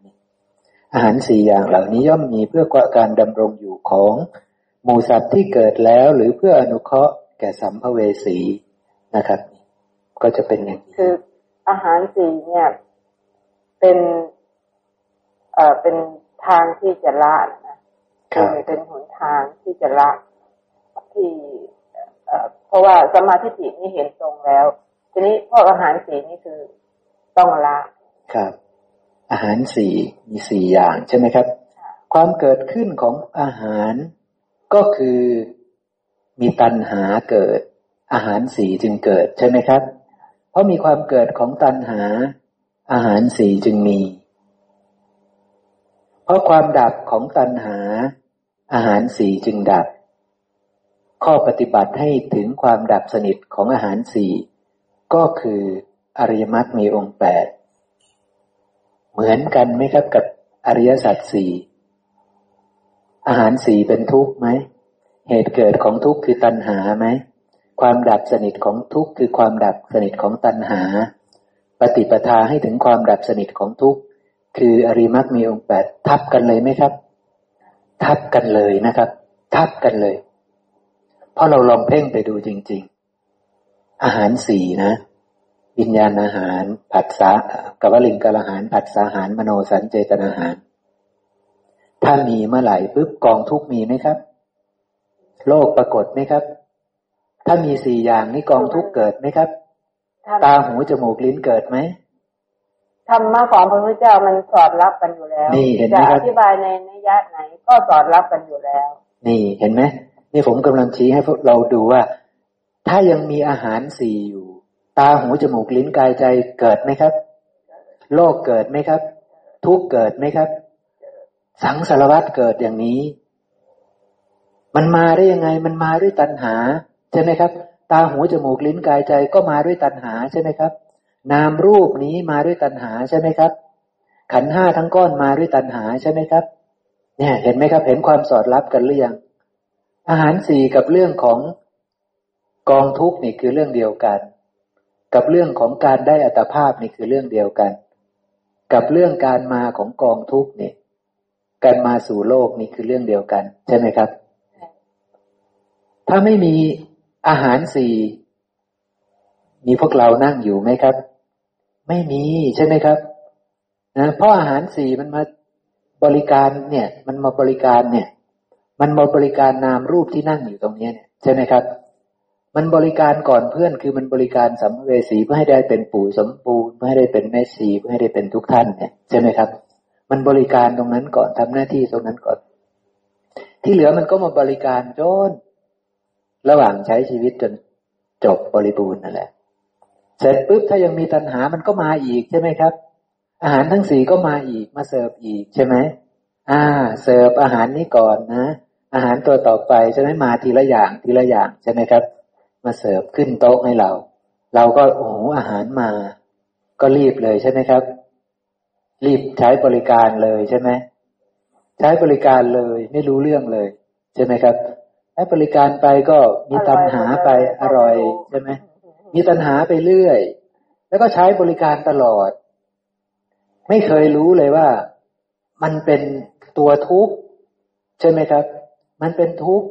อาหารสี่อย่างเหล่านี้ย่อมมีเพื่อการดำรงอยู่ของหมูสัตว์ที่เกิดแล้วหรือเพื่ออนุเคราะห์แก่สัมภเวสีนะครับ ก็จะเป็นอย่างนี้คืออาหารสี่เนี่ยเป็นเอ่อเป็นทางที่จะละนะคือเป็นหนทางที่จะละที่ เพราะว่าสมาธิจินี่เห็นตรงแล้ว ทีนี้พวกอาหารสีนี่คือต้องละครับ อาหารสี่มีสี่อย่างใช่ไหมครับ ความเกิดขึ้นของอาหารก็คือมีตัณหาเกิด อาหารสีจึงเกิดใช่ไหมครับ เพราะมีความเกิดของตัณหา อาหารสีจึงมี เพราะความดับของตัณหา อาหารสีจึงดับ ข้อปฏิบัติให้ถึงความดับสนิทของอาหารสี่ก็คืออริยมรรคมีองค์แปดเหมือนกันไหมครับกับอริยสัจสี่อาหารสี่เป็นทุกข์ไหม เหตุเกิดของทุกข์คือตัณหาไหม ความดับสนิทของทุกข์คือความดับสนิทของตัณหา ปฏิปทาให้ถึงความดับสนิทของทุกข์คืออริมักมีองค์แปดทับกันเลยไหมครับ ทับกันเลยนะครับ ทับกันเลย พราะเราลองเพ่งไปดูจริง ๆ อาหารสี่นะ วิญญาณอาหารผัสสะกวลิงกะอาหารผัสสะอาหารมโนสัญเจตนาหาร ถ้ามีเมื่อไหร่ปุ๊บกองทุกมีไหมครับ โลกปรากฏไหมครับ ถ้ามีสี่อย่างนี้กองทุกเกิดไหมครับ ตาหูจมูกลิ้นเกิดไหมธรรมะของพระพุทธเจ้ามันสอดรับกันอยู่แล้วนี่เห็นไหมครับจะอธิบายในนิยะไหนก็สอดรับกันอยู่แล้ว นี่เห็นไหม นี่ผมกำลังชี้ให้พวกเราดูว่า ถ้ายังมีอาหารสี่อยู่ ตาหูจมูกลิ้นกายใจเกิดไหมครับ โลกเกิดไหมครับ ทุกเกิดไหมครับ สังสารวัตเกิดอย่างนี้ มันมาได้ยังไง มันมาด้วยตัณหา ใช่ไหมครับ ตาหูจมูกลิ้นกายใจก็มาด้วยตัณหาใช่ไหมครับ นามรูปนี้มาด้วยตัณหาใช่ไหมครับ ขันห้าทั้งก้อนมาด้วยตัณหาใช่ไหมครับ เนี่ย เห็นไหมครับ เห็นความสอดรับกันหรือยัง อาหารสี่กับเรื่องของกองทุกนี่คือเรื่องเดียวกัน กับเรื่องของการได้อัตภาพนี่คือเรื่องเดียวกัน กับเรื่องการมาของกองทุกนี่การมาสู่โลกนี่คือเรื่องเดียวกัน ใช่ไหมครับ ถ้าไม่มีอาหารสี่มีพวกเรานั่งอยู่ไหมครับ ไม่มีใช่ไหมครับนะเพราะอาหารสี่มันมาบริการเนี่ย มันมาบริการเนี่ย มันมาบริการนามรูปที่นั่งอยู่ตรงนี้เนี่ยใช่ไหมครับ มันบริการก่อนเพื่อนคือมันบริการสัมเวสีเพื่อให้ได้เป็นปู่สมบูรณ์เพื่อให้ได้เป็นแม่ชีเพื่อให้ได้เป็นทุกท่านเนี่ยใช่ไหมครับ มันบริการตรงนั้นก่อนทำหน้าที่ตรงนั้นก่อน ที่เหลือมันก็มาบริการจนระหว่างใช้ชีวิตจนจบบริบูรณ์นั่นแหละเสร็จปุ๊บถ้ายังมีตัณหามันก็มาอีกใช่ไหมครับ อาหารทั้งสี่ก็มาอีกมาเสิร์ฟอีกใช่ไหมอ่า เสิร์ฟอาหารนี้ก่อนนะ อาหารตัวต่อไปจะไม่มาทีละอย่างทีละอย่างใช่ไหมครับ มาเสิร์ฟขึ้นโต๊ะให้เรา เราก็โอ้โหอาหารมา ก็รีบเลยใช่ไหมครับ รีบใช้บริการเลยใช่ไหมใช้บริการเลยไม่รู้เรื่องเลย ใช่ไหมครับใช้บริการไปก็มีตัณหาไปอร่อยใช่ไหมมีตัณหาไปเรื่อย แล้วก็ใช้บริการตลอด ไม่เคยรู้เลยว่า มันเป็นตัวทุกข์ใช่ไหมครับ มันเป็นทุกข์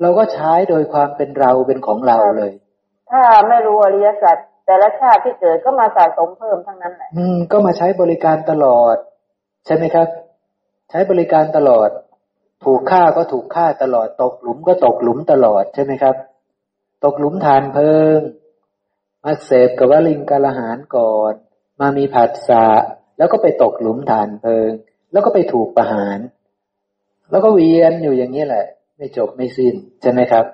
เราก็ใช้โดยความเป็นเราเป็นของเราเลย ถ้าไม่รู้อริยสัจแต่ละชาติที่เกิดก็มาสะสมเพิ่มทั้งนั้นแหละ อืม ก็มาใช้บริการตลอด ใช่ไหมครับ ใช้บริการตลอด ถูกฆ่าก็ถูกฆ่าตลอด ตกหลุมก็ตกหลุมตลอดใช่ไหมครับ ตกหลุมทานเพิงมาเสพกับว่าลิงกาลหารก่อน มามีผัสสะแล้วก็ไปตกหลุมทานเพิง แล้วก็ไปถูกประหาร แล้วก็เวียนอยู่อย่างนี้แหละ ไม่จบไม่สิ้นใช่ไหมครับ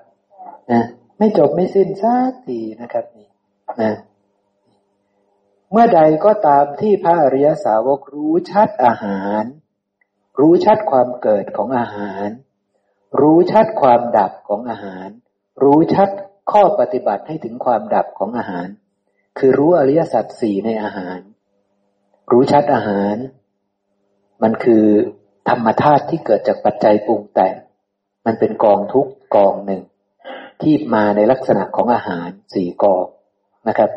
นะไม่จบไม่สิ้นสักทีนะครับนี่นะเมื่อใดก็ตามที่พระอริยสาวกรู้ชัดอาหาร รู้ชัดความเกิดของอาหาร รู้ชัดความดับของอาหาร รู้ชัดข้อปฏิบัติให้ถึงความดับของอาหาร คือรู้อริยสัจสี่ในอาหาร รู้ชัดอาหาร มันคือ ธรรมธาตุที่เกิดจากปัจจัยปรุงแต่งมันเป็นกองทุกกองหนึ่ง ที่มาในลักษณะของอาหารสี่กองนะครับ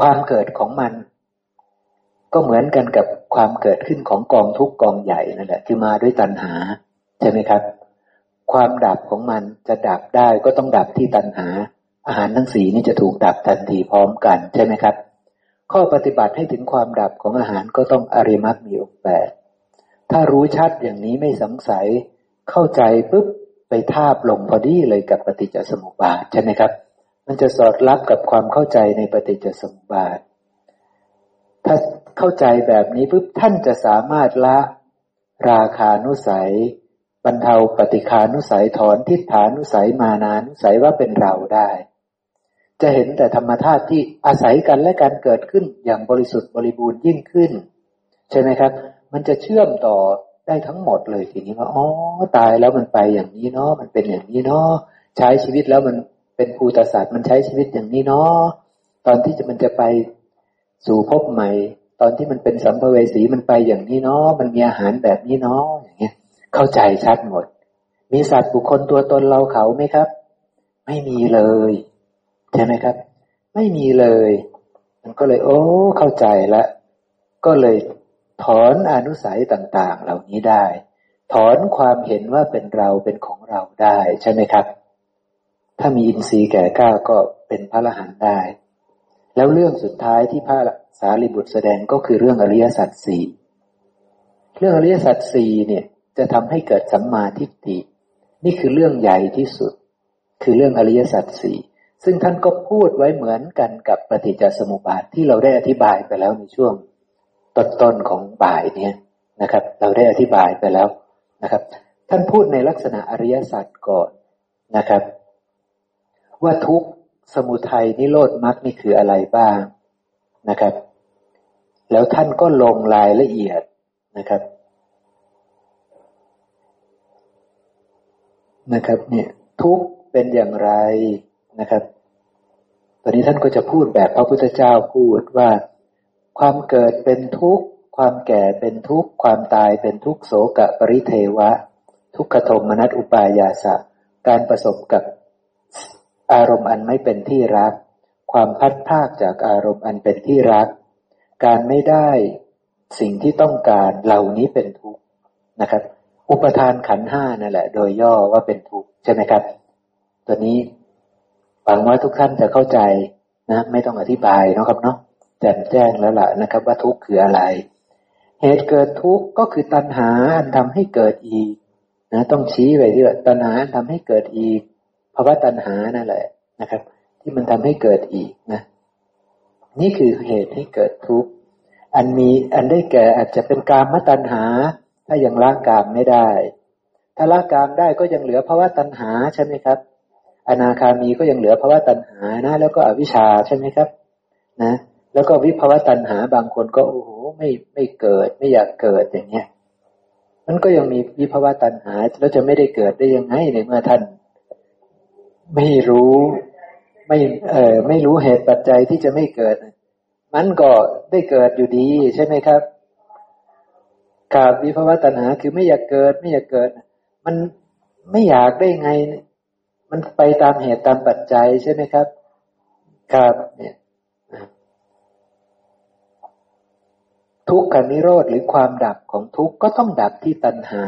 ความเกิดของมัน ก็เหมือนกันกับความเกิดขึ้นของกองทุกกองใหญ่นั่นแหละคือมาด้วยตัณหาใช่ไหมครับ ความดับของมันจะดับได้ก็ต้องดับที่ตัณหา อาหารทั้งสีนี่จะถูกดับทันทีพร้อมกันใช่ไหมครับ ข้อปฏิบัติให้ถึงความดับของอาหารก็ต้องอริมักมีองค์แปด ถ้ารู้ชัดอย่างนี้ไม่สงสัย เข้าใจปุ๊บไปทาบลงพอดีเลยกับปฏิจจสมุปบาทใช่ไหมครับ มันจะสอดรับกับความเข้าใจในปฏิจจสมุปบาท ถ้าเข้าใจแบบนี้ปุ๊บท่านจะสามารถละราคานุสัย บรรเทาปฏิคานุสัยถอนทิฏฐานุสัยมานานุสัยว่าเป็นเราได้ จะเห็นแต่ธรรมธาตุที่อาศัยกันและการเกิดขึ้นอย่างบริสุทธิ์บริบูรณ์ยิ่งขึ้น ใช่ไหมครับ มันจะเชื่อมต่อได้ทั้งหมดเลยทีนี้ว่าอ๋อตายแล้วมันไปอย่างนี้เนาะมันเป็นอย่างนี้เนาะใช้ชีวิตแล้วมันเป็นภูตศาสตร์มันใช้ชีวิตอย่างนี้เนาะตอนที่จะมันจะไปสู่ภพใหม่ ตอนที่มันเป็นสัมภเวสีมันไปอย่างนี้เนาะมันมีอาหารแบบนี้เนาะอย่างเงี้ย เข้าใจชัดหมด มีสัตว์บุคคลตัวตนเราเขาไหมครับ ไม่มีเลยใช่ไหมครับ ไม่มีเลย มันก็เลย โอ้ เข้าใจละก็เลย ถอนอนุสัยต่าง ๆ เหล่านี้ได้ ถอนความเห็นว่าเป็นเราเป็นของเราได้ใช่ไหมครับ ถ้ามีอินทรีย์แก่กล้าก็เป็นพระอรหันต์ได้ แล้วเรื่องสุดท้ายที่พระสารีบุตรแสดงก็คือเรื่องอริยสัจสี่เรื่องอริยสัจสี่เนี่ยจะทำให้เกิดสัมมาทิฏฐินี่คือเรื่องใหญ่ที่สุด คือเรื่องอริยสัจสี่ซึ่งท่านก็พูดไว้เหมือนกันกับปฏิจจสมุปบาทที่เราได้อธิบายไปแล้วในช่วง ต้นๆของบ่ายเนี่ยนะครับ เราได้อธิบายไปแล้วนะครับ ท่านพูดในลักษณะอริยสัจก่อนนะครับ ว่าทุกสมุทัยนิโรธมรรคนี่คืออะไรบ้างนะครับ แล้วท่านก็ลงรายละเอียดนะครับนะครับเนี่ยทุกเป็นอย่างไรนะครับ ตอนนี้ท่านก็จะพูดแบบพระพุทธเจ้าพูดว่า ความเกิดเป็นทุกข์ ความแก่เป็นทุกข์ ความตายเป็นทุกข์โสกะปริเทวะ ทุกขโทมนัสอุปายาสะ การประสบกับอารมณ์อันไม่เป็นที่รัก ความพัดภาคจากอารมณ์อันเป็นที่รัก การไม่ได้สิ่งที่ต้องการเหล่านี้เป็นทุกข์นะครับ อุปทานขันห้านั่นแหละ โดยย่อว่าเป็นทุกข์ใช่ไหมครับ ตัวนี้หวังว่าทุกท่านจะเข้าใจนะ ไม่ต้องอธิบายนะครับเนาะ แจ่มแจ้งแล้วล่ะนะครับ ว่าทุกข์คืออะไร เหตุเกิดทุกข์ก็คือตัณหาอันทำให้เกิดอีกนะต้องชี้ไว้ที่ว่าตัณหาทำให้เกิดอีกภาวะตัณหานั่นแหละนะครับ ที่มันทำให้เกิดอีกนะ นี่คือเหตุให้เกิดทุกข์อันมีอันได้แก่อาจจะเป็นกามตัณหา ถ้ายังละกามไม่ได้ ถ้าละกามได้ก็ยังเหลือภาวะตัณหาใช่ไหมครับ อนาคามีก็ยังเหลือภาวะตัณหานะ แล้วก็อวิชชาใช่ไหมครับ นะ แล้วก็วิภาวะตัณหาบางคนก็โอ้โหไม่ไม่เกิด ไม่อยากเกิดอย่างเงี้ยมันก็ยังมีวิภาวะตัณหาแล้วจะไม่ได้เกิดได้ยังไงในเมื่อท่าน ไม่รู้ไม่เออไม่รู้เหตุปัจจัยที่จะไม่เกิด มันก็ได้เกิดอยู่ดี ใช่ไหมครับขาดวิภาวะตัณหาคือไม่อยากเกิด ไม่อยากเกิด มันไม่อยากได้ไง มันไปตามเหตุตามปัจจัยใช่ไหมครับ ครับเนี่ย ทุกขนิโรธหรือความดับของทุกข์ก็ต้องดับที่ตัณหา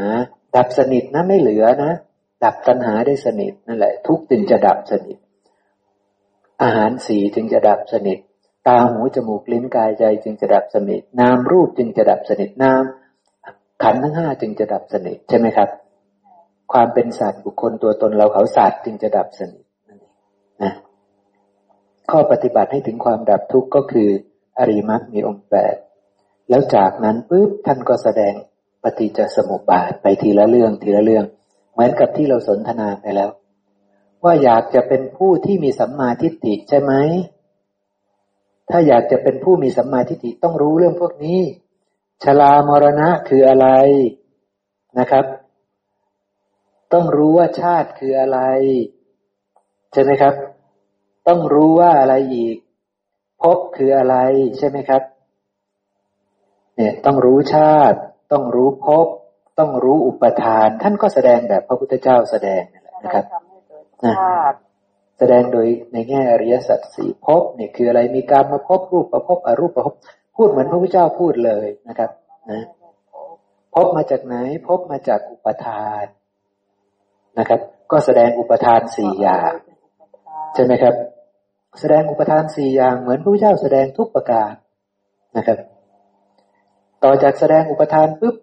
ดับสนิทนะไม่เหลือนะ ดับตัณหาได้สนิทนั่นแหละ ทุกจึงจะดับสนิท อาหารสีจึงจะดับสนิท ตาหูจมูกลิ้นกายใจจึงจะดับสนิท นามรูปจึงจะดับสนิทนามขันทั้งห้าจึงจะดับสนิทใช่ไหมครับ ความเป็นสัตว์บุคคลตัวตนเราเขาสัตว์จึงจะดับสนิทนะข้อปฏิบัติให้ถึงความดับทุกข์ก็คืออริมักมีองค์แปด แล้วจากนั้นปุ๊บท่านก็แสดงปฏิจจสมุปบาทไปทีละเรื่องทีละเรื่อง เหมือนกับที่เราสนทนาไปแล้ว ว่าอยากจะเป็นผู้ที่มีสัมมาทิฏฐิใช่ไหมถ้าอยากจะเป็นผู้มีสัมมาทิฏฐิต้องรู้เรื่องพวกนี้ชรามรณะคืออะไรนะครับ ต้องรู้ว่าชาติคืออะไร ใช่ไหมครับ ต้องรู้ว่าอะไรอีกภพคืออะไรใช่ไหมครับ เนี่ยต้องรู้ชาติ ต้องรู้ภพต้องรู้อุปทาน ท่านก็แสดงแบบพระพุทธเจ้าแสดงนะครับนะแสดงโดยในแง่อริยสัจสี่พบเนี่ยคืออะไรมีการมาพบรูปประพบอรูปประพบพูดเหมือนพระพุทธเจ้าพูดเลยนะครับนะพบมาจากไหนพบมาจากอุปทานนะครับ ก็แสดงอุปทานสี่อย่างใช่ไหมครับ แสดงอุปทานสี่อย่างเหมือนพระพุทธเจ้าแสดงทุกประการนะครับ ต่อจากแสดงอุปทานปุ๊บ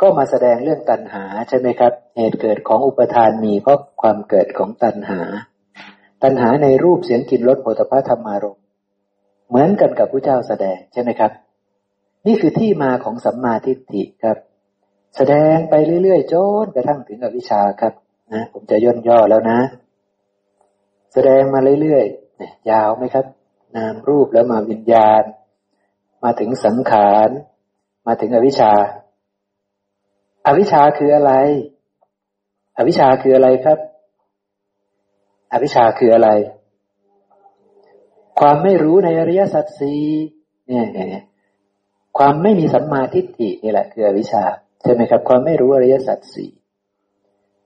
ก็มาแสดงเรื่องตัณหาใช่ไหมครับ เหตุเกิดของอุปทานมีเพราะความเกิดของตัณหา ตัณหาในรูปเสียงกลิ่นรสโผฏฐัพธรรมารมเหมือนกันกับพระเจ้าแสดงใช่ไหมครับ นี่คือที่มาของสัมมาทิฏฐิครับ แสดงไปเรื่อยๆจนกระทั่งถึงอวิชชาครับนะผมจะย่นย่อแล้วนะ แสดงมาเรื่อยๆยยาวไหมครับ นามรูปแล้วมาวิญญาณ มาถึงสังขาร มาถึงอวิชชาอวิชชาคืออะไร อวิชชาคืออะไรครับ อวิชชาคืออะไร ความไม่รู้ในอริยสัจสี่เนี่ยเนี่ยความไม่มีสัมมาทิฏฐินี่แหละคืออวิชชาใช่ไหมครับ ความไม่รู้อริยสัจสี่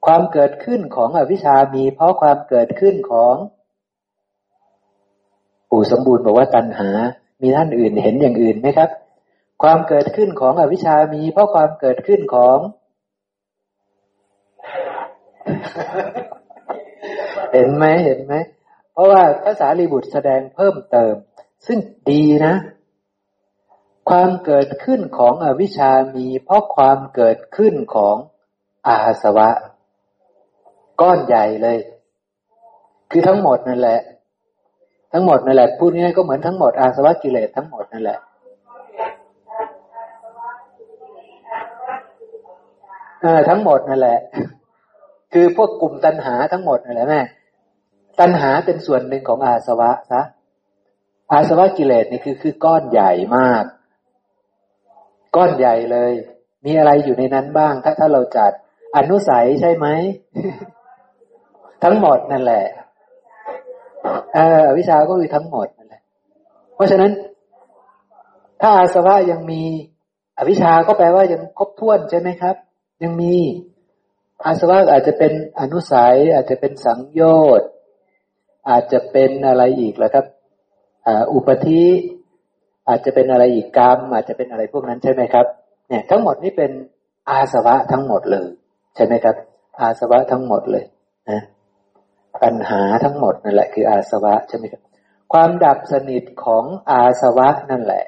ความเกิดขึ้นของอวิชชามีเพราะความเกิดขึ้นของปู่สมบูรณ์บอกว่าตัณหา มีท่านอื่นเห็นอย่างอื่นไหมครับ ความเกิดขึ้นของอวิชามี เพราะความเกิดขึ้นของ เห็นไหมเห็นไหม เพราะว่าภาษาลีบุตรแสดงเพิ่มเติม ซึ่งดีนะ ความเกิดขึ้นของอวิชามี เพราะความเกิดขึ้นของอาสวะ ก้อนใหญ่เลย คือทั้งหมดนั่นแหละ ทั้งหมดนั่นแหละพูดง่ายก็เหมือนทั้งหมดอาสวะกิเลสทั้งหมดนั่นแหละ เออทั้งหมดนั่นแหละ คือพวกกลุ่มตัณหาทั้งหมดนั่นแหละแม่ตัณหาเป็นส่วนหนึ่งของอาสวะซะอาสวะกิเลสนี่คือคือก้อนใหญ่มาก ก้อนใหญ่เลย มีอะไรอยู่ในนั้นบ้าง ถ้าถ้าเราจัดอนุสัยใช่ไหม ทั้งหมดนั่นแหละเออวิชาก็คือทั้งหมดนั่นแหละ เพราะฉะนั้น ถ้าอาสวะยังมีอวิชาก็แปลว่ายังครบถ้วนใช่ไหมครับ ยังมี อาสวะอาจจะเป็นอนุสัย อาจจะเป็นสังโยชน์อาจจะเป็นอะไรอีกแล้วครับอุปธิอาจจะเป็นอะไรอีกกรรม อาจจะเป็นอะไรพวกนั้นใช่ไหมครับ เนี่ย ทั้งหมดนี่เป็นอาสวะทั้งหมดเลย ใช่ไหมครับ อาสวะทั้งหมดเลยนะปัญหาทั้งหมดนั่นแหละคืออาสวะใช่ไหมครับ ความดับสนิทของอาสวะนั่นแหละ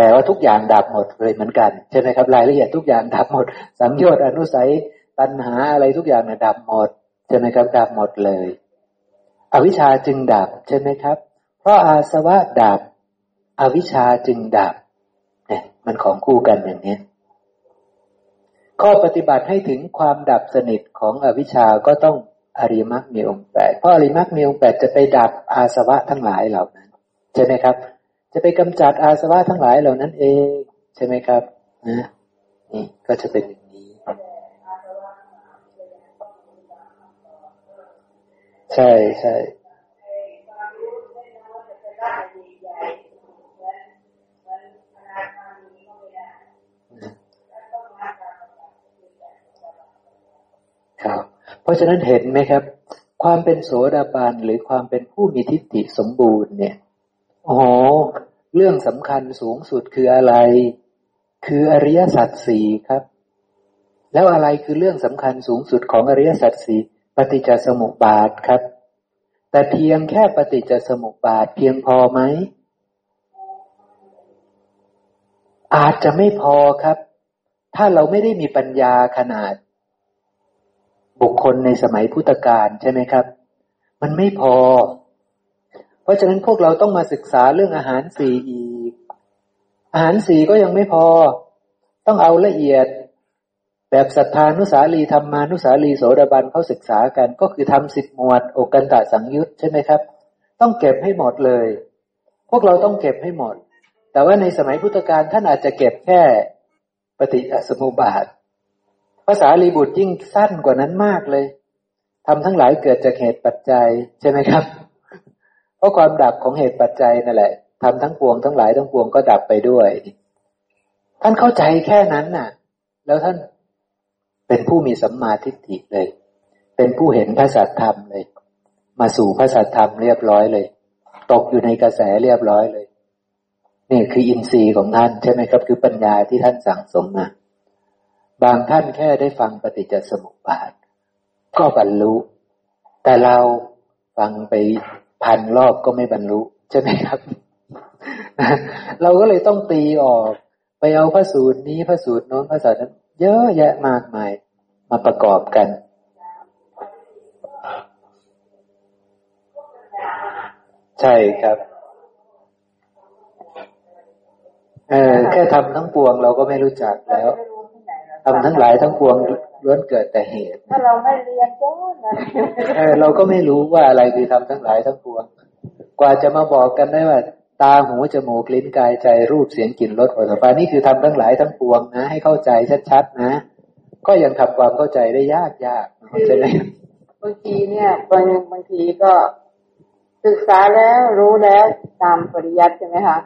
แต่ว่าทุกอย่างดับหมดเลยเหมือนกันใช่ไหมครับรายละเอียดทุกอย่างดับหมด สัมยชน์อนุสัยตัณหาอะไรทุกอย่างเนี่ยดับหมดใช่ไหมครับดับหมดเลย อวิชชาจึงดับใช่ไหมครับ เพราะอาสวะดับ อวิชชาจึงดับเนี่ยมันของคู่กันอย่างนี้ข้อปฏิบัติให้ถึงความดับสนิทของอวิชชาก็ต้องอริมักมีองค์แปดเพราะอริมักมีองค์แปดจะไปดับอาสวะทั้งหลายเหล่านั้นใช่ไหมครับ จะไปกำจัดอาสวะทั้งหลายเหล่านั้นเอง ใช่ไหมครับนะนี่ก็จะเป็นอย่างนี้ ใช่ใช่ครับเพราะฉะนั้นเห็นไหมครับ ความเป็นโสดาบันหรือความเป็นผู้มีทิฏฐิสมบูรณ์เนี่ย อ๋อเรื่องสำคัญสูงสุดคืออะไร คืออริยสัจสี่ครับ แล้วอะไรคือเรื่องสำคัญสูงสุดของอริยสัจสี่ปฏิจจสมุปบาทครับ แต่เพียงแค่ปฏิจจสมุปบาทเพียงพอไหม อาจจะไม่พอครับ ถ้าเราไม่ได้มีปัญญาขนาด บุคคลในสมัยพุทธกาลใช่ไหมครับ มันไม่พอ ราะฉะนั้นพวกเราต้องมาศึกษาเรื่องอาหารสี่อีก อาหารสี่ก็ยังไม่พอ ต้องเอาละเอียด แบบศรัทธานุสาลีธรรมานุสาลีโสดาบันเขาศึกษากัน ก็คือทำสิบหมวดโอกันตะสังยุตใช่ไหมครับ ต้องเก็บให้หมดเลย พวกเราต้องเก็บให้หมด แต่ว่าในสมัยพุทธกาลท่านอาจจะเก็บแค่ปฏิสมุบาทภาษาลีบุตรยิ่งสั้นกว่านั้นมากเลยทำทั้งหลายเกิดจากเหตุปัจจัยใช่ไหมครับ เพราะความดับของเหตุปัจจัยนั่นแหละทำทั้งปวงทั้งหลายทั้งปวงก็ดับไปด้วย ท่านเข้าใจแค่นั้นน่ะ แล้วท่านเป็นผู้มีสัมมาทิฏฐิเลย เป็นผู้เห็นพระสัทธรรมเลย มาสู่พระสัทธรรมเรียบร้อยเลย ตกอยู่ในกระแสเรียบร้อยเลย นี่คืออินทรีย์ของท่านใช่ไหมครับ คือปัญญาที่ท่านสั่งสมมาบางท่านแค่ได้ฟังปฏิจจสมุปบาท ก็บรรลุ แต่เราฟังไป พันรอบก็ไม่บรรลุใช่ไหมครับ เราก็เลยต้องตีออก ไปเอาพระสูตรนี้พระสูตรโน้นพระสูตรนั้น เยอะแยะมากมาย มาประกอบกันใช่ครับ เออแค่ทำทั้งปวงเราก็ไม่รู้จักแล้วทำทั้งหลายทั้งปวง ล้วนเกิดแต่เหตุ ถ้าเราไม่เรียนก็เออเราก็ไม่รู้ว่าอะไรคือทำทั้งหลายทั้งปวง กว่าจะมาบอกกันได้ว่า ตาหูจมูกลิ้นกายใจรูปเสียงกลิ่นรสโผฏฐัพพะนี่คือทำทั้งหลายทั้งปวงนะ ให้เข้าใจชัดๆนะ ก็ยังทำความเข้าใจได้ยากยากใช่ไหมบางทีเนี่ยบางบางทีก็ศึกษาแล้วรู้แล้วตามปริยัติใช่ไหมคะ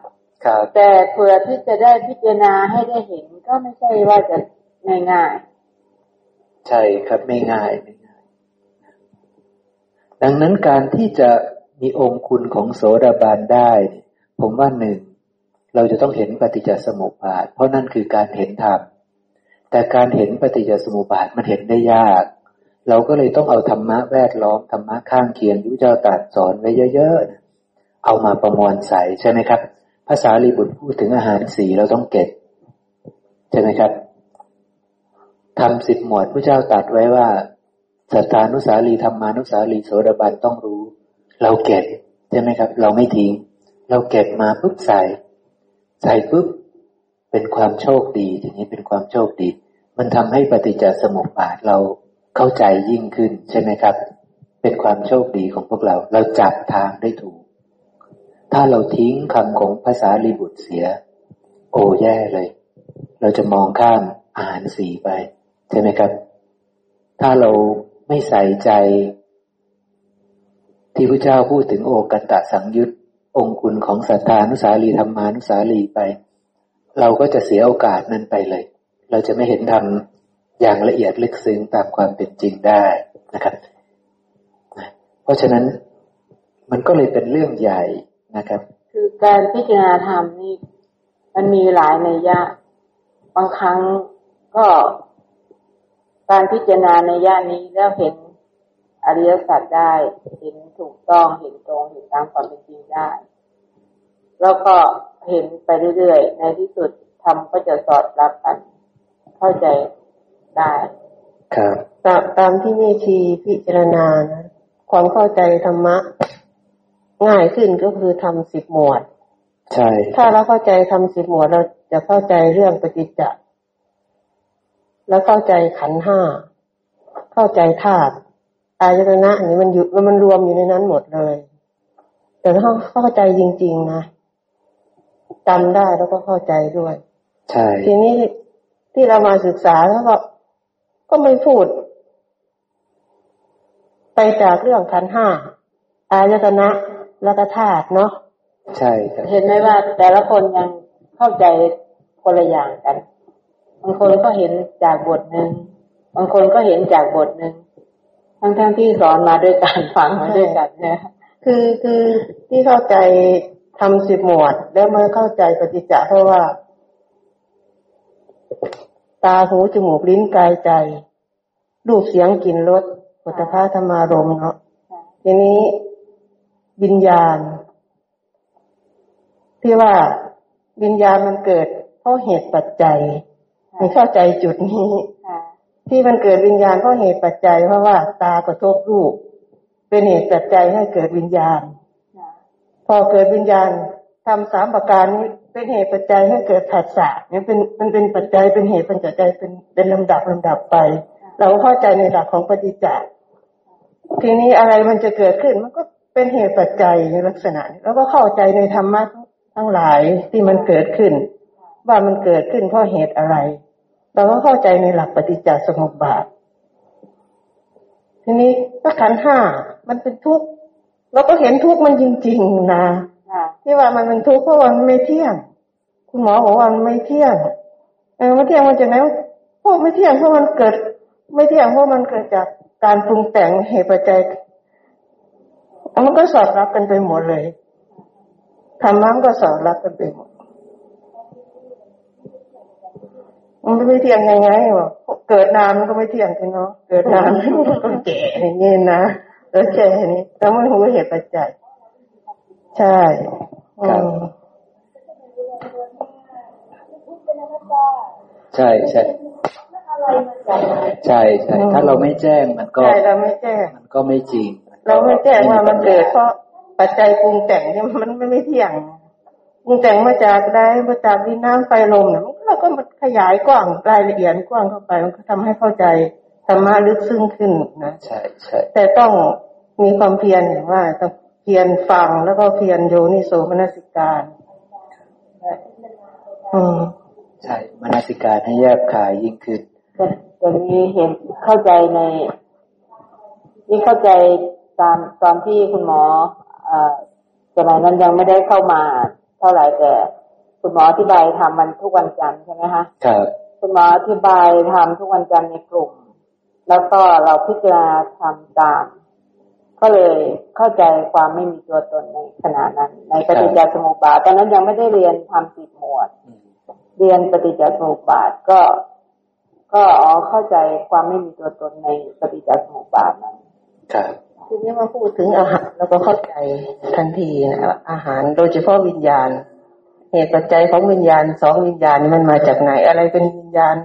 ครับแต่เพื่อที่จะได้พิจารณาให้ได้เห็นก็ไม่ใช่ว่าจะง่ายๆ ใช่ครับไม่ง่ายไม่ง่าย ดังนั้นการที่จะมีองค์คุณของโสดาบันได้ ผมว่าหนึ่งเราจะต้องเห็นปฏิจจสมุปบาท เพราะนั่นคือการเห็นธรรมแต่การเห็นปฏิจจสมุปบาทมันเห็นได้ยาก เราก็เลยต้องเอาธรรมะแวดล้อมธรรมะข้างเคียงที่เจ้าตรัสสอนไว้เยอะๆเอามาประมวลใส่ใช่ไหมครับ ภาษาลีบุตรพูดถึงอาหารสีเราต้องเก็บใช่ไหมครับ ทำสิบหมวดพระเจ้าตรัสไว้ว่าสัทธานุสาลีธรรมานุสาลีโสดาบันต้องรู้ เราเก็บใช่ไหมครับ เราไม่ทิ้งเราเก็บมาปุ๊บใส่ ใส่ปุ๊บเป็นความโชคดีทีนี้เป็นความโชคดี มันทำให้ปฏิจจสมุปบาทเราเข้าใจยิ่งขึ้นใช่ไหมครับ เป็นความโชคดีของพวกเรา เราจับทางได้ถูก ถ้าเราทิ้งคำของภาษาลีบุตรเสีย โอ้แย่เลย เราจะมองข้ามอาหารสีไป ใช่ไหมครับ ถ้าเราไม่ใส่ใจ ที่พระเจ้าพูดถึงโอกตะสังยุตองคุณของสัทธานุสาลีธรรมานุสาลีไป เราก็จะเสียโอกาสนั้นไปเลย เราจะไม่เห็นธรรมอย่างละเอียดลึกซึ้งตามความเป็นจริงได้นะครับ เพราะฉะนั้นมันก็เลยเป็นเรื่องใหญ่นะครับ คือการพิจารณาธรรมนี่มันมีหลายในยะ บางครั้งก็ การพิจารณาในย่านี้แล้วเห็นอริยสัจได้ เห็นถูกต้อง เห็นตรง เห็นตามความเป็นจริงได้ แล้วก็เห็นไปเรื่อยๆ ในที่สุดทำก็จะสอดรับกัน เข้าใจได้ ครับตามตามที่มีชีพิจารณานะความเข้าใจธรรมะ ง่ายขึ้นก็คือทำสิบหมวด ใช่ ถ้าเราเข้าใจทำสิบหมวดเราจะเข้าใจเรื่องปฏิจจ แล้วเข้าใจขันห้า เข้าใจธาตุอายตนะอันนี้มันอยู่มันรวมอยู่ในนั้นหมดเลย แต่ถ้าเข้าใจจริง ๆ นะจำได้แล้วก็เข้าใจด้วย ใช่ ทีนี้ที่เรามาศึกษาแล้วก็ก็ไม่พูด ไปจากเรื่องขันห้าอายตนะแล้วก็ธาตุเนาะใช่ครับเห็นไหมว่าแต่ละคนยังเข้าใจคนละอย่างกัน บางคนก็เห็นจากบทหนึ่งบางคนก็เห็นจากบทหนึ่งทั้งๆทที่สอนมาด้วยการฟังมาด้วยกันเนี่ยคือคือที่เข้าใจทำสิบหมวด แล้วมาเข้าใจปฏิจจะเพราะว่า ตาหูจมูกลิ้นกายใจ รูปเสียงกลิ่นรสปุถะธรรมารมเนาะทีนี้วิญญาณ ที่ว่าวิญญาณมันเกิดเพราะเหตุปัจจัย ให้เข้าใจจุดนี้ที่มันเกิดวิญญาณเพราะเหตุปัจจัยเพราะว่าตากระทบรูป เป็นเหตุปัจจัยให้เกิดวิญญาณ พอเกิดวิญญาณทำสามประการนี้เป็นเหตุปัจจัยให้เกิดผัสสะเนี่ยเป็นมันเป็นปัจจัยเป็นเหตุเป็นปัจจัยเป็นเป็นลำดับลำดับไป เราเข้าใจในหลักของปฏิจจ์ทีนี้อะไรมันจะเกิดขึ้นมันก็เป็นเหตุปัจจัยในลักษณะ แล้วก็เข้าใจในธรรมะทั้งหลายที่มันเกิดขึ้น ว่ามันเกิดขึ้นเพราะเหตุอะไร เราก็เข้าใจในหลักปฏิจจสมุปบาท ทีนี้ถ้าขันห้ามันเป็นทุกข์เราก็เห็นทุกข์มันจริงๆนะที่ว่ามันเป็นทุกข์เพราะมันไม่เที่ยง คุณหมอบอกว่ามันไม่เที่ยงเออไม่เที่ยงมันจะไหนเพราะไม่เที่ยงเพราะมันเกิด ไม่เที่ยงเพราะมันเกิดจากการปรุงแต่งเหตุปัจจัยมันก็สอดรับกันไปหมดเลยธรรมะก็สอดรับกันไปหมด มันไม่เที่ยงยังไงวะเกิดนานมันก็ไม่เที่ยงกันเนาะเกิดนานมันก็แก่อย่างนี้นะเออใช่นี้แล้วมันรู้เหตุปัจจัยใช่ครับใช่ใช่ใช่ใช่ถ้าเราไม่แจ้งมันก็ใช่เราไม่แจ้งมันก็ไม่จริง เราไม่แจ้งว่ามันเกิดเพราะปัจจัยปรุงแต่งเนี่ยมันไม่ไม่เที่ยงปรุงแต่งมาจากได้มาจากดินน้ำไฟลมเนี่ย เราก็มันขยายกว้างรายละเอียดกว้างเข้าไป มันก็ทำให้เข้าใจธรรมะลึกซึ้งขึ้นนะใช่ใช่แต่ต้องมีความเพียรอย่างว่าต้องเพียรฟังแล้วก็เพียรโยนิโสมนสิการอืมใช่มนสิการให้แยบขายยิ่งขึ้นจะมีเห็นเข้าใจในนี่เข้าใจตามตอนที่คุณหมออสมัยนั้นยังไม่ได้เข้ามา เท่าไหร่แต่ คุณหมออธิบายทำมันทุกวันจันทร์ใช่ไหมคะครับคุณหมออธิบายทำทุกวันจันทร์ในกลุ่ม แล้วก็เราพิจารณาทำตาม ก็เลยเข้าใจความไม่มีตัวตนในขณะนั้น ในปฏิจจสมุปบาทตอนนั้นยังไม่ได้เรียนทำสิบหมวด เรียนปฏิจจสมุปบาทก็ ก็อ๋อเข้าใจความไม่มีตัวตนในปฏิจจสมุปบาทนั้นครับทีนี้มาพูดถึงอาหารแล้วก็เข้าใจทันทีนะอาหารโดยเฉพาะวิญญาณ เหตุปัจจัยของวิญญาณสองวิญญาณมันมาจากไหน อะไรเป็นวิญญาณ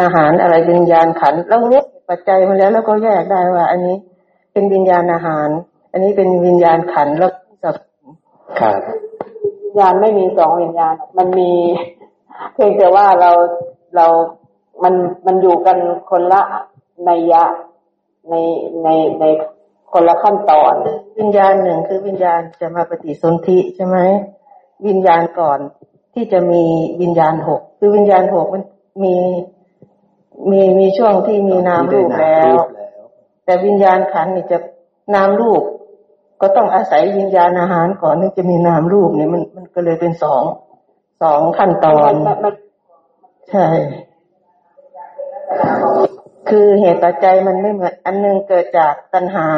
อาหารอะไรเป็นวิญญาณขันเรารู้ปัจจัยมาแล้วแล้วก็แยกได้ว่า อันนี้เป็นวิญญาณอาหาร อันนี้เป็นวิญญาณขันแล้วสับครับวิญญาณไม่มีสองวิญญาณ มันมีเพียงแต่ว่าเราเรามันมันอยู่กันคนละในยะในในในคนละขั้นตอน วิญญาณหนึ่งคือวิญญาณจะมาปฏิสนธิใช่ไหม วิญญาณก่อนที่จะมีวิญญาณหกคือวิญญาณหกมันมีมีมีช่วงที่มีนามรูปแล้ว แต่วิญญาณขันนี่จะนามรูป ก็ต้องอาศัยวิญญาณอาหารก่อนนึงจะมีนามรูปเนี่ยมันมันก็เลยเป็นสองสองขั้นตอนใช่คือเหตุปัจจัยมันไม่เหมือนอันนึงเกิดจากตัณหา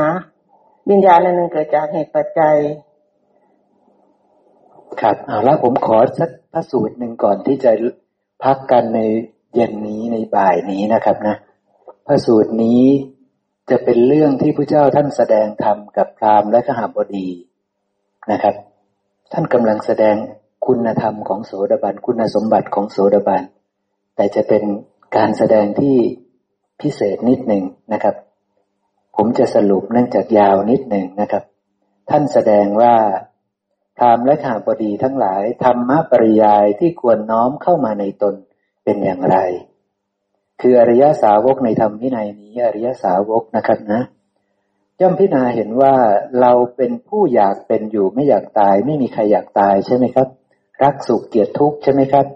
วิญญาณอันหนึ่งเกิดจากเหตุปัจจัย ครับเอาแล้วผมขอสักพระสูตรหนึ่งก่อนที่จะพักกันในเย็นนี้ในบ่ายนี้นะครับนะพระสูตรนี้จะเป็นเรื่องที่พระเจ้าท่านแสดงธรรมกับพราหมณ์และขหาบดีนะครับ ท่านกำลังแสดงคุณธรรมของโสดาบันคุณสมบัติของโสดาบันแต่จะเป็นการแสดงที่พิเศษนิดหนึ่งนะครับ ผมจะสรุปเนื่องจากยาวนิดหนึ่งนะครับ ท่านแสดงว่า พรามและข้าบดีทั้งหลายธรรมะปริยายที่ควรน้อมเข้ามาในตนเป็นอย่างไร คืออริยสาวกในธรรมวินัยนี้อริยสาวกนะครับนะ ย่อมพิจารณาเห็นว่าเราเป็นผู้อยากเป็นอยู่ไม่อยากตาย ไม่มีใครอยากตายใช่ไหมครับ รักสุขเกลียดทุกข์ใช่ไหมครับ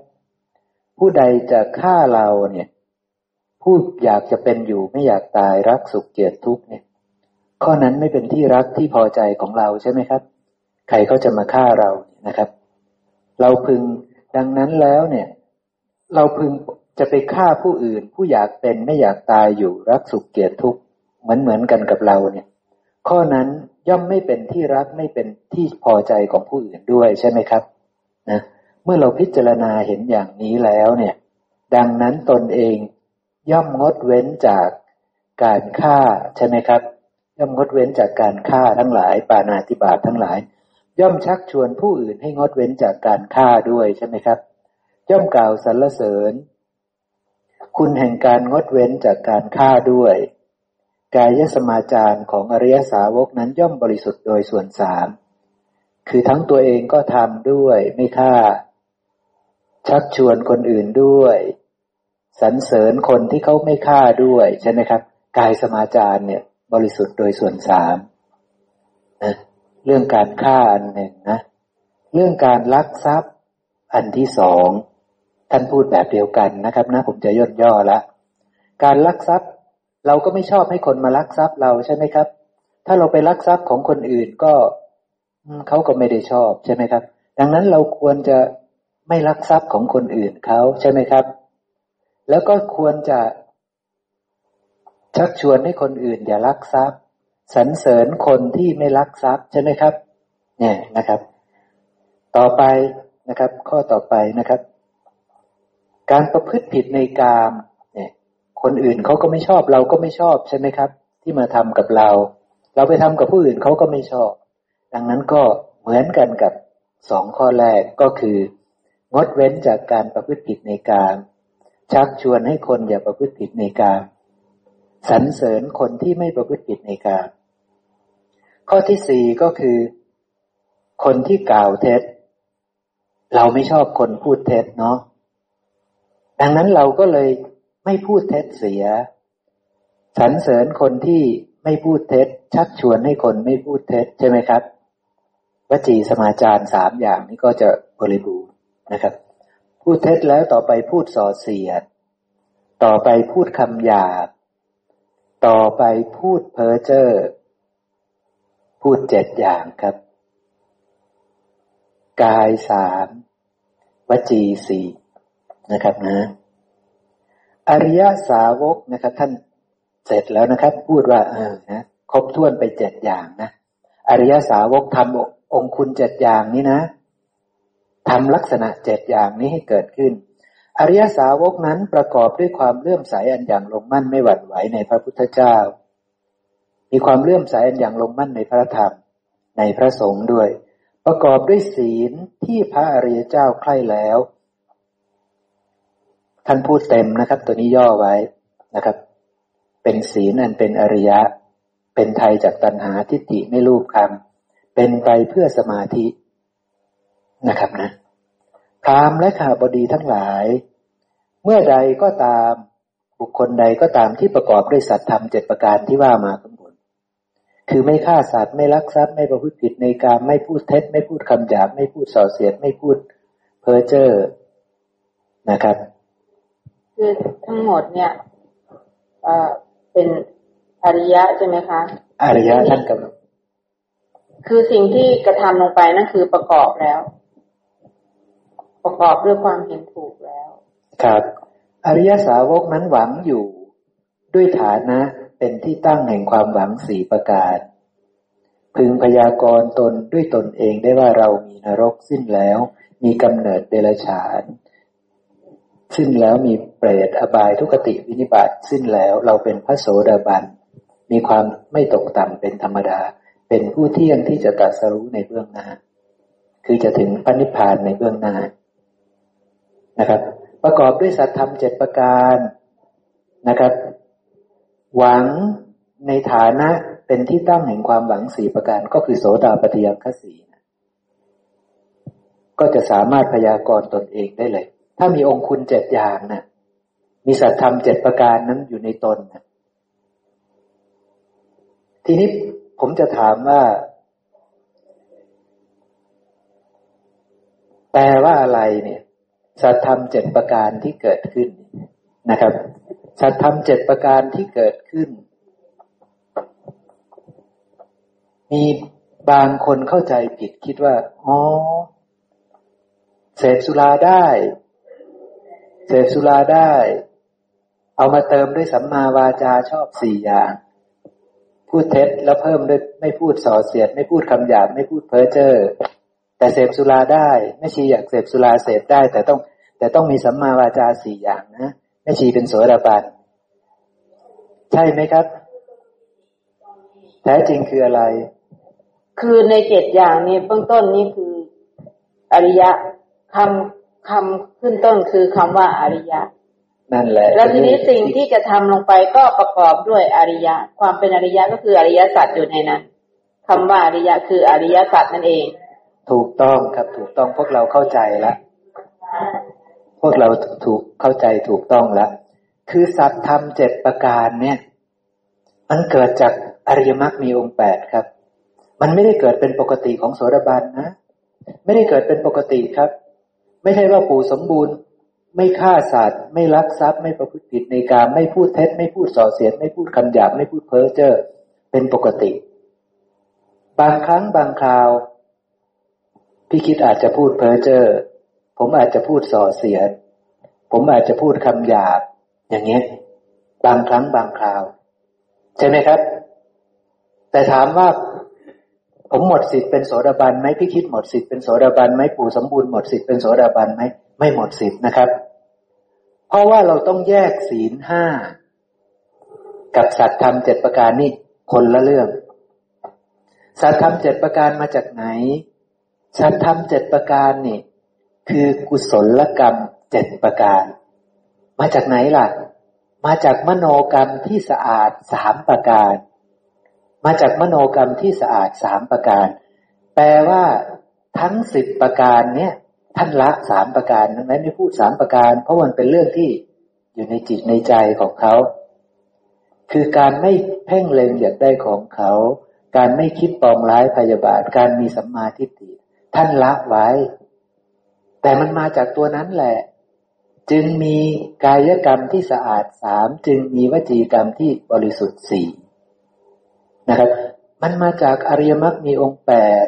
ผู้ใดจะฆ่าเราเนี่ย ผู้อยากจะเป็นอยู่ไม่อยากตายรักสุขเกลียดทุกข์เนี่ย ข้อนั้นไม่เป็นที่รักที่พอใจของเราใช่ไหมครับ ใครเขาจะมาฆ่าเรานะครับ เราพึงดังนั้นแล้วเนี่ย เราพึงจะไปฆ่าผู้อื่น ผู้อยากเป็นไม่อยากตายอยู่รักสุขเกลียดทุกข์เหมือนเหมือนกันกับเราเนี่ย ข้อนั้นย่อมไม่เป็นที่รักไม่เป็นที่พอใจของผู้อื่นด้วยใช่ไหมครับนะเมื่อเราพิจารณาเห็นอย่างนี้แล้วเนี่ย ดังนั้นตนเองย่อมงดเว้นจากการฆ่าใช่ไหมครับ ย่อมงดเว้นจากการฆ่าทั้งหลาย ปานาติบาตทั้งหลาย ย่อมชักชวนผู้อื่นให้งดเว้นจากการฆ่าด้วยใช่ไหมครับ ย่อมกล่าวสรรเสริญ คุณแห่งการงดเว้นจากการฆ่าด้วย กายสมาจารของอริยสาวกนั้นย่อมบริสุทธิ์โดยส่วนสามคือทั้งตัวเองก็ทำด้วยไม่ฆ่า ชักชวนคนอื่นด้วยสรรเสริญคนที่เขาไม่ฆ่าด้วยใช่ไหมครับ กายสมาจารเนี่ย บริสุทธิ์โดยส่วนสาม เรื่องการฆ่าอันหนึ่งนะ เรื่องการลักทรัพย์อันที่สองท่านพูดแบบเดียวกันนะครับนะผมจะย่นย่อละการลักทรัพย์ เราก็ไม่ชอบให้คนมาลักทรัพย์เราใช่ไหมครับ ถ้าเราไปลักทรัพย์ของคนอื่นก็เขาก็ไม่ได้ชอบใช่ไหมครับ ดังนั้นเราควรจะไม่ลักทรัพย์ของคนอื่นเขาใช่ไหมครับ แล้วก็ควรจะชักชวนให้คนอื่นอย่าลักทรัพย์ สรรเสริญคนที่ไม่ลักทรัพย์ใช่ไหมครับ เนี่ยนะครับ ต่อไปนะครับ ข้อต่อไปนะครับ การประพฤติผิดในกามเนี่ย คนอื่นเขาก็ไม่ชอบเราก็ไม่ชอบใช่ไหมครับ ที่มาทำกับเรา เราไปทำกับผู้อื่นเขาก็ไม่ชอบ ดังนั้นก็เหมือนกันกับสองข้อแรกก็คืองดเว้นจากการประพฤติผิดในกามชักชวนให้คนอย่าประพฤติผิดในกามสรรเสริญคนที่ไม่ประพฤติผิดในกาม ข้อที่สี่ก็คือ คนที่กล่าวเท็จ เราไม่ชอบคนพูดเท็จเนาะดังนั้นเราก็เลยไม่พูดเท็จเสียสรรเสริญคนที่ไม่พูดเท็จ ชักชวนให้คนไม่พูดเท็จใช่ไหมครับวจีสมาจารสามอย่างนี้ก็จะบริบูรณ์นะครับ พูดเท็จแล้วต่อไปพูดส่อเสียด ต่อไปพูดคำหยาบ ต่อไปพูดเพ้อเจ้อ พูดเจ็ดอย่างครับ กายสามวจีสี่นะครับนะอริยสาวกนะครับ ท่านเสร็จแล้วนะครับ พูดว่าเออนะครบถ้วนไปเจ็ดอย่างนะอริยสาวกทำองคุณเจ็ดอย่างนี้นะทำลักษณะเจ็ดอย่างนี้ให้เกิดขึ้น อริยสาวกนั้นประกอบด้วยความเลื่อมใสอันอย่างลงมั่นไม่หวั่นไหวในพระพุทธเจ้า มีความเลื่อมใสอันอย่างลงมั่นในพระธรรม ในพระสงฆ์ด้วย ประกอบด้วยศีลที่พระอริยเจ้าใคร่แล้ว ท่านพูดเต็มนะครับ ตัวนี้ย่อไว้นะครับ เป็นศีลอันเป็นอริยะ เป็นไทยจากตัณหาทิฏฐิไม่รูปคำเป็นไปเพื่อสมาธินะครับนะพรามและข่าบดีทั้งหลาย เมื่อใดก็ตามบุคคลใดก็ตามที่ประกอบด้วยสัตธรรมเจ็ดประการที่ว่ามา คือไม่ฆ่าสัตว์ไม่ลักทรัพย์ไม่ประพฤติผิดในการไม่พูดเท็จ ไม่พูดคำหยาบไม่พูดส่อเสียดไม่พูดเพ้อเจ้อนะครับ คือทั้งหมดเนี่ยเอ่อเป็นอริยะใช่ไหมคะอริยะท่านกำลังคือสิ่งที่กระทำลงไปนั่นคือประกอบแล้ว ประกอบด้วยความเห็นถูกแล้ว ครับ อริยสาวกนั้นหวังอยู่ด้วยฐานะ เป็นที่ตั้งแห่งความหวังสี่ประการ พึงพยากรณ์ตนด้วยตนเองได้ว่าเรามีนรกสิ้นแล้ว มีกำเนิดเดรัจฉาน สิ้นแล้วมีเปรตอบายทุกติวินิบาตสิ้นแล้วเราเป็นพระโสดาบัน มีความไม่ตกต่ำเป็นธรรมดา เป็นผู้เที่ยงที่จะตัดสรู้ในเบื้องหน้า คือจะถึงพระนิพพานในเบื้องหน้านะครับ ประกอบด้วยสัตธรรมเจ็ดประการนะครับ หวังในฐานะเป็นที่ตั้งแห่งความหวังสี่ประการก็คือโสดาปฏิยังคสีก็จะสามารถพยากรณ์ตนเองได้เลย ถ้ามีองคุณเจ็ดอย่างนะ่ะ มีสัตธรรมเจ็ดประการนั้นอยู่ในตนนะทีนี้ผมจะถามว่า แปลว่าอะไรเนี่ยสัตธรรมเจ็ดประการที่เกิดขึ้นนะครับ สัตธรรมเจ็ดประการที่เกิดขึ้น มีบางคนเข้าใจผิดคิดว่า อ๋อ เสพสุราได้ เสพสุราได้ เอามาเติมด้วยสัมมาวาจาชอบสี่อย่าง พูดเท็จแล้วเพิ่มด้วยไม่พูดส่อเสียด ไม่พูดคำหยาบไม่พูดเพ้อเจ้อแต่เสพสุราได้ ไม่ชีอยากเสพสุราเสพได้ แต่ต้อง แต่ต้องมีสัมมาวาจาสี่อย่างนะ ม่ชีเป็นโสดาบันใช่ไหมครับ แท้จริงคืออะไร คือในเจ็ดอย่างนี้เบื้องต้นนี้คืออริยะคำคำขึ้นต้นคือคำว่าอริยะนั่นแหละแล้วทีนี้สิ่งที่จะทำลงไปก็ประกอบด้วยอริยะ ความเป็นอริยะก็คืออริยสัจอยู่ในนั้นคำว่าอริยะคืออริยสัจนั่นเอง ถูกต้องครับถูกต้องพวกเราเข้าใจแล้ว พวกเราถูกเข้าใจถูกต้องแล้ว คือสัตธรรมเจ็ดประการเนี่ย มันเกิดจากอริยมรรคมีองค์แปดครับ มันไม่ได้เกิดเป็นปกติของโสดาบันนะ ไม่ได้เกิดเป็นปกติครับ ไม่ใช่ว่าปู่สมบูรณ์ ไม่ฆ่าสัตว์ ไม่ลักทรัพย์ ไม่ประพฤติผิดในการไม่พูดเท็จ ไม่พูดส่อเสียด ไม่พูดคำหยาบ ไม่พูดเพ้อเจ้อ เป็นปกติ บางครั้งบางคราวพี่คิดอาจจะพูดเพ้อเจ้อ ผมอาจจะพูดส่อเสียด ผมอาจจะพูดคำหยาบ อย่างเงี้ย บางครั้งบางคราว ใช่ไหมครับ แต่ถามว่า ผมหมดสิทธิ์เป็นโสดาบันไหมพี่คิดหมดสิทธิ์เป็นโสดาบันไหมปู่สมบูรณ์หมดสิทธิ์เป็นโสดาบันไหมไม่หมดสิทธิ์นะครับ เพราะว่าเราต้องแยกศีลห้ากับสัตธรรมเจ็ดประการนี่คนละเรื่อง สัตธรรมเจ็ดประการมาจากไหน สัตธรรมเจ็ดประการนี่ คือกุศลกรรมเจ็ดประการ มาจากไหนล่ะ มาจากมโนกรรมที่สะอาดสามประการ มาจากมโนกรรมที่สะอาดสามประการ แปลว่าทั้งสิบประการเนี้ยท่านละสามประการนั้นไม่พูดสามประการ เพราะมันเป็นเรื่องที่อยู่ในจิตในใจของเขา คือการไม่เพ่งเล็งอยากได้ของเขา การไม่คิดปองร้ายพยาบาท การมีสัมมาทิฏฐิท่านละไว้ แต่มันมาจากตัวนั้นแหละ จึงมีกายกรรมที่สะอาดสามจึงมีวจีกรรมที่บริสุทธิ์สี่นะครับ มันมาจากอริยมรรคมีองค์แปด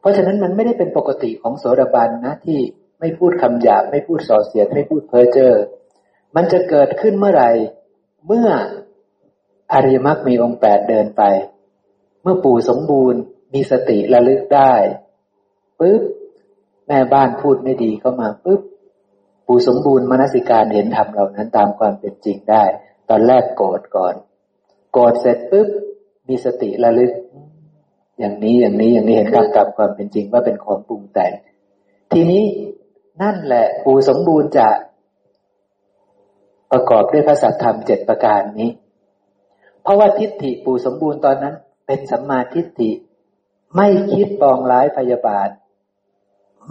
เพราะฉะนั้นมันไม่ได้เป็นปกติของโสดาบันนะที่ไม่พูดคำหยาบไม่พูดส่อเสียดไม่พูดเพ้อเจ้อมันจะเกิดขึ้นเมื่อไหร่เมื่ออริยมรรคมีองค์แปดเดินไป เมื่อปู่สมบูรณ์มีสติระลึกได้ปุ๊บ แม่บ้านพูดไม่ดีเข้ามาปุ๊บปู่สมบูรณ์มนสิการเห็นธรรมเหล่านั้นตามความเป็นจริงได้ ตอนแรกโกรธก่อน โกรธเสร็จปุ๊บมีสติระลึก อย่างนี้อย่างนี้อย่างนี้เห็นตามกรรมความเป็นจริงว่าเป็นของปรุงแต่งทีนี้นั่นแหละปู่สมบูรณ์จะประกอบด้วยพระสัทธรรมเจ็ดประการนี้ เพราะว่าทิฏฐิปู่สมบูรณ์ตอนนั้น เป็นสัมมาทิฏฐิไม่คิดปองร้ายพยาบาท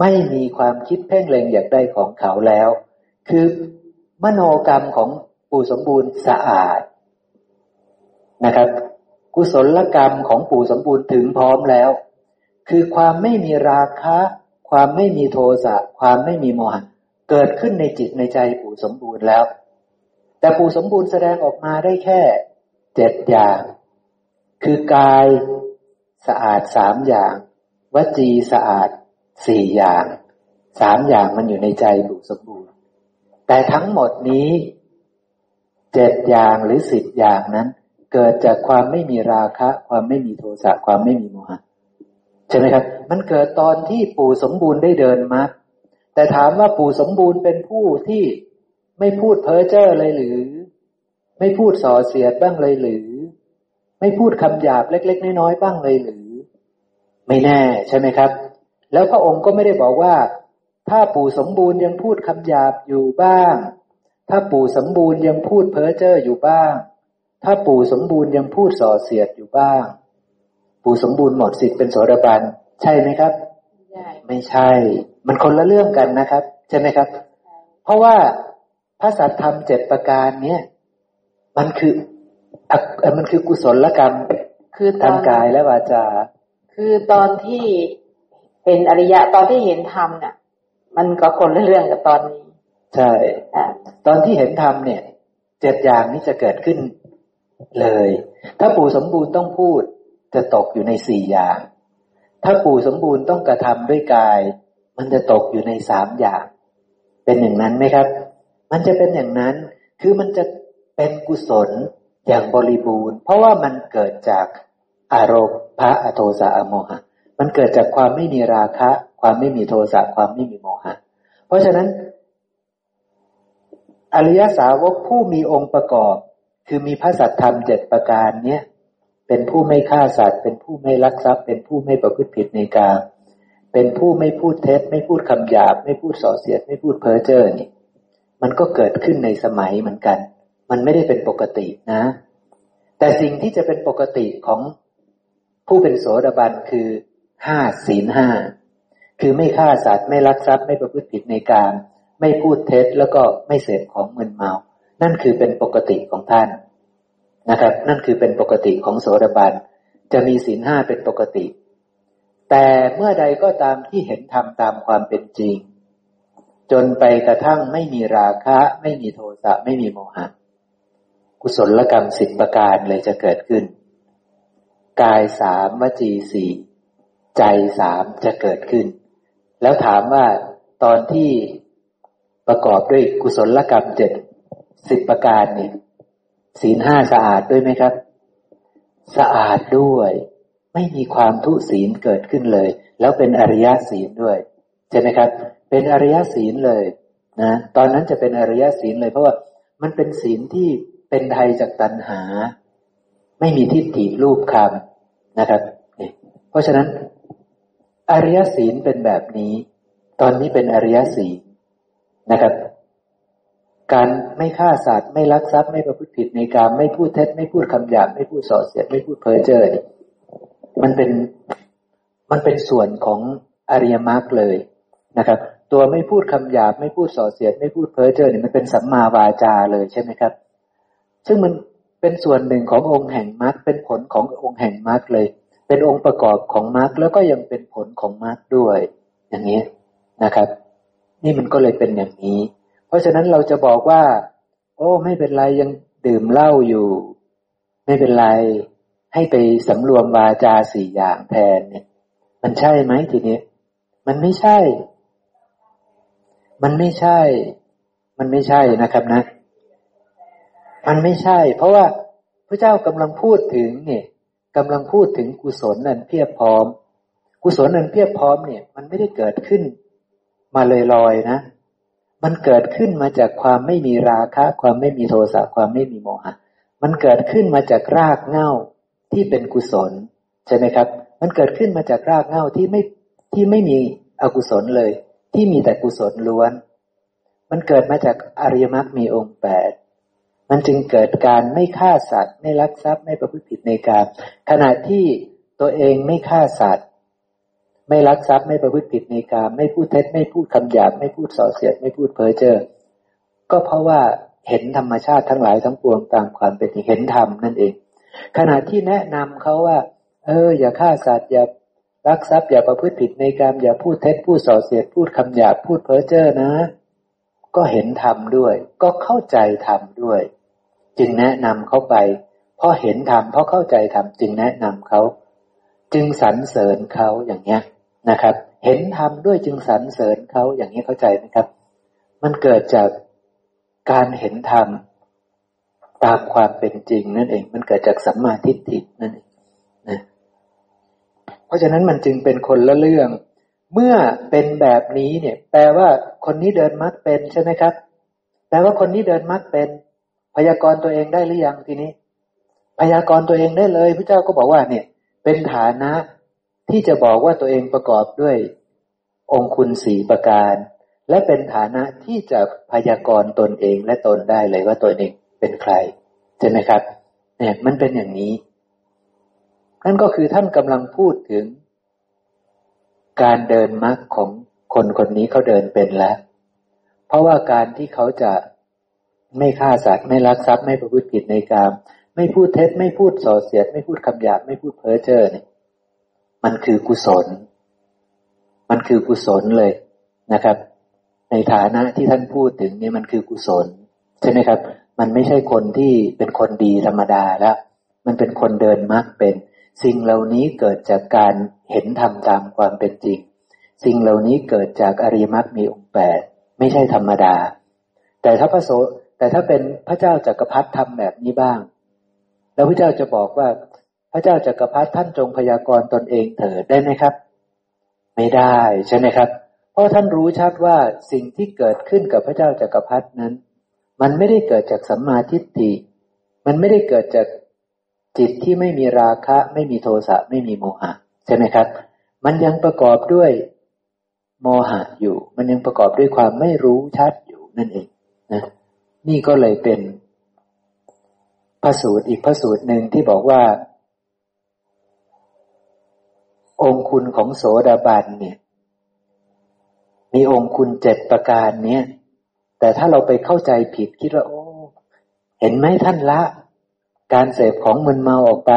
ไม่มีความคิดเพ่งเล็งอยากได้ของเขาแล้ว คือมโนกรรมของปู่สมบูรณ์สะอาดนะครับ กุศลกรรมของปู่สมบูรณ์ถึงพร้อมแล้ว คือความไม่มีราคะ ความไม่มีโทสะความไม่มีโมหะเกิดขึ้นในจิตในใจปู่สมบูรณ์แล้ว แต่ปู่สมบูรณ์แสดงออกมาได้แค่เจ็ดอย่าง คือกายสะอาดสามอย่าง วจีสะอาด สี่อย่างสามอย่างมันอยู่ในใจปู่สมบูรณ์แต่ทั้งหมดนี้เจ็ดอย่างหรือสิบอย่างนั้น เกิดจากความไม่มีราคะ ความไม่มีโทสะความไม่มีโมหะใช่ไหมครับ มันเกิดตอนที่ปู่สมบูรณ์ได้เดินมาแต่ถามว่าปู่สมบูรณ์เป็นผู้ที่ไม่พูดเพ้อเจ้อเลยหรือ ไม่พูดส่อเสียดบ้างเลยหรือ ไม่พูดคำหยาบเล็ก ๆ น้อยๆบ้างเลยหรือ ไม่แน่ใช่ไหมครับ แล้วพระองค์ก็ไม่ได้บอกว่า ถ้าปู่สมบูรณ์ยังพูดคำหยาบอยู่บ้าง ถ้าปู่สมบูรณ์ยังพูดเพ้อเจ้ออยู่บ้าง ถ้าปู่สมบูรณ์ยังพูดส่อเสียดอยู่บ้าง ปู่สมบูรณ์หมดสิทธิ์เป็นโสดาบันใช่ไหมครับ ไม่ใช่ มันคนละเรื่องกันนะครับ ใช่ไหมครับ เพราะว่าพระสัตธรรมเจ็ดประการเนี้ยมันคือมันคือกุศลกรรม คือทางกายและวาจา คือตอนที่ เป็นอริยะตอนที่เห็นธรรมเนี่ยมันก็คนละเรื่องกับตอนนี้ ใช่ตอนที่เห็นธรรมเนี่ยเจ็ดอย่างนี้จะเกิดขึ้นเลย ถ้าปู่สมบูรณ์ต้องพูดจะตกอยู่ในสี่อย่าง ถ้าปู่สมบูรณ์ต้องกระทำด้วยกาย มันจะตกอยู่ในสามอย่าง เป็นอย่างนั้นไหมครับ มันจะเป็นอย่างนั้น คือมันจะเป็นกุศลอย่างบริบูรณ์ เพราะว่ามันเกิดจากอารมณ์พระอโทสะอโมหะ มันเกิดจากความไม่มีราคะ ความไม่มีโทสะความไม่มีโมหะ เพราะฉะนั้น อริยสาวกผู้มีองค์ประกอบ คือมีพระสัตธรรมเจ็ดประการเนี้ยเป็นผู้ไม่ฆ่าสัตว์ เป็นผู้ไม่ลักทรัพย์ เป็นผู้ไม่ประพฤติผิดในกาเป็นผู้ไม่พูดเท็จ ไม่พูดคำหยาบ ไม่พูดส่อเสียด ไม่พูดเพ้อเจ้อนี่มันก็เกิดขึ้นในสมัยเหมือนกัน มันไม่ได้เป็นปกตินะ แต่สิ่งที่จะเป็นปกติของผู้เป็นโสดาบันคือ ห้าศีลห้าคือไม่ฆ่าสัตว์ไม่ลักทรัพย์ไม่ประพฤติผิดในการ ไม่พูดเท็จแล้วก็ไม่เสพของมึนเมา นั่นคือเป็นปกติของท่านนะครับ นั่นคือเป็นปกติของโสดาบันจะมีศีลห้าเป็นปกติ แต่เมื่อใดก็ตามที่เห็นธรรมตามความเป็นจริง จนไปกระทั่งไม่มีราคะ ไม่มีโทสะไม่มีโมหะกุศลกรรมสิบประการเลยจะเกิดขึ้น กายสามวจีสี่ ใจสามจะเกิดขึ้น แล้วถามว่าตอนที่ประกอบด้วยกุศลกรรมเจ็ดสิบประการนี่ศีลห้าสะอาดด้วยไหมครับ สะอาดด้วย ไม่มีความทุศีลเกิดขึ้นเลย แล้วเป็นอริยศีลด้วยใช่ไหมครับ เป็นอริยศีลเลยนะตอนนั้นจะเป็นอริยศีลเลย เพราะว่ามันเป็นศีลที่เป็นไทยจากตัณหา ไม่มีทิฏฐิรูปคำนะครับ เพราะฉะนั้น อริยศีลเป็นแบบนี้ ตอนนี้เป็นอริยศีลนะครับ การไม่ฆ่าสัตว์ไม่ลักทรัพย์ไม่ประพฤติผิดในการไม่พูดเท็จไม่พูดคำหยาบไม่พูดส่อเสียดไม่พูดเพ้อเจ้อนี่มันเป็นมันเป็นส่วนของอริยมรรคเลยนะครับ ตัวไม่พูดคำหยาบไม่พูดส่อเสียด ไม่พูดเพ้อเจ้อเนี่ยมันเป็นสัมมาวาจาเลยใช่ไหมครับ ซึ่งมันเป็นส่วนหนึ่งขององค์แห่งมรรคเป็นผลขององค์แห่งมรรคเลย เป็นองค์ประกอบของมรรคแล้วก็ยังเป็นผลของมรรคด้วย อย่างนี้นะครับ นี่มันก็เลยเป็นอย่างนี้ เพราะฉะนั้นเราจะบอกว่า โอ้ ไม่เป็นไรยังดื่มเหล้าอยู่ ไม่เป็นไร ให้ไปสำรวมวาจาสี่อย่างแทนเนี่ย มันใช่ไหมทีนี้มันไม่ใช่ มันไม่ใช่ มันไม่ใช่นะครับนะ มันไม่ใช่ เพราะว่าพระเจ้ากำลังพูดถึงเนี่ย กำลังพูดถึงกุศลนันเพียบพร้อม กุศลนันเพียบพร้อมเนี่ย มันไม่ได้เกิดขึ้น มาเลยลอยนะ มันเกิดขึ้นมาจากความไม่มีราคะ ความไม่มีโทสะความไม่มีโมหะ มันเกิดขึ้นมาจากรากเง้าที่เป็นกุศลใช่ไหมครับ มันเกิดขึ้นมาจากรากเง้าที่ไม่ที่ไม่มีอกุศลเลย ที่มีแต่กุศลล้วน มันเกิดมาจากอริยมรรคมีองค์แปด มันจึงเกิดการไม่ฆ่าสัตว์ ไม่ลักทรัพย์ไม่ประพฤติผิดในการขณะที่ตัวเองไม่ฆ่าสัตว์ ไม่ลักทรัพย์ไม่ประพฤติผิดในการไม่พูดเท็จไม่พูดคำหยาบไม่พูดส่อเสียดไม่พูดเพ้อเจ้อก็เพราะว่าเห็นธรรมชาติทั้งหลายทั้งปวงตามความเป็นจริงเห็นธรรมนั่นเอง ขณะที่แนะนำเขาว่า เออ อย่าฆ่าสัตว์อย่าลักทรัพย์อย่าประพฤติผิดในการอย่าพูดเท็จพูดส่อเสียดพูดคำหยาบพูดเพ้อเจ้อนะ ก็เห็นธรรมด้วย ก็เข้าใจธรรมด้วย จึงแนะนำเขาไป เพราะเห็นธรรมเพราะเข้าใจธรรมจึงแนะนำเขาจึงสรรเสริญเขาอย่างเนี้ยนะครับ เห็นธรรมด้วยจึงสรรเสริญเขาอย่างนี้เข้าใจไหมครับ มันเกิดจากการเห็นธรรมตามความเป็นจริงนั่นเอง มันเกิดจากสัมมาทิฏฐินั่นเองนะเพราะฉะนั้นมันจึงเป็นคนละเรื่อง เมื่อเป็นแบบนี้เนี่ย แปลว่าคนนี้เดินมัดเป็นใช่ไหมครับ แปลว่าคนนี้เดินมัดเป็น พยากรณ์ตัวเองได้หรือยังทีนี้ พยากรณ์ตัวเองได้เลยพระเจ้าก็บอกว่าเนี่ย เป็นฐานะที่จะบอกว่าตัวเองประกอบด้วยองคุณสีประการ และเป็นฐานะที่จะพยากรณ์ตนเองและตนได้เลยว่าตัวเองเป็นใครใช่ไหมครับ เนี่ยมันเป็นอย่างนี้ นั่นก็คือท่านกำลังพูดถึง การเดินมรรคของคนคนนี้เขาเดินเป็นแล้ว เพราะว่าการที่เขาจะ ไม่ฆ่าสัตว์ ไม่ลักทรัพย์ไม่ประพฤติผิดในกาม ไม่พูดเท็จ ไม่พูดส่อเสียด ไม่พูดคำหยาบไม่พูดเพ้อเจ้อเนี่ยมันคือกุศล มันคือกุศลเลยนะครับ ในฐานะที่ท่านพูดถึงเนี่ยมันคือกุศลใช่ไหมครับ มันไม่ใช่คนที่เป็นคนดีธรรมดาแล้ว มันเป็นคนเดินมรรคเป็น สิ่งเหล่านี้เกิดจากการเห็นธรรมตามความเป็นจริง สิ่งเหล่านี้เกิดจากอริยมรรคมีองค์แปดไม่ใช่ธรรมดา แต่ถ้าพระโส แต่ถ้าเป็นพระเจ้าจากักรพรรดิทำแบบนี้บ้าง แล้วพระเจ้าจะบอกว่า พระเจ้าจากักรพรรดิท่านจงพยากรณ์ตนเองเถิดได้ไหมครับ ไม่ได้ใช่ไหมครับ เพราะท่านรู้ชัดว่าสิ่งที่เกิดขึ้นกับพระเจ้าจากักรพรรดินั้น มันไม่ได้เกิดจากสัมมาทิฏฐิ มันไม่ได้เกิดจากจิตที่ไม่มีราคะ ไม่มีโทสะไม่มีโมหะใช่ไหมครับ มันยังประกอบด้วยโมหะอยู่ มันยังประกอบด้วยความไม่รู้ชัดอยู่นั่นเองนะ นี่ก็เลยเป็นพระสูตรอีกพระสูตรหนึ่งที่บอกว่า องคุณของโสดาบันเนี่ย มีองคุณเจ็ดประการเนี้ยแต่ถ้าเราไปเข้าใจผิดคิดว่าโอ้ เห็นไหมท่านละ การเสพของมึนเมาออกไป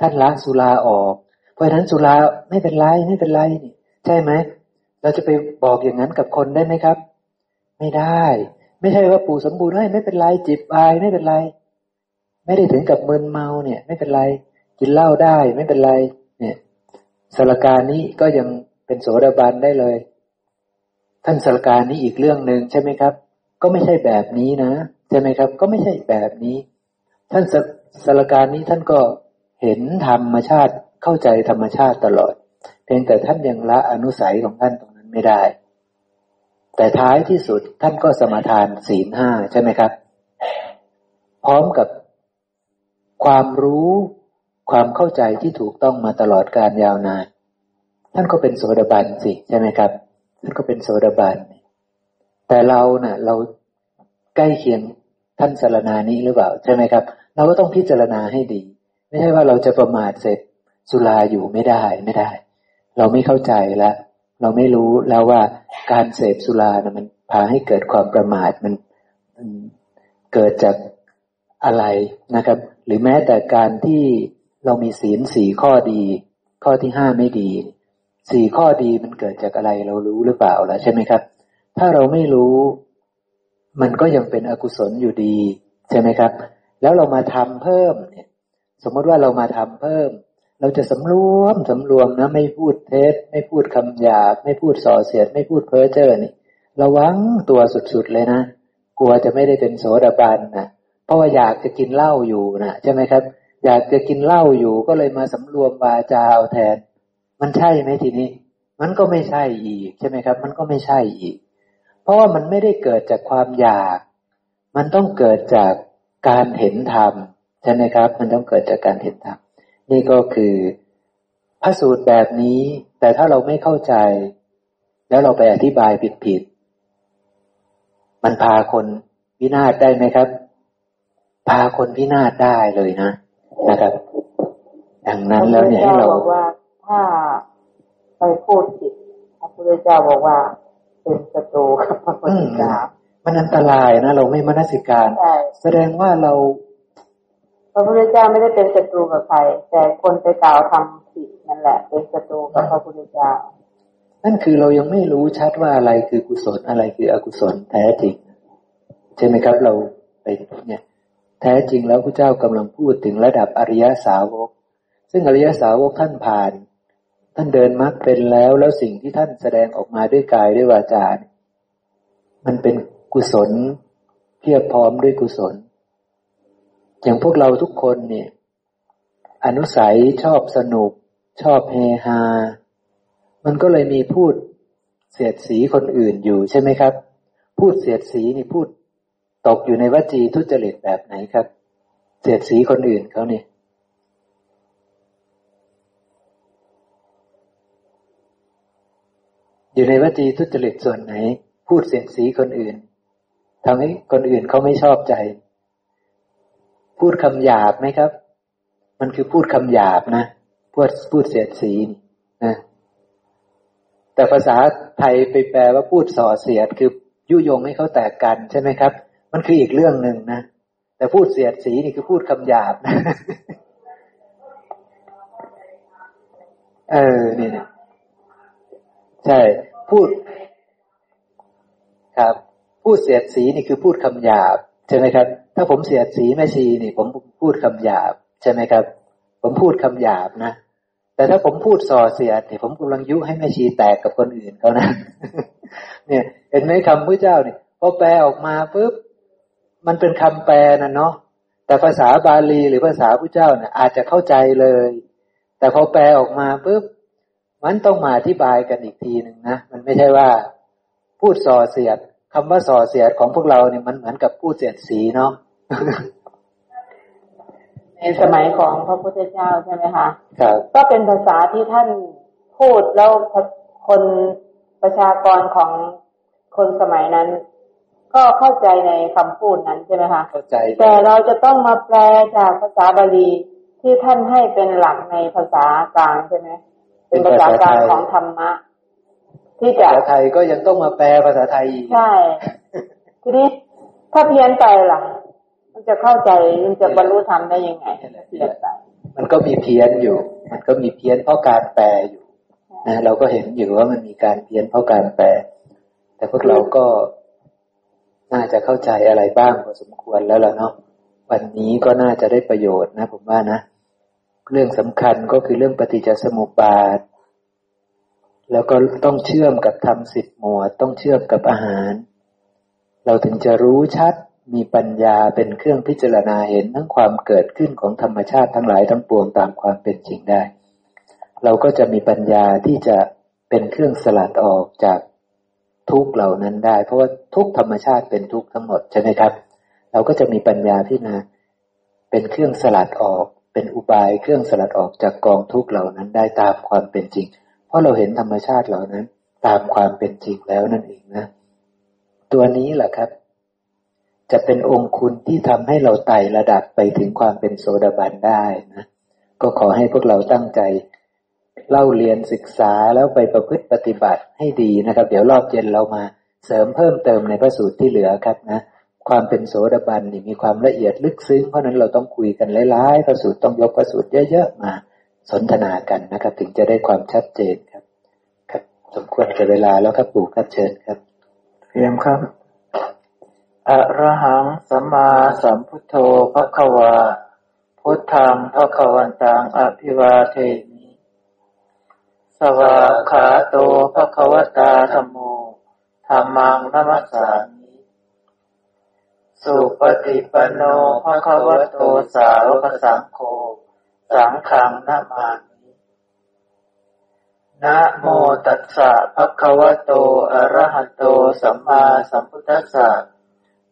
ท่านละสุราออก เพราะฉะนั้นสุราไม่เป็นไรไม่เป็นไรนี่ใช่ไหมเราจะไปบอกอย่างนั้นกับคนได้ไหมครับ ไม่ได้ ไม่ใช่ว่าปู่สมบูรณ์ให้ไม่เป็นไรจิบอายไม่เป็นไร ไม่ได้ถึงกับมึนเมาเนี่ย ไม่เป็นไร กินเหล้าได้ไม่เป็นไร เนี่ยสารการนี้ก็ยังเป็นโสดาบันได้เลย ท่านสารการนี้อีกเรื่องหนึ่งใช่ไหมครับ ก็ไม่ใช่แบบนี้นะใช่ไหมครับ ก็ไม่ใช่แบบนี้ ท่านสารการนี้ท่านก็เห็นธรรมชาติเข้าใจธรรมชาติตลอด เพียงแต่ท่านยังละอนุสัยของท่านตรงนั้นไม่ได้ แต่ท้ายที่สุดท่านก็สมาทานศีลห้าใช่ไหมครับ พร้อมกับความรู้ความเข้าใจที่ถูกต้องมาตลอดการยาวนานท่านก็เป็นโสดาบันสิใช่ไหมครับท่านก็เป็นโสดาบันแต่เราเนะ่ะ เราใกล้เคียงท่านสารนานี้หรือเปล่า ใช่ไหมครับ เราก็ต้องพิจารณาให้ดี ไม่ใช่ว่าเราจะประมาทเสร็จสุราอยู่ไม่ได้ไม่ได้ เราไม่เข้าใจแล้ว เราไม่รู้แล้วว่าการเสพสุรานะมันพาให้เกิดความประมาทมันเกิดจากอะไรนะครับ หรือแม้แต่การที่เรามีศีลสี่ข้อดี ข้อที่ห้าไม่ดีสี่ข้อดีมันเกิดจากอะไรเรารู้หรือเปล่าล่ะใช่ไหมครับ ถ้าเราไม่รู้ มันก็ยังเป็นอกุศลอยู่ดี ใช่ไหมครับ แล้วเรามาทำเพิ่มเนี่ย สมมติว่าเรามาทำเพิ่ม เราจะสำรวมสำรวมนะไม่พูดเท็จไม่พูดคำหยาบไม่พูดส่อเสียด ไม่พูดเพ้อเจ้อนี่ระวังตัวสุดๆเลยนะกลัวจะไม่ได้เป็นโสดาบันนะเพราะว่าอยากจะกินเหล้าอยู่นะใช่ไหมครับ อยากจะกินเหล้าอยู่ก็เลยมาสำรวมวาจาเอาแทน มันใช่ไหมทีนี้ มันก็ไม่ใช่อีกใช่ไหมครับ มันก็ไม่ใช่อีก เพราะว่ามันไม่ได้เกิดจากความอยาก มันต้องเกิดจากการเห็นธรรมใช่ไหมครับ มันต้องเกิดจากการเห็นธรรม นี่ก็คือพระสูตรแบบนี้ แต่ถ้าเราไม่เข้าใจ แล้วเราไปอธิบายผิดๆมันพาคนพินาศได้ไหมครับ พาคนพินาศได้เลยนะนะครับดังนั้นแล้วเนี่ยให้เราถ้าไปพูดผิดพระพุทธเจ้าบอกว่า เป็นศัตรูกับพระพุทธเจ้ามันอันตรายนะเราไม่มนสิการ แสดงว่าเราพ ระพุทธเจ้าไม่ได้เป็นศัตรูกับใคร แต่คนไปกล่าวทำผิดนั่นแหละ เป็นศัตรูกับพระพุทธเจ้า นั่นคือเรายังไม่รู้ชัดว่าอะไรคือกุศลอะไรคืออกุศลแท้จริง ใช่ไหมครับเราไปเนี่ยแท้จริงแล้วพระเจ้ากำลังพูดถึงระดับอริยสาวก ซึ่งอริยสาวกท่านผ่าน ท่านเดินมรรคเป็นแล้วแล้วสิ่งที่ท่านแสดงออกมาด้วยกายด้วยวาจา มันเป็นกุศลเพียบพร้อมด้วยกุศล อย่างพวกเราทุกคนเนี่ย อนุสัยชอบสนุก ชอบเฮฮา มันก็เลยมีพูดเสียดสีคนอื่นอยู่ใช่ไหมครับ พูดเสียดสีนี่พูดตกอยู่ในวจีทุจริตแบบไหนครับ เสียดสีคนอื่นเขาเนี่ยอยู่ในวจีทุจริตส่วนไหน พูดเสียดสีคนอื่นทำให้คนอื่นเขาไม่ชอบใจ พูดคำหยาบไหมครับ มันคือพูดคำหยาบนะ พูดพูดเสียดสีนะ แต่ภาษาไทยไปแปลว่าพูดส่อเสียดคือยุยงให้เขาแตกกันใช่ไหมครับ มันคืออีกเรื่องหนึ่งนะ แต่พูดเสียดสีนี่คือพูดคำหยาบนะเออนี่นะใช่ พูด ครับ พูดเสียดสีนี่คือพูดคำหยาบ ใช่ไหมครับ ถ้าผมเสียดสีแม่ชีนี่ ผมพูดคำหยาบ ใช่ไหมครับ ผมพูดคำหยาบนะ แต่ถ้าผมพูดส่อเสียดเนี่ยผมกำลังยุให้แม่ชีแตกกับคนอื่นเขานะเนี่ย เห็นไหมคำพระเจ้าเนี่ยพอแปลออกมาปุ๊บมันเป็นคำแปลนะเนาะแต่ภาษาบาลีหรือภาษาพระเจ้าเนี่ยอาจจะเข้าใจเลย แต่พอแปลออกมาปุ๊บมันต้องมาอธิบายกันอีกทีหนึ่งนะมันไม่ใช่ว่าพูดส่อเสียดคำว่าส่อเสียดของพวกเราเนี่ยมันเหมือนกับพูดเสียดสีเนาะ ในสมัยของพระพุทธเจ้าใช่ไหมคะครับก็เป็นภาษาที่ท่านพูดแล้วคนประชากรของคนสมัยนั้น ก็เข้าใจในคำพูดนั้นใช่ไหมคะเข้าใจ แต่เราจะต้องมาแปลจากภาษาบาลีที่ท่านให้เป็นหลักในภาษากลางใช่ไหมเป็นภาษากลางของธรรมะ ที่จะภาษาไทยก็ยังต้องมาแปลภาษาไทยอีกใช่ทีนี้ถ้าเพี้ยนไปล่ะ มันจะเข้าใจมันจะบรรลุธรรมได้ยังไงเพี้ยนไปมันก็มีเพี้ยนอยู่ มันก็มีเพี้ยนเพราะการแปลอยู่นะเราก็เห็นอยู่ว่ามันมีการเพี้ยนเพราะการแปล แต่พวกเราก็น่าจะเข้าใจอะไรบ้างพอสมควรแล้วล่ะเนาะวันนี้ก็น่าจะได้ประโยชน์นะ ผมว่านะเรื่องสำคัญก็คือเรื่องปฏิจจสมุปบาท แล้วก็ต้องเชื่อมกับธรรมสิบหมวด ต้องเชื่อมกับอาหาร เราถึงจะรู้ชัด มีปัญญาเป็นเครื่องพิจารณาเห็นทั้งความเกิดขึ้นของธรรมชาติทั้งหลายทั้งปวงตามความเป็นจริงได้ เราก็จะมีปัญญาที่จะเป็นเครื่องสลัดออกจากทุกเหล่านั้นได้ เพราะว่าทุกธรรมชาติเป็นทุกทั้งหมดใช่ไหมครับ เราก็จะมีปัญญาพิจารณาเป็นเครื่องสลัดออก เป็นอุบายเครื่องสลัดออกจากกองทุกเหล่านั้นได้ตามความเป็นจริง เพราะเราเห็นธรรมชาติเหล่านั้นตามความเป็นจริงแล้วนั่นเองนะ ตัวนี้แหละครับ จะเป็นองค์คุณที่ทำให้เราไต่ระดับไปถึงความเป็นโสดาบันได้นะ ก็ขอให้พวกเราตั้งใจ เล่าเรียนศึกษาแล้วไปประพฤติปฏิบัติให้ดีนะครับ เดี๋ยวรอบเย็นเรามาเสริมเพิ่มเติมในพระสูตรที่เหลือครับนะความเป็นโสดาบันนี่มีความละเอียดลึกซึ้งเพราะนั้นเราต้องคุยกันหลายๆพระสูตรต้องยกพระสูตรเยอะๆมาสนทนากันนะครับ ถึงจะได้ความชัดเจนครับ ครับ สมควรกับเวลาแล้วครับปู่ครับเชิญครับเพียมครับ อะระหังสัมมาสัมพุทโธพระควา พุทธังพระควันตังอภิวาเทมิ สวาขาโตพระควตาธรรมโมธรรมังนัมสามิสุปฏิปันโนภะควโตสาวกสังโฆ สังฆังนามามินะโมตัสสะภะคะวะโต อะระหะโต สัมมาสัมพุทธัสสะ